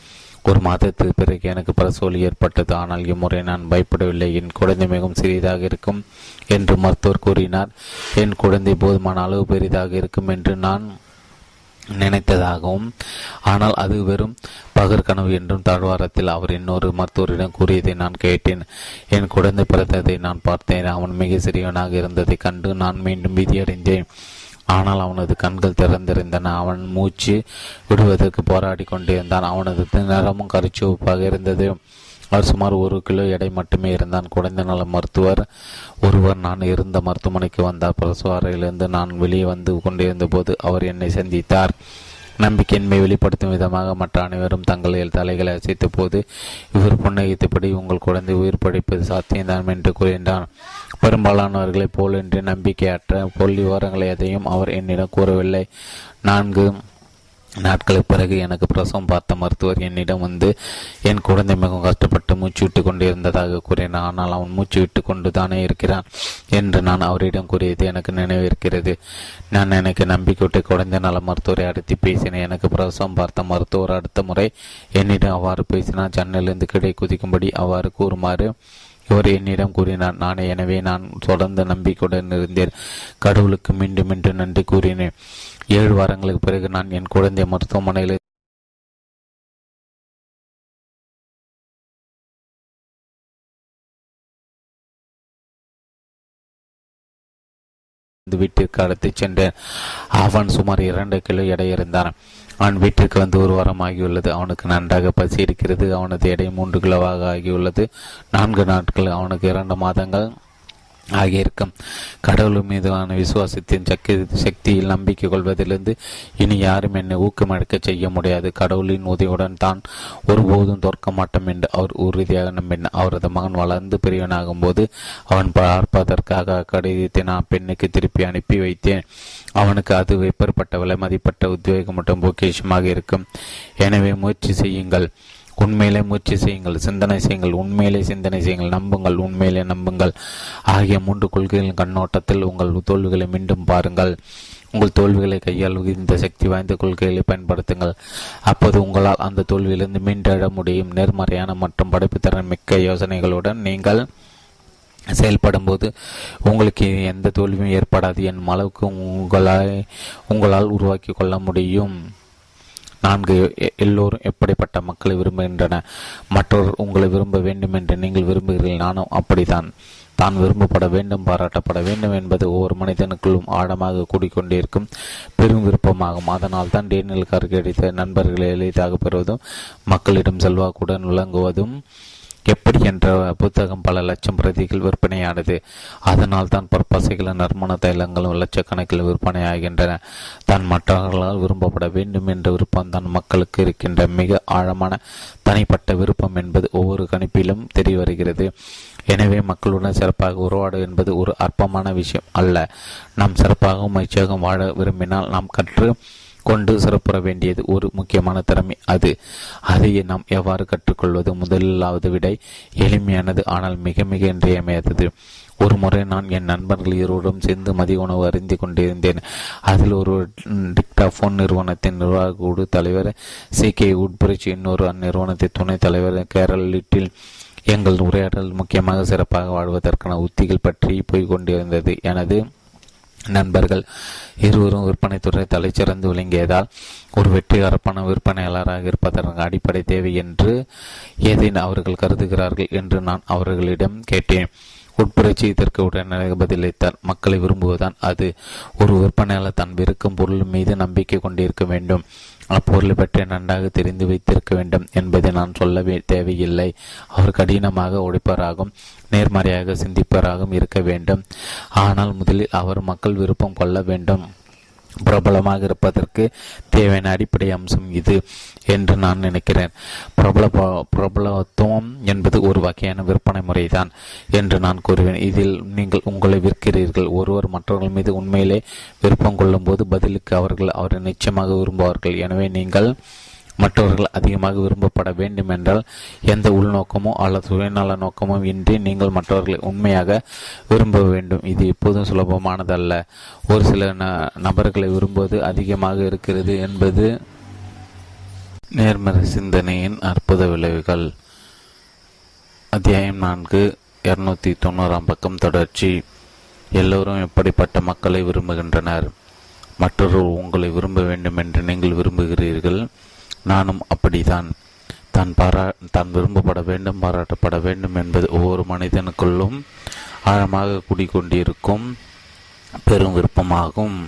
ஒரு மாதத்துக்கு பிறகு எனக்கு பரசோலி ஏற்பட்டது. ஆனால் இம்முறை நான் பயப்படவில்லை. என் குழந்தை மிகவும் சிறியதாக இருக்கும் என்று மருத்துவர் கூறினார். என் குழந்தை போதுமான அளவு பெரிதாக இருக்கும் என்று நான் நினைத்ததாகவும் ஆனால் அது வெறும் பகற்கனவு என்றும் தாழ்வாரத்தில் அவர் இன்னொரு மருத்துவரிடம் கூறியதை நான் கேட்டேன். என் குழந்தை பிறந்ததை நான் பார்த்தேன். அவன் மிக சிறியவனாக இருந்ததை கண்டு நான் மீண்டும் பீதியடைந்தேன் ஆனால் அவனது கண்கள் திறந்திருந்தன. அவன் மூச்சு விடுவதற்கு போராடி கொண்டிருந்தான். அவனது நிறமும் கரிச்சுவப்பாக இருந்தது. அவர் சுமார் ஒரு கிலோ எடை மட்டுமே இருந்தான். குழந்தை நல மருத்துவர் ஒருவர் நான் இருந்த மருத்துவமனைக்கு வந்தார். பிரசுவாரையிலிருந்து நான் வெளியே வந்து கொண்டிருந்த போது அவர் என்னை சந்தித்தார். நம்பிக்கையின்மை வெளிப்படுத்தும் விதமாக மற்ற அனைவரும் தங்கள் தலைகளை அசைத்த போது இவர் புன்னகித்தபடி உங்கள் குழந்தை உயிர் படைப்பது சாத்தியம்தான் என்று கூறினார். பெரும்பாலானவர்களைப் போலன்றி நம்பிக்கையற்ற புள்ளி விவரங்களை எதையும் அவர் என்னிடம் கூறவில்லை. நான்கு நாட்களுக்கு பிறகு எனக்கு பிரசவம் பார்த்த மருத்துவர் என்னிடம் வந்து என் குழந்தை மிகவும் கஷ்டப்பட்டு மூச்சு விட்டு கொண்டிருந்ததாக கூறினார் ஆனால் அவன் மூச்சு விட்டு கொண்டு தானே இருக்கிறான் என்று நான் அவரிடம் கூறியது எனக்கு நினைவிருக்கிறது. நான் எனக்கு நம்பிக்கைவிட்டு குழந்தை நல மருத்துவரை அடுத்து பேசினேன். எனக்கு பிரசவம் பார்த்த மருத்துவர் அடுத்த முறை என்னிடம் அவ்வாறு பேசினார். ஜன்னலிருந்து கிடை குதிக்கும்படி அவ்வாறு கூறுமாறு இவர் என்னிடம் கூறினார். நான் எனவே நான் தொடர்ந்து நம்பிக்கையுடன் இருந்தேன். கடவுளுக்கு மீண்டும் மீண்டும் நன்றி கூறினேன். ஏழு வாரங்களுக்கு பிறகு நான் என் குழந்தை மருத்துவமனையில் வீட்டிற்கு அழைத்து சென்றேன். அவன் சுமார் இரண்டு கிலோ எடை இருந்தான். அவன் வீட்டிற்கு வந்து ஒரு வாரம் ஆகியுள்ளது. அவனுக்கு நன்றாக பசி இருக்கிறது அவனது எடை மூன்று கிலோவாக ஆகியுள்ளது. நான்கு நாட்கள் அவனுக்கு இரண்டு மாதங்கள் ஆகியிருக்கும். கடவுள் மீதான விசுவாசத்தின் சக்தி சக்தியில் நம்பிக்கை கொள்வதிலிருந்து இனி யாரும் என்னை ஊக்கமடைக்க செய்ய முடியாது. கடவுளின் உதவியுடன் தான் ஒருபோதும் தோற்க மாட்டோம் என்று அவர் உறுதியாக நம்பினார் அவரது மகன் வளர்ந்து பெரியவனாகும் போது அவன் பார்ப்பதற்காக கடிதத்தை நான் பெண்ணுக்கு திருப்பி அனுப்பி வைத்தேன். அவனுக்கு அது எப்பேற்பட்ட விலை மதிப்பட்ட உத்வேகம் மற்றும் பொக்கிஷமாக இருக்கும். எனவே முயற்சி செய்யுங்கள். உண்மையிலே முயற்சி செய்யுங்கள் சிந்தனை செய்யுங்கள் உண்மையிலே சிந்தனை செய்யுங்கள் நம்புங்கள் உண்மையிலே நம்புங்கள். ஆகிய மூன்று கொள்கைகளின் கண்ணோட்டத்தில் உங்கள் தோல்விகளை மீண்டும் பாருங்கள். உங்கள் தோல்விகளை கையால் இந்த சக்தி வாய்ந்த கொள்கைகளை பயன்படுத்துங்கள். அப்போது உங்களால் அந்த தோல்வியிலிருந்து மீண்டெழ முடியும். நேர்மறையான மற்றும் படைப்புத்திறன் மிக்க யோசனைகளுடன் நீங்கள் செயல்படும் போது உங்களுக்கு எந்த தோல்வியும் ஏற்படாது என் அளவுக்கு உங்களால் உங்களால் உருவாக்கி கொள்ள முடியும். நான்கு எல்லோரும் எப்படிப்பட்ட மக்களை விரும்புகின்றன? மற்றவர் உங்களை விரும்ப வேண்டும் என்று நீங்கள் விரும்புகிறீர்கள். நானும் அப்படித்தான். தான் விரும்பப்பட வேண்டும் பாராட்டப்பட வேண்டும் என்பது ஒவ்வொரு மனிதனுக்குள்ளும் ஆழமாக கூடிக்கொண்டிருக்கும் பெரும் விருப்பமாகும். அதனால் தான் டேனியல் கிடைத்த நண்பர்களை எளிதாக பெறுவதும் மக்களிடம் செல்வாக்குடன் விளங்குவதும் எப்படி என்ற புத்தகம் பல லட்சம் பிரதிகள் விற்பனையானது. அதனால் தான் பற்பசைகளும் நறுமண தைலங்களும் லட்சக்கணக்கில் விற்பனையாகின்றன. தான் மற்றவர்களால் விரும்பப்பட வேண்டும் என்ற விருப்பம் தான் மக்களுக்கு இருக்கின்ற மிக ஆழமான தனிப்பட்ட விருப்பம் என்பது ஒவ்வொரு கணிப்பிலும் தெரிய வருகிறது எனவே மக்களுடன் சிறப்பாக உருவாடு என்பது ஒரு அற்பமான விஷயம் அல்ல. நாம் சிறப்பாகவும் மகிழ்ச்சியாகவும் வாழ விரும்பினால் நாம் கற்று கொண்டு சிறப்புற வேண்டியது ஒரு முக்கியமான திறமை அது. அதையே நாம் எவ்வாறு கற்றுக்கொள்வது? முதலாவது விடை எளிமையானது ஆனால் மிக மிக இன்றியமையாதது. ஒரு முறை நான் என் நண்பர்கள் இருவரும் சேர்ந்து மதிய உணவு அறிந்து கொண்டிருந்தேன். அதில் ஒரு டிக்டாஃபோன் நிறுவனத்தின் நிர்வாக குழு தலைவர் சி. கே. உட்புரட்சி இன்னொரு அந்நிறுவனத்தின் துணைத் தலைவர் கேரல் லிட்டில். எங்கள் உரையாடல் முக்கியமாக சிறப்பாக வாழ்வதற்கான உத்திகள் பற்றி போய்கொண்டிருந்தது எனது நண்பர்கள் இருவரும் விற்பனைத்துறை தலைச்சிறந்து விளங்கியதால் ஒரு வெற்றிகரப்பான விற்பனையாளராக இருப்பதற்கு அடிப்படை தேவை என்று ஏதேன் அவர்கள் கருதுகிறார்கள் என்று நான் அவர்களிடம் கேட்டேன். உட்புரட்சி இதற்கு உடனடியாக பதிலளித்தார். மக்களை விரும்புவதுதான் அது ஒரு விற்பனையாளர் தன் விற்கும் பொருள் மீது நம்பிக்கை கொண்டிருக்க வேண்டும். அப்பொருளை பற்றி நன்றாக தெரிந்து வைத்திருக்க வேண்டும் என்பதை நான் சொல்ல தேவையில்லை. அவர் கடினமாக உழைப்பவராகவும் நேர்மறையாக சிந்திப்பவராகவும் இருக்க வேண்டும். ஆனால் முதலில் அவர் மக்கள் விருப்பம் கொள்ள வேண்டும். பிரபலமாக இருப்பதற்கு தேவையான அடிப்படை அம்சம் இது. என்று நான் நினைக்கிறேன். பிரபல பிரபலத்துவம் என்பது ஒரு வகையான விற்பனை முறைதான் என்று நான் கூறுவேன். இதில் நீங்கள் உங்களை விற்கிறீர்கள். ஒருவர் மற்றவர்கள் மீது உண்மையிலே விருப்பம் கொள்ளும் போது பதிலுக்கு அவர்கள் அவரை நிச்சயமாக விரும்புவார்கள். எனவே நீங்கள் மற்றவர்கள் அதிகமாக விரும்பப்பட வேண்டும் என்றால் எந்த உள்நோக்கமோ அல்லது சுயநல நோக்கமோ இன்றி நீங்கள் மற்றவர்களை உண்மையாக விரும்ப வேண்டும். இது எப்போதும் சுலபமானதல்ல. ஒரு சில நபர்களை விரும்புவது அதிகமாக இருக்கிறது என்பது நேர்மறை சிந்தனையின் அற்புத விளைவுகள். அத்தியாயம் நான்கு இருநூத்தி தொண்ணூறாம் பக்கம் தொடர்ச்சி. எல்லோரும் எப்படிப்பட்ட மக்களை விரும்புகின்றனர்? மற்றொருவர் உங்களை விரும்ப வேண்டும் என்று நீங்கள் விரும்புகிறீர்கள். நானும் அப்படித்தான் தான் பாரா தான் விரும்பப்பட வேண்டும் பாராட்டப்பட வேண்டும் என்பது ஒவ்வொரு மனிதனுக்குள்ளும் ஆழமாக குடிக்கொண்டிருக்கும் பெரும் விருப்பமாகும்.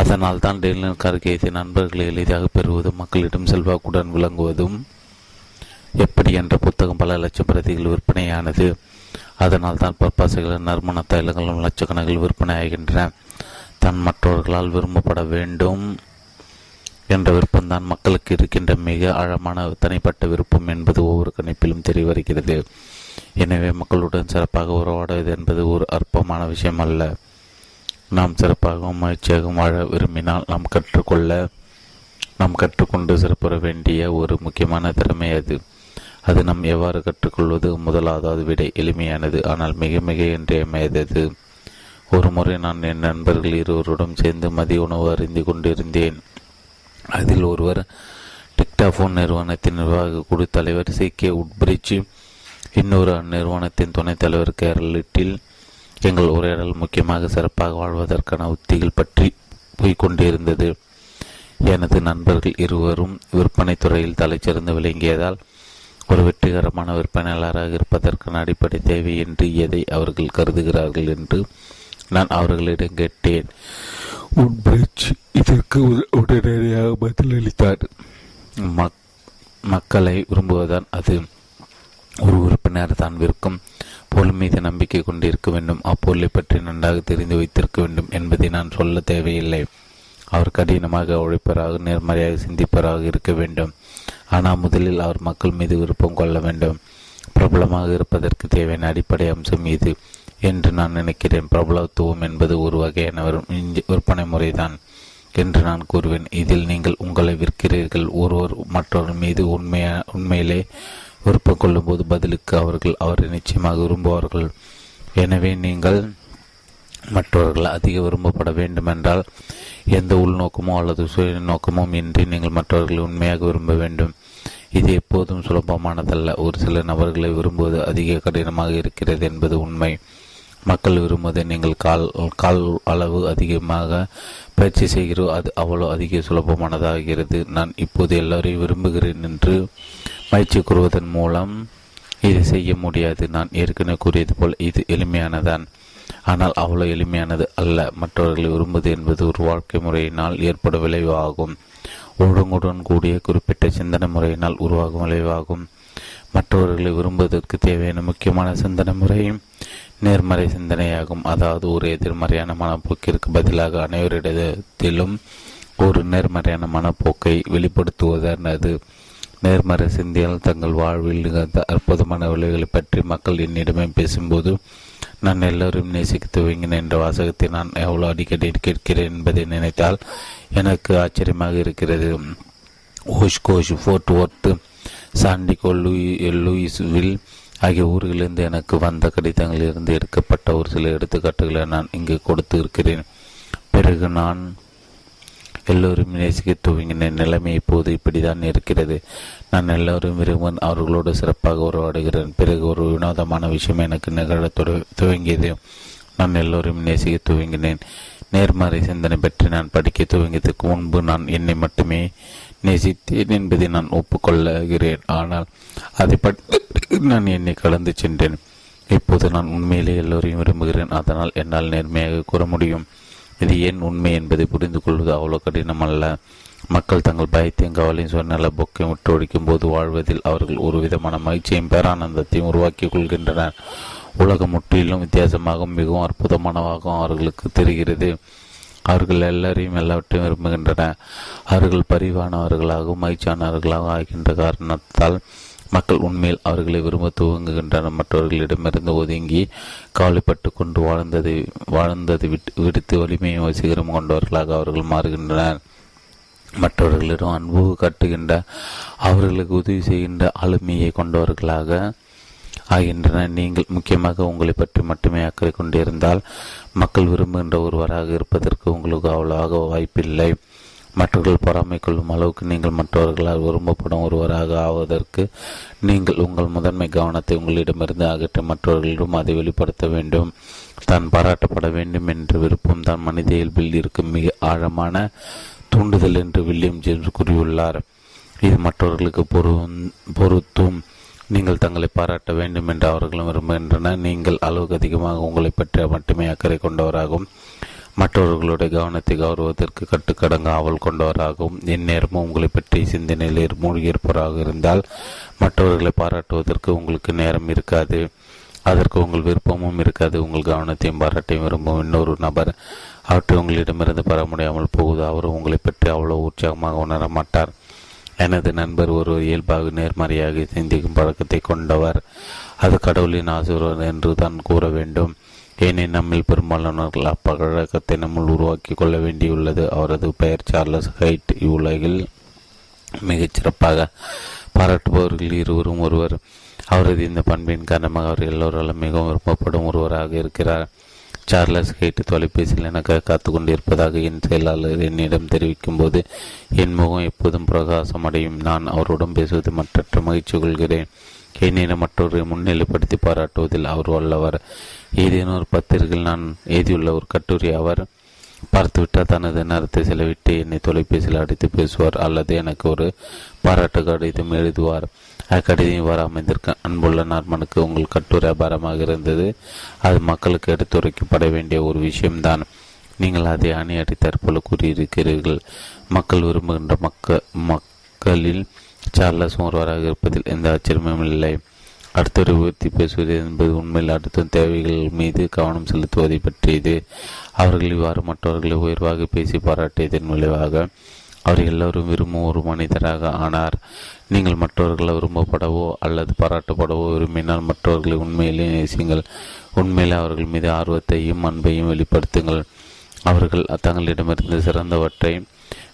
அதனால் தான் டெல்லின் கருகேசி நண்பர்களை எளிதாக பெறுவதும் மக்களிடம் செல்வாக்குடன் விளங்குவதும் எப்படி என்ற புத்தகம் பல லட்சம் பிரதிகள் விற்பனையானது. அதனால் தான் பற்பாசைகள் நறுமண தைலங்களும் லட்சக்கணக்கில் விற்பனையாகின்றன. தன் மற்றவர்களால் விரும்பப்பட வேண்டும் என்ற விருப்பம்தான் மக்களுக்கு இருக்கின்ற மிக ஆழமான தனிப்பட்ட விருப்பம் என்பது ஒவ்வொரு கணிப்பிலும் தெரிய வருகிறது எனவே மக்களுடன் சிறப்பாக உறவாடுவது என்பது ஒரு அற்பமான விஷயம் அல்ல நாம் சிறப்பாகவும் மகிழ்ச்சியாகவும் வாழ விரும்பினால் நாம் கற்றுக்கொள்ள நாம் கற்றுக்கொண்டு சிறப்புற வேண்டிய ஒரு முக்கியமான திறமை அது. அது நாம் எவ்வாறு கற்றுக்கொள்வது? முதலாவது விட எளிமையானது. ஆனால் மிக மிக இன்றியமையாதது. ஒரு முறை நான் என் நண்பர்கள் இருவருடன் சேர்ந்து மதிய உணவு அறிந்து கொண்டிருந்தேன். அதில் ஒருவர் டிக்டாஃபோன் நிறுவனத்தின் நிர்வாக குழு தலைவர் சி கே உட்பிரிட்ஜ் இன்னொரு அந்நிறுவனத்தின் துணைத் தலைவர் கேரளிட்டில் எங்கள் உரையாடல் முக்கியமாக சிறப்பாக வாழ்வதற்கான உத்திகள் பற்றி போய்கொண்டிருந்தது எனது நண்பர்கள் இருவரும் விற்பனை துறையில் தலைச்சிறந்து விளங்கியதால் ஒரு வெற்றிகரமான விற்பனையாளராக இருப்பதற்கான அடிப்படை தேவை என்று எதை அவர்கள் கருதுகிறார்கள் என்று நான் அவர்களிடம் கேட்டேன். உட்பிரிட்ஜ் இதற்கு உடனடியாக பதிலளித்தார். மக்களை விரும்புவதால் அது. ஒரு உறுப்பினர் தான் விற்கும். பொருள் மீது நம்பிக்கை கொண்டிருக்க வேண்டும். அப்பொருளை பற்றி நன்றாக தெரிந்து வைத்திருக்க வேண்டும் என்பதை நான் சொல்ல தேவையில்லை. அவர் கடினமாக உழைப்பராக நேர்மறையாக சிந்திப்பராக இருக்க வேண்டும். ஆனால் முதலில் அவர் மக்கள் மீது விருப்பம் கொள்ள வேண்டும். பிரபலமாக இருப்பதற்கு தேவையான அடிப்படை அம்சம் இது என்று நான் நினைக்கிறேன். பிரபலத்துவம் என்பது ஒரு வகையான விற்பனை முறைதான் என்று நான் கூறுவேன். இதில் நீங்கள் உங்களை விற்கிறீர்கள். ஒருவர் மற்றொரு மீது உண்மையா உண்மையிலே விருப்பம் கொள்ளும்போது பதிலுக்கு அவர்கள் அவரை நிச்சயமாக விரும்புவார்கள். எனவே நீங்கள் மற்றவர்கள் அதிக விரும்பப்பட வேண்டுமென்றால் எந்த உள்நோக்கமோ அல்லது சுய நோக்கமோ இன்றி நீங்கள் மற்றவர்களை உண்மையாக விரும்ப வேண்டும். இது எப்போதும் சுலபமானதல்ல. ஒரு சில நபர்களை விரும்புவது அதிக கடினமாக இருக்கிறது என்பது உண்மை. மக்கள் விரும்புவதை நீங்கள் கால் கால் அளவு அதிகமாக பயிற்சி செய்கிறோ அது அவ்வளோ அதிக சுலபமானதாகிறது. நான் இப்போது எல்லோரையும் விரும்புகிறேன் என்று பயிற்சி கூறுவதன் மூலம் இது செய்ய முடியாது. நான் ஏற்கனவே கூறியது போல் இது எளிமையானதான். ஆனால் அவ்வளோ எளிமையானது அல்ல. மற்றவர்களை விரும்புவது என்பது ஒரு வாழ்க்கை முறையினால் ஏற்படும் விளைவு ஆகும் ஒழுங்குடன் கூடிய குறிப்பிட்ட சிந்தனை முறையினால் உருவாகும் விளைவாகும். மற்றவர்களை விரும்புவதற்கு தேவையான முக்கியமான சிந்தனை முறையும் நேர்மறை சிந்தனையாகும். அதாவது ஒரு எதிர்மறையான மனப்போக்கிற்கு பதிலாக அனைவரிடத்திலும் ஒரு நேர்மறையான மனப்போக்கை வெளிப்படுத்துவதானது. நேர்மறை சிந்தியால் தங்கள் வாழ்வில் நிகழ்ந்த அற்புதமான விளைவுகளை பற்றி மக்கள் என்னிடமே பேசும்போது நான் எல்லோரும் நேசிக்க துவங்கினேன் என்ற வாசகத்தை நான் எவ்வளோ அடிக்கடி கேட்கிறேன் என்பதை நினைத்தால் எனக்கு ஆச்சரியமாக இருக்கிறது. Oshkosh Fort Worth San Diego Louis Louisville ஆகிய ஊர்களிலிருந்து எனக்கு வந்த கடிதங்களிலிருந்து எடுக்கப்பட்ட ஒரு சில எடுத்துக்காட்டுகளை நான் இங்கு கொடுத்து இருக்கிறேன் பிறகு நான் எல்லோரும் நேசிக்க துவங்கின நிலைமை இப்போது இப்படிதான் இருக்கிறது. நான் எல்லோரும் விரும்பும் அவர்களோடு சிறப்பாக உருவாடுகிறேன் பிறகு ஒரு வினோதமான விஷயம் எனக்கு நிகழ துவங்கியது. நான் எல்லோரும் நேசிக்க துவங்கினேன். நேர்மறை சிந்தனை பற்றி நான் படிக்க துவங்கியதற்கு முன்பு நான் என்னை மட்டுமே நேசித்தேன் என்பதை நான் ஒப்புக்கொள்ளுகிறேன் ஆனால் அதை பற்றி நான் என்னை கலந்து சென்றேன். இப்போது நான் உண்மையிலே எல்லோரையும் விரும்புகிறேன். அதனால் என்னால் நேர்மையாக கூற முடியும். இது ஏன் உண்மை என்பதை புரிந்து கொள்வது அவ்வளோ கடினம் அல்ல மக்கள் தங்கள் பயத்தையும் கவலையும் சுயநல பொக்கையும் விட்டு ஒழிக்கும் போது வாழ்வதில் அவர்கள் ஒரு விதமான மகிழ்ச்சியும் பேரானந்தத்தையும் உருவாக்கி கொள்கின்றனர். உலகம் முற்றிலும் வித்தியாசமாகவும் மிகவும் அற்புதமானவாகவும் அவர்களுக்கு தெரிகிறது. அவர்கள் எல்லாரையும் எல்லாவற்றையும் விரும்புகின்றனர். அவர்கள் பரிவானவர்களாகவும் மகிழ்ச்சியானவர்களாகவும் ஆகின்ற காரணத்தால் மக்கள் உண்மையில் அவர்களை விரும்ப துவங்குகின்றனர். மற்றவர்களிடமிருந்து ஒதுங்கி கவலைப்பட்டு கொண்டு வாழ்ந்ததை வாழ்ந்ததை விட்டு விடுத்து வலிமையும் வசீகரம் கொண்டவர்களாக அவர்கள் மாறுகின்றனர். மற்றவர்களிடம் அன்பு கட்டுகின்ற அவர்களுக்கு உதவி செய்கின்ற ஆளுமையை கொண்டவர்களாக ஆகின்றன நீங்கள் முக்கியமாக உங்களை பற்றி மட்டுமே அக்கறை கொண்டிருந்தால் மக்கள் விரும்புகின்ற ஒருவராக இருப்பதற்கு உங்களுக்கு அவ்வளவாக வாய்ப்பில்லை. மற்றவர்கள் பொறாமை கொள்ளும் அளவுக்கு நீங்கள் மற்றவர்களால் விரும்பப்படும் ஒருவராக ஆவதற்கு நீங்கள் உங்கள் முதன்மை கவனத்தை உங்களிடமிருந்து அகற்றி மற்றவர்களிடம் அதை வெளிப்படுத்த வேண்டும். தான் பாராட்டப்பட வேண்டும் என்ற விருப்பம் தான் மனித இயல்பில் இருக்கும் மிக ஆழமான தூண்டுதல் என்று வில்லியம் ஜேம்ஸ் கூறியுள்ளார். இது மற்றவர்களுக்கு பொரு பொருத்தும். நீங்கள் தங்களை பாராட்ட வேண்டும் என்று அவர்களும் விரும்புகின்றனர். நீங்கள் அளவுக்கு அதிகமாக உங்களை பற்றி மட்டுமே அக்கறை கொண்டவராகவும் மற்றவர்களுடைய கவனத்தை கௌரவத்திற்கு கட்டுக்கடங்க ஆவல் கொண்டவராகவும் எந்நேரமும் உங்களை பற்றி சிந்தனையில் மூழ்கியிருப்பவராக இருந்தால் மற்றவர்களை பாராட்டுவதற்கு உங்களுக்கு நேரம் இருக்காது. அதற்கு உங்கள் விருப்பமும் இருக்காது. உங்கள் கவனத்தையும் பாராட்டையும் விரும்பும் இன்னொரு நபர் அவற்றை உங்களிடமிருந்து பெற முடியாமல் போகுது. அவர் உங்களை பற்றி அவ்வளோ உற்சாகமாக உணர மாட்டார். எனது நண்பர் ஒரு இயல்பாக நேர்மறையாக சிந்திக்கும் பழக்கத்தை கொண்டவர். அது கடவுளின் ஆசீர்வாதம் என்று தான் கூற வேண்டும். ஏனே நம்மில் பெரும்பாலானவர்கள் அப்பழக்கத்தை நம்முள் உருவாக்கி கொள்ள வேண்டியுள்ளது. அவரது பெயர் சார்லஸ் ஹைட். இவ்வுலகில் மிகச் சிறப்பாக பாராட்டுபவர்கள் இருவரும் ஒருவர். அவரது இந்த பண்பின் காரணமாக அவர் எல்லோராலும் மிகவும் விரும்பப்படும் ஒருவராக இருக்கிறார். சார்லஸ் ஹைட் தொலைபேசியில் எனக்கு காத்து கொண்டிருப்பதாக என் செயலாளர் என்னிடம் தெரிவிக்கும் போது என் முகம் எப்போதும் பிரகாசம் அடையும். நான் அவருடன் பேசுவது மற்றற்ற மகிழ்ச்சி கொள்கிறேன். என்னிடம் மற்றொரு முன்னிலைப்படுத்தி பாராட்டுவதில் அவர் வல்லவர். ஏதேனும் ஒரு பத்திரிகையில் நான் எழுதியுள்ள ஒரு கட்டுரை அவர் பார்த்துவிட்டால் தனது நேரத்தை செலவிட்டு என்னை தொலைபேசியில் அடித்து பேசுவார் அல்லது எனக்கு ஒரு பாராட்டு கடிதம் எழுதுவார். அக்கடிதம் இவ்வாறு அமைந்திருக்க அன்புள்ள நார்மனுக்கு உங்கள் கட்டுரை அபாரமாக இருந்தது. அது மக்களுக்கு எடுத்துரைக்கப்பட வேண்டிய ஒரு விஷயம்தான். நீங்கள் அதை அணி தற்போல கூறியிருக்கிறீர்கள். மக்கள் விரும்புகின்ற மக்க மக்களில் சார்லஸ் ஒருவராக இருப்பதில் எந்த ஆச்சரியமும் இல்லை. அடுத்தொரு உயர்த்தி பேசுவது என்பது உண்மையில் அடுத்த தேவைகள் மீது கவனம் செலுத்துவதை பற்றியது. அவர்கள் இவ்வாறு மற்றவர்களை உயர்வாக பேசி பாராட்டியதன் விளைவாக அவர் எல்லோரும் விரும்பும் ஒரு மனிதராக ஆனார். நீங்கள் மற்றவர்களை விரும்பப்படவோ அல்லது பாராட்டப்படவோ விரும்பினால் மற்றவர்களை உண்மையிலே நேசியுங்கள். உண்மையிலே அவர்கள் மீது ஆர்வத்தையும் அன்பையும் வெளிப்படுத்துங்கள். அவர்கள் தங்களிடமிருந்து சிறந்தவற்றை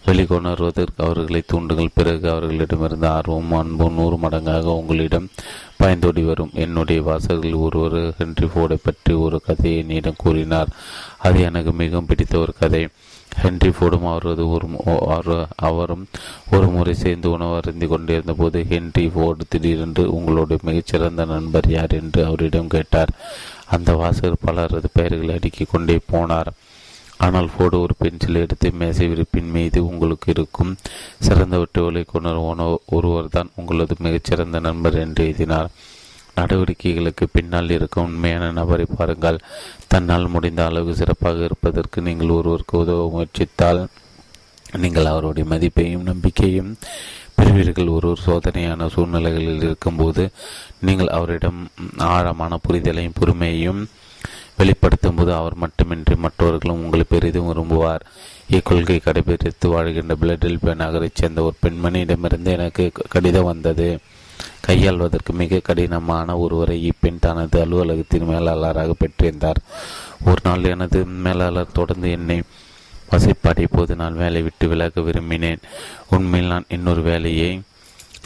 வெளிக்கொணர்வதற்கு அவர்களை தூண்டுங்கள். பிறகு அவர்களிடமிருந்து ஆர்வமும் அன்பும் நூறு மடங்காக உங்களிடம் பாய்ந்தோடி வரும். என்னுடைய வாசகர்கள் ஒருவர் ஹென்றி ஃபோர்டை பற்றி ஒரு கதையை என்னிடம் கூறினார். அது எனக்கு மிகவும் பிடித்த ஒரு கதை. ஹென்றி ஃபோர்டும் அவரது ஒரு அவரும் ஒரு முறை சேர்ந்து உணவு அருந்தி கொண்டிருந்த போது ஹென்றி ஃபோர்டு திடீரென்று உங்களுடைய மிகச்சிறந்த நண்பர் யார்? என்று அவரிடம் கேட்டார். அந்த வாசகர் பலரது பெயர்களை அடுக்கிக் கொண்டே போனார். ஆனால் ஃபோர்டு ஒரு பென்சில் எடுத்து மேசை விரிப்பின் மீது உங்களுக்கு இருக்கும் சிறந்த விட்டுகளை கொண்டு ஒருவர் தான் உங்களது மிகச்சிறந்த நண்பர் என்று எழுதினார் நடவடிக்கைகளுக்கு பின்னால் இருக்கும் உண்மையான நபரை பாருங்கள். தன்னால் முடிந்த அளவு சிறப்பாக இருப்பதற்கு நீங்கள் ஒருவருக்கு உதவ முயற்சித்தால் நீங்கள் அவருடைய மதிப்பையும் நம்பிக்கையும் பெறுவீர்கள். ஒரு ஒரு சோதனையான சூழ்நிலைகளில் இருக்கும்போது நீங்கள் அவரிடம் ஆழமான புரிதலையும் பொறுமையையும் வெளிப்படுத்தும் போது அவர் மட்டுமின்றி மற்றவர்களும் உங்களை பெரிதும் விரும்புவார். இக்கொள்கை கடைபிடித்து வாழ்கின்ற பிளடெல்பியா நகரைச் சேர்ந்த ஒரு பெண்மணியிடமிருந்து எனக்கு கடிதம் வந்தது. கையாள்வதற்கு மிக கடினமான ஒருவரை இப்பெண் தனது அலுவலகத்தின் மேலாளராக பெற்றிருந்தார். ஒரு நாள் எனது மேலாளர் தொடர்ந்து என்னை வசைப்பாடி போது நான் வேலை விட்டு விலக விரும்பினேன். உண்மையில் நான் இன்னொரு வேலையை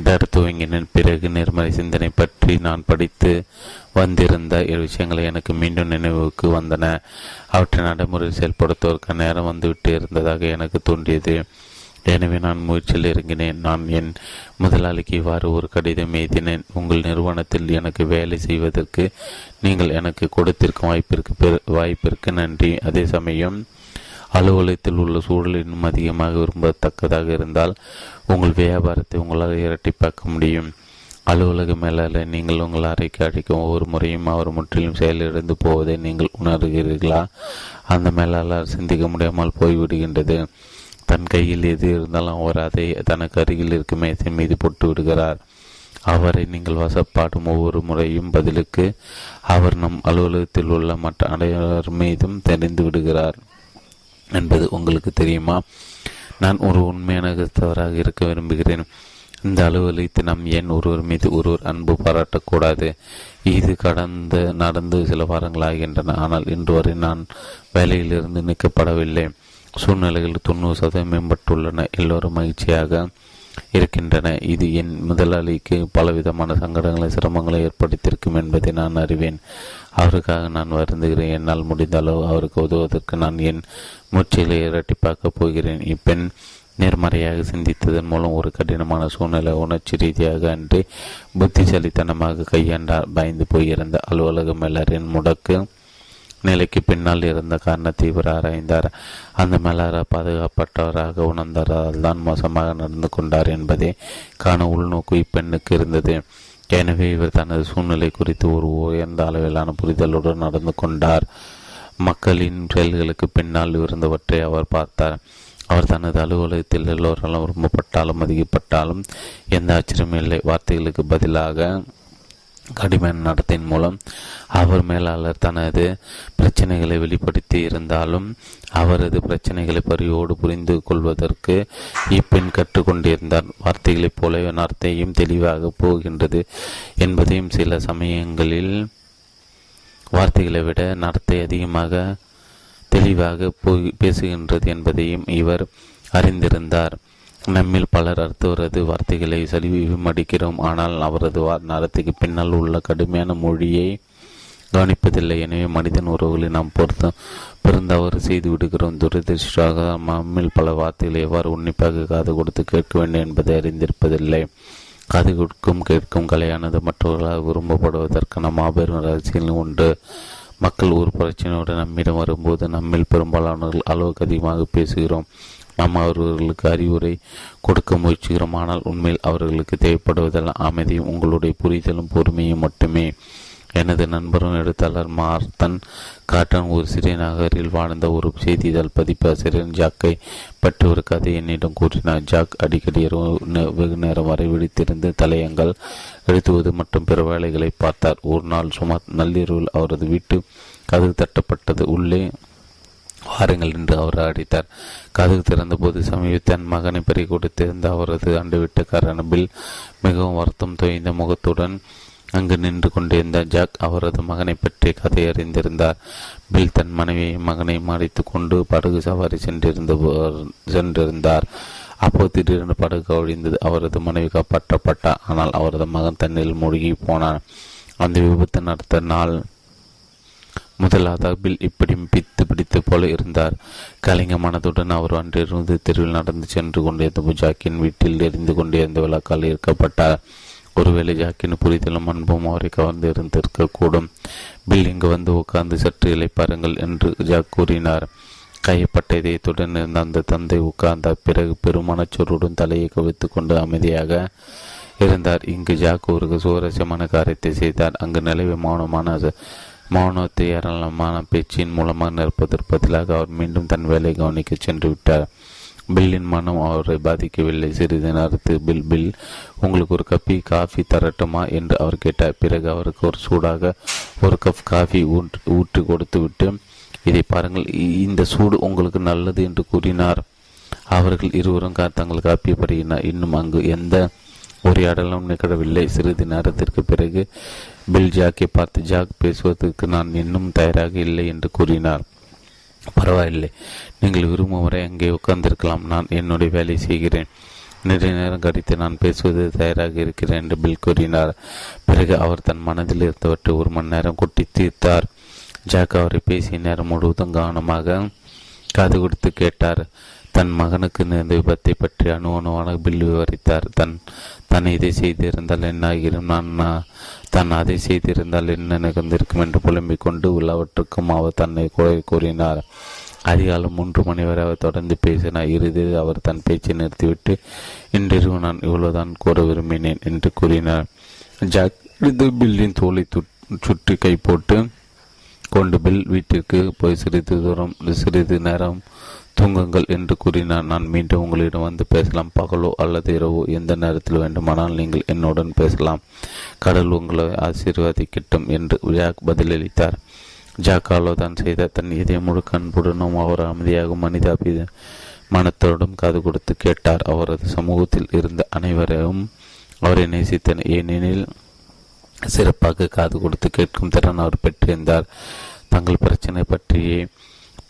தர துவங்கினேன் பிறகு நேர்மறை சிந்தனை பற்றி நான் படித்து வந்திருந்த விஷயங்களை எனக்கு மீண்டும் நினைவுக்கு வந்தன. அவற்றை நடைமுறையில் செயல்படுத்துவதற்கு நேரம் வந்துவிட்டு இருந்ததாக எனக்கு தோன்றியது. எனவே நான் முயற்சியில் இறங்கினேன். நான் என் முதலாளிக்கு இவ்வாறு ஒரு கடிதம் எழுதினேன். உங்கள் நிறுவனத்தில் எனக்கு வேலை செய்வதற்கு நீங்கள் எனக்கு கொடுத்திருக்கும் வாய்ப்பிற்கு வாய்ப்பிற்கு நன்றி. அதே சமயம் அலுவலகத்தில் உள்ள சூழல் இன்னும் அதிகமாக விரும்பத்தக்கதாக இருந்தால் உங்கள் வியாபாரத்தை உங்களால் இரட்டிப்பாக்க முடியும். அலுவலக மேலாளர் நீங்கள் உங்கள் அறைக்கு அழைக்கும் ஒவ்வொரு முறையும் அவர் முற்றிலும் செயலிழந்து போவதை நீங்கள் உணர்கிறீர்களா? அந்த மேலாளர் சிந்திக்க முடியாமல் போய்விடுகின்றது. தன் கையில் எது இருந்தாலும் அவர் அதை தனக்கு அருகில் இருக்கும் மேசை மீது போட்டு விடுகிறார். அவரை நீங்கள் வசப்பாடும் ஒவ்வொரு முறையும் பதிலுக்கு அவர் நம் அலுவலகத்தில் உள்ள மற்ற அடையாளர் மீதும் தெரிந்து விடுகிறார். என்பது உங்களுக்கு தெரியுமா? நான் ஒரு உண்மையான கிறிஸ்தவராக இருக்க விரும்புகிறேன். இந்த அலுவலகத்தை நாம் ஏன் ஒருவர் மீது ஒருவர் அன்பு பாராட்டக்கூடாது? இது கடந்த நடந்து சில வாரங்கள் ஆகின்றன ஆனால் இன்று வரை நான் வேலையிலிருந்து நீக்கப்படவில்லை. சூழ்நிலைகள் தொண்ணூறு சதவீதம் மேம்பட்டுள்ளன. எல்லோரும் மகிழ்ச்சியாக இருக்கின்றன. இது என் முதலாளிக்கு பலவிதமான சங்கடங்களை சிரமங்களை ஏற்படுத்தியிருக்கும் என்பதை நான் அறிவேன். அவருக்காக நான் வருந்துகிறேன். என்னால் முடிந்த அளவு அவருக்கு உதவுவதற்கு நான் என் முயற்சிகளை இரட்டிப்பாக்கப் போகிறேன். இப்பெண் நேர்மறையாக சிந்தித்ததன் மூலம் ஒரு கடினமான சூழ்நிலை உணர்ச்சி ரீதியாக அன்றி புத்திசாலித்தனமாக கையாண்டார் பயந்து போயிருந்த அலுவலக மேலரின் முடக்கு நிலைக்கு பின்னால் இருந்த காரணத்தை இவர் ஆராய்ந்தார். அந்த மேலார பாதுகாப்பட்டவராக உணர்ந்தாரால் தான் மோசமாக நடந்து கொண்டார் என்பதை காண உள்நோக்கு இப்பெண்ணுக்கு இருந்தது. எனவே இவர் தனது சூழ்நிலை குறித்து ஒரு உயர்ந்த அளவிலான புரிதலுடன் நடந்து கொண்டார். மக்களின் செயல்களுக்கு பின்னால் இருந்தவற்றை அவர் பார்த்தார். அவர் தனது அலுவலகத்தில் எல்லோராலும் விரும்பப்பட்டாலும் மதிக்கப்பட்டாலும் எந்த ஆச்சரியமும் இல்லை. வார்த்தைகளுக்கு பதிலாக கடுமையான நடத்தின் மூலம் அவர் மேலாளர் தனது பிரச்சனைகளை வெளிப்படுத்தி இருந்தாலும் அவரது பிரச்சனைகளை பரிவோடு புரிந்து கொள்வதற்கு இப்பெண் கற்றுக்கொண்டிருந்தார். வார்த்தைகளைப் போலவே நடத்தையும் தெளிவாக போகின்றது என்பதையும் சில சமயங்களில் வார்த்தைகளை விட நடத்தை அதிகமாக தெளிவாக போய் பேசுகின்றது என்பதையும் இவர் அறிந்திருந்தார். நம்மில் பலர் அடுத்தவரது வார்த்தைகளை மடிக்கிறோம் ஆனால் அவரது நரத்துக்கு பின்னால் உள்ள கடுமையான மொழியை கவனிப்பதில்லை. எனவே மனிதன் உறவுகளை நாம் பொறுத்த பிறந்தவாறு செய்து விடுகிறோம். துரதிருஷ்டாக நம்மில் பல வார்த்தைகளை எவ்வாறு உன்னிப்பாக காது கொடுத்து கேட்க வேண்டும் என்பதை அறிந்திருப்பதில்லை. காது கொடுக்கும் கேட்கும் கலையானது மற்றவர்களால் விரும்பப்படுவதற்கான மாபெரும் ரகசியம் உண்டு. மக்கள் ஒரு பிரச்சனையோடு நம்மிடம் வரும்போது நம்மில் பெரும்பாலானவர்கள் அளவுக்கு அதிகமாக பேசுகிறோம். நாம் அவர்களுக்கு அறிவுரை கொடுக்க முயற்சிக்கிறோம். ஆனால் உண்மையில் அவர்களுக்கு தேவைப்படுவதெல்லாம் அமைதியும் உங்களுடைய புரிதலும் பொறுமையும் மட்டுமே. எனது நண்பரும் எழுத்தாளர் மார்த்தன் காட்டன் ஒரு சிறிய நகரில் வாழ்ந்த ஒரு செய்தித்தாள் பதிப்பாசிரியர் ஜாக்கை பற்றி ஒரு கதை என்னிடம் கூறினார். ஜாக் அடிக்கடி வெகு நேரம் வரை விழித்திருந்து தலையங்கள் எழுத்துவது மற்றும் பிற வேலைகளை பார்த்தார். ஒரு நாள் சுமார் நள்ளிரவில் அவரது வீட்டு கதவு தட்டப்பட்டது. உள்ளே வாருங்கள் என்று அவர் அடித்தார். கதவு திறந்தபோது சமீப தன் மகனை பறி கொடுத்திருந்த அவரது அண்டு வீட்டுக்காரன் பில் மிகவும் வருத்தம் தோய்ந்த முகத்துடன் அங்கு நின்று கொண்டிருந்த ஜாக் அவரது மகனை பற்றி கதை அறிந்திருந்தார் பில் தன் மனைவியை மகனை மறைத்து கொண்டு படகு சவாரி சென்றிருந்த சென்றிருந்தார். அப்போது திடீரென படகு ஒழிந்தது அவரது மனைவி காப்பாற்றப்பட்டார் ஆனால் அவரது மகன் தண்ணில் மூழ்கி போனார் அந்த விபத்து நடத்த நாள் முதலாவதாக பில் இப்படி பித்து பிடித்து போல இருந்தார். கலிங்க மனதுடன் அவர் அன்றிருந்து தெருவில் நடந்து சென்று கொண்டிருந்த ஜாக்கின் வீட்டில் எரிந்து கொண்டிருந்த விளக்கால் ஈர்க்கப்பட்டார். ஒருவேளை ஜாக்கின் புரிதலும் அன்பும் அவரை கவர்ந்து இருந்திருக்கக்கூடும். பில் இங்கு வந்து உட்கார்ந்து சற்று இலைப்பாருங்கள் என்று ஜாக் கூறினார். கையப்பட்ட இதயத்துடன் இருந்த அந்த தந்தை உட்கார்ந்த பிறகு பெருமனச்சோருடன் தலையை கவித்து கொண்டு அமைதியாக இருந்தார். இங்கு ஜாக் ஒரு சுவாரஸ்யமான காரியத்தை செய்தார். அங்கு நிலவிய மௌனமான மௌனத்தை ஏராளமான பேச்சின் மூலமாக நிற்பதற்கு பதிலாக அவர் மீண்டும் தன் வேலை கவனிக்க சென்று விட்டார். பில்லின் மனம் அவரை பாதிக்கவில்லை. சிறிது நேரத்தில் பில் பில் உங்களுக்கு ஒரு கப்பி காஃபி தரட்டுமா? என்று அவர் கேட்டார். பிறகு அவருக்கு ஒரு சூடாக ஒரு கப் காஃபி ஊற்றி கொடுத்துவிட்டு இதை பாருங்கள் இந்த சூடு உங்களுக்கு நல்லது என்று கூறினார். அவர்கள் இருவரும் தங்கள் காப்பியை பருகினார் இன்னும் அங்கு எந்த உரையாடலும் நிகழவில்லை. சிறிது நேரத்திற்கு பிறகு பில் ஜாக்கை பார்த்து ஜாக் பேசுவதற்கு நான் இன்னும் தயாராக இல்லை என்று கூறினார். பரவாயில்லை. நீங்கள் விரும்பும் வரை அங்கே உட்கார்ந்திருக்கலாம். நான் என்னுடைய வேலை செய்கிறேன். நிறைய நேரம் கடித்து நான் பேசுவது தயாராக இருக்கிறேன் என்று பில் கூறினார். பிறகு அவர் தன் மனதில் இருந்தவற்றை ஒரு மணி நேரம் கொட்டி தீர்த்தார். ஜாக் அவரை பேசிய நேரம் முழுவதும் கவனமாக காது கொடுத்து கேட்டார். தன் மகனுக்கு நேர்ந்த விபத்தை பற்றி அணு அணுவான பில் விவரித்தார். தன் தன் இதை செய்திருந்தால் என்ன ஆகிரும்? நான் தான் அதை செய்திருந்தால் என்ன நிகழ்ந்திருக்கும் என்று புலம்பிக் கொண்டு உள்ளவற்றுக்கும் அவர் தன்னை கூறினார். அதிகாலம் மூன்று மணி வரை அவர் தொடர்ந்து பேசினார். இறுதியில் அவர் தன் பேச்சை நிறுத்திவிட்டு இன்றிரவு நான் இவ்வளவுதான் கூற விரும்பினேன் என்று கூறினார். ஜாக் பில்லின் தோலை சுற்றி கை போட்டு கொண்டு பில் வீட்டிற்கு போய் சிறிது தூரம் சிறிது நேரம் தூங்குங்கள் என்று கூறினார் நான் மீண்டும் உங்களிடம் வந்து பேசலாம். பகலோ அல்லது இரவோ எந்த நேரத்தில் வேண்டுமானால் நீங்கள் என்னுடன் பேசலாம். கடல் உங்களை ஆசீர்வாதிக்கட்டும் என்று ஜாக் பதிலளித்தார். ஜாக்காலோ தான் செய்த தன் இதய முழுக்க அன்புடனும் அவர் அமைதியாக மனிதாபி மனத்தோடும் காது கொடுத்து கேட்டார். அவரது சமூகத்தில் இருந்த அனைவரையும் அவரை நேசித்தனர். ஏனெனில் சிறப்பாக காது கொடுத்து கேட்கும் திறன் அவர் பெற்றிருந்தார். தங்கள் பிரச்சனை பற்றியே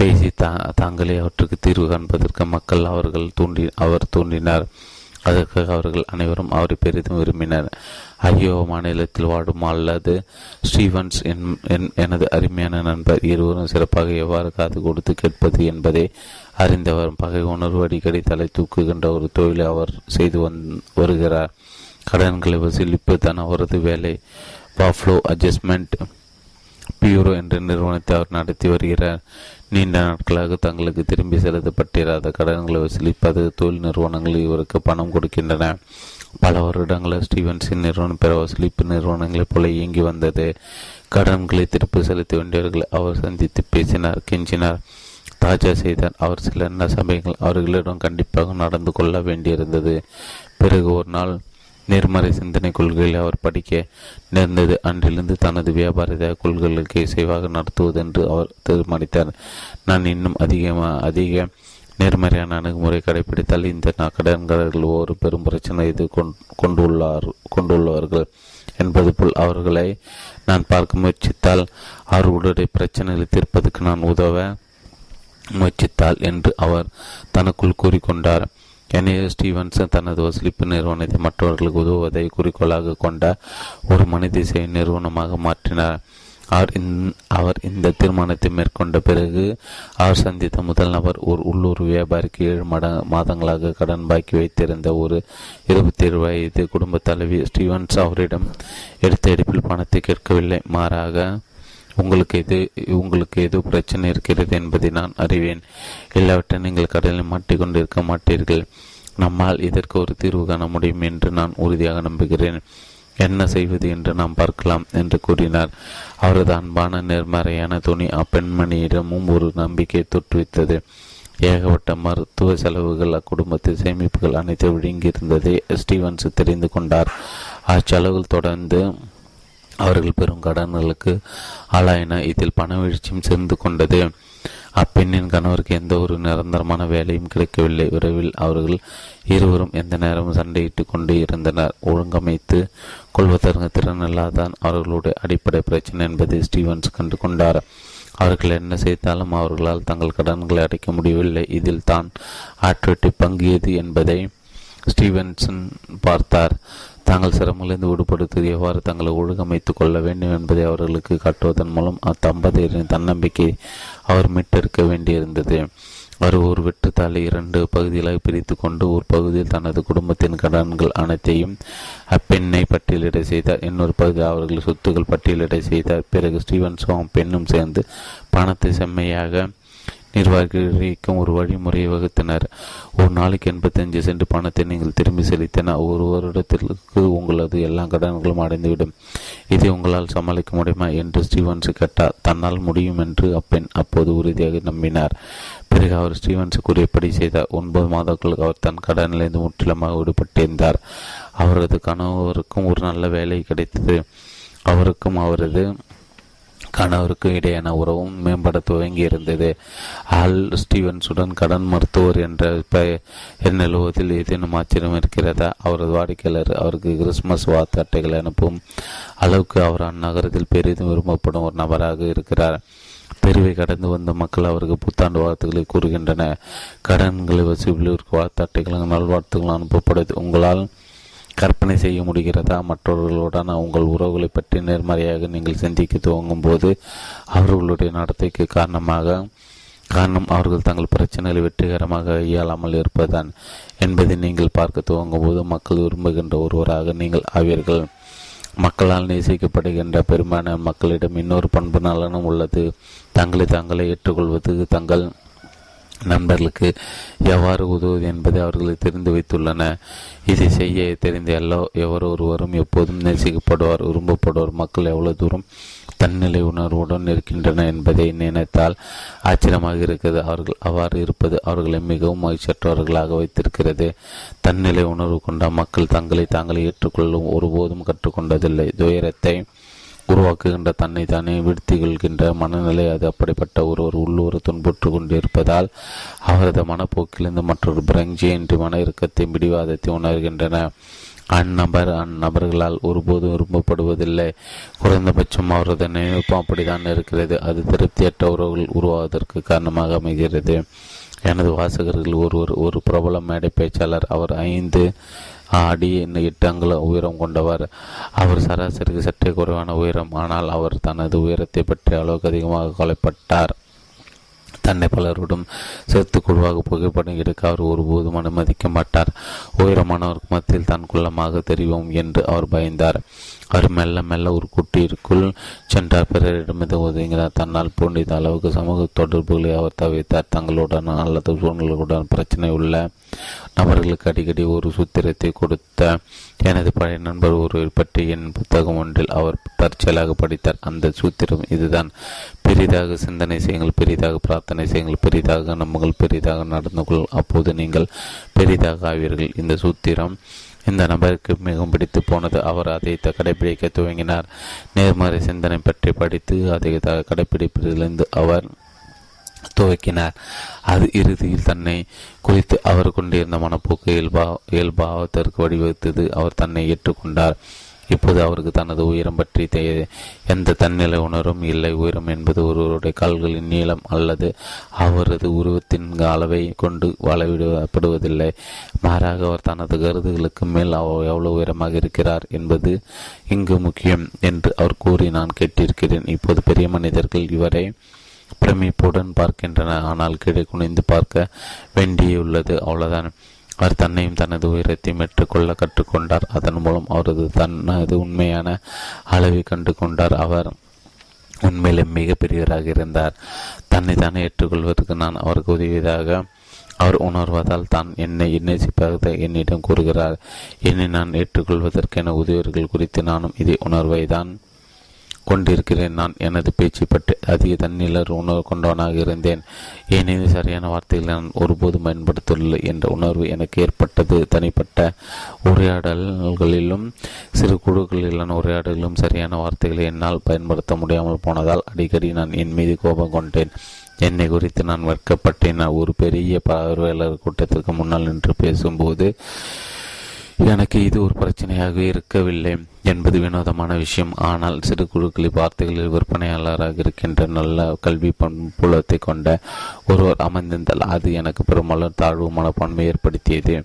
பேசி தா தாங்களே அவற்றுக்கு தீர்வு காண்பதற்கு மக்கள் அவர்கள் தூண்டி அவர் தூண்டினார். அதற்காக அவர்கள் அனைவரும் அவரை பெரிதும் விரும்பினர். ஐயோ மாநிலத்தில் வாடும் அல்லது ஸ்டீவன்ஸ் என் எனது அருமையான நண்பர் இருவரும் சிறப்பாக எவ்வாறு காது கொடுத்து கேட்பது என்பதை அறிந்தவர் பகை உணர்வு அடிக்கடி தலை தூக்குகின்ற ஒரு தொழிலை அவர் செய்து வந் வருகிறார். கடன்களை வசூலிப்பு தான் அவரது வேலை பாஃப்ளோ அட்ஜஸ்ட்மெண்ட் பியூரோ என்ற நிறுவனத்தை அவர் நடத்தி வருகிறார். நீண்ட நாட்களாக தங்களுக்கு திரும்பி செலுத்தப்பட்டிராத கடன்களை வசூலிப்பது தொழில் நிறுவனங்கள் இவருக்கு பணம் கொடுக்கின்றன. பல வருடங்களில் ஸ்டீவன்ஸின் நிறுவனம் பிற வசூலிப்பு நிறுவனங்களைப் போல இயங்கி வந்தது. கடன்களை திருப்பி செலுத்த வேண்டியவர்களை அவர் சந்தித்து பேசினார் கெஞ்சினார். தாஜா செய்தார். அவர் சில சமயங்கள் அவர்களிடம் கண்டிப்பாக நடந்து கொள்ள வேண்டியிருந்தது. பிறகு ஒரு நாள் நேர்மறை சிந்தனை கொள்கையில் அவர் படிக்க நேர்ந்தது. அன்றிலிருந்து தனது வியாபார கொள்கைகளுக்கு இசைவாக நடத்துவதென்று அவர் தீர்மானித்தார். நான் இன்னும் அதிகமாக அதிக நேர்மறையான அணுகுமுறை கடைபிடித்தால் இந்த கடன்காரர்கள் ஒரு பெரும் பிரச்சனை இது கொண்டுள்ளார் கொண்டுள்ளவர்கள் என்பது போல் அவர்களை நான் பார்க்க முயற்சித்தால் அவர்களுடைய பிரச்சனைகளை தீர்ப்பதற்கு நான் உதவ முயற்சித்தால் என்று அவர் தனக்குள் கூறிக்கொண்டார். எனவே ஸ்டீவன்சன் தனது வசூலிப்பு நிறுவனத்தை மற்றவர்களுக்கு உதவுவதை குறிக்கோளாக கொண்ட ஒரு மனித சேவை நிறுவனமாக மாற்றினார். அவர் அவர் இந்த தீர்மானத்தை மேற்கொண்ட பிறகு அவர் சந்தித்த முதல் நபர் ஒரு உள்ளூர் வியாபாரிக்கு ஏழு மட மாதங்களாக கடன் பாக்கி வைத்திருந்த ஒரு இருபத்தி ஏழு வயது குடும்ப தலைவி ஸ்டீவன்ஸ் அவரிடம் எடுத்த எடுப்பில் பணத்தை கேட்கவில்லை. மாறாக உங்களுக்கு எது உங்களுக்கு ஏதோ பிரச்சனை இருக்கிறது என்பதை நான் அறிவேன். இல்லாவிட்டால் நீங்கள் கடலில் மாட்டிக்கொண்டிருக்க மாட்டீர்கள். நம்மால் இதற்கு ஒரு தீர்வு காண முடியும் என்று நான் உறுதியாக நம்புகிறேன். என்ன செய்வது என்று நாம் பார்க்கலாம் என்று கூறினார். அவரது அன்பான நேர்மறையான துணி அப்பெண்மணியிடமும் ஒரு நம்பிக்கையை தோற்றுவித்தது ஏகப்பட்ட மருத்துவ செலவுகள் அக்குடும்பத்தில் சேமிப்புகள் அனைத்து விழுங்கியிருந்ததை ஸ்டீவன்ஸ் தெரிந்து கொண்டார். அச்செலவுகள் தொடர்ந்து அவர்கள் பெரும் கடன்களுக்கு ஆளாயின. இதில் பணவீழ்ச்சியும் சேர்ந்து கொண்டது. அப்பெண்ணின் கணவருக்கு எந்த ஒரு நிரந்தரமான வேலையும் கிடைக்கவில்லை. விரைவில் அவர்கள் இருவரும் எந்த நேரமும் சண்டையிட்டு கொண்டு இருந்தனர். ஒழுங்கமைத்து கொள்வதற்கு திறனில்லாதான் அவர்களுடைய அடிப்படை பிரச்சனை என்பதை ஸ்டீவன்ஸ் கண்டு கொண்டார். அவர்கள் என்ன செய்தாலும் அவர்களால் தங்கள் கடன்களை அடைக்க முடியவில்லை. இதில் தான் ஆற்றுவட்டி பங்கியது என்பதை ஸ்டீவன்சன் பார்த்தார். தாங்கள் சிரமங்களிலிருந்து விடுபடுத்தி எவ்வாறு தங்களை ஒழுங்கமைத்துக் கொள்ள வேண்டும் என்பதை அவர்களுக்கு காட்டுவதன் மூலம் அத்தம்பதியரின் தன்னம்பிக்கை அவர் மீட்டெடுக்க வேண்டியிருந்தது. அவர் ஒரு வெற்றுத்தாளை இரண்டு பகுதிகளாக பிரித்து கொண்டு ஒரு பகுதியில் தனது குடும்பத்தின் கடன்கள் அனைத்தையும் அப்பெண்ணை பட்டியலிட செய்தார். இன்னொரு பகுதியில் அவர்கள் சொத்துக்கள் பட்டியலிட செய்தார். பிறகு ஸ்டீவன்ஸும் பெண்ணும் சேர்ந்து பணத்தை செம்மையாக நிர்வாகிக்கும் ஒரு வழிமுறையை வகுத்தனர். ஒரு நாளைக்கு எண்பத்தஞ்சு சென்ட் பணத்தை நீங்கள் திரும்பி செலுத்தின ஒரு வருடத்திற்கு உங்களது எல்லா கடன்களும் அடைந்துவிடும். இதை உங்களால் சமாளிக்க முடியுமா? என்று ஸ்டீவன்ஸ் கேட்டார். தன்னால் முடியும் என்று அப்பெண் அப்போது உறுதியாக நம்பினார். பிறகு அவர் ஸ்டீவன்ஸ் கூறியபடி செய்தார். ஒன்பது மாதங்களுக்கு அவர் தன் கடனிலிருந்து முற்றிலுமாக விடுபட்டிருந்தார். அவரது கணவருக்கும் ஒரு நல்ல வேலை கிடைத்தது. அவருக்கும் அவரது கணவருக்கும் இடையான உறவும் மேம்பட துவங்கி இருந்தது ஆல் ஸ்டீவன்ஸுடன் கடன் மருத்துவர் என்ற நிலவுவதில் ஏதேனும் ஆச்சரியம் இருக்கிறதா? அவரது வாடிக்கையாளர் அவருக்கு கிறிஸ்துமஸ் வார்த்தை அட்டைகளை அனுப்பும் அளவுக்கு அவர் அந்நகரத்தில் பெரிதும் விரும்பப்படும் ஒரு நபராக இருக்கிறார். தெருவை கடந்து வந்த மக்கள் அவருக்கு புத்தாண்டு வாழ்த்துக்களை கூறுகின்றனர். கடன்களை வசூலிற்கு வாழ்த்து அட்டைகளும் நல்வாழ்த்துக்களும் அனுப்பப்படுது உங்களால் கற்பனை செய்ய முடிகிறதா? மற்றவர்களுடன் உங்கள் உறவுகளை பற்றி நேர்மறையாக நீங்கள் சிந்திக்க துவங்கும் போது அவர்களுடைய நடத்தைக்கு காரணமாக காரணம் அவர்கள் தங்கள் பிரச்சனைகளை வெற்றிகரமாக கையாளாமல் இருப்பதுதான் என்பதை நீங்கள் பார்க்க துவங்கும் போது மக்கள் விரும்புகின்ற ஒருவராக நீங்கள் ஆவீர்கள். மக்களால் நேசிக்கப்படுகின்ற பெரும்பாலான மக்களிடம் இன்னொரு பண்பு நலனும் உள்ளது. தங்களை தங்களை ஏற்றுக்கொள்வது தங்கள் நண்பர்களுக்கு எவ்வாறு உதவுவது என்பதை அவர்கள் தெரிந்து வைத்துள்ளன இதை செய்ய தெரிந்த எல்லா எவர் ஒருவரும் எப்போதும் நேசிக்கப்படுவார் விரும்பப்படுவார். மக்கள் எவ்வளவு தூரம் தன்னிலை உணர்வுடன் இருக்கின்றன என்பதை நினைத்தால் ஆச்சரியமாக இருக்கிறது. அவர்கள் அவ்வாறு இருப்பது அவர்களை மிகவும் மகிழ்ச்சியற்றவர்களாக வைத்திருக்கிறது. தன்னிலை உணர்வு கொண்ட மக்கள் தங்களை தாங்களை ஏற்றுக்கொள்ளும் ஒருபோதும் கற்றுக்கொண்டதில்லை. துயரத்தை உருவாக்குகின்ற தன்னை தானே வீழ்த்தி கொள்கின்ற மனநிலை அது அப்படிப்பட்ட ஒருவர் உள்ளூர் துன்புற்று கொண்டிருப்பதால் அவரது மனப்போக்கிலிருந்து மற்றொரு பிரஞ்சி என்று மன இறுக்கத்தை பிடிவாதத்தை உணர்கின்றன. அந்நபர் அந்நபர்களால் ஒருபோதும் விரும்பப்படுவதில்லை. குறைந்தபட்சம் அவரது நினைப்பும் அப்படித்தான் இருக்கிறது. அது திருப்தியற்ற உறவுகள் உருவாவதற்கு காரணமாக அமைகிறது. எனது வாசகர்கள் ஒருவர் ஒரு பிரபல மேடை பேச்சாளர். அவர் ஐந்து அடி எட்டு அங்குல உயரம் கொண்டவர். அவர் சராசரிக்கு சற்றே குறைவான உயரம். ஆனால் அவர் தனது உயரத்தை பற்றி அளவுக்கு அதிகமாக கொலைப்பட்டார் தன்னை பலருடன் சேர்த்து குழுவாக புகைப்படம் எடுக்க அவர் ஒருபோதும் அனுமதிக்க மாட்டார். உயரமானவருக்கு மத்தியில் தான் குள்ளமாக தெரியும் என்று அவர் பயந்தார். அவர் மெல்ல மெல்ல ஒரு குட்டிற்குள் சென்றார். பிறரிடமிருந்து ஒதுங்கினார் தன்னால் பூண்டித்த அளவுக்கு சமூக தொடர்புகளை அவர் தவிர்த்தார். தங்களுடன் அல்லது சூழ்நிலைகளுடன் பிரச்சனை உள்ள நபர்களுக்கு அடிக்கடி ஒரு சூத்திரத்தை கொடுத்த எனது பழைய நண்பர் ஒருவர் பற்றி என் புத்தகம் ஒன்றில் அவர் தற்செயலாக படித்தார். அந்த சூத்திரம் இதுதான். பெரிதாக சிந்தனை செய்யுங்கள் பெரிதாக பிரார்த்தனை செய்யுங்கள் பெரிதாக நம்புங்கள் பெரிதாக நடந்து கொள். அப்போது நீங்கள் பெரிதாக ஆவீர்கள். இந்த சூத்திரம் இந்த நபருக்கு மிகவும் பிடித்து போனது. அவர் அதை கடைபிடிக்க துவங்கினார். நேர்மறை சிந்தனை பற்றி படித்து அதை கடைபிடிப்பதிலிருந்து அவர் துவக்கினார். அது இறுதியில் தன்னை குறித்து அவர் கொண்டிருந்த மனப்போக்கு இயல்பா இயல்பாவதற்கு வழிவகுத்தது. அவர் தன்னை ஏற்றுக்கொண்டார். இப்போது அவருக்கு தனது உயரம் பற்றி எந்த தன்னிலை உணரும் இல்லை. உயரம் என்பது ஒருவருடைய கால்களின் நீளம் அல்லது அவரது உருவத்தின் அளவை கொண்டு அளவிடப்படுவதில்லை. மாறாக அவர் தனது கருதுகளுக்கு மேல் அவர் எவ்வளவு உயரமாக இருக்கிறார் என்பது இங்கு முக்கியம் என்று அவர் கூறி நான் கேட்டிருக்கிறேன். இப்போது பெரிய மனிதர்கள் இவரை பிரமிப்புடன் பார்க்கின்றனர். ஆனால் கீழே குனிந்து பார்க்க வேண்டியுள்ளது. அவ்வளவுதான். அவர் தன்னையும் தனது உயரத்தையும் ஏற்றுக்கொள்ள கற்றுக்கொண்டார். அதன் மூலம் அவரது தனது உண்மையான அளவை கண்டு கொண்டார் அவர் உண்மையிலே மிக பெரியவராக இருந்தார். தன்னை தானே ஏற்றுக்கொள்வதற்கு நான் அவருக்கு உதவியதாக அவர் உணர்வதால் தான் என்னை நேசிப்பதாக என்னிடம் கூறுகிறார். என்னை நான் ஏற்றுக்கொள்வதற்கென உதவியர்கள் குறித்து நானும் இதே உணர்வை தான் கொண்டிருக்கிறேன். நான் எனது பேச்சை பற்றி அதிக தன்னிலர் உணர்வு கொண்டவனாக இருந்தேன். ஏனெனில் சரியான வார்த்தைகளை நான் ஒருபோதும் பயன்படுத்தவில்லை என்ற உணர்வு எனக்கு ஏற்பட்டது. தனிப்பட்ட உரையாடல்களிலும் சிறு குழுக்களிலான உரையாடலிலும் சரியான வார்த்தைகளை என்னால் பயன்படுத்த முடியாமல் போனதால் அடிக்கடி நான் என் மீது கோபம் கொண்டேன். என்னை குறித்து நான் வெட்கப்பட்டேன். ஒரு பெரிய பார்வையாளர் கூட்டத்திற்கு முன்னால் நின்று பேசும்போது எனக்கு இது ஒரு பிரச்சனையாக இருக்கவில்லை என்பது வினோதமான விஷயம். ஆனால் சிறு குழுக்களை வார்த்தைகளில் விற்பனையாளராக இருக்கின்ற நல்ல கல்வி பண்புலத்தை கொண்ட ஒருவர் அமர்ந்திருந்தால் அது எனக்கு பெரும்பாலும் தாழ்வு மனப்பான்மை ஏற்படுத்தியது.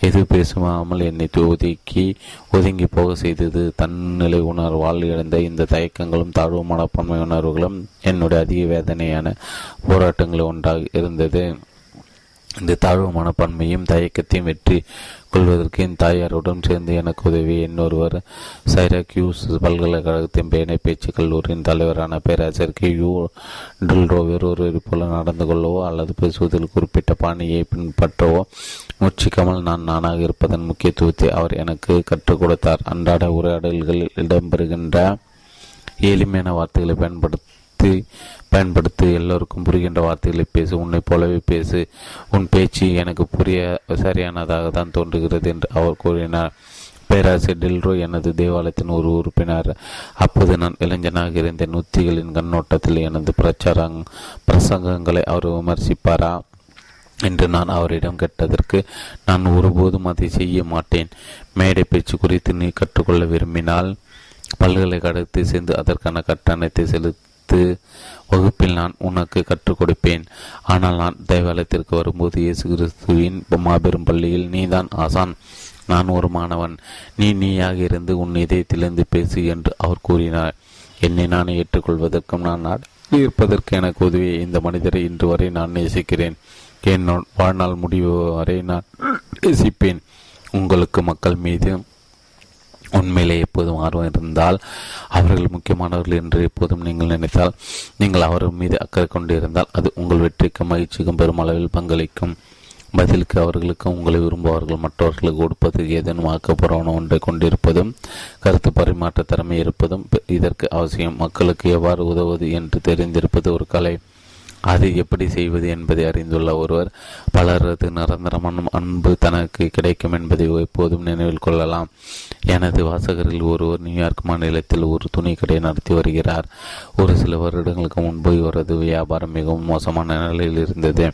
எது பேசாமல் என்னை ஒதுக்கி ஒதுங்கி போக செய்தது. தன்னிலை உணர்வால் இழந்த இந்த தயக்கங்களும் தாழ்வு மனப்பான்மை உணர்வுகளும் என்னுடைய அதிக வேதனையான போராட்டங்கள் ஒன்றாக இருந்தது. இந்த தாழ்வு மனப்பான்மையும் தயக்கத்தையும் வெற்றி கொள்வதற்கு என் தாயாருடன் சேர்ந்து எனக்கு உதவி. இன்னொருவர் சைரக்யூஸ் பல்கலைக்கழகத்தின் பேனை பேச்சு கல்லூரியின் தலைவரான பேராசிரியர் கே யூ டில்ரோவர் வேறொரு போல நடந்து கொள்ளவோ அல்லது பேசுவதில் குறிப்பிட்ட பாணியை பின்பற்றவோ முச்சிக்காமல் நான் நானாக இருப்பதன் முக்கியத்துவத்தை அவர் எனக்கு கற்றுக் கொடுத்தார். அன்றாட உரையாடல்களில் இடம்பெறுகின்ற எளிமையான வார்த்தைகளை பயன்படுத்த பயன்படுத்தி எல்லோருக்கும் புரிகின்ற வார்த்தைகளை பேசு உன்னை போலவே பேசு. உன் பேச்சு எனக்கு புரிய சரியானதாக தான் தோன்றுகிறது என்று அவர் கூறினார். பேராசிரியர் டில்ரோ எனது தேவாலயத்தின் ஒரு உறுப்பினர். அப்போது நான் இளைஞனாக இருந்த நுத்திகளின் கண்ணோட்டத்தில் எனது பிரச்சாரங் பிரசங்கங்களை அவர் விமர்சிப்பாரா என்று நான் அவரிடம் கேட்டதற்கு நான் ஒருபோதும் அதை செய்ய மாட்டேன். மேடை பேச்சு குறித்து நீ கற்றுக்கொள்ள விரும்பினால் பல்கலைக்கழகத்தை சேர்ந்து அதற்கான கட்டணத்தை செலுத்த வகுப்பில் நான் உனக்கு கற்றுக் கொடுப்பேன். ஆனால் நான் தேவாலயத்திற்கு வரும்போது இயேசு கிறிஸ்துவின் மாபெரும் பள்ளியில் நீதான் ஆசான். நான் ஒரு மாணவன். நீ நீயாக இருந்து உன் இதயத்திலிருந்து பேசு என்று அவர் கூறினார். என்னை நான் ஏற்றுக்கொள்வதற்கும் நான் இருப்பதற்கு எனக்கு உதவிய. இந்த மனிதரை இன்று வரை நான் நேசிக்கிறேன். என் வாழ்நாள் முடிவு வரை நான் நேசிப்பேன். உங்களுக்கு மக்கள் மீது உண்மையிலே எப்போதும் ஆர்வம் இருந்தால் அவர்கள் முக்கியமானவர்கள் என்று எப்போதும் நீங்கள் நினைத்தால் நீங்கள் அவர் மீது அக்கறை கொண்டு இருந்தால் அது உங்கள் வெற்றிக்கும் மகிழ்ச்சிக்கும் பெருமளவில் பங்களிக்கும். பதிலுக்கு அவர்களுக்கு உங்களை விரும்புவார்கள் மற்றவர்களுக்கு கொடுப்பது ஏதேனும் ஆக்கப்பூர்வமான ஒன்றை கொண்டிருப்பதும் கருத்து பரிமாற்ற திறமை இருப்பதும் இதற்கு அவசியம். மக்களுக்கு எவ்வாறு உதவுவது என்று தெரிந்திருப்பது ஒரு கலை. அது எப்படி செய்வது என்பதை அறிந்துள்ள ஒருவர் பலரது நிரந்தரமான அன்பு தனக்கு கிடைக்கும் என்பதை எப்போதும் நினைவில் கொள்ளலாம். எனது வாசகரில் ஒருவர் நியூயார்க் மாநிலத்தில் ஒரு துணி கடை நடத்தி வருகிறார். ஒரு சில வருடங்களுக்கு முன்பு இவரது வியாபாரம் மிகவும் மோசமான நிலையில் இருந்தது.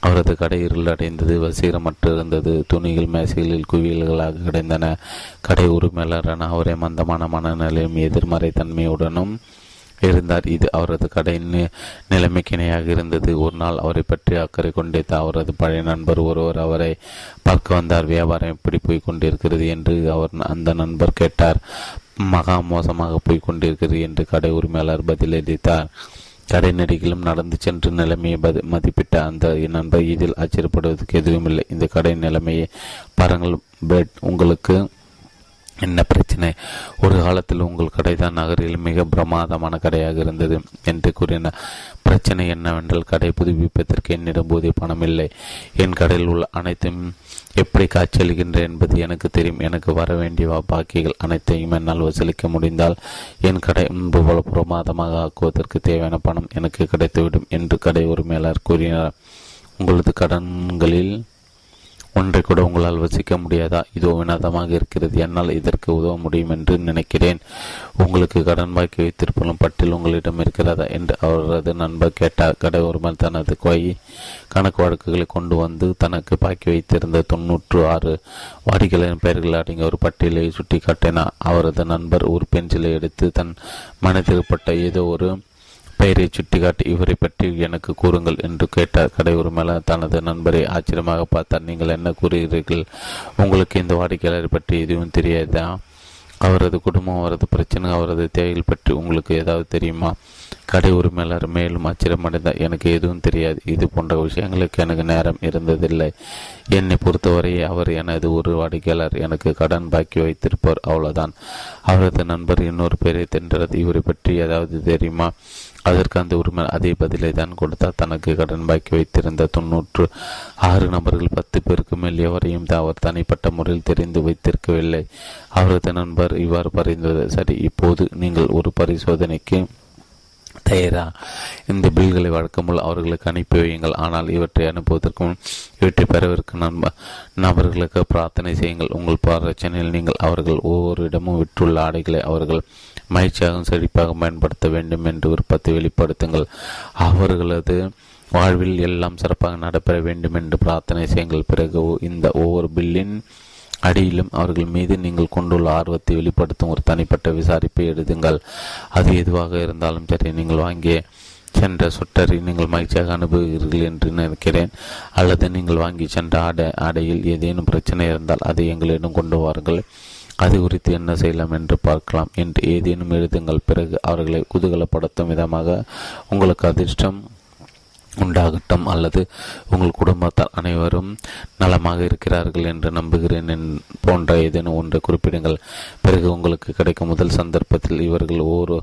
அவரது கடை இருளடைந்தது வசீகரமற்று இருந்தது. துணிகள் மேசைகளில் குவியல்களாக கிடைந்தன. கடை உரிமையாளரான அவரை மந்தமான மனநிலையும் எதிர்மறை தன்மையுடனும் இருந்தார். இது அவரது கடை நிலைமைக்கு இணையாக இருந்தது. ஒரு நாள் அவரை பற்றி அக்கறை கொண்டே அவரது பழைய நண்பர் ஒருவர் அவரை பார்க்க வந்தார். வியாபாரம் எப்படி போய் கொண்டிருக்கிறது என்று அவர் அந்த நண்பர் கேட்டார். மகா மோசமாக போய் கொண்டிருக்கிறது என்று கடை உரிமையாளர் பதிலளித்தார் கடை நெடுகிலும் நடந்து சென்று நிலைமையை மதிப்பிட்ட அந்த நண்பர் இதில் ஆச்சரியப்படுவதற்கு எதுவும் இல்லை இந்த கடை நிலைமையை பாருங்கள். பெட் உங்களுக்கு என்ன பிரச்சனை? ஒரு காலத்தில் உங்கள் கடை தான் நகரில் மிக பிரமாதமான கடையாக இருந்தது என்று கூறினார் பிரச்சனை என்னவென்றால் கடை புதுப்பிப்பதற்கு என்னிடம் போதிய பணம் இல்லை. என் கடையில் உள்ள அனைத்தும் எப்படி காட்சியளிக்கின்றேன் என்பது எனக்கு தெரியும். எனக்கு வர வேண்டிய பாக்கிகள் அனைத்தையும் என்னால் வசூலிக்க முடிந்தால் என் கடை முன்பு போல பிரமாதமாக ஆக்குவதற்கு தேவையான பணம் எனக்கு கிடைத்துவிடும் என்று கடை உரிமையாளர் கூறினார். உங்களது கடன்களில் ஒன்றை கூட உங்களால் வசிக்க முடியாதா? இதோ வினோதமாக இருக்கிறது. என்னால் இதற்கு உதவ முடியும் என்று நினைக்கிறேன். உங்களுக்கு கடன் பாக்கி வைத்திருப்பதும் பட்டியல் உங்களிடம் இருக்கிறதா? என்று அவரது நண்பர் கேட்டார். கடை ஒருவர் தனது கொய் கணக்கு வழக்குகளை கொண்டு வந்து தனக்கு பாக்கி வைத்திருந்த தொன்னூற்று ஆறு வாடிக்கையாளரின் பெயர்கள் அடங்கிய ஒரு பட்டியலை சுட்டி காட்டினார் அவரது நண்பர் ஒரு பென்சிலை எடுத்து தன் மனதிற்பட்ட ஏதோ ஒரு பெயரை சுட்டிக்காட்டி இவரை பற்றி எனக்கு கூறுங்கள் என்று கேட்டார். கடை உரிமையாளர் தனது நண்பரை ஆச்சரியமாக பார்த்தார். நீங்கள் என்ன கூறுகிறீர்கள்? உங்களுக்கு இந்த வாடிக்கையாளரை பற்றி எதுவும் தெரியாதா? அவரது குடும்பம் அவரது பிரச்சனை அவரது தேவைகள் பற்றி உங்களுக்கு ஏதாவது தெரியுமா? கடை உரிமையாளர் மேலும் ஆச்சரியமடைந்தார். எனக்கு எதுவும் தெரியாது. இது போன்ற விஷயங்களுக்கு எனக்கு நேரம் இருந்ததில்லை. என்னை பொறுத்தவரை அவர் எனது ஒரு வாடிக்கையாளர். எனக்கு கடன் பாக்கி வைத்திருப்பார் அவ்வளவுதான். அவரது நண்பர் இன்னொரு பேரை தென்றது இவரை பற்றி ஏதாவது தெரியுமா? அதற்கு அந்த உரிமை அதே பதிலை தான் கொடுத்தார் தனக்கு கடன் பாக்கி வைத்திருந்த தொன்னூற்று ஆறு நபர்கள் பத்து பேருக்கு மேல் எவரையும் அவர் தனிப்பட்ட முறையில் தெரிந்து வைத்திருக்கவில்லை. அவரது நண்பர் இவ்வாறு பரிந்தது சரி இப்போது நீங்கள் ஒரு பரிசோதனைக்கு தயாரா? இந்த பில்களை வழக்கமுள்ள அவர்களுக்கு அனுப்பி வையுங்கள். ஆனால் இவற்றை அனுப்புவதற்கும் இவற்றை பெறவிருக்கும் நண்ப நபர்களுக்கு பிரார்த்தனை செய்யுங்கள். உங்கள் பிரச்சனையில் நீங்கள் அவர்கள் ஒவ்வொரு இடமும் விற்றுள்ள ஆடைகளை அவர்கள் மகிழ்ச்சியாகவும் செழிப்பாக பயன்படுத்த வேண்டும் என்று விருப்பத்தை வெளிப்படுத்துங்கள். அவர்களது வாழ்வில் எல்லாம் சிறப்பாக நடைபெற வேண்டும் என்று பிரார்த்தனை செய்யுங்கள். பிறகு இந்த ஒவ்வொரு பில்லின் அடியிலும் அவர்கள் மீது நீங்கள் கொண்டுள்ள ஆர்வத்தை வெளிப்படுத்தும் ஒரு தனிப்பட்ட விசாரிப்பை எழுதுங்கள். அது எதுவாக இருந்தாலும் சரி நீங்கள் வாங்கிய சென்ற சுட்டரை நீங்கள் மகிழ்ச்சியாக அனுபவீர்கள் என்று நினைக்கிறேன். அல்லது நீங்கள் வாங்கி சென்ற ஆடை ஆடையில் ஏதேனும் பிரச்சனை இருந்தால் அதை எங்களிடம் கொண்டு வாருங்கள். அது குறித்து என்ன செய்யலாம் என்று பார்க்கலாம். என்று ஏதேனும் எழுதுங்கள். பிறகு அவர்களை குதூகலப்படுத்தும் விதமாக உங்களுக்கு அதிர்ஷ்டம் உண்டாகட்டும் அல்லது உங்கள் குடும்பத்தார் அனைவரும் நலமாக இருக்கிறார்கள் என்று நம்புகிறேன் என் போன்ற ஏதேனும் ஒன்றை குறிப்பிடுங்கள். பிறகு உங்களுக்கு கிடைக்கும் முதல் சந்தர்ப்பத்தில் இவர்கள் ஒவ்வொரு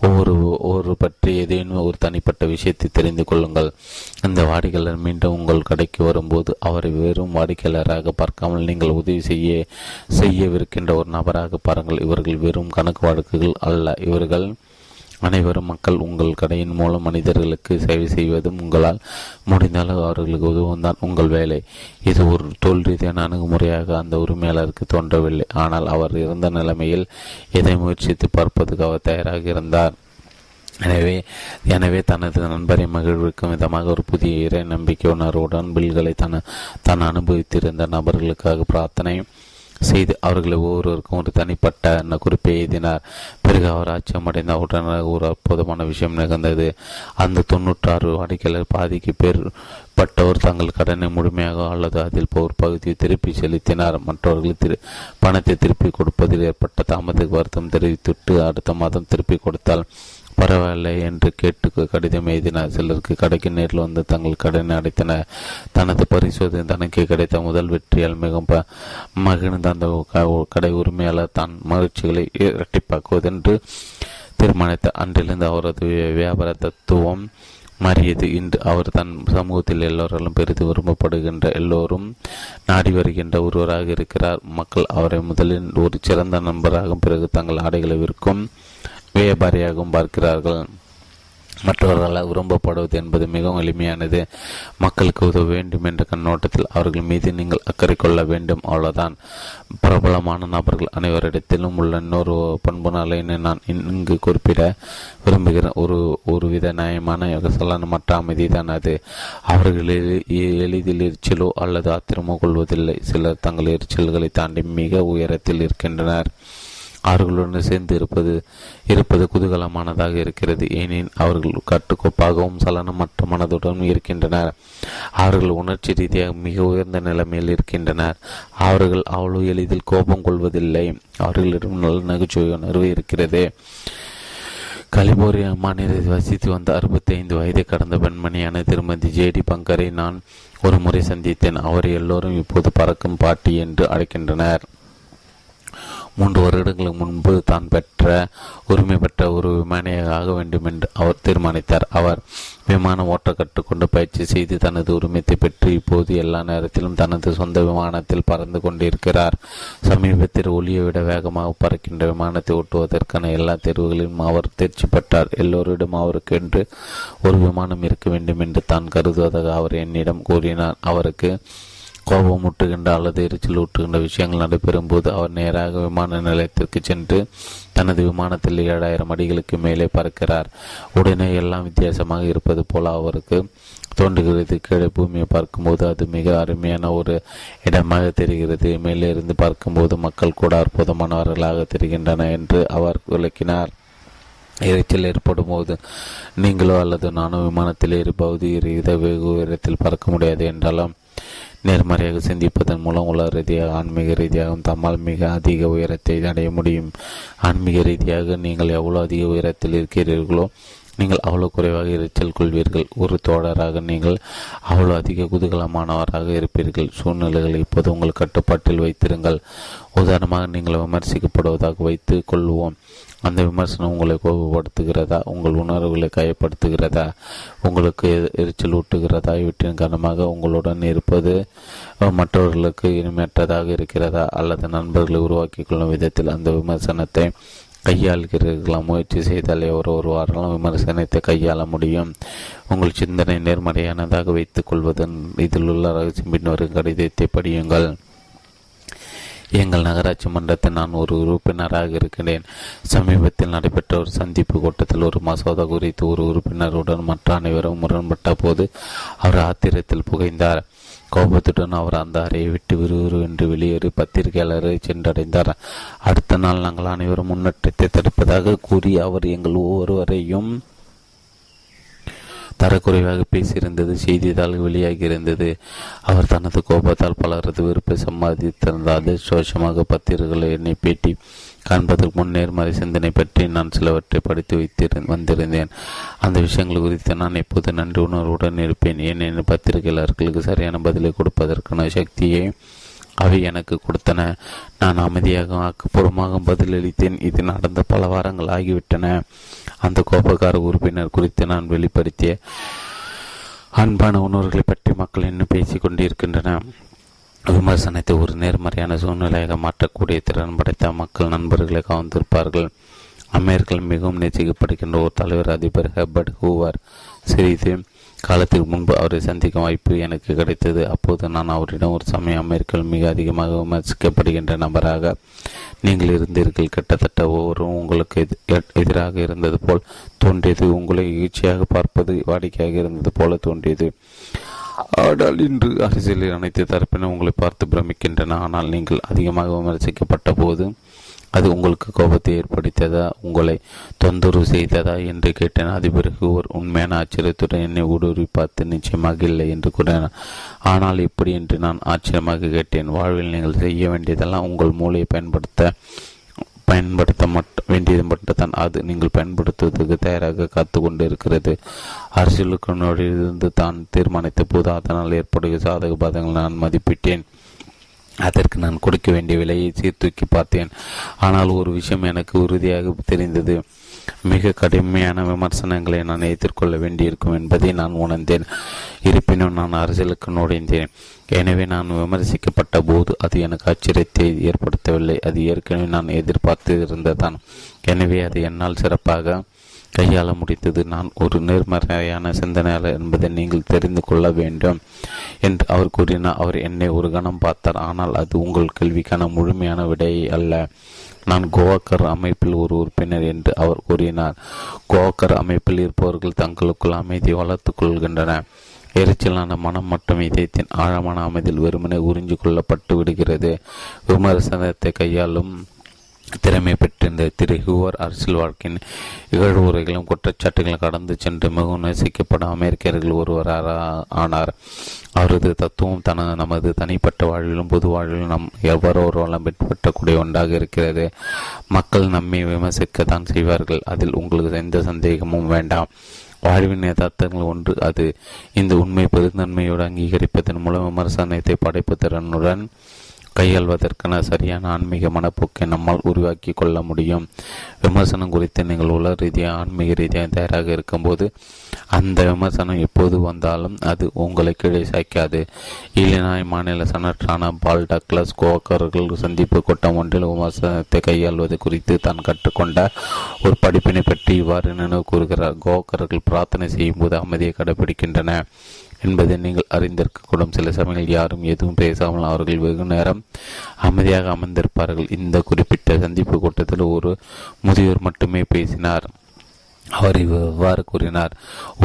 ஒவ்வொரு ஒவ்வொரு பற்றி ஏதேனும் ஒரு தனிப்பட்ட விஷயத்தை தெரிந்து கொள்ளுங்கள். இந்த வாடிக்கையாளர் மீண்டும் உங்கள் கடைக்கு வரும்போது அவரை வெறும் வாடிக்கையாளராக பார்க்காமல் நீங்கள் உதவி செய்ய செய்யவிருக்கின்ற ஒரு நபராக பாருங்கள். இவர்கள் வெறும் கணக்கு வழக்குகள் அல்ல. இவர்கள் அனைவரும் மக்கள் உங்கள் கடையின் மூலம் மனிதர்களுக்கு சேவை செய்வதும் உங்களால் முடிந்தால் அவர்களுக்கு உதவும் தான் உங்கள் வேலை. இது ஒரு தொழில் ரீதியான அணுகுமுறையாக அந்த உரிமையாளருக்கு தோன்றவில்லை. ஆனால் அவர் இருந்த நிலைமையில் எதை முயற்சித்து பார்ப்பதுக்கு அவர் தயாராக இருந்தார். எனவே எனவே தனது நண்பரை மகிழ்விக்கும் விதமாக ஒரு புதிய இறை நம்பிக்கை உணர்வுடன் பில்களை தன தான் அனுபவித்திருந்த நபர்களுக்காக பிரார்த்தனை செய்து அவர்களை ஒவ்வொருவருக்கும் ஒரு தனிப்பட்ட குறிப்பை எழுதினார். பிறகு அவர் அச்சமடைந்த உடனே ஒரு அற்புதமான விஷயம் நிகழ்ந்தது. அந்த தொன்னூற்றாறு வாடிக்கையாளர் பாதிக்கு பேர் பட்டவர் தங்கள் கடனை முழுமையாக அல்லது அதில் ஒரு பகுதியை திருப்பி செலுத்தினார். மற்றவர்கள் திரு பணத்தை திருப்பி கொடுப்பதில் ஏற்பட்ட தாமதத்துக்கு வருத்தம் தெரிவித்துவிட்டு அடுத்த மாதம் திருப்பி கொடுத்தால் பரவாயில்லை என்று கேட்டு கடிதம் எழுதினார். சிலருக்கு கடைக்கு நேரில் வந்து தங்கள் கடனை அடைத்தனர் தனது பரிசோதனை தனக்கு கிடைத்த முதல் வெற்றியால் மிகவும் மகிழ்ந்த அந்த கடை உரிமையாளர் தான் மகிழ்ச்சிகளை இரட்டிப்பாக்குவதென்று தீர்மானித்த அன்றிலிருந்து அவரது வியாபார தத்துவம் மாறியது. இன்று அவர் தன் சமூகத்தில் எல்லோராலும் பெரிது விரும்பப்படுகின்ற எல்லோரும் நாடி வருகின்ற ஒருவராக இருக்கிறார். மக்கள் அவரை முதலில் ஒரு சிறந்த நண்பராக பிறகு தங்கள் ஆடைகளை விற்கும் வியாபாரியாகவும் பார்க்கிறார்கள். மற்றவர்களால் விரும்பப்படுவது என்பது மிகவும் எளிமையானது. மக்களுக்கு உதவ வேண்டும் என்ற கண்ணோட்டத்தில் அவர்கள் மீது நீங்கள் அக்கறை கொள்ள வேண்டும். அவ்வளவுதான். பிரபலமான நபர்கள் அனைவரிடத்திலும் உள்ள இன்னொரு பண்பு நலனை நான் இங்கு குறிப்பிட விரும்புகிறேன். ஒரு ஒருவித நியாயமான சலனமற்ற அமைதி தான் அது. அவர்கள் எளிதில் எரிச்சலோ அல்லது ஆத்திரமோ கொள்வதில்லை. சிலர் தங்கள் எரிச்சல்களை தாண்டி மிக உயரத்தில் இருக்கின்றனர். அவர்களுடன் சேர்ந்து இருப்பது இருப்பது குதூகலமானதாக இருக்கிறது. ஏனெனில் அவர்கள் கட்டுக்கோப்பாகவும் சலனமற்ற மனதுடன் இருக்கின்றனர். அவர்கள் உணர்ச்சி ரீதியாக மிக உயர்ந்த நிலைமையில் இருக்கின்றனர். அவர்கள் அவ்வளவு எளிதில் கோபம் கொள்வதில்லை. அவர்களிடம் நல்ல நகைச்சுவை உணர்வு இருக்கிறது. கலிபோர்னியா மாநிலத்தில் வசித்து வந்த அறுபத்தி ஐந்து வயதை கடந்த பெண்மணியான திருமதி ஜேடி பங்கரை நான் ஒரு முறை சந்தித்தேன். அவரை எல்லோரும் இப்போது பறக்கும் பாட்டி என்று அழைக்கின்றனர். மூன்று வருடங்களுக்கு முன்பு தான் பெற்ற உரிமை பெற்ற ஒரு விமானியாக ஆக வேண்டும் என்று அவர் தீர்மானித்தார். அவர் விமானம் ஓட்ட கற்றுக்கொண்டு பயிற்சி செய்து தனது உரிமத்தை பெற்று இப்போது எல்லா நேரத்திலும் தனது சொந்த விமானத்தில் பறந்து கொண்டிருக்கிறார். சமீபத்தில் ஒளியை விட வேகமாக பறக்கின்ற விமானத்தை ஓட்டுவதற்கான எல்லா தேர்வுகளிலும் அவர் தேர்ச்சி பெற்றார். எல்லோரிடம் அவருக்கு என்று ஒரு விமானம் இருக்க வேண்டும் என்று தான் கருதுவதாக அவர் என்னிடம் கூறினார். அவருக்கு கோபம் ஊட்டுகின்ற அல்லது எரிச்சல் ஊட்டுகின்ற விஷயங்கள் நடைபெறும் போது அவர் நேராக விமான நிலையத்திற்கு சென்று தனது விமானத்தில் ஏழாயிரம் அடிகளுக்கு மேலே பறக்கிறார். உடனே எல்லாம் வித்தியாசமாக இருப்பது போல அவருக்கு தோன்றுகிறது. கீழே பூமியை பார்க்கும்போது அது மிக அருமையான ஒரு இடமாக தெரிகிறது. மேலே இருந்து பார்க்கும்போது மக்கள் கூட அற்புதமானவர்களாக தெரிகின்றன என்று அவர் விளக்கினார். இறைச்சல் ஏற்படும் போது நீங்களோ அல்லது நானும் விமானத்தில் ஏறி பகுதி வெகு உயரத்தில் பறக்க முடியாது என்றாலும் நேர்மறையாக சிந்திப்பதன் மூலம் உலக ரீதியாக ஆன்மீக ரீதியாகவும் தம்மால் மிக அதிக உயரத்தை அடைய முடியும். ஆன்மீக ரீதியாக நீங்கள் எவ்வளோ அதிக உயரத்தில் இருக்கிறீர்களோ நீங்கள் அவ்வளோ குறைவாக இறைச்சல் கொள்வீர்கள். ஒரு தோழராக நீங்கள் அவ்வளோ அதிக குதூகலமானவராக இருப்பீர்கள். சூழ்நிலைகளை இப்போது உங்கள் கட்டுப்பாட்டில் வைத்திருங்கள். உதாரணமாக நீங்கள் விமர்சிக்கப்படுவதாக வைத்து கொள்வோம். அந்த விமர்சனம் உங்களை கோபப்படுத்துகிறதா? உங்கள் உணர்வுகளை காயப்படுத்துகிறதா? உங்களுக்கு எரிச்சல் ஊட்டுகிறதா? இவற்றின் காரணமாக உங்களுடன் இருப்பது மற்றவர்களுக்கு இனிமையற்றதாக இருக்கிறதா? அல்லது நண்பர்களை உருவாக்கி கொள்ளும் விதத்தில் அந்த விமர்சனத்தை கையாளுகிறீர்களா? முயற்சி செய்தால் ஒரு ஒருவாராலும் விமர்சனத்தை கையாள முடியும். உங்கள் சிந்தனை நேர்மறையானதாக வைத்துக் கொள்வதன் இதில் உள்ள ரகசியம் பின்வரும் கடிதத்தை படியுங்கள். எங்கள் நகராட்சி மன்றத்தில் நான் ஒரு உறுப்பினராக இருக்கிறேன். சமீபத்தில் நடைபெற்ற ஒரு சந்திப்பு கூட்டத்தில் ஒரு மசோதா குறித்து ஒரு உறுப்பினருடன் மற்ற அனைவரும் முரண்பட்ட போது அவர் ஆத்திரத்தில் புகைந்தார். கோபத்துடன் அவர் அந்த அறையை விட்டு விறுவிறுவென்று வெளியேறி பத்திரிகையாளரை சென்றடைந்தார். அடுத்த நாள் நாங்கள் அனைவரும் முன்னேற்றத்தை தடுப்பதாக கூறி அவர் எங்கள் ஒவ்வொருவரையும் தரக்குறைவாக பேசியிருந்தது செய்தித்தாள் வெளியாகியிருந்தது. அவர் தனது கோபத்தால் பலரது வெறுப்பை சம்பாதித்திருந்த அதிர்ஷ்டோஷமாக பத்திரிகைகளை என்னை பேட்டி காண்பதற்கு முன் நேர்மறை சிந்தனை பற்றி நான் சிலவற்றை படித்து வைத்திரு வந்திருந்தேன். அந்த விஷயங்கள் குறித்து நான் எப்போது நன்றி உணர்வுடன் இருப்பேன். ஏனெனில் பத்திரிகையாளர்களுக்கு சரியான பதிலை கொடுப்பதற்கான சக்தியை அவை எனக்கு கொடுத்தன. நான் அமைதியாக ஆக்கப்பூர்வமாக பதிலளித்தேன் இது நடந்த பல வாரங்கள் ஆகிவிட்டன. அந்த கோபக்கார உறுப்பினர் குறித்து நான் வெளிப்படுத்திய அன்பான உணர்வுகளை பற்றி மக்கள் இன்னும் பேசிக் கொண்டிருக்கின்றன. விமர்சனத்தை ஒரு நேர்மறையான சூழ்நிலையாக மாற்றக்கூடிய திறன் படைத்த மக்கள் நண்பர்களை கவர்ந்திருப்பார்கள். அமெரிக்கர்கள் மிகவும் நேசிக்கப்படுகின்ற ஒரு தலைவர் அதிபர் ஹெபர்ட் ஹூவர். சிறிது காலத்துக்கு முன்பு அவரை சந்திக்கும் வாய்ப்பு எனக்கு கிடைத்தது. அப்போது நான் அவரிடம் ஒரு சமயம் அமெரிக்கர்கள் மிக அதிகமாக விமர்சிக்கப்படுகின்ற நபராக நீங்கள் இருந்தீர்கள். கிட்டத்தட்ட ஒவ்வொருவரும் உங்களுக்கு எதிராக இருந்தது போல் தோன்றியது. உங்களை ஈழ்ச்சியாக பார்ப்பது வாடிக்கையாக இருந்தது போல தோன்றியது. ஆனால் இன்று அரசியலில் அனைத்து தரப்பினர் உங்களை பார்த்து பிரமிக்கின்றன ஆனால் நீங்கள் அதிகமாக விமர்சிக்கப்பட்ட போது அது உங்களுக்கு கோபத்தை ஏற்படுத்தியதா? உங்களை தொந்தரவு செய்ததா? என்று கேட்டேன். அது பிறகு ஒரு உண்மையான ஆச்சரியத்துடன் என்னை ஊடுருவி பார்த்து நிச்சயமாக இல்லை என்று கூறினார். ஆனால் எப்படி? என்று நான் ஆச்சரியமாக கேட்டேன். வாழ்வில் நீங்கள் செய்ய வேண்டியதெல்லாம் உங்கள் மூளையை பயன்படுத்த பயன்படுத்த மட் வேண்டியது மட்டும்தான். அது நீங்கள் பயன்படுத்துவதற்கு தயாராக காத்து கொண்டு இருக்கிறது அரசியலுக்கு இருந்து தான் தீர்மானித்த போது அதனால் ஏற்படுகிற சாதக பாதங்களை நான் மதிப்பிட்டேன். அதற்கு நான் கொடுக்க வேண்டிய விலையை சீர்தூக்கி பார்த்தேன். ஆனால் ஒரு விஷயம் எனக்கு உறுதியாக தெரிந்தது. மிக கடுமையான விமர்சனங்களை நான் எதிர்கொள்ள வேண்டியிருக்கும் என்பதை நான் உணர்ந்தேன். இருப்பினும் நான் அரசியலுக்கு நுழைந்தேன் எனவே நான் விமர்சிக்கப்பட்ட போது அது எனக்கு ஆச்சரியத்தை ஏற்படுத்தவில்லை. அது ஏற்கனவே நான் எதிர்பார்த்து இருந்ததான் எனவே அதை என்னால் சிறப்பாக கையாள முடித்தது நான் ஒரு நேர்மறையான சிந்தனையாளர் என்பதை நீங்கள் தெரிந்து கொள்ள வேண்டும் என்று அவர் கூறினார். அவர் என்னை ஒரு கணம் பார்த்தார். ஆனால் அது உங்கள் கேள்விக்கான முழுமையான விடை அல்ல. நான் கோவாக்கர் அமைப்பில் ஒரு உறுப்பினர் என்று அவர் கூறினார். கோவாக்கர் அமைப்பில் இருப்பவர்கள் தங்களுக்குள் அமைதியை வளர்த்துக் கொள்கின்றனர். எரிச்சலான மனம் மற்றும் இதயத்தின் ஆழமான அமைதியில் வெறுமனே உறிஞ்சு கொள்ளப்பட்டு விடுகிறது. விமர்சனத்தை கையாளும் திறமை பெற்றிருந்த திரு ஹூவர் அரசியல் வாழ்க்கையின் இகழ்வுரைகளும் குற்றச்சாட்டுகளும் கடந்து சென்று மிகவும் நேசிக்கப்படும் அமெரிக்கர்கள் ஒருவராக ஆனார். அவரது தத்துவம் தன நமது தனிப்பட்ட வாழ்விலும் பொது வாழ்விலும் நம் எவ்வாறு ஒரு வளம் பின்பற்றக்கூடிய ஒன்றாக இருக்கிறது. மக்கள் நம்மை விமர்சிக்கத்தான் செய்வார்கள். அதில் உங்களுக்கு எந்த சந்தேகமும் வேண்டாம். வாழ்வின் யதார்த்தங்கள் ஒன்று அது. இந்த உண்மை பெருந்தன்மையோடு அங்கீகரிப்பதன் மூலம் விமர்சனத்தை படைப்பு திறனுடன் கையாள்வதற்கான சரியான ஆன்மீக மனப்போக்கை நம்மால் உருவாக்கி கொள்ள முடியும். விமர்சனம் குறித்து நீங்கள் உலக ரீதியாக ஆன்மீக ரீதியாக தயாராக இருக்கும்போது அந்த விமர்சனம் எப்போது வந்தாலும் அது உங்களை கீழே சாய்க்காது. இல்லினாய் மாநில செனட்டரான பால் டக்ளஸ் கோக்கர்கள் சந்திப்பு கூட்டம் ஒன்றில் விமர்சனத்தை கையாள்வது குறித்து தான் கற்றுக்கொண்ட ஒரு படிப்பினை பற்றி இவ்வாறு நினைவு கூறுகிறார். கோக்கர்கள் பிரார்த்தனை செய்யும் போது அமைதியை கடைபிடிக்கின்றன. என்பதை நீங்கள் அறிந்திருக்கக்கூடும். சில சமயங்கள் யாரும் எதுவும் பேசாமல் அவர்கள் வெகு நேரம் அமைதியாக அமர்ந்திருப்பார்கள். இந்த குறிப்பிட்ட சந்திப்பு கூட்டத்தில் ஒரு முதியோர் மட்டுமே பேசினார். அவர் இவ்வாறு கூறினார்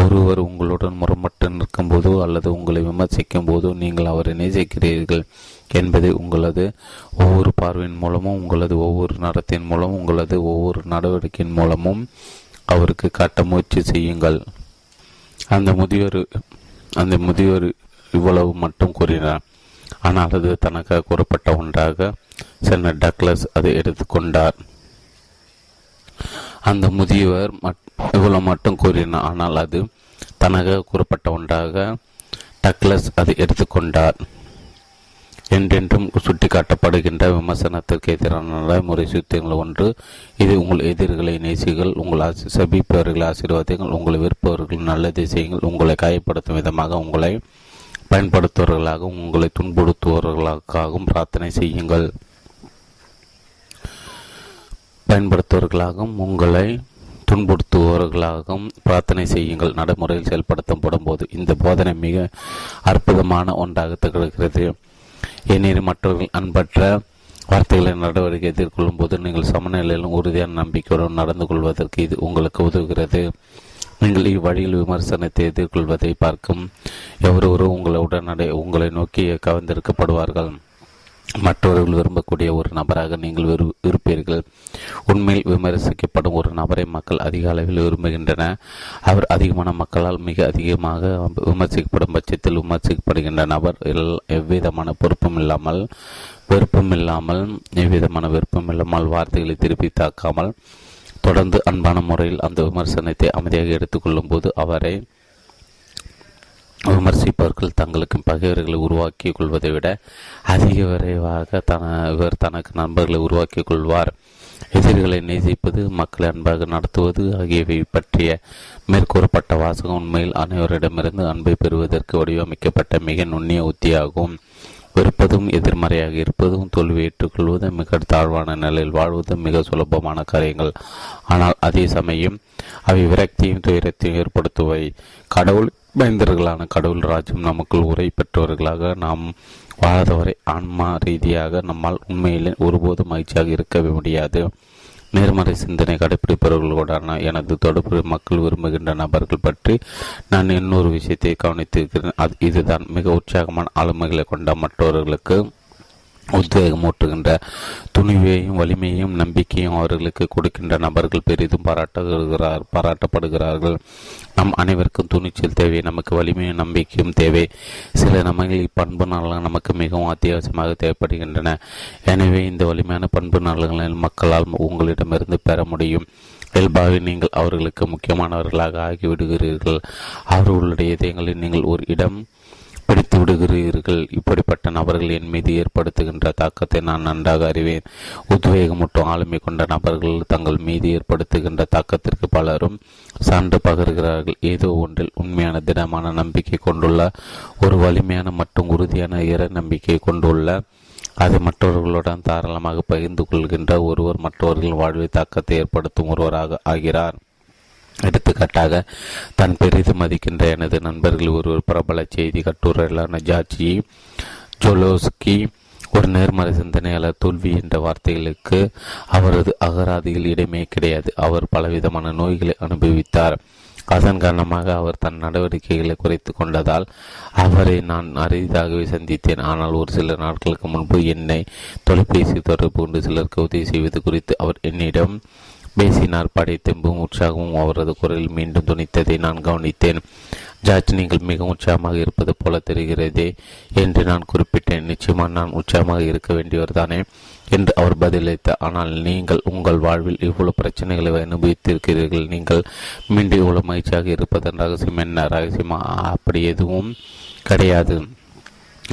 ஒருவர் உங்களுடன் முரண்பட்டு நிற்கும் போதோ அல்லது உங்களை விமர்சிக்கும் போதோ நீங்கள் அவரை நேசிக்கிறீர்கள் என்பதை உங்களது ஒவ்வொரு பார்வையின் மூலமும் உங்களது ஒவ்வொரு நடத்தின் மூலமும் உங்களது ஒவ்வொரு நடவடிக்கையின் மூலமும் அவருக்கு காட்ட முயற்சி செய்யுங்கள். அந்த முதியோர் அந்த முதியோர் இவ்வளவு மட்டும் கூறினார். ஆனால் அது தனக்காக கூறப்பட்ட ஒன்றாக சென்னர் டக்ளஸ் அதை எடுத்துக்கொண்டார் அந்த முதியவர் இவ்வளவு மட்டும் கூறினார் ஆனால் அது தனக்காக கூறப்பட்ட ஒன்றாக டக்ளஸ் அதை எடுத்துக்கொண்டார் என்றென்றும் சுட்டிக்காட்டப்படுகின்ற விமர்சனத்திற்கு எதிரான நடைமுறை சுத்தியங்கள் ஒன்று. இது உங்கள் எதிர்களை நேசிகள் உங்கள் ஆசி சபிப்பவர்கள் ஆசீர்வாதங்கள் உங்களை விற்பவர்கள் நல்லதை செய்யுங்கள் உங்களை காயப்படுத்தும் விதமாக உங்களை பயன்படுத்துவர்களாகவும் உங்களை துன்புறுத்துவவர்களுக்காகவும் பிரார்த்தனை செய்யுங்கள். பயன்படுத்துவர்களாகவும் உங்களை துன்புறுத்துபவர்களாகவும் பிரார்த்தனை செய்யுங்கள். நடைமுறையில் செயல்படுத்தப்படும் போது இந்த போதனை மிக அற்புதமான ஒன்றாக திகழ்கிறது. ஏனெனில் மற்றவர்கள் அன்பற்ற வார்த்தைகளை நடவடிக்கை எதிர்கொள்ளும் போது நீங்கள் சமநிலையிலும் உறுதியான நம்பிக்கையுடன் நடந்து கொள்வதற்கு இது உங்களுக்கு உதவுகிறது. நீங்கள் இவ்வழியில் விமர்சனத்தை எதிர்கொள்வதை பார்க்கும் எவரொரு உங்களை உடனடி உங்களை நோக்கி கவர்ந்திருக்கப்படுவார்கள். மற்றவர்கள் விரும்பக்கூடிய ஒரு நபராக நீங்கள் விரு இருப்பீர்கள். உண்மையில் விமர்சிக்கப்படும் ஒரு நபரை மக்கள் அதிக அளவில் விரும்புகின்றன. அவர் அதிகமான மக்களால் மிக அதிகமாக விமர்சிக்கப்படும் பட்சத்தில் விமர்சிக்கப்படுகின்ற நபர் எவ்விதமான பொறுப்பும் இல்லாமல் விருப்பம் இல்லாமல் எவ்விதமான விருப்பம் இல்லாமல் வார்த்தைகளை திருப்பி தாக்காமல் தொடர்ந்து அன்பான முறையில் அந்த விமர்சனத்தை அமைதியாக எடுத்துக்கொள்ளும் போது அவரை விமர்சிப்பவர்கள் தங்களுக்கு பகைவர்களை உருவாக்கி கொள்வதை விட அதிக விரைவாக தன இவர் தனக்கு நண்பர்களை உருவாக்கி கொள்வார். எதிரிகளை நேசிப்பது மக்களை அன்பாக நடத்துவது ஆகியவை பற்றிய மேற்கூறப்பட்ட வாசகம் உண்மையில் அனைவரிடமிருந்து அன்பை பெறுவதற்கு வடிவமைக்கப்பட்ட மிக நுண்ணிய உத்தியாகும். வெறுப்பதும் எதிர்மறையாக இருப்பதும் தோல்வி ஏற்றுக்கொள்வதும் மிக தாழ்வான நிலையில் வாழ்வதும் மிக சுலபமான காரியங்கள். ஆனால் அதே சமயம் அவை விரக்தியும் துயரத்தையும் ஏற்படுத்துவை. கடவுள் பயந்தர்களான கடவுள் ராஜ்யம் நமக்குள் உரை பெற்றவர்களாக நாம் வாழாதவரை ஆன்மா ரீதியாக நம்மால் உண்மையிலே ஒருபோதும் மகிழ்ச்சியாக இருக்க முடியாது. நேர்மறை சிந்தனை கடைபிடிப்பவர்களுடனான எனது தொடர்பு மக்கள் விரும்புகின்ற நபர்கள் பற்றி நான் இன்னொரு விஷயத்தை கவனித்திருக்கிறேன். அது இதுதான். மிக உற்சாகமான ஆளுமைகளை கொண்ட மற்றவர்களுக்கு உத்வேகமூட்டுகின்ற துணிவையும் வலிமையும் நம்பிக்கையும் அவர்களுக்கு கொடுக்கின்ற நபர்கள் பெரிதும் பாராட்டுகிறார் பாராட்டப்படுகிறார்கள். நம் அனைவருக்கும் துணிச்சல் தேவை நமக்கு வலிமையும் நம்பிக்கையும் தேவை. சில நமக்கு பண்பு நலன்கள் நமக்கு மிகவும் அத்தியாவசியமாக தேவைப்படுகின்றன. எனவே இந்த வலிமையான பண்பு நலன்களில் மக்களால் உங்களிடமிருந்து பெற முடியும். இயல்பாகவே நீங்கள் அவர்களுக்கு முக்கியமானவர்களாக ஆகிவிடுகிறீர்கள். அவர்களுடைய இதயங்களில் நீங்கள் ஒரு இடம் பிடித்து விடுகிறீர்கள். இப்படிப்பட்ட நபர்கள் என் மீது ஏற்படுத்துகின்ற தாக்கத்தை நான் நன்றாக அறிவேன். உத்வேகமூட்டும் ஆளுமை கொண்ட நபர்கள் தங்கள் மீது ஏற்படுத்துகின்ற தாக்கத்திற்கு பலரும் சான்று பகர்கிறார்கள். ஏதோ ஒன்றில் உண்மையான திடமான நம்பிக்கை கொண்டுள்ள ஒரு வலிமையான மற்றும் உறுதியான இற நம்பிக்கை கொண்டுள்ள அது மற்றவர்களுடன் தாராளமாக பகிர்ந்து கொள்கின்ற ஒருவர் மற்றவர்கள் வாழ்வில் தாக்கத்தை ஏற்படுத்தும் ஒருவராக ஆகிறார். எடுத்துக்காட்டாக தான் பெரிதும் மதிக்கின்ற எனது நண்பர்கள் ஒருவர் பிரபல செய்தி கட்டுரையிலான ஜார்ஜி ஜோலோஸ்கி ஒரு நேர்மறை சிந்தனையாளர் தோல்வி என்ற வார்த்தைகளுக்கு அவரது அகராதியில் இடமே கிடையாது. அவர் பலவிதமான நோய்களை அனுபவித்தார். அதன் காரணமாக அவர் தன் நடவடிக்கைகளை குறைத்து கொண்டதால் அவரை நான் அரிதாகவே சந்தித்தேன். ஆனால் ஒரு சில நாட்களுக்கு முன்பு என்னை தொலைபேசி தொடர்பு கொண்டு சிலருக்கு உதவி செய்வது குறித்து அவர் என்னிடம் பேசினார். படைத்தெம்பும் உற்சாகமும் அவரது குரலில் மீண்டும் துணித்ததை நான் கவனித்தேன். ஜார்ஜ் நீங்கள் மிக உற்சாகமாக இருப்பது போல தெரிகிறதே என்று நான் குறிப்பிட்டேன். நிச்சயமாக நான் உற்சாகமாக இருக்க வேண்டியவர் தானே என்று அவர் பதிலளித்தார். ஆனால் நீங்கள் உங்கள் வாழ்வில் இவ்வளவு பிரச்சனைகளை அனுபவித்திருக்கிறீர்கள். நீங்கள் மீண்டும் இவ்வளவு மகிழ்ச்சியாக இருப்பதன் ரகசியம் என்ன? ரகசியமா? அப்படி எதுவும் கிடையாது.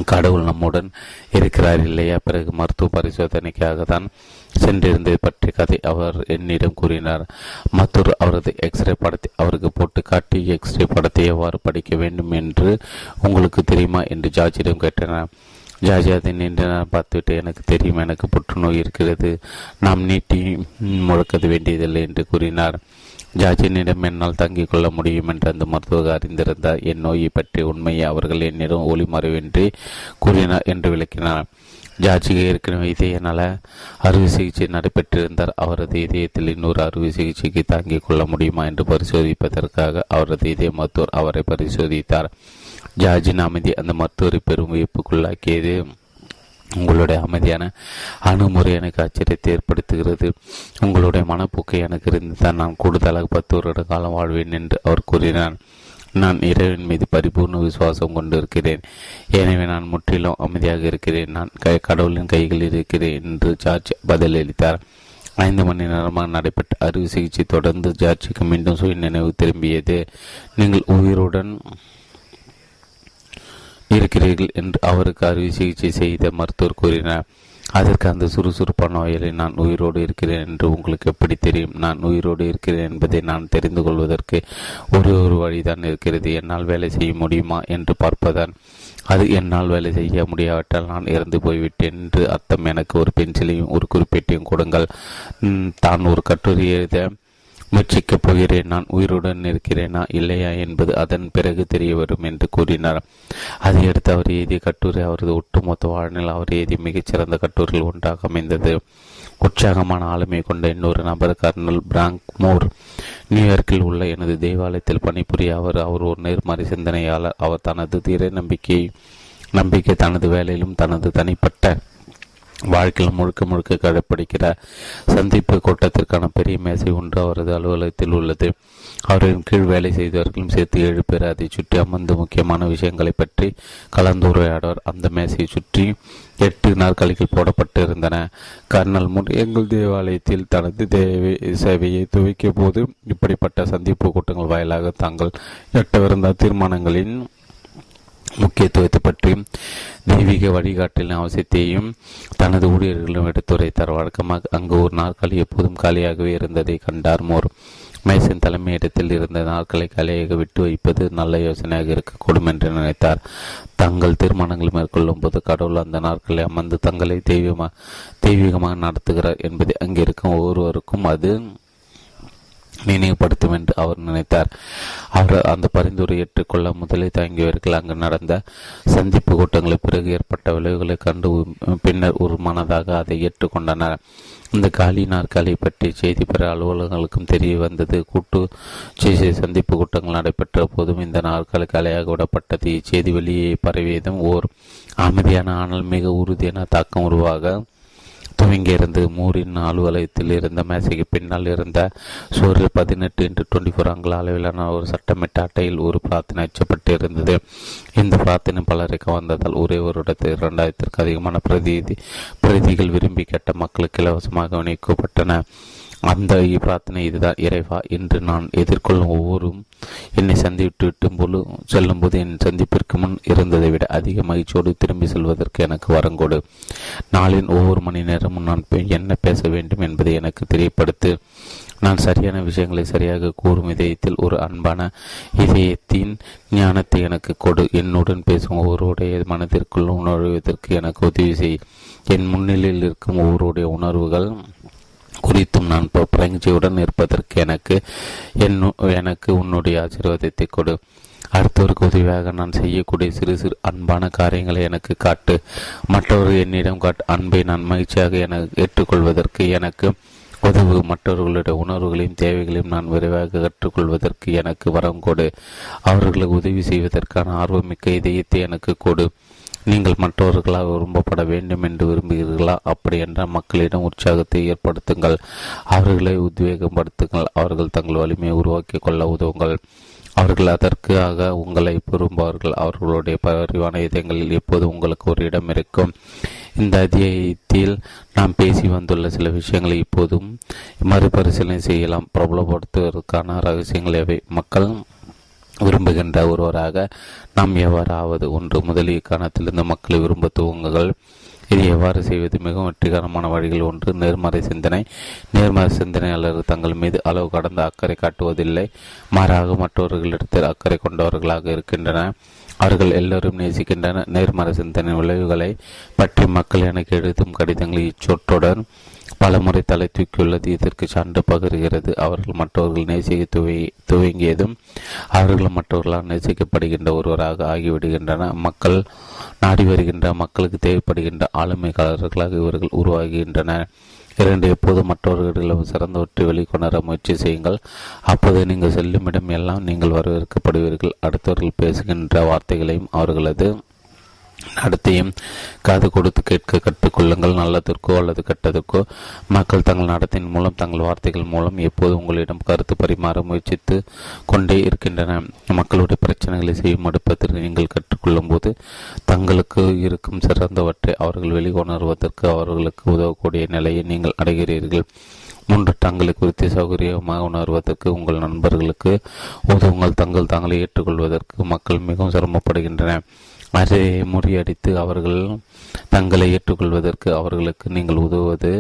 கடவுள் நம்முடன் இருக்கிறார் இல்லையா? பிறகு மருத்துவ பரிசோதனைக்காக தான் சென்றிருந்தது பற்றிய கதை அவர் என்னிடம் கூறினார். மற்றொரு அவரது எக்ஸ்ரே படத்தை அவருக்கு போட்டு காட்டி எக்ஸ்ரே படத்தை எவ்வாறு படிக்க வேண்டும் என்று உங்களுக்கு தெரியுமா என்று ஜார்ஜிடம் கேட்டனர். ஜார்ஜி அதை நீண்ட பார்த்துவிட்டு எனக்கு தெரியும் எனக்கு புற்றுநோய் இருக்கிறது. நாம் நீட்டி முழக்க வேண்டியதில்லை என்று கூறினார். ஜாஜினிடம் என்னால் தங்கிக் கொள்ள முடியும் என்று அந்த மருத்துவர் அறிந்திருந்தார். என் நோயை பற்றிய உண்மையை அவர்கள் என்னிடம் ஒளிமறைவின்றி கூறினார் என்று விளக்கினார். ஜார்ஜிக்கு ஏற்கனவே இதய நல அறுவை சிகிச்சை நடைபெற்றிருந்தார். அவரது இதயத்தில் இன்னொரு அறுவை சிகிச்சைக்கு தாங்கிக் கொள்ள முடியுமா என்று பரிசோதிப்பதற்காக அவரது இதய மருத்துவர் அவரை பரிசோதித்தார். ஜார்ஜின் அமைதி அந்த மருத்துவரை பெரும் வியப்புக்குள்ளாக்கியது. உங்களுடைய அமைதியான அணுமுறை எனக்கு அச்சரியத்தை ஏற்படுத்துகிறது. உங்களுடைய மனப்போக்கை எனக்கு இருந்துதான் நான் கூடுதலாக பத்து வருட காலம் வாழ்வேன் என்று அவர் கூறினார். நான் இறைவன் மீது பரிபூர்ண விசுவாசம் கொண்டிருக்கிறேன். எனவே நான் முற்றிலும் அமைதியாக இருக்கிறேன். நான் கடவுளின் கைகளில் இருக்கிறேன் என்று ஜார்ஜ் பதிலளித்தார். ஐந்து மணி நேரமாக நடைபெற்ற அறுவை சிகிச்சை தொடர்ந்து ஜார்ஜிக்கு மீண்டும் சுய நினைவு திரும்பியது. நீங்கள் உயிருடன் இருக்கிறீர்கள் என்று அவருக்கு அறுவை சிகிச்சை செய்த மருத்துவர் கூறினார். அதற்கு அந்த சுறுசுறுப்பான வயலில் நான் உயிரோடு இருக்கிறேன் என்று உங்களுக்கு எப்படி தெரியும்? நான் உயிரோடு இருக்கிறேன் என்பதை நான் தெரிந்து கொள்வதற்கு ஒரு ஒரு வழிதான் இருக்கிறது. என்னால் வேலை செய்ய முடியுமா என்று பார்ப்பதான் அது என்னால் வேலை செய்ய முடியாவிட்டால் நான் இறந்து போய்விட்டேன் என்று அர்த்தம். எனக்கு ஒரு பென்சிலையும் ஒரு குறிப்பேட்டையும் கொடுங்கள். தான் ஒரு கட்டுரை எழுத முயற்சிக்கப் போகிறேன். நான் உயிருடன் இருக்கிறேனா? இல்லையா என்பது அதன் பிறகு தெரிய வரும் என்று கூறினார். அதையடுத்து அவர் எழுதிய கட்டுரை அவரது ஒட்டுமொத்த வாழ்நிலை அவர் எழுதிய மிகச்சிறந்த கட்டுரையில் ஒன்றாக அமைந்தது. உற்சாகமான ஆளுமை கொண்ட இன்னொரு நபர் கர்னல் பிராங்க் மோர். நியூயார்க்கில் உள்ள எனது தேவாலயத்தில் பணிபுரிய அவர் அவர் ஒரு நேர்மறை சிந்தனையாளர். அவர் தனது திரை நம்பிக்கை நம்பிக்கை தனது வேலையிலும் தனது தனிப்பட்ட வாழ்க்கையில் முழுக்க முழுக்க கடைப்பிடிக்கிற சந்திப்பு கூட்டத்திற்கான பெரிய மேசை ஒன்று அவரது அலுவலகத்தில் உள்ளது. அவரின் கீழ் வேலை செய்தவர்களும் சேர்த்து ஏழு பேர் அதை சுற்றி அமர்ந்து முக்கியமான விஷயங்களை பற்றி கலந்துரையாடுவார். அந்த மேசையை சுற்றி எட்டு நாற்காலிகள் போடப்பட்டிருந்தன கர்னல் முன் எங்கள் தேவாலயத்தில் தனது தேவை சேவையை துவைக்கிய போது இப்படிப்பட்ட சந்திப்பு கூட்டங்கள் வாயிலாக தாங்கள் எட்டவிருந்த தீர்மானங்களின் முக்கியத்துவத்தை பற்றியும் தெய்வீக வழிகாட்டலின் அவசியத்தையும் தனது ஊழியர்களிடம் எடுத்துரைத்தார் வழக்கமாக அங்கு ஒரு நாற்காலி எப்போதும் காலியாகவே இருந்ததை கண்டார் மோர். மேசன் தலைமையிடத்தில் இருந்த நாட்களை கலையாக விட்டு வைப்பது நல்ல யோசனையாக இருக்கக்கூடும் என்று நினைத்தார். தங்கள் தீர்மானங்களை மேற்கொள்ளும் போது கடவுள் அந்த நாட்களை அமர்ந்து தங்களை தெய்வமாக தெய்வீகமாக நடத்துகிறார் என்பதை அங்கிருக்கும் ஒவ்வொருவருக்கும் அது நினைவுபடுத்தும் என்று அவர் நினைத்தார். அவர் அந்த பரிந்துரை ஏற்றுக்கொள்ள முதலில் தயங்கியவர்கள் அங்கு நடந்த சந்திப்பு கூட்டங்களை பிறகு ஏற்பட்ட விளைவுகளை கண்டு பின்னர் ஒரு மனதாக அதை ஏற்றுக்கொண்டனர். இந்த காலி நாற்காலி பற்றி செய்தி பெற அலுவலகங்களுக்கும் தெரிய வந்தது. கூட்டு சந்திப்பு கூட்டங்கள் நடைபெற்ற போதும் இந்த நாற்காலி கலையாக விடப்பட்டது. இச்செய்தி வெளியே பரவியதும் ஓர் அமைதியான ஆனால் மிக உறுதியான தாக்கம் உருவாக துவங்கியிருந்து மூரின் அலுவலகத்தில் இருந்த மேசைக்கு பின்னால் இருந்த சுவரில் பதினெட்டு இன்ட்டு டுவெண்ட்டி ஃபோர் அங்குல அளவிலான ஒரு சட்டமிட்ட அட்டையில் ஒரு பிரார்த்தனை அச்சப்பட்டு இருந்தது இந்த பிரார்த்தனை பலருக்கு வந்ததால் ஒரே ஒரு இடத்தில் இரண்டாயிரத்திற்கு அதிகமான பிரதி பிரதிகள் விரும்பி கேட்ட மக்களுக்கு இலவசமாக விநியோகிக்கப்பட்டன அந்த பிரார்த்தனை இதுதான். இறைவா என்று நான் எதிர்கொள்ளும் ஒவ்வொரும் என்னை சந்தித்து விட்டும் போது செல்லும்போது என் சந்திப்பிற்கு முன் இருந்ததை விட அதிக மகிழ்ச்சியோடு திரும்பி செல்வதற்கு எனக்கு வரங்கொடு நாளின் ஒவ்வொரு மணி நேரமும் நான் என்ன பேச வேண்டும் என்பதை எனக்கு தெரியப்படுத்து. நான் சரியான விஷயங்களை சரியாக கூறும் இதயத்தில் ஒரு அன்பான இதயத்தின் ஞானத்தை எனக்கு கொடு. என்னுடன் பேசும் ஒவ்வொருடைய மனதிற்குள் உணர்வதற்கு எனக்கு உதவி செய். என் முன்னிலையில் இருக்கும் ஒவ்வொருடைய உணர்வுகள் குறித்தும் நான் பிரஞ்சியுடன் இருப்பதற்கு எனக்கு என் எனக்கு உன்னுடைய ஆசீர்வாதத்தை கொடு. அடுத்தவருக்கு உதவியாக நான் செய்யக்கூடிய சிறு சிறு அன்பான காரியங்களை எனக்கு காட்டு. மற்றவர்கள் என்னிடம் காட்டு அன்பை நான் மகிழ்ச்சியாக என ஏற்றுக்கொள்வதற்கு எனக்கு உதவு. மற்றவர்களுடைய உணர்வுகளையும் தேவைகளையும் நான் விரைவாக கற்றுக்கொள்வதற்கு எனக்கு வரம் கொடு. அவர்களுக்கு உதவி செய்வதற்கான ஆர்வமிக்க இதயத்தை எனக்கு கொடு. நீங்கள் மற்றவர்களால் விரும்பப்பட வேண்டும் என்று விரும்புகிறீர்களா? அப்படி மக்களிடம் உற்சாகத்தை ஏற்படுத்துங்கள். அவர்களை உத்வேகப்படுத்துங்கள். அவர்கள் தங்கள் வலிமையை உருவாக்கி கொள்ள உதவுங்கள். அவர்கள் அதற்காக உங்களை விரும்புவார்கள். அவர்களுடைய பரிவான இதயங்களில் எப்போது உங்களுக்கு ஒரு இடம் இருக்கும்? இந்த அத்தியாயத்தில் நாம் பேசி வந்துள்ள சில விஷயங்களை இப்போதும் மறுபரிசீலனை செய்யலாம். பிரபலப்படுத்துவதற்கான ரகசியங்கள் எவை? மக்கள் விரும்புகின்ற ஒருவராக நாம் எவ்வாறாவது ஒன்று முதலிய காரணத்திலிருந்து மக்களை விரும்ப துவங்குகள் இது எவ்வாறு செய்வது? மிகவும் வெற்றிகரமான வழிகள் ஒன்று நேர்மறை சிந்தனை. நேர்மறை சிந்தனையாளர்கள் தங்கள் மீது அளவு கடந்த அக்கறை காட்டுவதில்லை. மாறாக மற்றவர்களிடத்தில் அக்கறை கொண்டவர்களாக இருக்கின்றன. அவர்கள் எல்லோரும் நேசிக்கின்றன நேர்மறை சிந்தனை விளைவுகளை பற்றி மக்கள் எனக்கு எழுதும் கடிதங்கள் இச்சொற்றுடன் பலமுறை தலை தூக்கியுள்ளது இதற்கு சான்று பகிர்கிறது. அவர்கள் மற்றவர்கள் நேசிக்க துவை துவங்கியதும் அவர்கள் மற்றவர்களால் நேசிக்கப்படுகின்ற ஒருவராக ஆகிவிடுகின்றன. மக்கள் நாடி வருகின்ற மக்களுக்கு தேவைப்படுகின்ற ஆளுமைக்காரர்களாக இவர்கள் உருவாகின்றனர் இரண்டு எப்போது மற்றவர்களிடம் சிறந்தவற்றை வெளிக்கொணர முயற்சி செய்யுங்கள். அப்போது நீங்கள் செல்லும் இடம் எல்லாம் நீங்கள் வரவேற்கப்படுவீர்கள். அடுத்தவர்கள் பேசுகின்ற வார்த்தைகளையும் அவர்களது நடத்தையும் காது கொடுத்து கேட்க கற்றுக்கொள்ளுங்கள். நல்லதற்கோ அல்லது கெட்டதற்கோ மக்கள் தங்கள் நடத்தின் மூலம் தங்கள் வார்த்தைகள் மூலம் எப்போது உங்களிடம் கருத்து பரிமாற முயற்சித்து கொண்டே இருக்கின்றன. மக்களுடைய பிரச்சனைகளை செய்யும் அடுப்பதற்கு நீங்கள் கற்றுக்கொள்ளும் போது தங்களுக்கு இருக்கும் சிறந்தவற்றை அவர்கள் வெளிக்கொணர்வதற்கு அவர்களுக்கு உதவக்கூடிய நிலையை நீங்கள் அடைகிறீர்கள். மூன்று தங்களை குறித்து சௌகரியமாக உணர்வதற்கு உங்கள் நண்பர்களுக்கு உதவுங்கள். தங்கள் தங்களை ஏற்றுக்கொள்வதற்கு மக்கள் மிகவும் சிரமப்படுகின்றன அதை முறியடித்து அவர்கள் தங்களை ஏற்றுக்கொள்வதற்கு அவர்களுக்கு நீங்கள் உதவுவது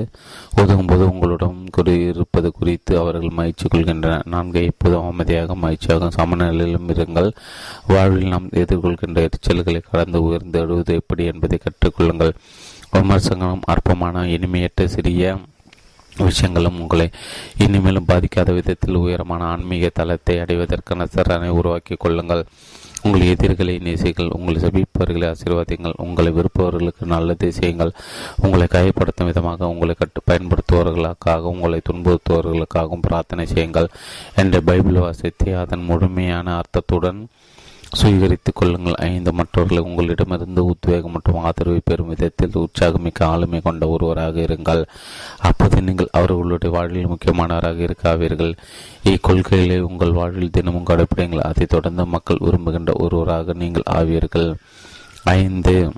உதவும்போது உங்களுடன் குறி இருப்பது குறித்து அவர்கள் மகிழ்ச்சி கொள்கின்றனர் நான்கு எப்போதும் அமைதியாக மகிழ்ச்சியாக சமநிலையிலும் இருங்கள். வாழ்வில் நாம் எதிர்கொள்கின்ற எரிச்சல்களை கடந்து உயர்ந்து எழுவது எப்படி என்பதை கற்றுக்கொள்ளுங்கள். விமர்சனங்களும் அற்பமான இனிமையற்ற சிறிய விஷயங்களும் உங்களை இனிமேலும் பாதிக்காத விதத்தில் உயரமான ஆன்மீக தளத்தை அடைவதற்கான சரணை உருவாக்கி கொள்ளுங்கள். உங்கள் எதிர்களை நேசிகள் உங்களை சபிப்பவர்களை ஆசீர்வாதங்கள் உங்களை விருப்பவர்களுக்கு நல்லதை செய்யுங்கள் உங்களை காயப்படுத்தும் விதமாக உங்களை கட்டு பயன்படுத்துவர்களுக்காக உங்களை துன்புறுத்துவர்களுக்காகவும் பிரார்த்தனை செய்யுங்கள். என்ற பைபிள் வாசித்து அதன் முழுமையான அர்த்தத்துடன் சுவீகரித்துக் கொள்ளுங்கள். ஐந்து மற்றவர்களை உங்களிடமிருந்து உத்வேகம் மற்றும் ஆதரவை பெறும் விதத்தில் உற்சாகமிக்க ஆளுமை கொண்ட ஒருவராக இருங்கள். அப்போது நீங்கள் அவர்களுடைய வாழ்வில் முக்கியமானவராக இருக்காவீர்கள். இக்கொள்கைகளை உங்கள் வாழ்வில் தினமும் கடைப்பிடிங்கள் அதைத் தொடர்ந்து மக்கள் விரும்புகின்ற ஒருவராக நீங்கள் ஆவீர்கள். ஐந்து